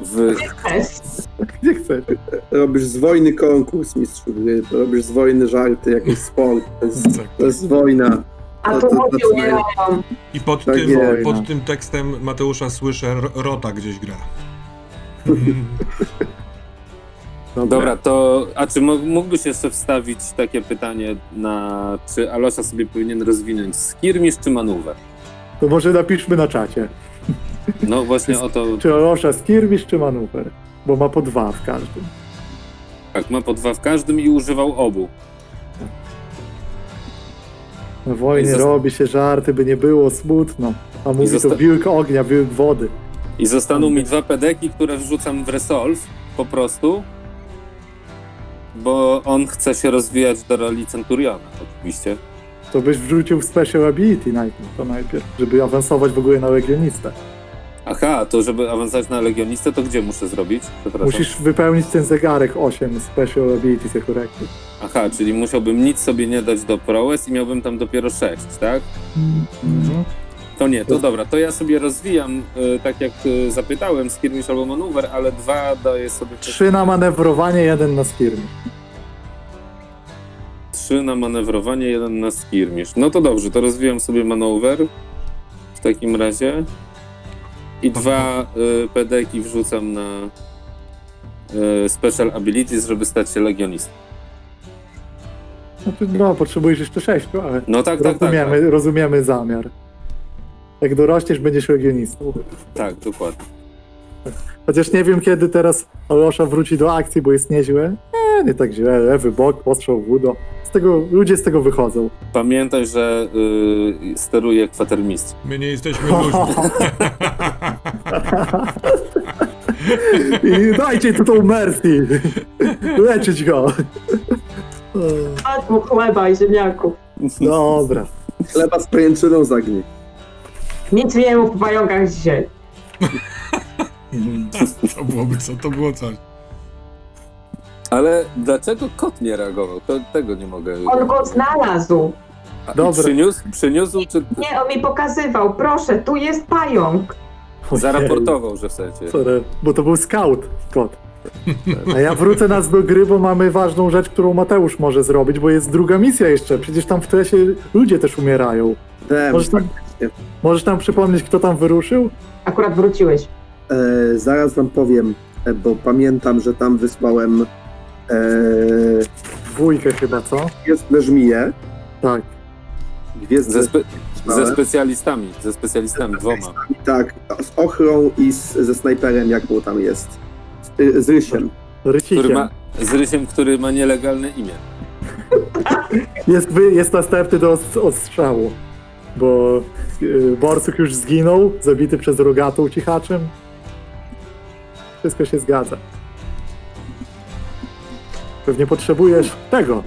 W... Gdzie chcesz. Robisz z wojny konkurs, mistrzu gry. Robisz z wojny żarty, jakiś sport. To jest, to jest wojna. A To-. I pod, Tak tym, jest. pod tym tekstem Mateusza słyszę, Ro- Rota gdzieś gra. [LAUGHS] Dobra, to... A czy mógł- mógłbyś jeszcze wstawić takie pytanie na... Czy Alosza sobie powinien rozwinąć skirmisz czy manewr? To może napiszmy na czacie. No właśnie o to... Czy Alosza skirmisz, czy manuwer? Bo ma po dwa w każdym. Tak, ma po dwa w każdym i używał obu. Na wojnie zosta- robi się żarty, by nie było smutno. A mówi zosta- to wilk ognia, wilk wody. I zostaną mi dwa pedeki, które wrzucam w Resolve po prostu, bo on chce się rozwijać do roli Centuriona, oczywiście. To byś wrzucił w special ability najpierw, to najpierw, żeby awansować w ogóle na legionistę. Aha, to żeby awansować na Legionistę, to gdzie muszę zrobić? Przepraszam. Musisz wypełnić ten zegarek 8 special abilities jako rekord. Aha, czyli musiałbym nic sobie nie dać do prowess i miałbym tam dopiero 6, tak? Mhm. To nie, to dobra, to ja sobie rozwijam, y, tak jak y, zapytałem, skirmish albo maneuver, ale dwa daję sobie... Trzy na manewrowanie, jeden na skirmish. Trzy na manewrowanie, jeden na skirmish. No to dobrze, to rozwijam sobie maneuver w takim razie. I dwa y, pedeki wrzucam na y, special abilities, żeby stać się legionistą. No, to, no potrzebujesz jeszcze sześciu, ale No tak, tak, tak. rozumiemy, Tak, rozumiemy zamiar. Jak dorośniesz, będziesz legionistą. tak dokładnie. Chociaż nie wiem, kiedy teraz Alosza wróci do akcji, bo jest nieźle. Nie, nie tak źle. Lewy bok, postrzał wudo. Z tego, ludzie z tego wychodzą. Pamiętaj, że y, steruje kwatermistrz. My nie jesteśmy ludźmi. I dajcie tu tą Mercy. Leczyć go. Mu chleba i ziemniaków. Dobra. Chleba z pajęczyną zagnij. Nic nie mów w pająkach dzisiaj. To byłoby co, to było coś. Ale dlaczego kot nie reagował? To, tego nie mogę. On go znalazł. A, Dobra. Przyniósł, przyniósł czy Nie, on mi pokazywał. Proszę, tu jest pająk. [LAUGHS] zaraportował, że w sensie? Sorry, bo to był scout kot. A ja wrócę nas do gry, bo mamy ważną rzecz, którą Mateusz może zrobić, bo jest druga misja jeszcze. Przecież tam w tle się ludzie też umierają. Wiem, Możesz tam, możesz tam przypomnieć, kto tam wyruszył? Akurat wróciłeś. e, zaraz wam powiem, e, bo pamiętam, że tam wysłałem Dwójkę chyba, co? gwiezdne żmije. Tak. Gwiezdne Ze, spe, ze specjalistami, ze specjalistami, dwoma. Tak, z ochrą i z, ze snajperem, jak mu tam jest. Z, y, z rysiem. Ma, z rysiem, który ma nielegalne imię. [LAUGHS] Jest, wy- jest następny do os- odstrzału. Bo yy, Borsuk już zginął, zabity przez rogatą cichaczem. Wszystko się zgadza. Pewnie potrzebujesz tego.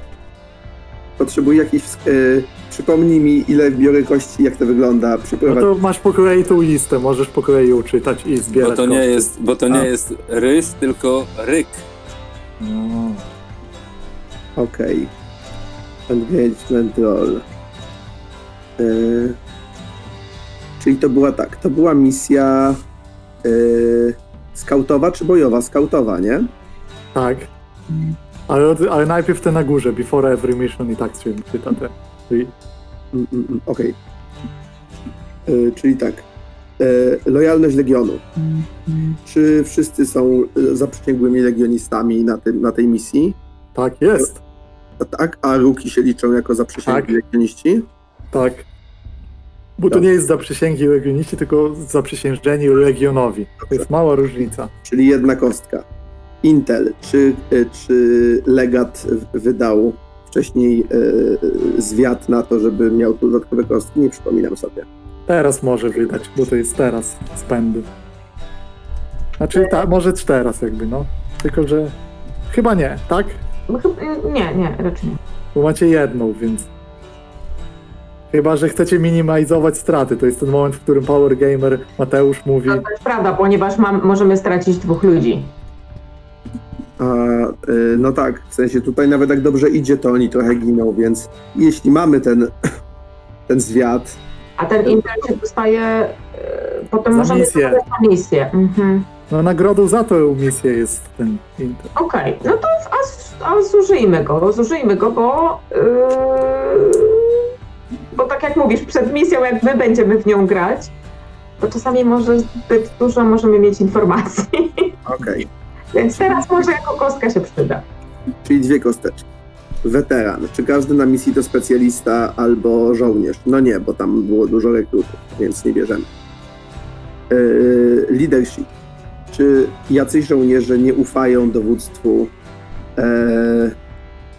Potrzebuję jakiś... E, przypomnij mi, ile biorę kości, jak to wygląda. No Przyprowadź. to masz po kolei tą listę, możesz po kolei ją czytać i zbierać Bo to nie jest, bo to nie A. jest ryż, tylko ryk. No. Okej. Engagement roll. E, czyli to była tak, to była misja e, skautowa czy bojowa? Skautowa, nie? Tak. Ale, ale najpierw te na górze, before every mission i tak się czyta te. I- Mm, mm, mm, Okej. E, Czyli tak. E, lojalność Legionu. Czy wszyscy są e, zaprzysięgłymi legionistami na, tym, na tej misji? Tak, jest. A tak? A ruki się liczą jako zaprzysięgli Tak. legioniści? Tak. Bo to Dobrze. nie jest zaprzysięgi legioniści, tylko zaprzysiężeni legionowi. To jest mała różnica. Czyli jedna kostka. Intel, czy, e, czy legat wydał wcześniej e, zwiat na to, żeby miał tu dodatkowe kostki? Nie przypominam sobie. Teraz może wydać, bo to jest teraz spędy. Znaczy, ta, może teraz jakby, no. Tylko, że chyba nie, tak? No chyba- Nie, nie, raczej nie. Bo macie jedną, więc... Chyba, że chcecie minimalizować straty. To jest ten moment, w którym Power Gamer Mateusz mówi No, to jest prawda, ponieważ mam, możemy stracić dwóch ludzi. A, e, no tak, w sensie tutaj nawet jak dobrze idzie, to oni trochę giną, więc jeśli mamy ten, [COUGHS] ten zwiat, A ten Intel się dostaje, e, potem Za możemy misję. dostać na misję. Mhm. No nagrodą za tę misję jest ten Intel. Okej, no to a, a zużyjmy go, zużyjmy go, bo yy, bo tak jak mówisz, przed misją jak my będziemy w nią grać, to czasami może zbyt dużo możemy mieć informacji. [LAUGHS] okej, Więc teraz może jako kostka się przyda. czyli dwie kosteczki. Weteran, czy każdy na misji to specjalista albo żołnierz? No nie, bo tam było dużo rekrutów, więc nie bierzemy. E, leadership, czy jacyś żołnierze nie ufają dowództwu e,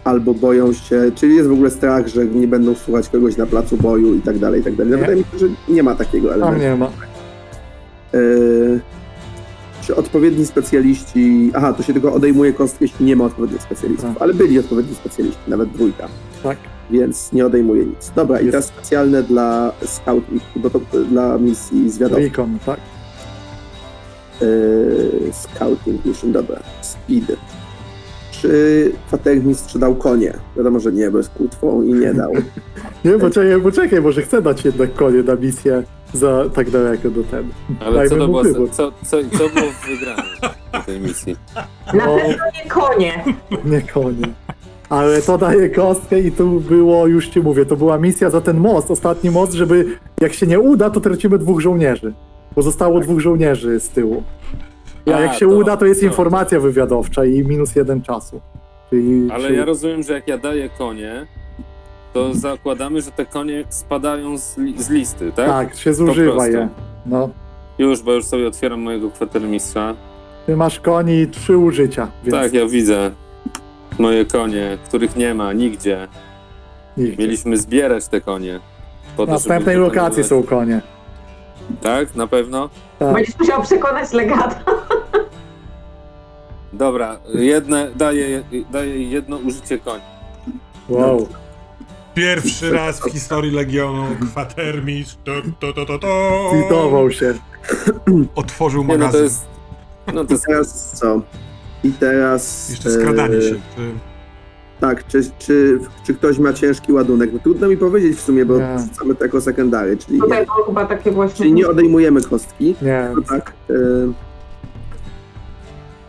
albo boją się, czyli jest w ogóle strach, że nie będą słuchać kogoś na placu boju i tak dalej, i tak dalej. Nie. Wydaje mi się, że nie ma takiego Tam elementu. nie ma. E, czy odpowiedni specjaliści. Aha, to się tylko odejmuje kostkę, jeśli nie ma odpowiednich specjalistów. Tak. Ale byli odpowiedni specjaliści, nawet dwójka, Tak. więc nie odejmuje nic. Dobra, i Jest. teraz specjalne dla scouting, bo to dla misji zwiadowczej. Recon, tak. E, scouting mission, dobra. Speed. Czy kwatermistrz dał konie? Wiadomo, że nie, bo jest kłótwą i nie dał. [LAUGHS] Nie, poczekaj, poczekaj, może chcę dać jednak konie na misję za tak daleko do tego. Ale Dajmy co to mu było, wybór. co, co, co było w wygraniu tej misji? Na No. pewno nie konie. Nie konie. Ale to daje kostkę i tu było, już ci mówię, to była misja za ten most, ostatni most, żeby jak się nie uda, to tracimy dwóch żołnierzy. Bo zostało dwóch żołnierzy z tyłu. A, jak się to- uda, to jest to. informacja wywiadowcza i minus jeden czasu. Czyli, Ale czyli... ja rozumiem, że jak ja daję konie, to zakładamy, że te konie spadają z, li, z listy, tak? Tak, się zużywa je. No. Już, bo już sobie otwieram mojego kwatermistrza. Ty masz koni trzy użycia, więc Tak, ja widzę moje konie, których nie ma nigdzie. nigdzie. Mieliśmy zbierać te konie. Po Na to, następnej lokacji są konie. Tak, na pewno? Tak. Będziesz musiał przekonać legata. Dobra, jedne, daję, daję jedno użycie koni. Wow. Pierwszy raz w historii Legionu kwatermistrz to, to, to, to, się. otworzył Nie, no to magazyn. jest... No to jest... Teraz co? I teraz. Jeszcze skradanie e, się. Czy... Tak, czy, czy, czy ktoś ma ciężki ładunek? No trudno mi powiedzieć w sumie, bo Nie. wrzucamy to jako sekundary, czyli Tutaj nie, było chyba takie właśnie. czyli nie odejmujemy kostki. Nie, No tak. E,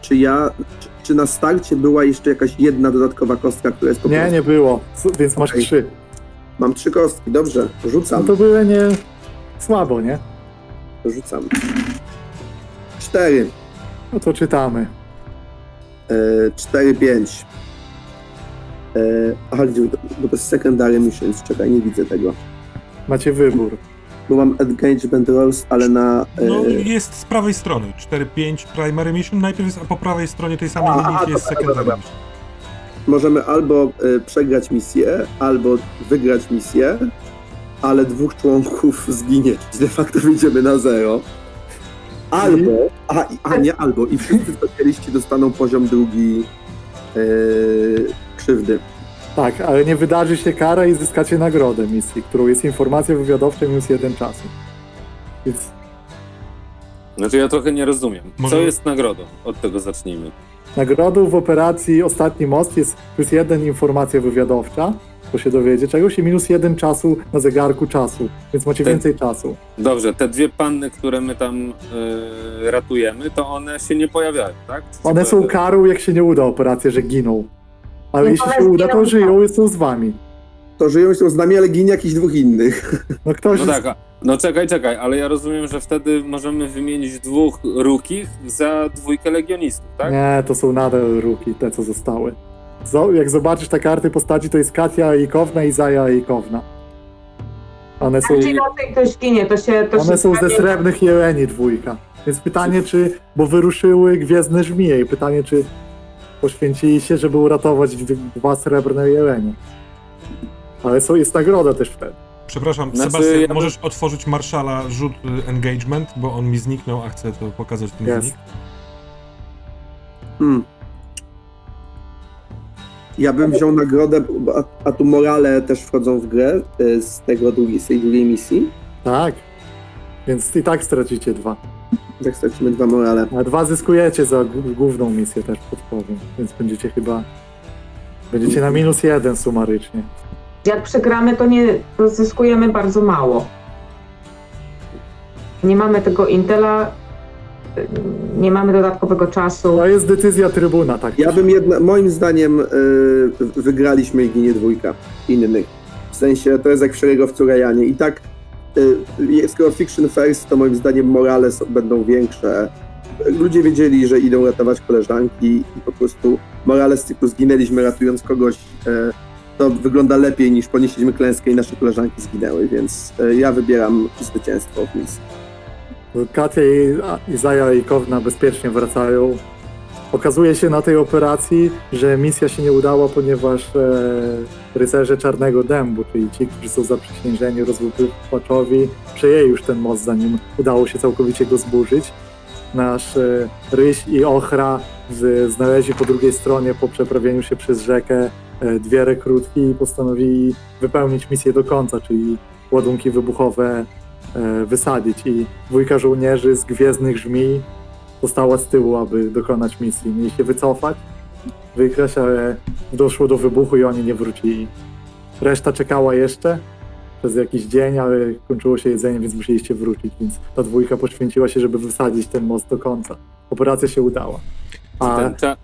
czy ja. Czy, czy na starcie była jeszcze jakaś jedna dodatkowa kostka, która jest po nie, prostu? nie było. S- Więc masz Okej. trzy. Mam trzy kostki, dobrze, No rzucam. to były nie słabo, nie? Rzucam. Cztery. No to czytamy. E, cztery, pięć. E, aha, gdzie, bo to jest secondary missions, czekaj, nie widzę tego. Macie wybór. Bo mam engagement rolls, ale na... E, No jest z prawej strony. 4-5 primary mission. Najpierw jest, a po prawej stronie tej samej linii jest dobra, secondary mission. możemy albo e, przegrać misję, albo wygrać misję, ale dwóch członków zginie, czyli de facto wyjdziemy na zero. Albo, a, a nie albo, i wszyscy specjaliści dostaną poziom drugi e, krzywdy. Tak, ale nie wydarzy się kara i zyskacie nagrodę misji, którą jest informacja wywiadowcza minus jeden czasu. Więc Znaczy ja trochę nie rozumiem. Może- Co jest nagrodą? Od tego zacznijmy. nagrodą w operacji Ostatni Most jest plus jeden informacja wywiadowcza, bo się dowiedzie czegoś i minus jeden czasu na zegarku czasu, więc macie więcej czasu. Dobrze, te dwie panny, które my tam e, ratujemy, to one się nie pojawiają, tak? Czy się One są pojawiają? karą, jak się nie uda operacja, że giną. Ale Nie, jeśli się uda, to żyją i są z wami. To żyją i są z nami, ale ginie jakichś dwóch innych. No ktoś... No tak, a- no czekaj, czekaj, ale ja rozumiem, że wtedy możemy wymienić dwóch rukich za dwójkę legionistów, tak? Nie, to są nadal ruki, te co zostały. Zo- jak zobaczysz te karty postaci, to jest Katia Ikowna i Zaja Ikowna. One są, Jeśli na tej ktoś ginie, to się. To one się są ze stanie- srebrnych jeleni dwójka. Więc pytanie, czy... Bo wyruszyły gwiezdne żmije i pytanie, czy poświęcili się, żeby uratować dwa srebrne jelenie. Ale są, jest nagroda też wtedy. Przepraszam, Znaczy, Sebastian, ja możesz otworzyć Marszala rzut y, engagement, bo on mi zniknął, a chcę to pokazać ten Jest. wynik. Hmm. Ja bym wziął nagrodę, a, a tu morale też wchodzą w grę e, z, tego drugiej, z tej drugiej misji. Tak. Więc i tak stracicie dwa. Tak stracimy dwa morale. A dwa zyskujecie za g- główną misję też podpowiem. Więc będziecie chyba... Będziecie na minus jeden sumarycznie. Jak przegramy, to nie to zyskujemy bardzo mało. Nie mamy tego Intela, y, nie mamy dodatkowego czasu. To jest decyzja trybuna, tak. Ja bym jedna, moim zdaniem e, wygraliśmy i ginie dwójka innych. W sensie to jest jak w szeregowcu Rajanie. I tak skoro Fiction First, to moim zdaniem morale są, będą większe. Ludzie wiedzieli, że idą ratować koleżanki i po prostu morale z cyklu zginęliśmy ratując kogoś. E, to wygląda lepiej niż ponieśliśmy klęskę i nasze koleżanki zginęły, więc e, ja wybieram zwycięstwo w misji. Katia i Izaja i Kowna bezpiecznie wracają. Okazuje się na tej operacji, że misja się nie udała, ponieważ e, rycerze Czarnego Dębu, czyli ci, którzy są zaprzysiężeni rozłupywaczowi, przejęli już ten most, zanim udało się całkowicie go zburzyć. Nasz e, Ryś i Ochra z, znaleźli po drugiej stronie po przeprawieniu się przez rzekę e, dwie rekrutki i postanowili wypełnić misję do końca, czyli ładunki wybuchowe e, wysadzić. I dwójka żołnierzy z Gwiezdnych Żmij została z tyłu, aby dokonać misji. Mieli się wycofać, wykraść, ale doszło do wybuchu i oni nie wrócili. Reszta czekała jeszcze przez jakiś dzień, ale kończyło się jedzenie, więc musieliście wrócić, więc ta dwójka poświęciła się, żeby wysadzić ten most do końca. Operacja się udała. Czy A ten, cza-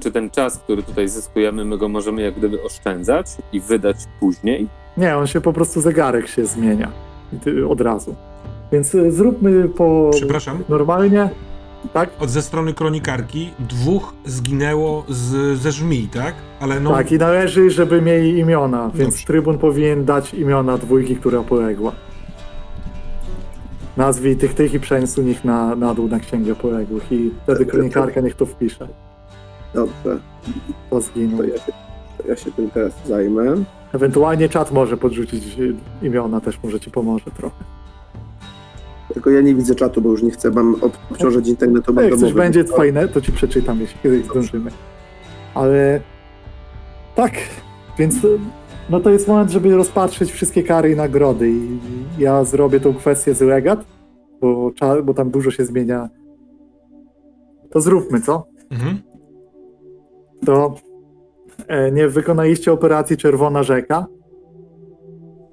czy ten czas, który tutaj zyskujemy, my go możemy jak gdyby oszczędzać i wydać później? nie, on się po prostu zegarek się zmienia od razu. Więc y, zróbmy po Przepraszam. normalnie, tak? Od ze strony kronikarki dwóch zginęło z, ze żmij, tak? Ale no. Tak, i należy, żeby mieli imiona, więc Dobrze. trybun powinien dać imiona dwójki, która poległa. Nazwij tych tych i przenieść ich na, na dół na księgę poległych i wtedy kronikarka niech to wpisze. Dobrze, To zginął. to ja się, to ja się tym teraz zajmę. Ewentualnie czat może podrzucić imiona, też może ci pomoże trochę. Tylko ja nie widzę czatu, bo już nie chcę wam ob- obciążać internetu jak coś będzie fajne, to ci przeczytam, jeśli kiedyś zdążymy. Ale tak, więc y, no to jest moment, żeby rozpatrzeć wszystkie kary i nagrody i ja zrobię tą kwestię z legat, bo, bo tam dużo się zmienia. To zróbmy, co? Mhm. To e, nie wykonaliście operacji Czerwona Rzeka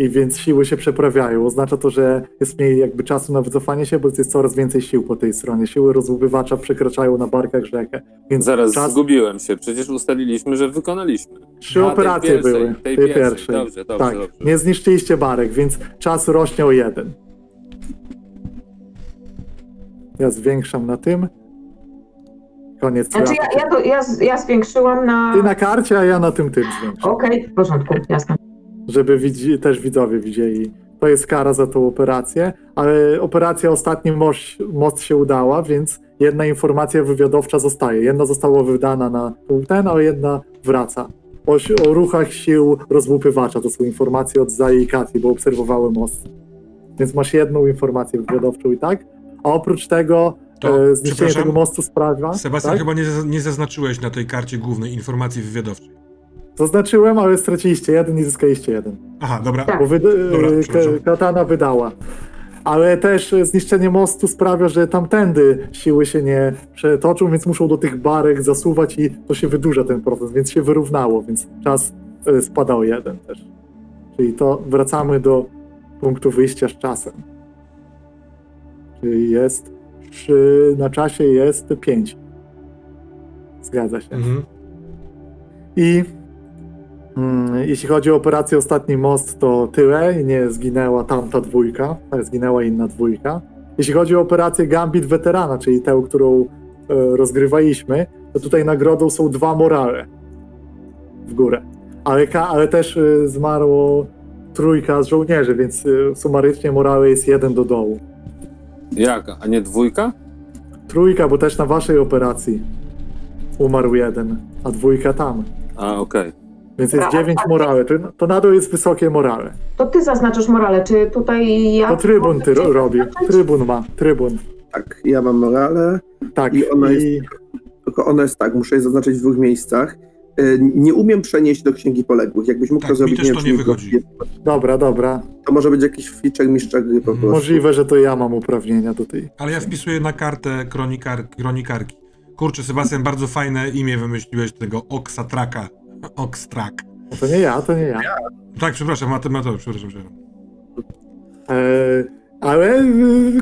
i więc siły się przeprawiają. Oznacza to, że jest mniej jakby czasu na wycofanie się, bo jest coraz więcej sił po tej stronie. Siły rozłupywacza przekraczają na barkach rzekę. Więc Zaraz czas, zgubiłem się, przecież ustaliliśmy, że wykonaliśmy. trzy A, tej operacje pierwszej, były. tej tej pierwszej. pierwszej. Dobrze, dobrze, tak, dobrze. nie zniszczyliście barek, więc czas rośnie o jeden. Ja zwiększam na tym. Koniec. Znaczy ja, ja, ja, ja zwiększyłam na... Ty na karcie, a ja na tym tym zwiększam. Okej, w porządku, jasne. Żeby widzi, też widzowie widzieli. To jest kara za tą operację, ale operacja ostatni most, most się udała, więc jedna informacja wywiadowcza zostaje. Jedna została wydana na ten, a jedna wraca. O, o ruchach sił rozłupywacza to są informacje od Zai i Kati, bo obserwowały most. Więc masz jedną informację wywiadowczą i tak. A oprócz tego To, e, zniszczenie tego mostu sprawia. Sebastian, tak? chyba nie, nie zaznaczyłeś na tej karcie głównej informacji wywiadowczej. Zaznaczyłem, ale straciliście jeden i zyskaliście jeden. Aha, dobra. Tak. bo wyd- Dobra, e, katana wydała. Ale też e, zniszczenie mostu sprawia, że tamtędy siły się nie przetoczą, więc muszą do tych barek zasuwać i to się wydłuża ten proces, więc się wyrównało, więc czas e, spada o jeden też. Czyli to wracamy do punktu wyjścia z czasem. Czyli jest przy, na czasie jest 5. Zgadza się. Mhm. I jeśli chodzi o operację Ostatni Most, to tyle. Nie zginęła tamta dwójka, zginęła inna dwójka. Jeśli chodzi o operację Gambit Weterana, czyli tę, którą e, rozgrywaliśmy, to tutaj nagrodą są dwa morale w górę. Ale, ale też e, zmarło trójka z żołnierzy, więc e, sumarycznie morale jest jeden do dołu. Jak, a nie dwójka? Trójka, bo też na waszej operacji umarł jeden, a dwójka tam. A, okej. Więc jest Dobra, dziewięć a- morale. To, to nadal jest wysokie morale. To ty zaznaczasz morale, czy tutaj ja... To trybun ty ro- robi. Trybun ma. Trybun. Tak, ja mam morale, Tak. I ona I tylko ona jest tak, muszę je zaznaczyć w dwóch miejscach. E, Nie umiem przenieść do księgi poległych. Jakbyś mógł Tak, to mi zrobić, też wiem, to czy nie mi wychodzi. dobra, dobra. To może być jakiś feature mistrza gry po prostu. Możliwe, że to ja mam uprawnienia do tej. Ale ja wpisuję na kartę kronikar, kronikarki. Kurczę, Sebastian, bardzo fajne imię wymyśliłeś tego Oxatraka. Oxtrak. No to nie ja, to nie ja. Tak, przepraszam, Mateusz, przepraszam, przepraszam. E, ale e,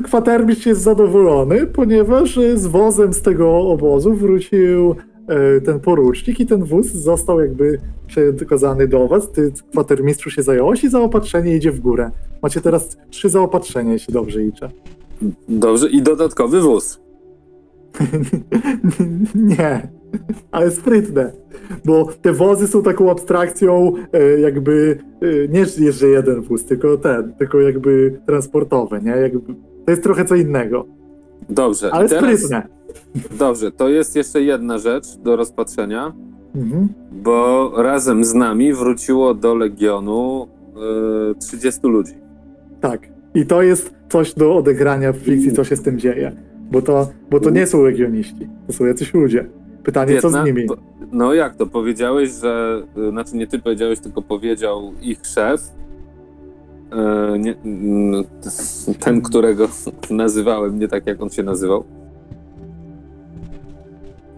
kwatermistrz jest zadowolony, ponieważ e, z wozem z tego obozu wrócił e, ten porucznik i ten wóz został jakby przekazany do was. Ty, kwatermistrzu, się zająłeś i zaopatrzenie idzie w górę. Macie teraz trzy zaopatrzenia, jeśli dobrze liczę. Dobrze, i dodatkowy wóz. [LAUGHS] Nie, [LAUGHS] ale sprytne, bo te wozy są taką abstrakcją e, jakby, e, nie jest, że jeden wóz, tylko ten, tylko jakby transportowe, nie? Jakby, to jest trochę co innego. Dobrze, Ale teraz, sprytne. dobrze, to jest jeszcze jedna rzecz do rozpatrzenia, Mhm. bo razem z nami wróciło do Legionu y, 30 ludzi. Tak. I to jest coś do odegrania w fikcji, co się z tym dzieje. Bo to, bo to nie są legioniści, to są jacyś ludzie. Pytanie, co z nimi? No jak to? Powiedziałeś, że. y, Znaczy nie ty powiedziałeś, tylko powiedział ich szef. y, Nie, mm, ten, którego [LAUGHS] nazywałem, nie tak jak on się nazywał.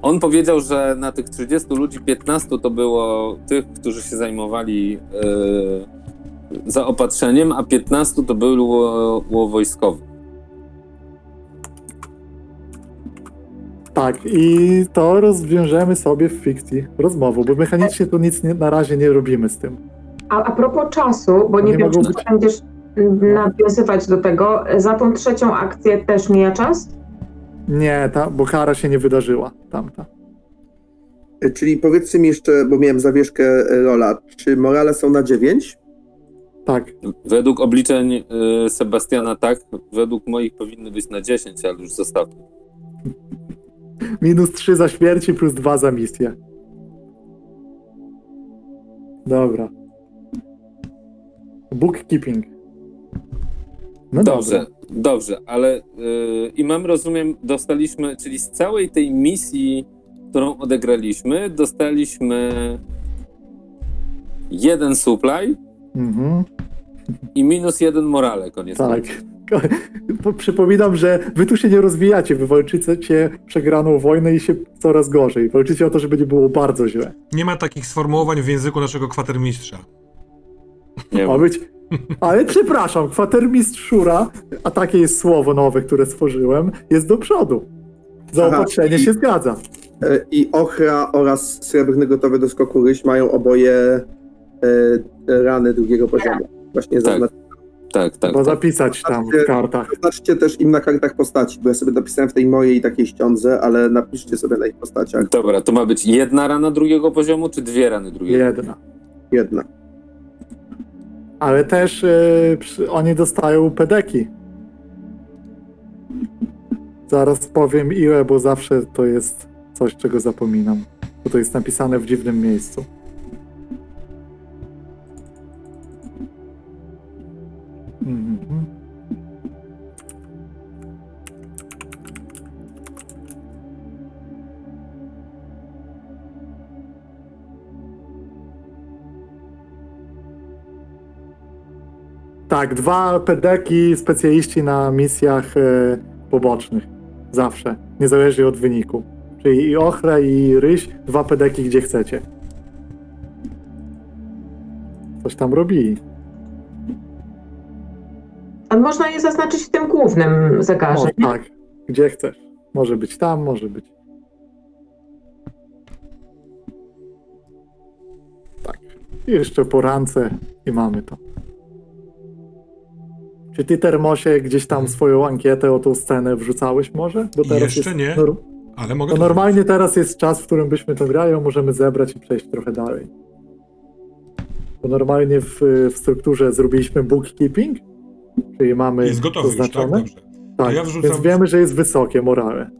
On powiedział, że na tych 30 ludzi 15 to było tych, którzy się zajmowali y, zaopatrzeniem, a 15 to było, było wojskowych. Tak, i to rozwiążemy sobie w fikcji rozmową, bo mechanicznie to nic nie, na razie nie robimy z tym. A, a propos czasu, bo nie nie wiem, czy być- będziesz mm, nawiązywać do tego, za tą trzecią akcję też mija czas? Nie, ta, bo kara się nie wydarzyła, tamta. E, Czyli powiedzcie mi jeszcze, bo miałem zawieszkę e, rola, czy morale są na 9? Tak, Według obliczeń y, Sebastiana tak, według moich powinny być na 10, ale już zostawmy. Minus 3 za śmierci plus 2 za misję. Dobra. Bookkeeping. No Dobrze, dobrze. dobrze, ale yy, i mam rozumiem, dostaliśmy, czyli z całej tej misji, którą odegraliśmy, dostaliśmy jeden supply Mhm, i minus jeden morale, koniec. tak. końców. Po- Przypominam, że wy tu się nie rozwijacie, wy walczycie przegraną wojnę i się coraz gorzej. Walczycie o to, żeby nie było bardzo źle. Nie ma takich sformułowań w języku naszego kwatermistrza. Nie Ma być. Ale przepraszam, kwatermistrz Szura, a takie jest słowo nowe, które stworzyłem, jest do przodu. Zaopatrzenie Aha. się zgadza. E, I Ochra oraz Srebrny Gotowy do Skoku Ryś mają oboje e, rany drugiego poziomu. Właśnie Tak. zaznacz, Tak, tak. Trzeba tak. zapisać tam w kartach. zaznaczcie też im na kartach postaci, bo ja sobie napisałem w tej mojej takiej ściądze, ale napiszcie sobie na ich postaciach. Dobra, to ma być jedna rana drugiego poziomu, czy dwie rany drugiego? Jedna. Jedna. Ale też e, przy, oni dostają pedeki. Zaraz powiem ile, bo zawsze to jest coś, czego zapominam. Bo to jest napisane w dziwnym miejscu. Tak, dwa pedeki specjaliści na misjach e, pobocznych. Zawsze. Niezależnie od wyniku. Czyli i ochra, i ryś, dwa pedeki gdzie chcecie. Coś tam robili. A można je zaznaczyć w tym głównym zegarze. O, tak, gdzie chcesz. Może być tam, może być. Tak. I jeszcze po rance i mamy to. Czy ty, Termosie, gdzieś tam swoją ankietę o tą scenę wrzucałeś może? Bo teraz Jeszcze jest nie. Ale mogę To to normalnie teraz jest czas, w którym byśmy to grali, a możemy zebrać i przejść trochę dalej. Bo normalnie w, w strukturze zrobiliśmy bookkeeping, czyli mamy Jest gotowy już, tak? zaznaczone. Dobrze. Tak, ja wrzucam- więc wiemy, że jest wysokie morale.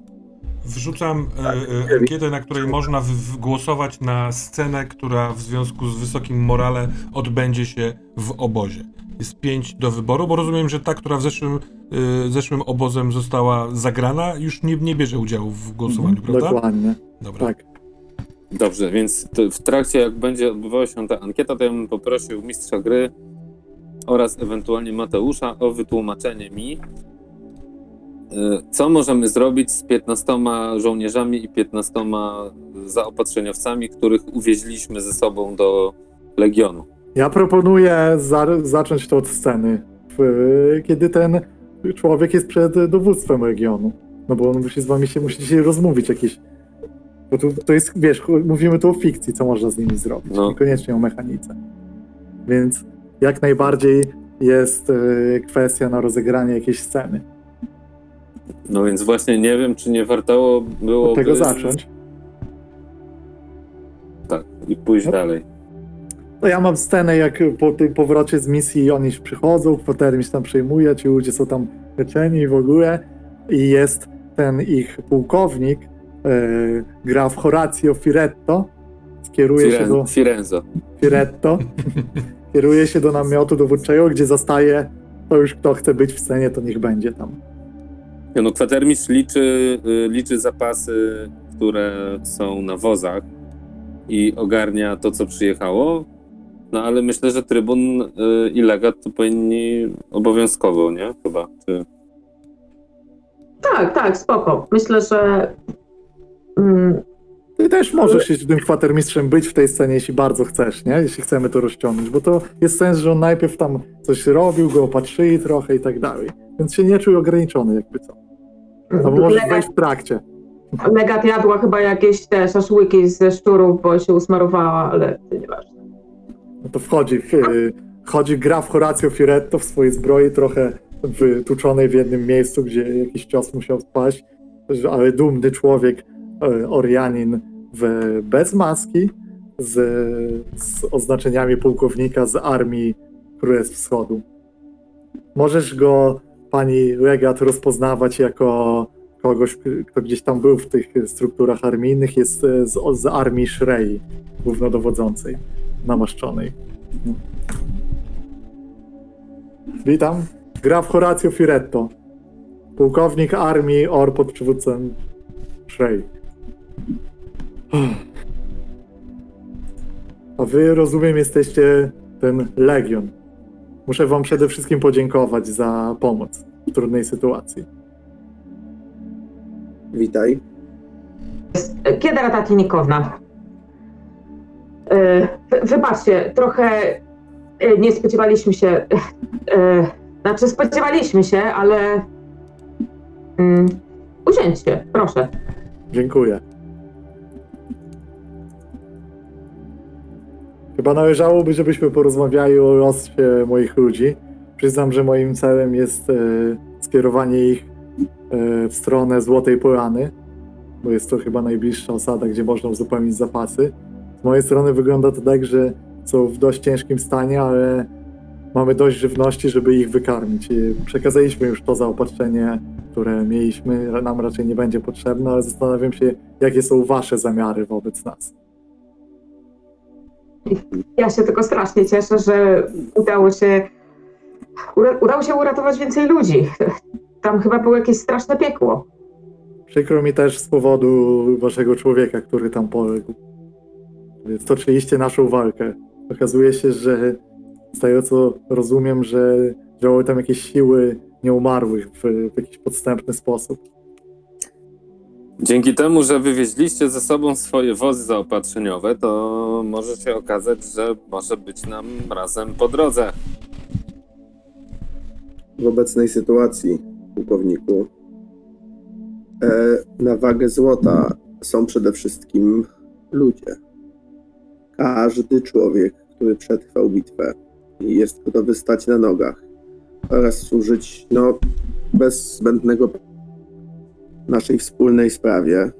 Wrzucam e, e, ankietę, na której można w, w głosować na scenę, która w związku z wysokim morale odbędzie się w obozie. Jest pięć do wyboru, bo rozumiem, że ta, która w zeszłym, e, zeszłym obozem została zagrana, już nie, nie bierze udziału w głosowaniu, Mhm, prawda? Dokładnie, Dobra. tak. Dobrze, więc w trakcie, jak będzie odbywała się ta ankieta, to ja bym poprosił mistrza gry oraz ewentualnie Mateusza o wytłumaczenie mi, co możemy zrobić z 15 żołnierzami i 15 zaopatrzeniowcami, których uwieźliśmy ze sobą do Legionu. Ja proponuję za, zacząć to od sceny, w, kiedy ten człowiek jest przed dowództwem regionu. No bo on musi z wami się, musi się rozmówić jakieś. Bo tu, to jest, wiesz, mówimy tu o fikcji, co można z nimi zrobić, No. niekoniecznie o mechanice. Więc jak najbardziej jest e, kwestia na rozegranie jakiejś sceny. No więc właśnie nie wiem, czy nie warto było Od tego zacząć. Tak, i pójść No. dalej. No ja mam scenę, jak po tym powrocie z misji oni przychodzą, kwatery mi się tam przejmuje, ci ludzie są tam leczeni w ogóle i jest ten ich pułkownik, e, graf Horacio Firetto, skieruje się do Firen- Firenzo. Firetto, [LAUGHS] kieruje się do namiotu dowódczego, gdzie zastaje to już kto chce być w scenie, to niech będzie tam. No, kwatermistrz liczy, y, liczy zapasy, które są na wozach i ogarnia to, co przyjechało. No ale myślę, że trybun y, i legat to powinni obowiązkowo, nie? Chyba. Czy... Tak, tak, spoko. Myślę, że mm, Ty też możesz się tym kwatermistrzem być w tej scenie, jeśli bardzo chcesz, nie? Jeśli chcemy to rozciągnąć, bo to jest sens, że on najpierw tam coś robił, go opatrzyli trochę i tak dalej. Więc się nie czuj ograniczony jakby co. Albo możesz legat, wejść w trakcie. legat jadła chyba jakieś te szaszłyki ze szczurów, bo się usmarowała, ale to nieważne. No to wchodzi, w, y, wchodzi graf Horacio Firetto w swojej zbroi, trochę wytuczonej w jednym miejscu, gdzie jakiś cios musiał spaść, ale dumny człowiek, y, Orianin w, bez maski, z, z oznaczeniami pułkownika z armii Królestw Wschodu. Możesz go, pani Legat, rozpoznawać jako kogoś, kto gdzieś tam był w tych strukturach armijnych, jest z, z armii Shrei, głównodowodzącej namaszczonej. Witam. Graf Horacio Firetto. Pułkownik armii OR pod przywódcą Shrey. A wy, rozumiem, jesteście ten Legion. Muszę wam przede wszystkim podziękować za pomoc w trudnej sytuacji. Witaj. Kiedy rata klinikowna? E, wy- Wybaczcie, trochę e, nie spodziewaliśmy się. e, Znaczy, spodziewaliśmy się, ale. mm, Usiądźcie, proszę. Dziękuję. Chyba należałoby, żebyśmy porozmawiali o losach moich ludzi. Przyznam, że moim celem jest e, skierowanie ich e, w stronę Złotej Polany, bo jest to chyba najbliższa osada, gdzie można uzupełnić zapasy. Z mojej strony wygląda to tak, że są w dość ciężkim stanie, ale mamy dość żywności, żeby ich wykarmić. I przekazaliśmy już to zaopatrzenie, które mieliśmy, nam raczej nie będzie potrzebne, ale zastanawiam się, jakie są wasze zamiary wobec nas. Ja się tylko strasznie cieszę, że udało się. Udało się uratować więcej ludzi. Tam chyba było jakieś straszne piekło. Przykro mi też z powodu waszego człowieka, który tam poległ. Toczyliście naszą walkę. Okazuje się, że z tego co rozumiem, że działały tam jakieś siły nieumarłych w, w jakiś podstępny sposób. Dzięki temu, że wywieźliście ze sobą swoje wozy zaopatrzeniowe, to może się okazać, że może być nam razem po drodze. w obecnej sytuacji, pułkowniku, e, na wagę złota są przede wszystkim ludzie. Każdy człowiek, który przetrwał bitwę i jest gotowy stać na nogach oraz służyć no, bez zbędnego naszej wspólnej sprawie,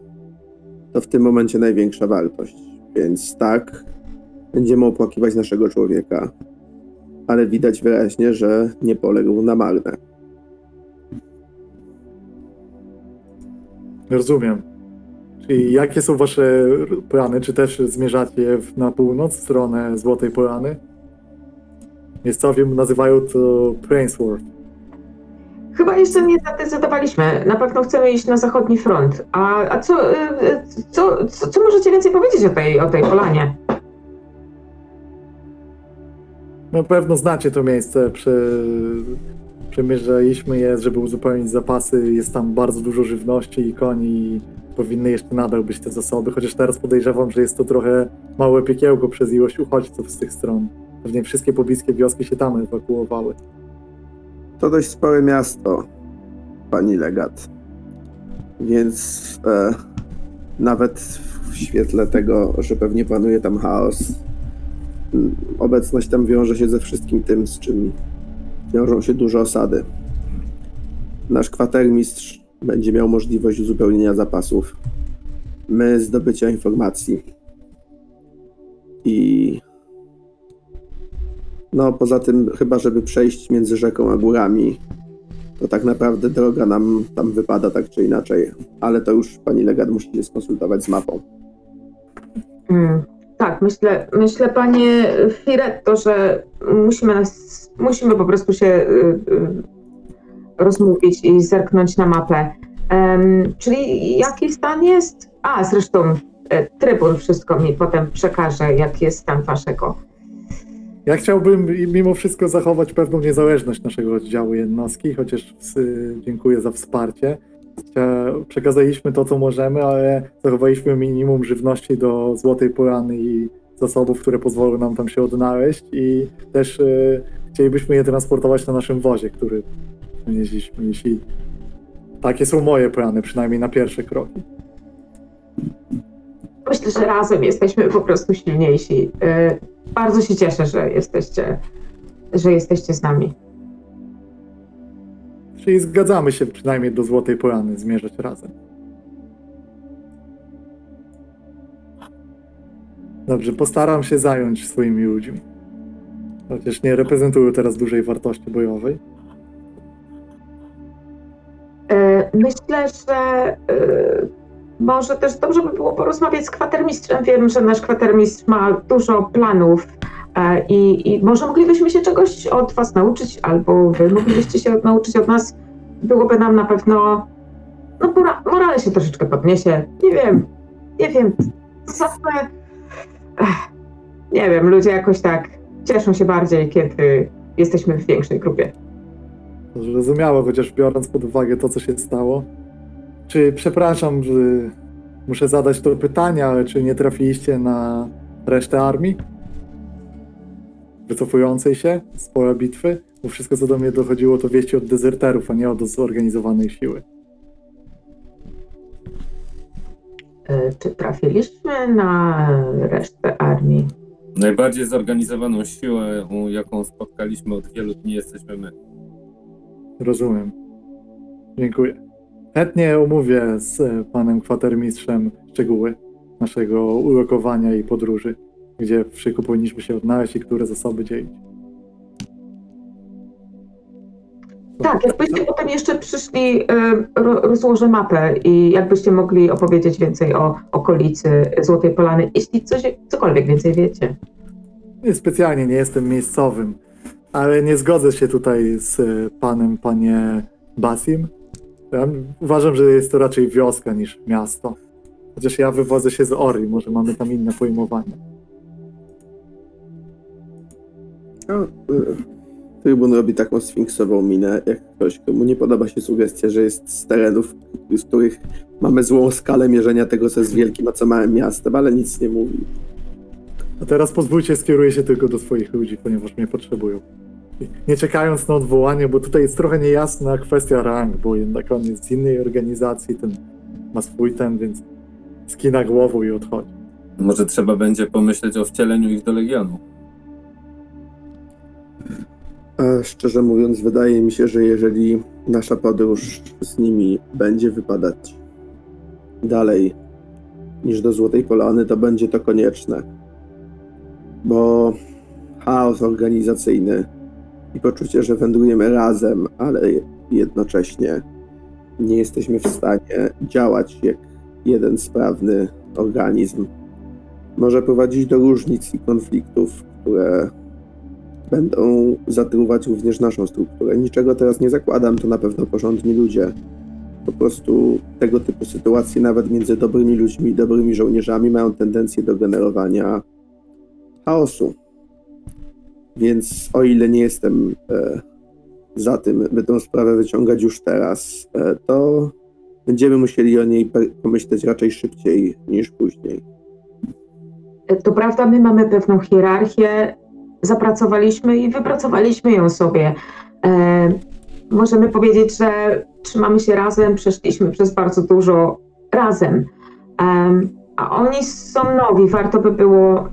to w tym momencie największa wartość. Więc tak, będziemy opłakiwać naszego człowieka, ale widać wyraźnie, że nie poległ na marne. Rozumiem. Czyli jakie są wasze plany? Czy też zmierzacie na północ, w stronę Złotej Polany? Miejscowi nazywają to Prainsworth. Chyba jeszcze nie zadecydowaliśmy. Na pewno chcemy iść na zachodni front. A, a co, y, y, co, co, co możecie więcej powiedzieć o tej, o tej polanie? Na pewno znacie to miejsce. Przy, przemierzaliśmy je, żeby uzupełnić zapasy. Jest tam bardzo dużo żywności i koni. Powinny jeszcze nadal być te zasoby, chociaż teraz podejrzewam, że jest to trochę małe piekiełko przez ilość uchodźców z tych stron. Pewnie wszystkie pobliskie wioski się tam ewakuowały. To dość spore miasto, pani legat. Więc e, nawet w świetle tego, że pewnie panuje tam chaos, obecność tam wiąże się ze wszystkim tym, z czym wiążą się duże osady. Nasz kwatermistrz będzie miał możliwość uzupełnienia zapasów. My zdobycia informacji. I no, poza tym, chyba żeby przejść między rzeką a górami, to tak naprawdę droga nam tam wypada tak czy inaczej. Ale to już pani legat musi się skonsultować z mapą. Mm, tak, myślę, myślę panie Firetto, że musimy, nas, musimy po prostu się y, y, rozmówić i zerknąć na mapę. Em, czyli jaki stan jest? A, zresztą e, trybun wszystko mi potem przekaże, jaki jest stan waszego. Ja chciałbym mimo wszystko zachować pewną niezależność naszego oddziału jednostki, chociaż dziękuję za wsparcie. Przekazaliśmy to, co możemy, ale zachowaliśmy minimum żywności do Złotej Porany i zasobów, które pozwolą nam tam się odnaleźć i też y, chcielibyśmy je transportować na naszym wozie, który przynieśliśmy, jeśli takie są moje plany, przynajmniej na pierwsze kroki. Myślę, że razem jesteśmy po prostu silniejsi. E, bardzo się cieszę, że jesteście, że jesteście z nami. Czyli zgadzamy się przynajmniej do Złotej Porany zmierzać razem. Dobrze, postaram się zająć swoimi ludźmi. Chociaż nie reprezentują teraz dużej wartości bojowej. E, Myślę, że e, może też dobrze by było porozmawiać z kwatermistrzem. Wiem, że nasz kwatermistrz ma dużo planów e, i, i może moglibyśmy się czegoś od was nauczyć, albo wy moglibyście się nauczyć od nas. Byłoby nam na pewno, no mora- morale się troszeczkę podniesie. Nie wiem, nie wiem. Ech, nie wiem, ludzie jakoś tak cieszą się bardziej, kiedy jesteśmy w większej grupie. Zrozumiałe, chociaż biorąc pod uwagę to, co się stało. Czy, przepraszam, że muszę zadać to pytanie, ale czy nie trafiliście na resztę armii? Wycofującej się z pola bitwy? Bo wszystko, co do mnie dochodziło, to wieści od dezerterów, a nie od zorganizowanej siły. E, Czy trafiliśmy na resztę armii? Najbardziej zorganizowaną siłę, jaką spotkaliśmy od wielu dni, jesteśmy my. Rozumiem. Dziękuję. Chętnie omówię z e, panem kwatermistrzem szczegóły naszego ulokowania i podróży, gdzie w szyku powinniśmy się odnaleźć i które zasoby dzielić. Tak, jakbyście potem jeszcze przyszli, e, ro, rozłożę mapę i jakbyście mogli opowiedzieć więcej o okolicy Złotej Polany, jeśli coś, cokolwiek więcej wiecie. Nie, specjalnie nie jestem miejscowym, ale nie zgodzę się tutaj z e, panem, panie Basim. Ja uważam, że jest to raczej wioska niż miasto. Chociaż ja wywodzę się z Ori, może mamy tam inne pojmowanie. No, y, Trybun robi taką sfinksową minę, jak ktoś, komu nie podoba się sugestia, że jest z terenów, z których mamy złą skalę mierzenia tego, co jest wielkim, a co małym miastem, ale nic nie mówi. A teraz pozwólcie, skieruję się tylko do swoich ludzi, ponieważ mnie potrzebują. Nie czekając na odwołanie, bo tutaj jest trochę niejasna kwestia rang, bo jednak on jest z innej organizacji, ten ma swój ten, więc skina głową i odchodzi. Może trzeba będzie pomyśleć o wcieleniu ich do Legionu. A szczerze mówiąc, wydaje mi się, że jeżeli nasza podróż z nimi będzie wypadać dalej niż do Złotej Polany, to będzie to konieczne. Bo chaos organizacyjny i poczucie, że wędrujemy razem, ale jednocześnie nie jesteśmy w stanie działać jak jeden sprawny organizm, może prowadzić do różnic i konfliktów, które będą zatruwać również naszą strukturę. Niczego teraz nie zakładam, to na pewno porządni ludzie. Po prostu tego typu sytuacje, nawet między dobrymi ludźmi i dobrymi żołnierzami, mają tendencję do generowania chaosu. Więc o ile nie jestem e, za tym, by tę sprawę wyciągać już teraz, e, to będziemy musieli o niej pomyśleć raczej szybciej niż później. E, To prawda, my mamy pewną hierarchię, zapracowaliśmy i wypracowaliśmy ją sobie. E, możemy powiedzieć, że trzymamy się razem, przeszliśmy przez bardzo dużo razem. Em, a oni są nowi, warto by było.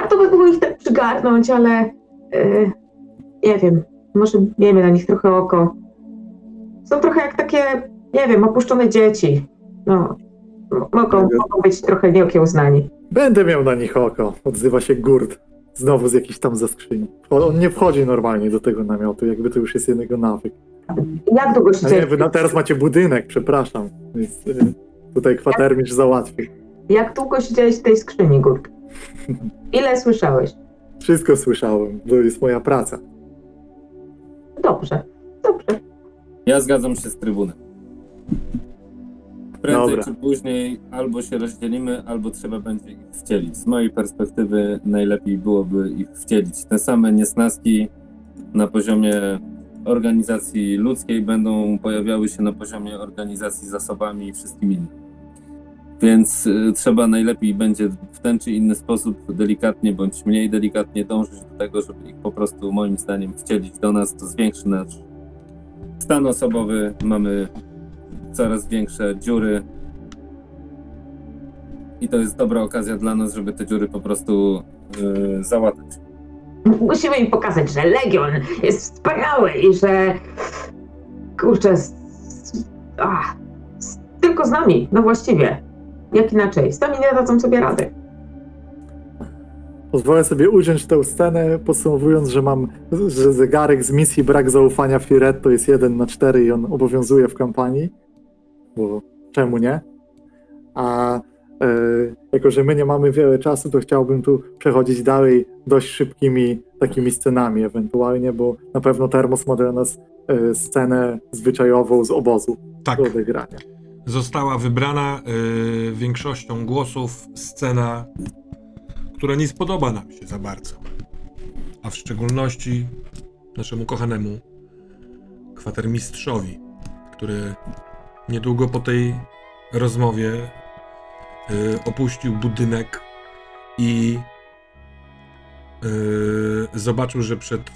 Warto by było ich tak przygarnąć, ale e, nie wiem, może miejmy na nich trochę oko. Są trochę jak takie, nie wiem, opuszczone dzieci. No, mogą, mogą być trochę nieokiełznani. Będę miał na nich oko, odzywa się Gurt znowu z jakiejś tam ze skrzyni. On nie wchodzi normalnie do tego namiotu, jakby to już jest jego nawyk. Jak długo nie, siedziałeś, wy na teraz macie budynek, przepraszam. Więc y, tutaj kwatermistrz załatwi. jak długo siedziałeś w tej skrzyni, Gurk? Ile słyszałeś? Wszystko słyszałem, to jest moja praca. Dobrze, dobrze. Ja zgadzam się z trybunem. Prędzej Dobra. czy później albo się rozdzielimy, albo trzeba będzie ich wcielić. Z mojej perspektywy najlepiej byłoby ich wcielić. Te same niesnaski na poziomie organizacji ludzkiej będą pojawiały się na poziomie organizacji zasobami i wszystkim innym. Więc y, trzeba najlepiej będzie w ten czy inny sposób delikatnie bądź mniej delikatnie dążyć do tego, żeby ich po prostu moim zdaniem wcielić do nas. To zwiększy nasz stan osobowy, mamy coraz większe dziury. I to jest dobra okazja dla nas, żeby te dziury po prostu yy, załatać. Musimy im pokazać, że Legion jest wspaniały i że kurczę, z, z, a, z, tylko z nami, no właściwie. Jak inaczej? Z nami nie dadzą sobie rady. Pozwolę sobie uciąć tę scenę, podsumowując, że mam, że zegarek z misji Brak zaufania Firet to jest 1 na 4 i on obowiązuje w kampanii, bo czemu nie? A e, jako, że my nie mamy wiele czasu, to chciałbym tu przechodzić dalej dość szybkimi takimi scenami ewentualnie, bo na pewno Termos ma dla nas e, scenę zwyczajową z obozu Tak, do odegrania. Została wybrana y, większością głosów scena, która nie spodoba nam się za bardzo. A w szczególności naszemu kochanemu kwatermistrzowi, który niedługo po tej rozmowie y, opuścił budynek i y, zobaczył, że przed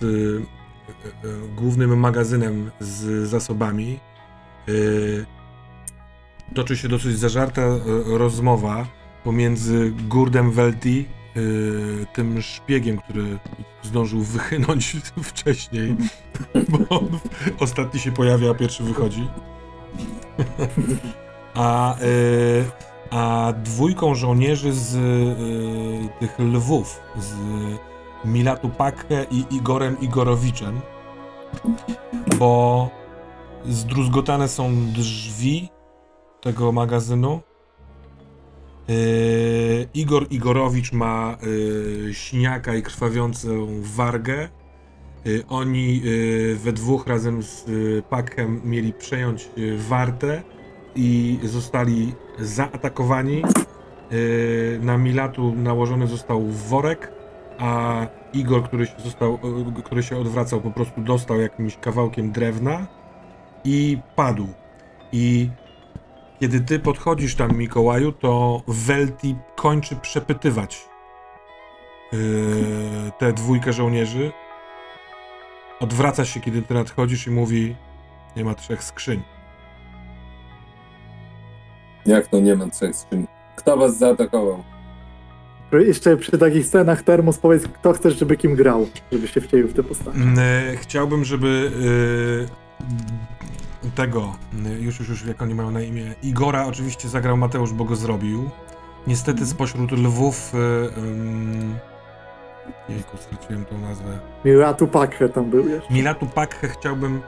głównym magazynem z zasobami toczy się dosyć zażarta e, rozmowa pomiędzy Gurdem Welti, e, tym szpiegiem, który zdążył wychynąć [LAUGHS] wcześniej, bo ostatni się pojawia, a pierwszy wychodzi. A, e, a dwójką żołnierzy z tych lwów, z Milatu Pakke i Igorem Igorowiczem, bo zdruzgotane są drzwi tego magazynu. Yy, Igor Igorowicz ma yy, i krwawiącą wargę. Yy, oni yy, we dwóch razem z yy, Pakiem mieli przejąć yy, wartę i zostali zaatakowani. Na Milatu nałożony został worek, a Igor, który się, został, który się odwracał, po prostu dostał jakimś kawałkiem drewna i padł. I kiedy ty podchodzisz tam, Mikołaju, to Welti kończy przepytywać yy, tę dwójkę żołnierzy. Odwraca się, kiedy ty nadchodzisz i mówi: Nie ma trzech skrzyń. Jak to nie ma trzech skrzyń? Kto was zaatakował? Jeszcze przy takich scenach Termos powiedz, kto chcesz, żeby kim grał, żeby się wcielił w tę postać. E, chciałbym, żeby yy, tego, yy, już, już, już, jak oni mają na imię, Igora oczywiście zagrał Mateusz, bo go zrobił. Niestety spośród lwów. Yy, jejku, straciłem tą nazwę. Miratu Pakhe tam był jeszcze. Milatu Pakhe chciałbym.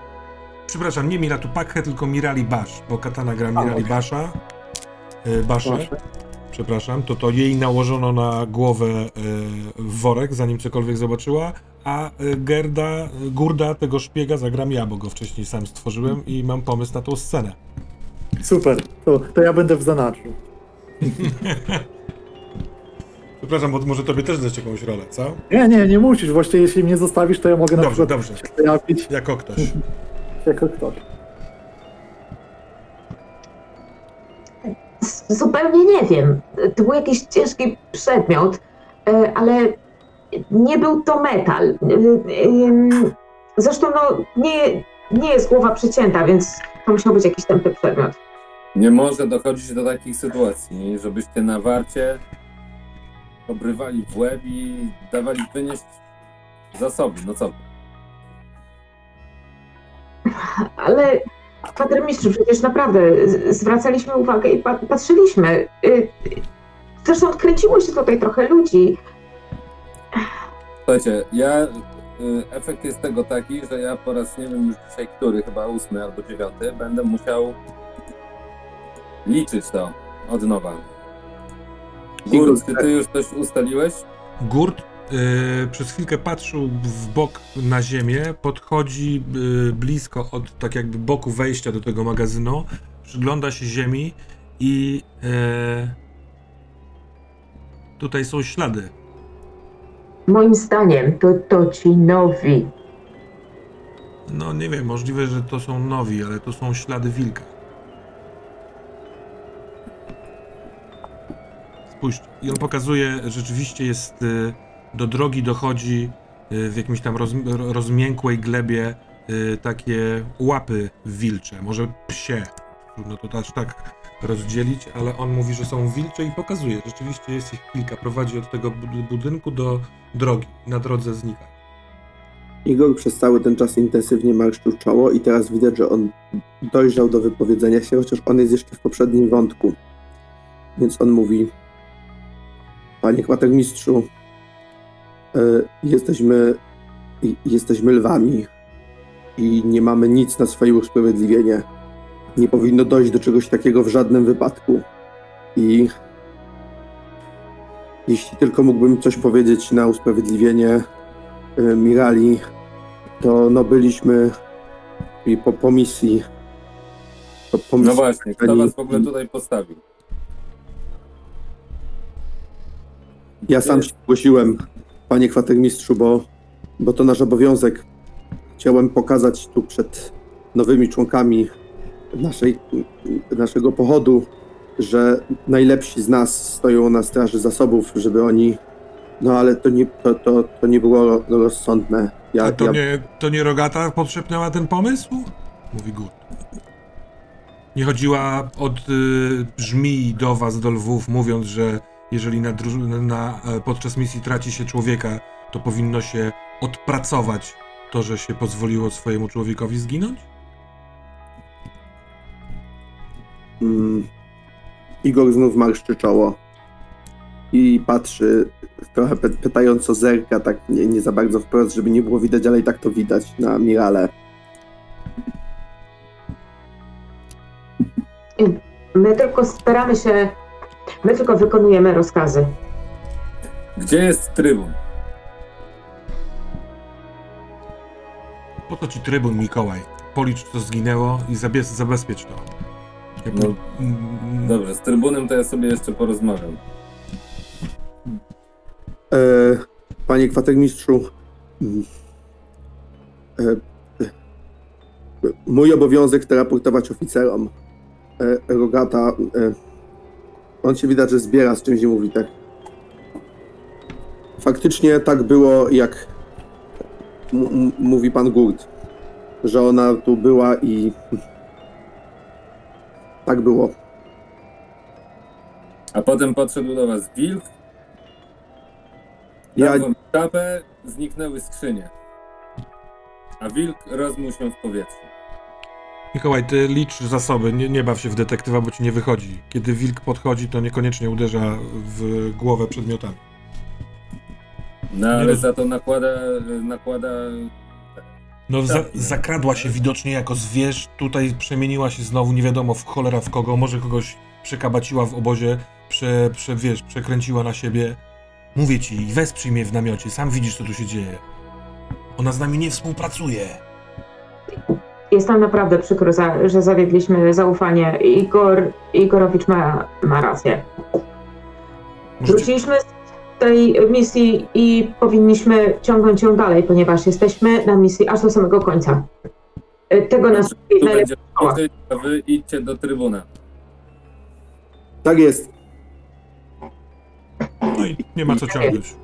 Przepraszam, nie Milatu Pakhe, tylko Mirali Bash, bo Katana gra Mirali okej. Basha. Yy, Baszę, Proszę. Przepraszam, to to jej nałożono na głowę yy, worek, zanim cokolwiek zobaczyła, a yy, Gerda, Gurda tego szpiega zagram ja, bo go wcześniej sam stworzyłem i mam pomysł na tą scenę. Super, to, to ja będę w zanadrzu. [LAUGHS] Przepraszam, bo może tobie też dać jakąś rolę, co? Nie, nie, nie musisz. Właśnie jeśli mnie zostawisz, to ja mogę na Dobrze, przykład dobrze. pojawić Jako ktoś. [LAUGHS] jako ktoś. Zupełnie nie wiem. To był jakiś ciężki przedmiot, e, ale nie był to metal. E, em, Zresztą no, nie, nie jest głowa przecięta, więc to musiał być jakiś tępy przedmiot. Nie może dochodzić do takich sytuacji, żebyście na warcie obrywali w łeb i dawali wynieść zasoby. No co? wy? Ale kwatermistrzu, przecież naprawdę zwracaliśmy uwagę i pa- patrzyliśmy. Y, Zresztą odkręciło się tutaj trochę ludzi. Słuchajcie, ja. y, Efekt jest tego taki, że ja po raz nie wiem już dzisiaj który, chyba ósmy albo dziewiąty, będę musiał liczyć to od nowa. Gurt, czy ty już coś ustaliłeś? Gurt y, przez chwilkę patrzył w bok na ziemię, podchodzi y, blisko od tak jakby boku wejścia do tego magazynu, przygląda się ziemi i y, tutaj są ślady. Moim zdaniem to, to ci nowi. No nie wiem, możliwe, że to są nowi, ale to są ślady wilka. Spójrzcie. I on pokazuje, rzeczywiście jest y, do drogi dochodzi y, w jakimś tam roz, rozmiękłej glebie y, takie łapy wilcze, może psie. Trudno to aż tak rozdzielić, ale on mówi, że są wilcze i pokazuje. Rzeczywiście jest ich kilka. Prowadzi od tego bud- budynku do drogi. Na drodze znika. Igor przez cały ten czas intensywnie marszczył czoło i teraz widać, że on dojrzał do wypowiedzenia się, chociaż on jest jeszcze w poprzednim wątku. Więc on mówi, panie kwatermistrzu, jesteśmy, i- jesteśmy lwami i nie mamy nic na swoje usprawiedliwienie. Nie powinno dojść do czegoś takiego w żadnym wypadku. I jeśli tylko mógłbym coś powiedzieć na usprawiedliwienie e, Mirali, to no byliśmy i po, po misji. Po, po No misji właśnie, kto was w ogóle tutaj postawił? ja sam się zgłosiłem, panie kwatermistrzu, bo, bo to nasz obowiązek. Chciałem pokazać tu przed nowymi członkami naszej, naszego pochodu, że najlepsi z nas stoją na straży zasobów, żeby oni. No ale to nie, to, to, to nie było rozsądne. Ja, A to ja, nie, to nie Rogata podszepnęła ten pomysł? Mówi Gurt. Nie chodziła od y, żmii do was, do lwów, mówiąc, że jeżeli na, na, e, podczas misji traci się człowieka, to powinno się odpracować to, że się pozwoliło swojemu człowiekowi zginąć? Mm, Igor znów marszczy czoło i patrzy, trochę py- pytająco zerka, tak nie, nie za bardzo wprost, żeby nie było widać, ale i tak to widać na Mirale. My tylko staramy się, my tylko wykonujemy rozkazy. Gdzie jest trybun? Po to ci trybun, Mikołaj. Policz, co zginęło i zabez, zabezpiecz to. Ja No, po- mm, Dobrze, z trybunem to ja sobie jeszcze porozmawiam. E, panie kwatermistrzu, mm, e, e, mój obowiązek to raportować oficerom. E, Rogata, e, on się widać, że zbiera z czymś i mówi tak. Faktycznie tak było, jak mówi pan Gurt, że ona tu była i [LAUGHS] tak było. A potem podszedł do was wilk, Ja, wam czapę, zniknęły skrzynie. A wilk rozmył się w powietrzu. Mikołaj, ty licz zasoby, nie, nie baw się w detektywa, bo ci nie wychodzi. Kiedy wilk podchodzi, to niekoniecznie uderza w głowę przedmiotami. No Nie ale roz- za to nakłada, nakłada No, za, Tak. zakradła się widocznie jako zwierz, tutaj przemieniła się znowu nie wiadomo w cholera w kogo, może kogoś przekabaciła w obozie, prze, prze, wiesz, przekręciła na siebie. Mówię ci, wesprzyj mnie w namiocie, sam widzisz co tu się dzieje. Ona z nami nie współpracuje. Jest nam naprawdę przykro, za, że zawiedliśmy zaufanie. Igor, Igorowicz ma, ma rację. Wróciliśmy z tej misji i powinniśmy ciągnąć ją dalej, ponieważ jesteśmy na misji aż do samego końca. E, Tego nas będzie wy idźcie do trybuna. tak jest. no i nie ma co ciągnąć.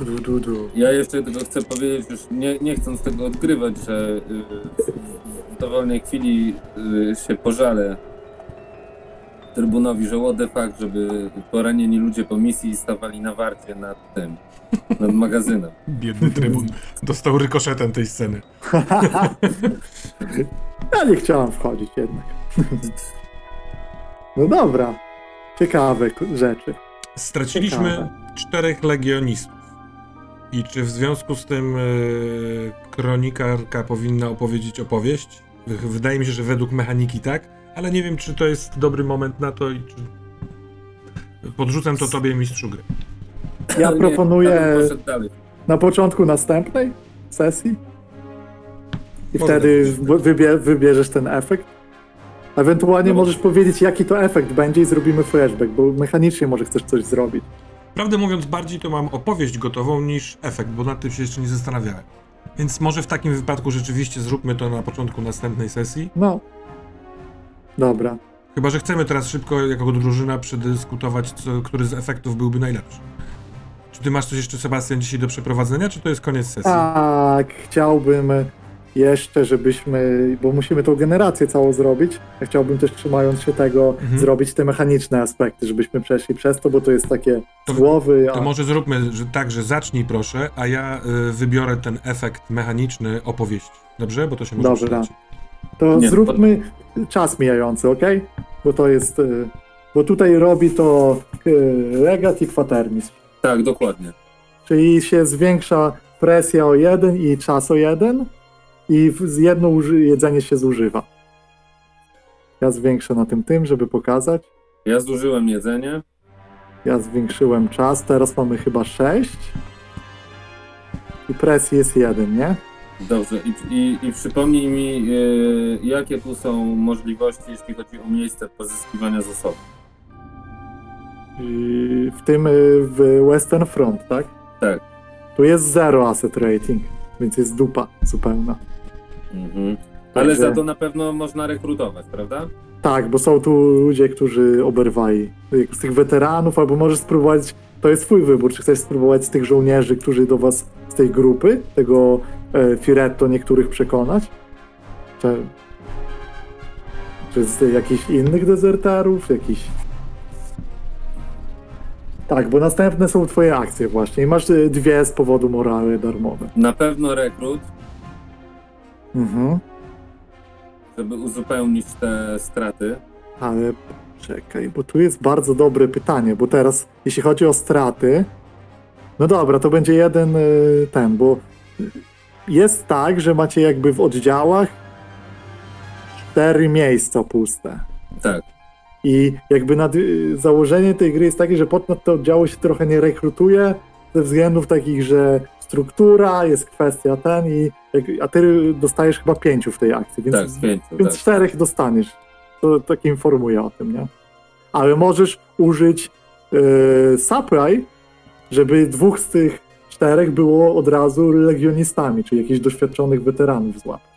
Du, du, du. Ja jeszcze tylko chcę powiedzieć, już nie, nie chcąc tego odgrywać, że y, w- w dowolnej chwili y, się pożalę trybunowi, że what the fuck, żeby poranieni ludzie po misji stawali na warcie nad tym, nad magazynem. [LAUGHS] Biedny trybun. Dostał rykoszetem tej sceny. [LAUGHS] Ja nie chciałam wchodzić jednak. No dobra. Ciekawe k- rzeczy. Straciliśmy Ciekawe. czterech legionistów. I czy w związku z tym yy, kronikarka powinna opowiedzieć opowieść? Wy- Wydaje mi się, że według mechaniki tak, ale nie wiem, czy to jest dobry moment na to i czy... Podrzucam to tobie, mistrzu gry. Ja nie, proponuję na początku następnej sesji i wtedy wybierzesz ten efekt. Ewentualnie No możesz powiedzieć, jaki to efekt będzie i zrobimy flashback, bo mechanicznie może chcesz coś zrobić. Prawdę mówiąc, bardziej to mam opowieść gotową niż efekt, bo nad tym się jeszcze nie zastanawiałem. Więc może w takim wypadku rzeczywiście zróbmy to na początku następnej sesji. No. Dobra. Chyba, że chcemy teraz szybko jako drużyna przedyskutować, co, który z efektów byłby najlepszy. Czy ty masz coś jeszcze, Sebastian, dzisiaj do przeprowadzenia, czy to jest koniec sesji? Tak, chciałbym jeszcze, żebyśmy, bo musimy tą generację całą zrobić. Ja chciałbym też, trzymając się tego, Mhm. zrobić te mechaniczne aspekty, żebyśmy przeszli przez to, bo to jest takie To- głowy. To A... może zróbmy że tak, że zacznij proszę, a ja y, wybiorę ten efekt mechaniczny opowieści. Dobrze? Bo to się może Dobra. przydać. To Nie, zróbmy czas mijający, ok? Bo to jest. y, Bo tutaj robi to y, legat i quaternis. Tak, dokładnie. Czyli się zwiększa presja o jeden i czas o jeden, i jedno jedzenie się zużywa. Ja zwiększę na tym tym, żeby pokazać. Ja zużyłem jedzenie. Ja zwiększyłem czas, teraz mamy chyba 6. I presji jest jeden, nie? Dobrze. I, i, i przypomnij mi, yy, jakie tu są możliwości, jeśli chodzi o miejsce pozyskiwania zasobów. I w tym y, w Western Front, tak? Tak. Tu jest zero asset rating, więc jest dupa zupełna. Mhm. Ale Także- za to na pewno można rekrutować, prawda? Tak, bo są tu ludzie, którzy oberwali. Jak Z tych weteranów, albo możesz spróbować, to jest twój wybór, czy chcesz spróbować z tych żołnierzy, którzy do was z tej grupy, tego e, Firetto niektórych przekonać? Czy, czy z jakichś innych dezerterów, jakiś... Tak, bo następne są twoje akcje właśnie i masz e, dwie z powodu morały darmowe. Na pewno rekrut, Mhm. żeby uzupełnić te straty. Ale czekaj, bo tu jest bardzo dobre pytanie, bo teraz, jeśli chodzi o straty, no dobra, to będzie jeden y, ten, bo jest tak, że macie jakby w oddziałach cztery miejsca puste. Tak. I jakby nad, y, założenie tej gry jest takie, że pod te oddziały się trochę nie rekrutuje ze względów takich, że struktura, jest kwestia ten i a ty dostajesz chyba pięciu w tej akcji, więc Tak, pięciu, więc tak. czterech dostaniesz. To tak informuję o tym, nie? Ale możesz użyć yy, supply, żeby dwóch z tych czterech było od razu legionistami, czyli jakichś doświadczonych weteranów złapać.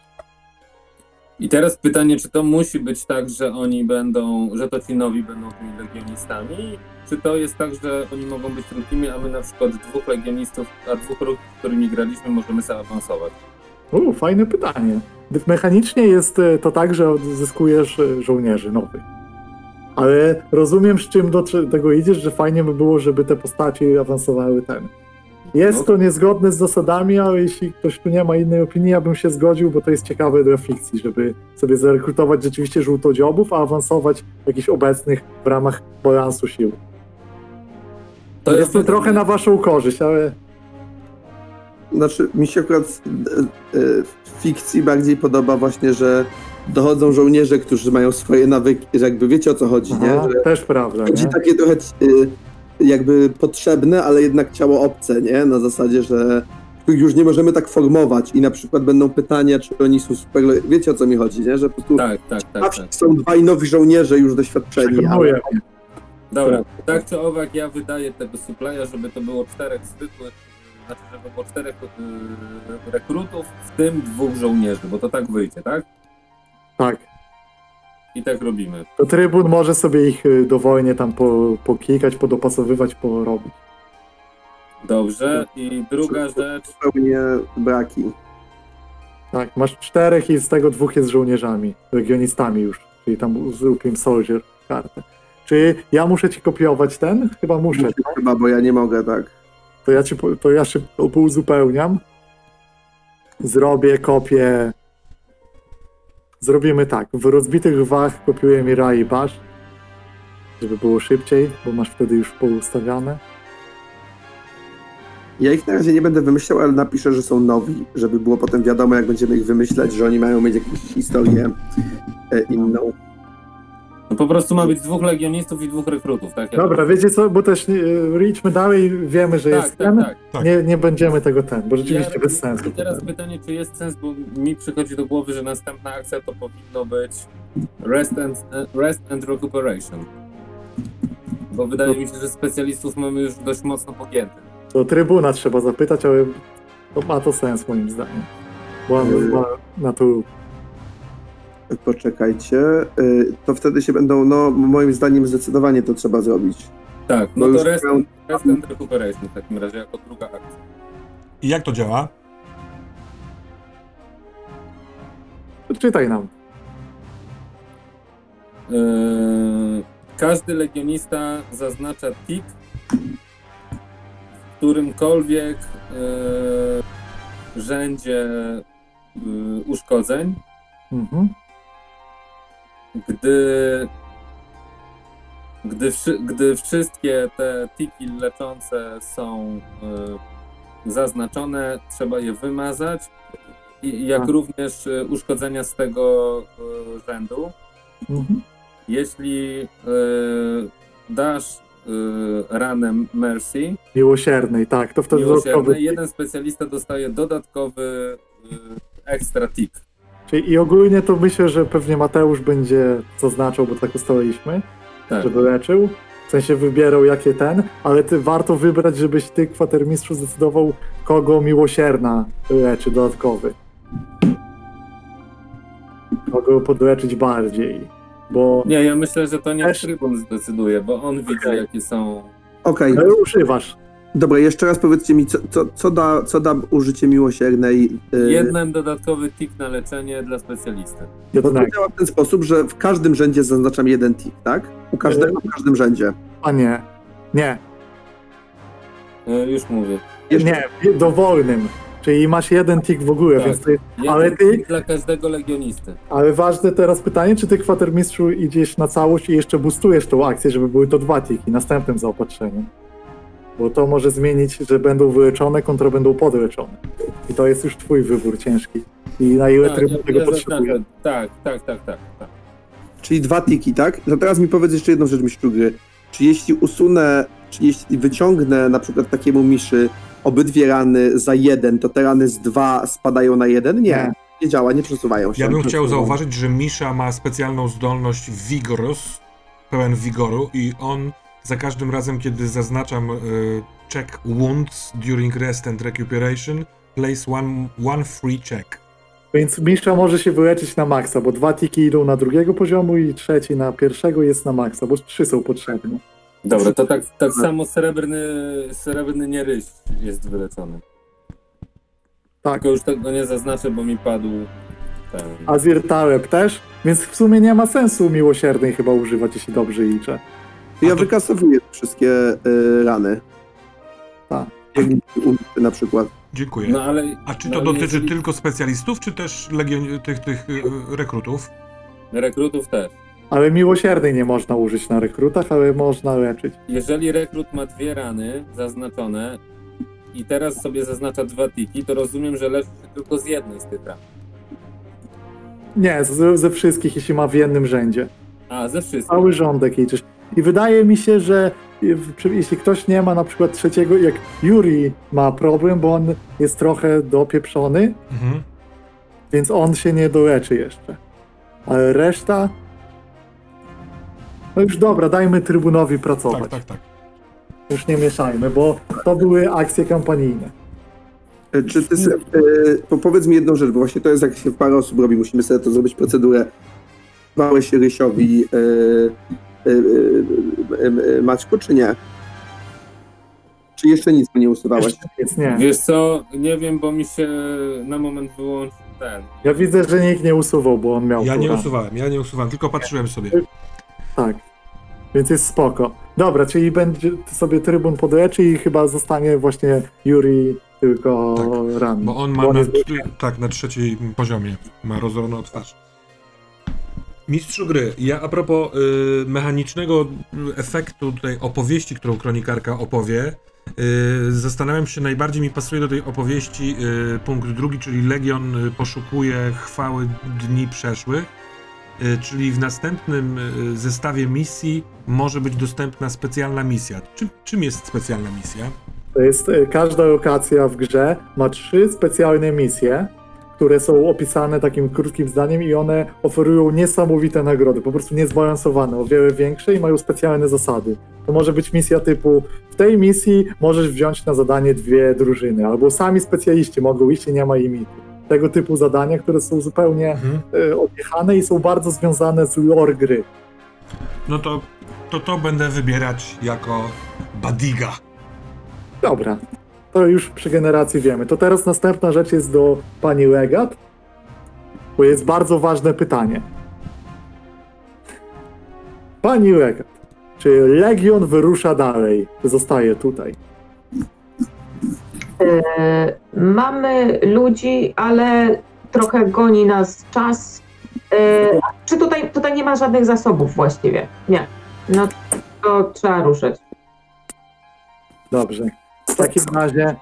I teraz pytanie, czy to musi być tak, że oni będą, że to ci nowi będą tymi legionistami? Czy to jest tak, że oni mogą być drugimi, a my na przykład dwóch legionistów, a dwóch, ru- z którymi graliśmy, możemy zaawansować? U, fajne pytanie. Mechanicznie jest e, to tak, że odzyskujesz e, żołnierzy nowych. Ale rozumiem, z czym do tego idziesz, że fajnie by było, żeby te postaci awansowały ten. Jest No. to niezgodne z zasadami, ale jeśli ktoś tu nie ma innej opinii, ja bym się zgodził, bo to jest ciekawe dla fikcji, żeby sobie zarekrutować rzeczywiście żółtodziobów, a awansować jakichś obecnych w ramach balansu sił. To jest trochę na waszą korzyść, ale Znaczy, mi się akurat e, e, w fikcji bardziej podoba właśnie, że dochodzą żołnierze, którzy mają swoje nawyki, że jakby wiecie o co chodzi, aha, nie? Że też prawda. chodzi Nie? takie trochę y, jakby potrzebne, ale jednak ciało obce, nie? Na zasadzie, że których już nie możemy tak formować i na przykład będą pytania, czy oni są super, wiecie o co mi chodzi, nie? Że po prostu Tak, tak, tak, tak. są dwaj nowi żołnierze już doświadczeni, ale. Dobra, tak czy owak ja wydaję tego supplya, żeby to było czterech zwykłych, znaczy żeby było czterech yy, rekrutów, w tym dwóch żołnierzy, bo to tak wyjdzie, tak? Tak. I tak robimy. To trybun może sobie ich y, dowolnie tam po, poklikać, podopasowywać, porobić. Dobrze. I druga rzecz, zupełnie braki. Tak, masz czterech i z tego dwóch jest żołnierzami, legionistami już, czyli tam zrób im soldier kartę. Czy ja muszę ci kopiować ten? Chyba muszę. Muszę Chyba, bo ja nie mogę, tak. To ja, ci, to ja się uzupełniam. Zrobię kopię. Zrobimy tak. W rozbitych wach kopiuję Mirai Bash. żeby było szybciej, bo masz wtedy już poustawiane. Ja ich na razie nie będę wymyślał, ale napiszę, że są nowi, żeby było potem wiadomo, jak będziemy ich wymyślać, że oni mają mieć jakąś historię e, inną. No po prostu ma być dwóch legionistów i dwóch rekrutów, tak? Jak- Dobra, wiecie co, bo też idźmy dalej, wiemy, że tak, jest tak, ten. tak. Tak. Nie, nie będziemy tego ten, bo rzeczywiście Ja- bez sensu. I teraz pytanie, czy jest sens, bo mi przychodzi do głowy, że następna akcja to powinno być Rest and, rest and Recuperation. Bo wydaje mi się, że specjalistów mamy już dość mocno pogiętych. To trybuna trzeba zapytać, ale to ma to sens moim zdaniem. Bo on Yy. ma na to Poczekajcie, e, to wtedy się będą, no moim zdaniem zdecydowanie to trzeba zrobić. Tak, no to już rest, miał- rest and Recuperation w takim razie jako druga akcja. I jak to działa? czytaj nam. Yy, każdy legionista zaznacza tik w którymkolwiek yy, rzędzie yy, uszkodzeń, Mhm. Gdy, gdy, gdy wszystkie te tiki leczące są yy, zaznaczone, trzeba je wymazać. I, jak Tak. również yy, uszkodzenia z tego yy, rzędu. Mhm. Jeśli y, dasz y, ranę Mercy, Miłosiernej, tak, to wtedy dodatkowy. jeden specjalista dostaje dodatkowy y, extra tick. Czyli I ogólnie to myślę, że pewnie Mateusz będzie zaznaczał, bo tak ustaliliśmy, Tak. żeby leczył. W sensie wybierał jakie ten, ale ty warto wybrać, żebyś ty, kwatermistrzu, zdecydował, kogo miłosierna leczy dodatkowy. Kogo podleczyć bardziej. Bo Nie, ja myślę, że to nie Też- trybun zdecyduje, bo on widzi, jakie są. Okej, ale używasz. Dobra, jeszcze raz powiedzcie mi, co, co, co, da, co da użycie miłosiernej? e, Jeden dodatkowy tick na leczenie dla specjalisty. Bo to Jednak. działa w ten sposób, że w każdym rzędzie zaznaczam jeden tick, tak? U każdego w każdym rzędzie. A nie. Nie. Y, już mówię. Jeszcze- Nie, dowolnym. Czyli masz jeden tik w ogóle, Tak. więc ty, Jeden Ale ty- tick dla każdego legionisty. Ale ważne teraz pytanie, czy ty kwatermistrzu idziesz na całość i jeszcze boostujesz tą akcję, żeby były to dwa tiki następnym zaopatrzeniem? Bo to może zmienić, że będą wyleczone kontra będą podleczone. I to jest już twój wybór ciężki. I na ile Tak, trybun ja- tego ja potrzebuje. Tak, tak, tak, tak. tak. Czyli dwa tiki, tak? To teraz mi powiedz jeszcze jedną rzecz, mistrzu gry. Czy jeśli usunę, czy jeśli wyciągnę na przykład takiemu miszy obydwie rany za jeden, to te rany z dwa spadają na jeden? Nie. Nie. Nie działa, nie przesuwają się. Ja bym chciał zauważyć, że Misza ma specjalną zdolność Vigorous, pełen wigoru i on za każdym razem, kiedy zaznaczam y, check wounds during rest and recuperation, place one, one free check. Więc mistrza może się wyleczyć na maksa, bo dwa tiki idą na drugiego poziomu i trzeci na pierwszego jest na maksa, bo trzy są potrzebne. Dobra, to tak, tak samo srebrny, srebrny nieryś jest wyleczony. Tak. Tylko już tego nie zaznaczę, bo mi padł ten. Azir Taleb też, więc w sumie nie ma sensu miłosiernej chyba używać, jeśli dobrze liczę. Ja to- wykasowuję wszystkie y, rany. Tak. Na przykład. Dziękuję. No ale. A czy no, to ale dotyczy jeżeli- tylko specjalistów, czy też legion- tych, tych y, y, rekrutów? Rekrutów też. Ale miłosiernej nie można użyć na rekrutach, ale można leczyć. Jeżeli rekrut ma dwie rany zaznaczone i teraz sobie zaznacza dwa tiki, to rozumiem, że leczy się tylko z jednej z tych ran. Nie, ze, ze wszystkich, jeśli ma w jednym rzędzie. A, ze wszystkich. Cały rządek liczysz. I wydaje mi się, że w- jeśli ktoś nie ma na przykład trzeciego, jak Yuri ma problem, bo on jest trochę dopieprzony, Mhm. więc on się nie doleczy jeszcze. Ale reszta... No już dobra, dajmy trybunowi pracować. Tak, tak, tak. Już nie mieszajmy, bo to były akcje kampanijne. Y, Czy ty, se- po- powiedz mi jedną rzecz, bo właśnie to jest jak się parę osób robi, musimy sobie to zrobić procedurę. Rysiowi y, y, y, y, Maćku, czy nie? Czy jeszcze nic nie? Jeszcze nic nie. Wiesz co, nie wiem, bo mi się na moment wyłączył ten. Ja widzę, że nikt nie usuwał, bo on miał Ja nie usuwałem, ja nie usuwałem, tylko patrzyłem sobie. Tak. Więc jest spoko. Dobra, czyli będzie sobie trybun podleczy i chyba zostanie właśnie Yuri tylko Tak, ranny. Bo on ma na, jest- tak, na trzeciej poziomie ma rozorną twarz. Mistrzu gry, ja a propos y, mechanicznego efektu tej opowieści, którą kronikarka opowie, y, zastanawiam się, najbardziej mi pasuje do tej opowieści y, punkt drugi, czyli Legion y, poszukuje chwały dni przeszłych, y, czyli w następnym y, zestawie misji może być dostępna specjalna misja. Czym, czym jest specjalna misja? To jest każda lokacja w grze ma trzy specjalne misje, które są opisane takim krótkim zdaniem i one oferują niesamowite nagrody, po prostu niezbalansowane, o wiele większe i mają specjalne zasady. To może być misja typu w tej misji możesz wziąć na zadanie dwie drużyny, albo sami specjaliści mogą iść i nie ma limitu. Tego typu zadania, które są zupełnie e, odjechane i są bardzo związane z lore gry. No to, to to będę wybierać jako Badiga. Dobra, to już przy generacji wiemy. To teraz następna rzecz jest do pani Legat, bo jest bardzo ważne pytanie. Pani Legat, czy Legion wyrusza dalej? Czy zostaje tutaj? E, mamy ludzi, ale trochę goni nas czas. E, czy tutaj, tutaj nie ma żadnych zasobów właściwie? Nie. No to trzeba ruszać. Dobrze. W takim razie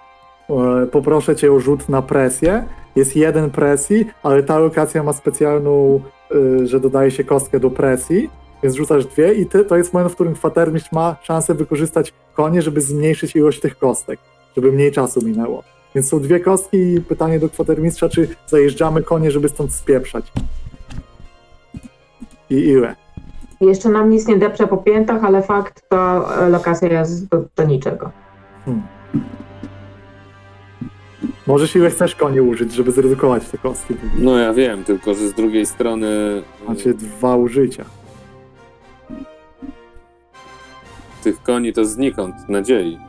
e, poproszę cię o rzut na presję. Jest jeden presji, ale ta lokacja ma specjalną, e, że dodaje się kostkę do presji, więc rzucasz dwie i ty, to jest moment, w którym kwatermistrz ma szansę wykorzystać konie, żeby zmniejszyć ilość tych kostek, żeby mniej czasu minęło. Więc są dwie kostki i pytanie do kwatermistrza, czy zajeżdżamy konie, żeby stąd spieprzać. I ile? Jeszcze nam nic nie depcze po piętach, ale fakt, to e, lokacja jest do, do niczego. Możesz ile chcesz konie użyć, żeby zredukować te kostki. No ja wiem, tylko że z drugiej strony Macie dwa użycia. tych koni to znikąd nadziei.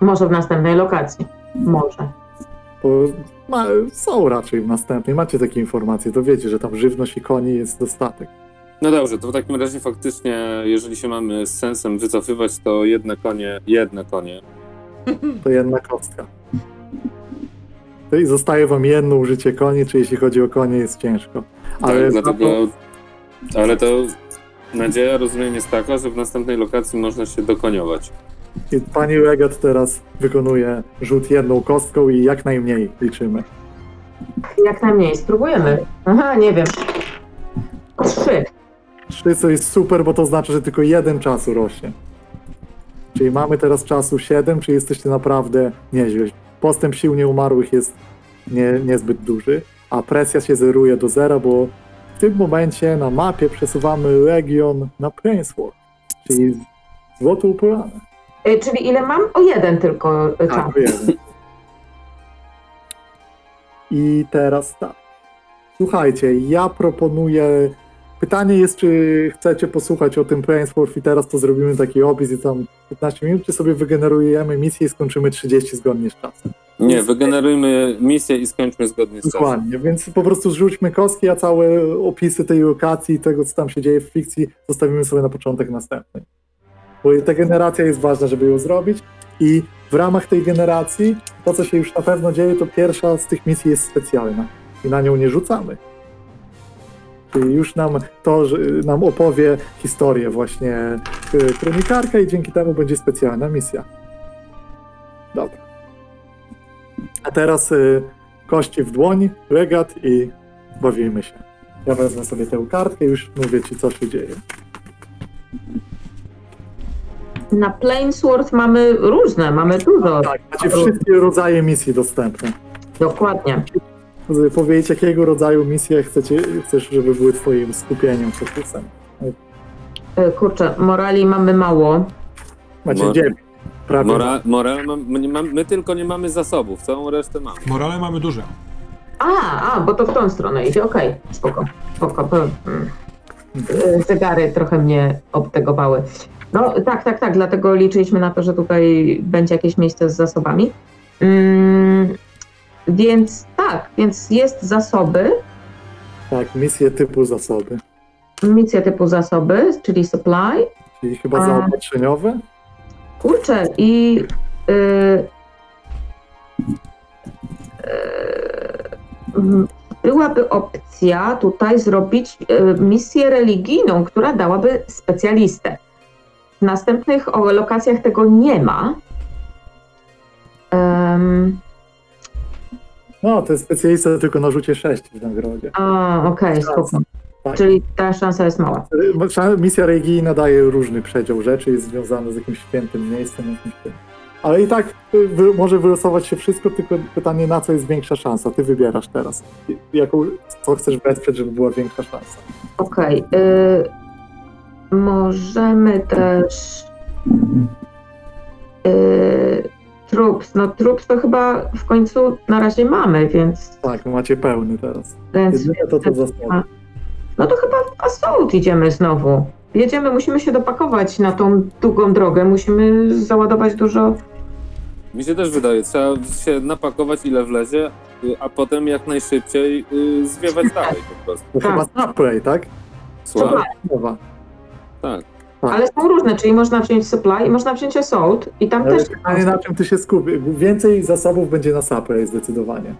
Może w następnej lokacji. Może. Bo ma, są raczej w następnej. Macie takie informacje, to wiecie, że tam żywność i koni jest dostatek. No dobrze, to w takim razie faktycznie, jeżeli się mamy z sensem wycofywać, to jedne konie, jedne konie. [LAUGHS] To jedna kostka. To i zostaje wam jedno użycie koni, czy jeśli chodzi o konie jest ciężko. Ale tak, dlatego, to, ale to nadzieja, rozumiem, jest taka, że w następnej lokacji można się dokoniować. i pani Legat teraz wykonuje rzut jedną kostką i jak najmniej liczymy. Jak najmniej. Spróbujemy. Aha, nie wiem. Trzy. Trzy co jest super, bo to znaczy, że tylko jeden czasu rośnie. Czyli mamy teraz czasu 7, czy jesteście naprawdę nieźle. Postęp sił nieumarłych jest nie, niezbyt duży, a presja się zeruje do zera, bo w tym momencie na mapie przesuwamy Legion na Plainsword, czyli złotą polanę. E, Czyli ile mam? O jeden tylko e, czas. Tak, jeden. I teraz tak. Słuchajcie, ja proponuję. Pytanie jest, czy chcecie posłuchać o tym Plainsword i teraz to zrobimy taki opis i tam 15 minut, czy sobie wygenerujemy misję i skończymy 30 zgodnie z czasem. Nie, wygenerujmy misję i skończmy zgodnie z czasem. Dokładnie, więc po prostu zrzućmy kostki, a całe opisy tej lokacji i tego, co tam się dzieje w fikcji, zostawimy sobie na początek następnej. Bo ta generacja jest ważna, żeby ją zrobić i w ramach tej generacji, to co się już na pewno dzieje, to pierwsza z tych misji jest specjalna i na nią nie rzucamy. Czyli już nam to, że nam opowie historię właśnie y, kronikarka i dzięki temu będzie specjalna misja. Dobra. A teraz y, kości w dłoń, regat i bawimy się. Ja wezmę sobie tę kartkę i już mówię ci, co się dzieje. Na Plainsword mamy różne, mamy dużo. Tak, macie wszystkie rodzaje misji dostępne. Dokładnie. Powiedzieć, jakiego rodzaju misje chcecie, chcesz, żeby były twoim skupieniem, fokusem. E, Kurczę, morali mamy mało. Macie Mo- dziewięć. Prawie. Mora, moral, mam- my, nie mam, my tylko nie mamy zasobów, całą resztę mamy. Morale mamy duże. A, a, bo to w tą stronę idzie, okej, spoko, spoko. mm. Zegary trochę mnie obtegowały. No tak, tak, tak, dlatego liczyliśmy na to, że tutaj będzie jakieś miejsce z zasobami. Mm, więc tak, więc jest zasoby, Tak, misje typu zasoby. misja typu zasoby, czyli supply. Czyli chyba A. zaopatrzeniowe. Kurczę, i y, y, byłaby opcja tutaj zrobić e, misję religijną, która dałaby specjalistę. W następnych lokacjach tego nie ma. No, to jest specjalista tylko na rzucie 6 w nagrodzie. a, okej, spoko. Tak. Czyli ta szansa jest mała. Misja religijna daje różny przedział rzeczy, jest związana z jakimś świętym miejscem. Jakimś tym. Ale i tak y, wy, może wylosować się wszystko, tylko pytanie, na co jest większa szansa. Ty wybierasz teraz. Jaką, co chcesz wesprzeć, żeby była większa szansa. Okej. y, możemy też. Y, troops. No, troops to chyba w końcu na razie mamy, więc. Tak, macie pełny teraz. więc Jedyne to, co zostało. no to chyba w Assault idziemy znowu. Jedziemy, musimy się dopakować na tą długą drogę. Musimy załadować dużo. Mi się też wydaje, trzeba się napakować ile wlezie, y, a potem jak najszybciej y, zwiewać dalej po prostu. To Tak. chyba Subway, tak? Słucham? Tak. Ale są różne, czyli można wziąć supply i można wziąć Assault. I tam Ale też. pytanie, na czym ty się skupisz? Więcej zasobów będzie na Subway zdecydowanie.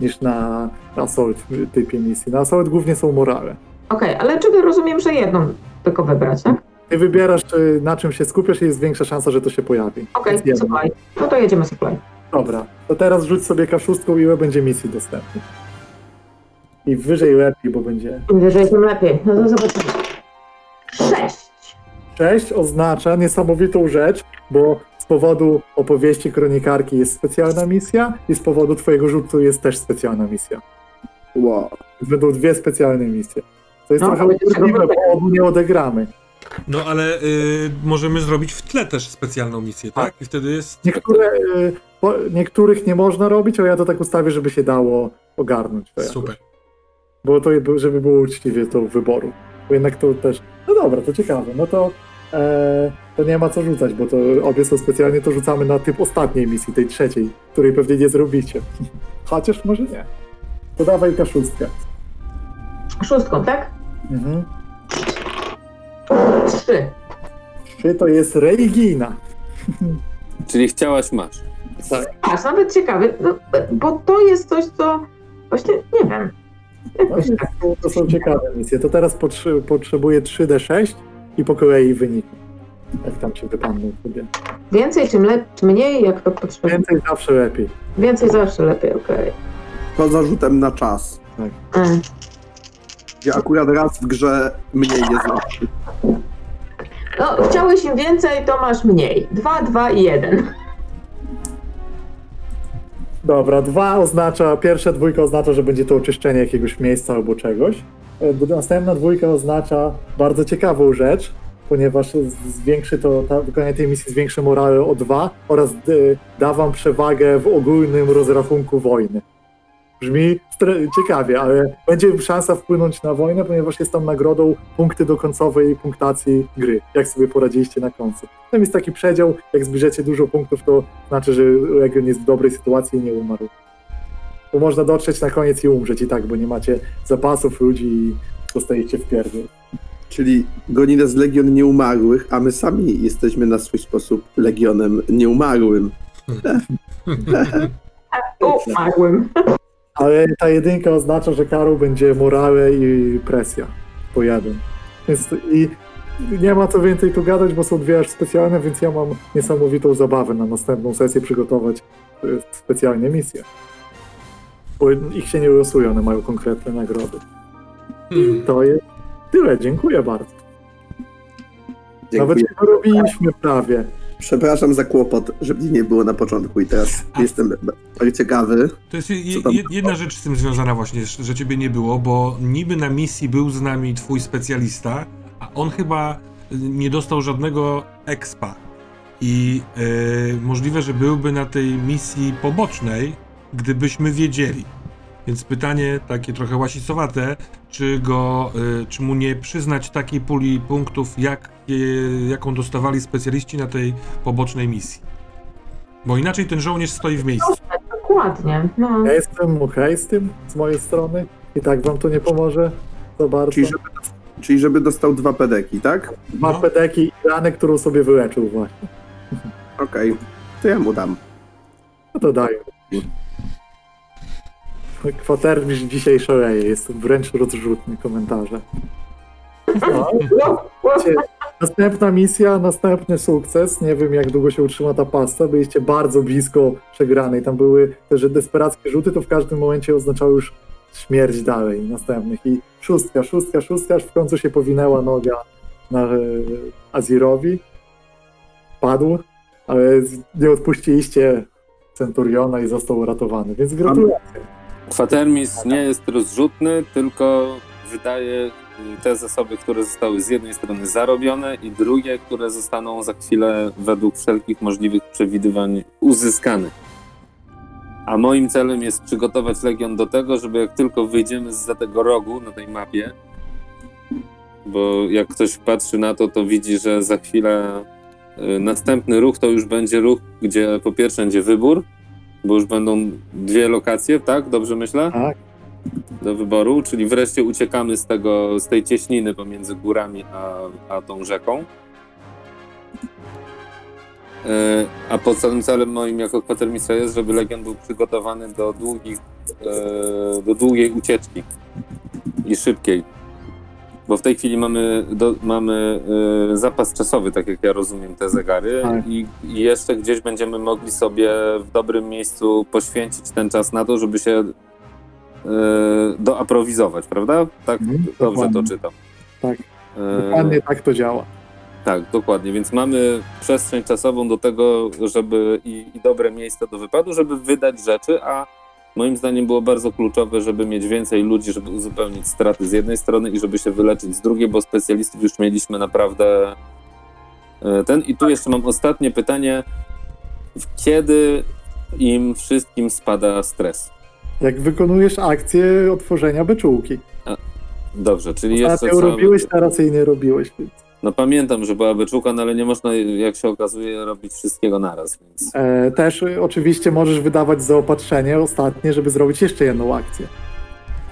Niż na na Assault w typie misji. Na Assault głównie są morale. Okej, ale czy rozumiem, że jedną tylko wybrać, tak? Ty wybierasz, czy na czym się skupiasz i jest większa szansa, że to się pojawi. Okej, jedno. supply. No to jedziemy supply. Dobra, to teraz rzuć sobie kaszustką ile będzie misji dostępnych. I wyżej lepiej, bo będzie. Im wyżej, tym lepiej. No to zobaczymy. Sześć. 6 oznacza niesamowitą rzecz, bo z powodu opowieści kronikarki jest specjalna misja i z powodu twojego rzutu jest też specjalna misja. Wow. Będą dwie specjalne misje. To jest No, trochę trzeba bo obu nie odegramy. No ale y, możemy zrobić w tle też specjalną misję, tak? I wtedy jest. Niektóre, y, po, niektórych nie można robić, a ja to tak ustawię, żeby się dało ogarnąć. To jakoś. Super. Bo to, żeby było uczciwie to wyboru. Bo jednak to też. No dobra, to ciekawe. No to, e, to nie ma co rzucać, bo to obie są specjalnie, to rzucamy na typ ostatniej misji, tej trzeciej, której pewnie nie zrobicie. [LAUGHS] Chociaż może nie. To dawaj kaszustkę. Szóstką, tak? Mhm. Trzy. Trzy to jest religijna. [LAUGHS] Czyli chciałaś, masz. Aż nawet ciekawy, no, bo to jest coś, co właśnie nie wiem. No, tak. to, są ciekawe misje. To teraz potrzebuję 3D6 i po kolei wyniki. Jak tam ci wypadną sobie. Więcej czym, le- czy mniej, jak to potrzeba. Więcej zawsze lepiej. Więcej zawsze lepiej, okej. Poza rzutem na czas. Mm. Gdzie akurat raz w grze mniej jest lepszy. No, chciałeś im więcej, to masz mniej. Dwa, dwa i jeden. Dobra, dwa oznacza, pierwsza dwójka oznacza, że będzie to oczyszczenie jakiegoś miejsca albo czegoś. E, Następna dwójka oznacza bardzo ciekawą rzecz, ponieważ zwiększy to, ta, wykonanie tej misji zwiększy morale o dwa oraz d, da wam przewagę w ogólnym rozrachunku wojny. Brzmi ciekawie, ale będzie szansa wpłynąć na wojnę, ponieważ jest tam nagrodą punkty do końcowej punktacji gry, jak sobie poradziliście na końcu. Tam jest taki przedział, jak zbierzecie dużo punktów, to znaczy, że Legion jest w dobrej sytuacji i nie umarł. Bo można dotrzeć na koniec i umrzeć i tak, bo nie macie zapasów ludzi i dostajecie w pierdol. Czyli goni nas Legion Nieumarłych, a my sami jesteśmy na swój sposób Legionem Nieumarłym. [LAUGHS] Umarłym. Ale ta jedynka oznacza, że Karol będzie morale i presja po jeden. Więc i nie ma co więcej tu gadać, bo są dwie aż specjalne, więc ja mam niesamowitą zabawę na następną sesję przygotować specjalnie misje. Bo ich się nie losują, one mają konkretne nagrody. Hmm. To jest tyle, dziękuję bardzo. Nawet Dziękuję. to robiliśmy prawie. Przepraszam za kłopot, że mnie nie było na początku i teraz jestem bardzo ciekawy. To jest je, jedna rzecz z tym związana właśnie, że ciebie nie było, bo niby na misji był z nami twój specjalista, a on chyba y, nie dostał żadnego expa. I y, możliwe, że byłby na tej misji pobocznej, gdybyśmy wiedzieli. Więc pytanie takie trochę łasicowate, czy go, y, czy mu nie przyznać takiej puli punktów, jak, y, jaką dostawali specjaliści na tej pobocznej misji. Bo inaczej ten żołnierz stoi w miejscu. Dokładnie. No. Ja jestem okej z tym, z mojej strony. I tak wam to nie pomoże za bardzo. Czyli żeby, czyli żeby dostał dwa pedeki, tak? Dwa No. pedeki i ranę, którą sobie wyleczył właśnie. Okej. To ja mu dam. No to daję. Kwatermistrz dzisiaj szaleje, jest wręcz rozrzutny komentarze. No, No, Następna misja, następny sukces. Nie wiem, jak długo się utrzyma ta pasta. Byliście bardzo blisko przegranej. Tam były te, że desperackie rzuty, to w każdym momencie oznaczały już śmierć dalej następnych. I szóstka, szóstka, szóstka, aż w końcu się powinęła noga na e, Azirowi. Padł, ale nie odpuściliście Centuriona i został uratowany. Więc gratuluję. Kwatermistrz nie jest rozrzutny, tylko wydaje y, te zasoby, które zostały z jednej strony zarobione i drugie, które zostaną za chwilę według wszelkich możliwych przewidywań uzyskane. A moim celem jest przygotować Legion do tego, żeby jak tylko wyjdziemy za tego rogu na tej mapie, bo jak ktoś patrzy na to, to widzi, że za chwilę y, następny ruch to już będzie ruch, gdzie po pierwsze będzie wybór, bo już będą dwie lokacje, tak? Dobrze myślę? Tak. Do wyboru, czyli wreszcie uciekamy z tego, z tej cieśniny pomiędzy górami a, a tą rzeką. E, A podstawowym celem moim jako kwatermistrza jest, żeby Legion był przygotowany do długich, e, do długiej ucieczki i szybkiej. Bo w tej chwili mamy, do, mamy e, zapas czasowy, tak jak ja rozumiem te zegary, Tak. i, i jeszcze gdzieś będziemy mogli sobie w dobrym miejscu poświęcić ten czas na to, żeby się e, doaprowizować, prawda? Tak, Mhm, dobrze to dokładnie. czytam. Tak. E, Dokładnie tak to działa. tak, dokładnie. Więc mamy przestrzeń czasową do tego, żeby i, i dobre miejsce do wypadu, żeby wydać rzeczy, a moim zdaniem było bardzo kluczowe, żeby mieć więcej ludzi, żeby uzupełnić straty z jednej strony i żeby się wyleczyć z drugiej, bo specjalistów już mieliśmy naprawdę e, ten. I tu jeszcze mam ostatnie pytanie. Kiedy im wszystkim spada stres? Jak wykonujesz akcję otworzenia beczułki. Dobrze, czyli jeszcze Ostatnio trzeba- robiłeś, teraz jej nie robiłeś. Więc. No pamiętam, że była beczułka, no ale nie można, jak się okazuje, robić wszystkiego naraz, więc... E, też oczywiście możesz wydawać zaopatrzenie ostatnie, żeby zrobić jeszcze jedną akcję.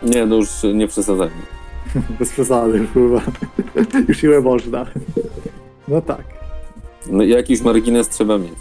Nie, no już nie przesadzajmy. [LAUGHS] Bez przesady, chyba. [LAUGHS] Już ile można. No tak. No, jakiś margines trzeba mieć.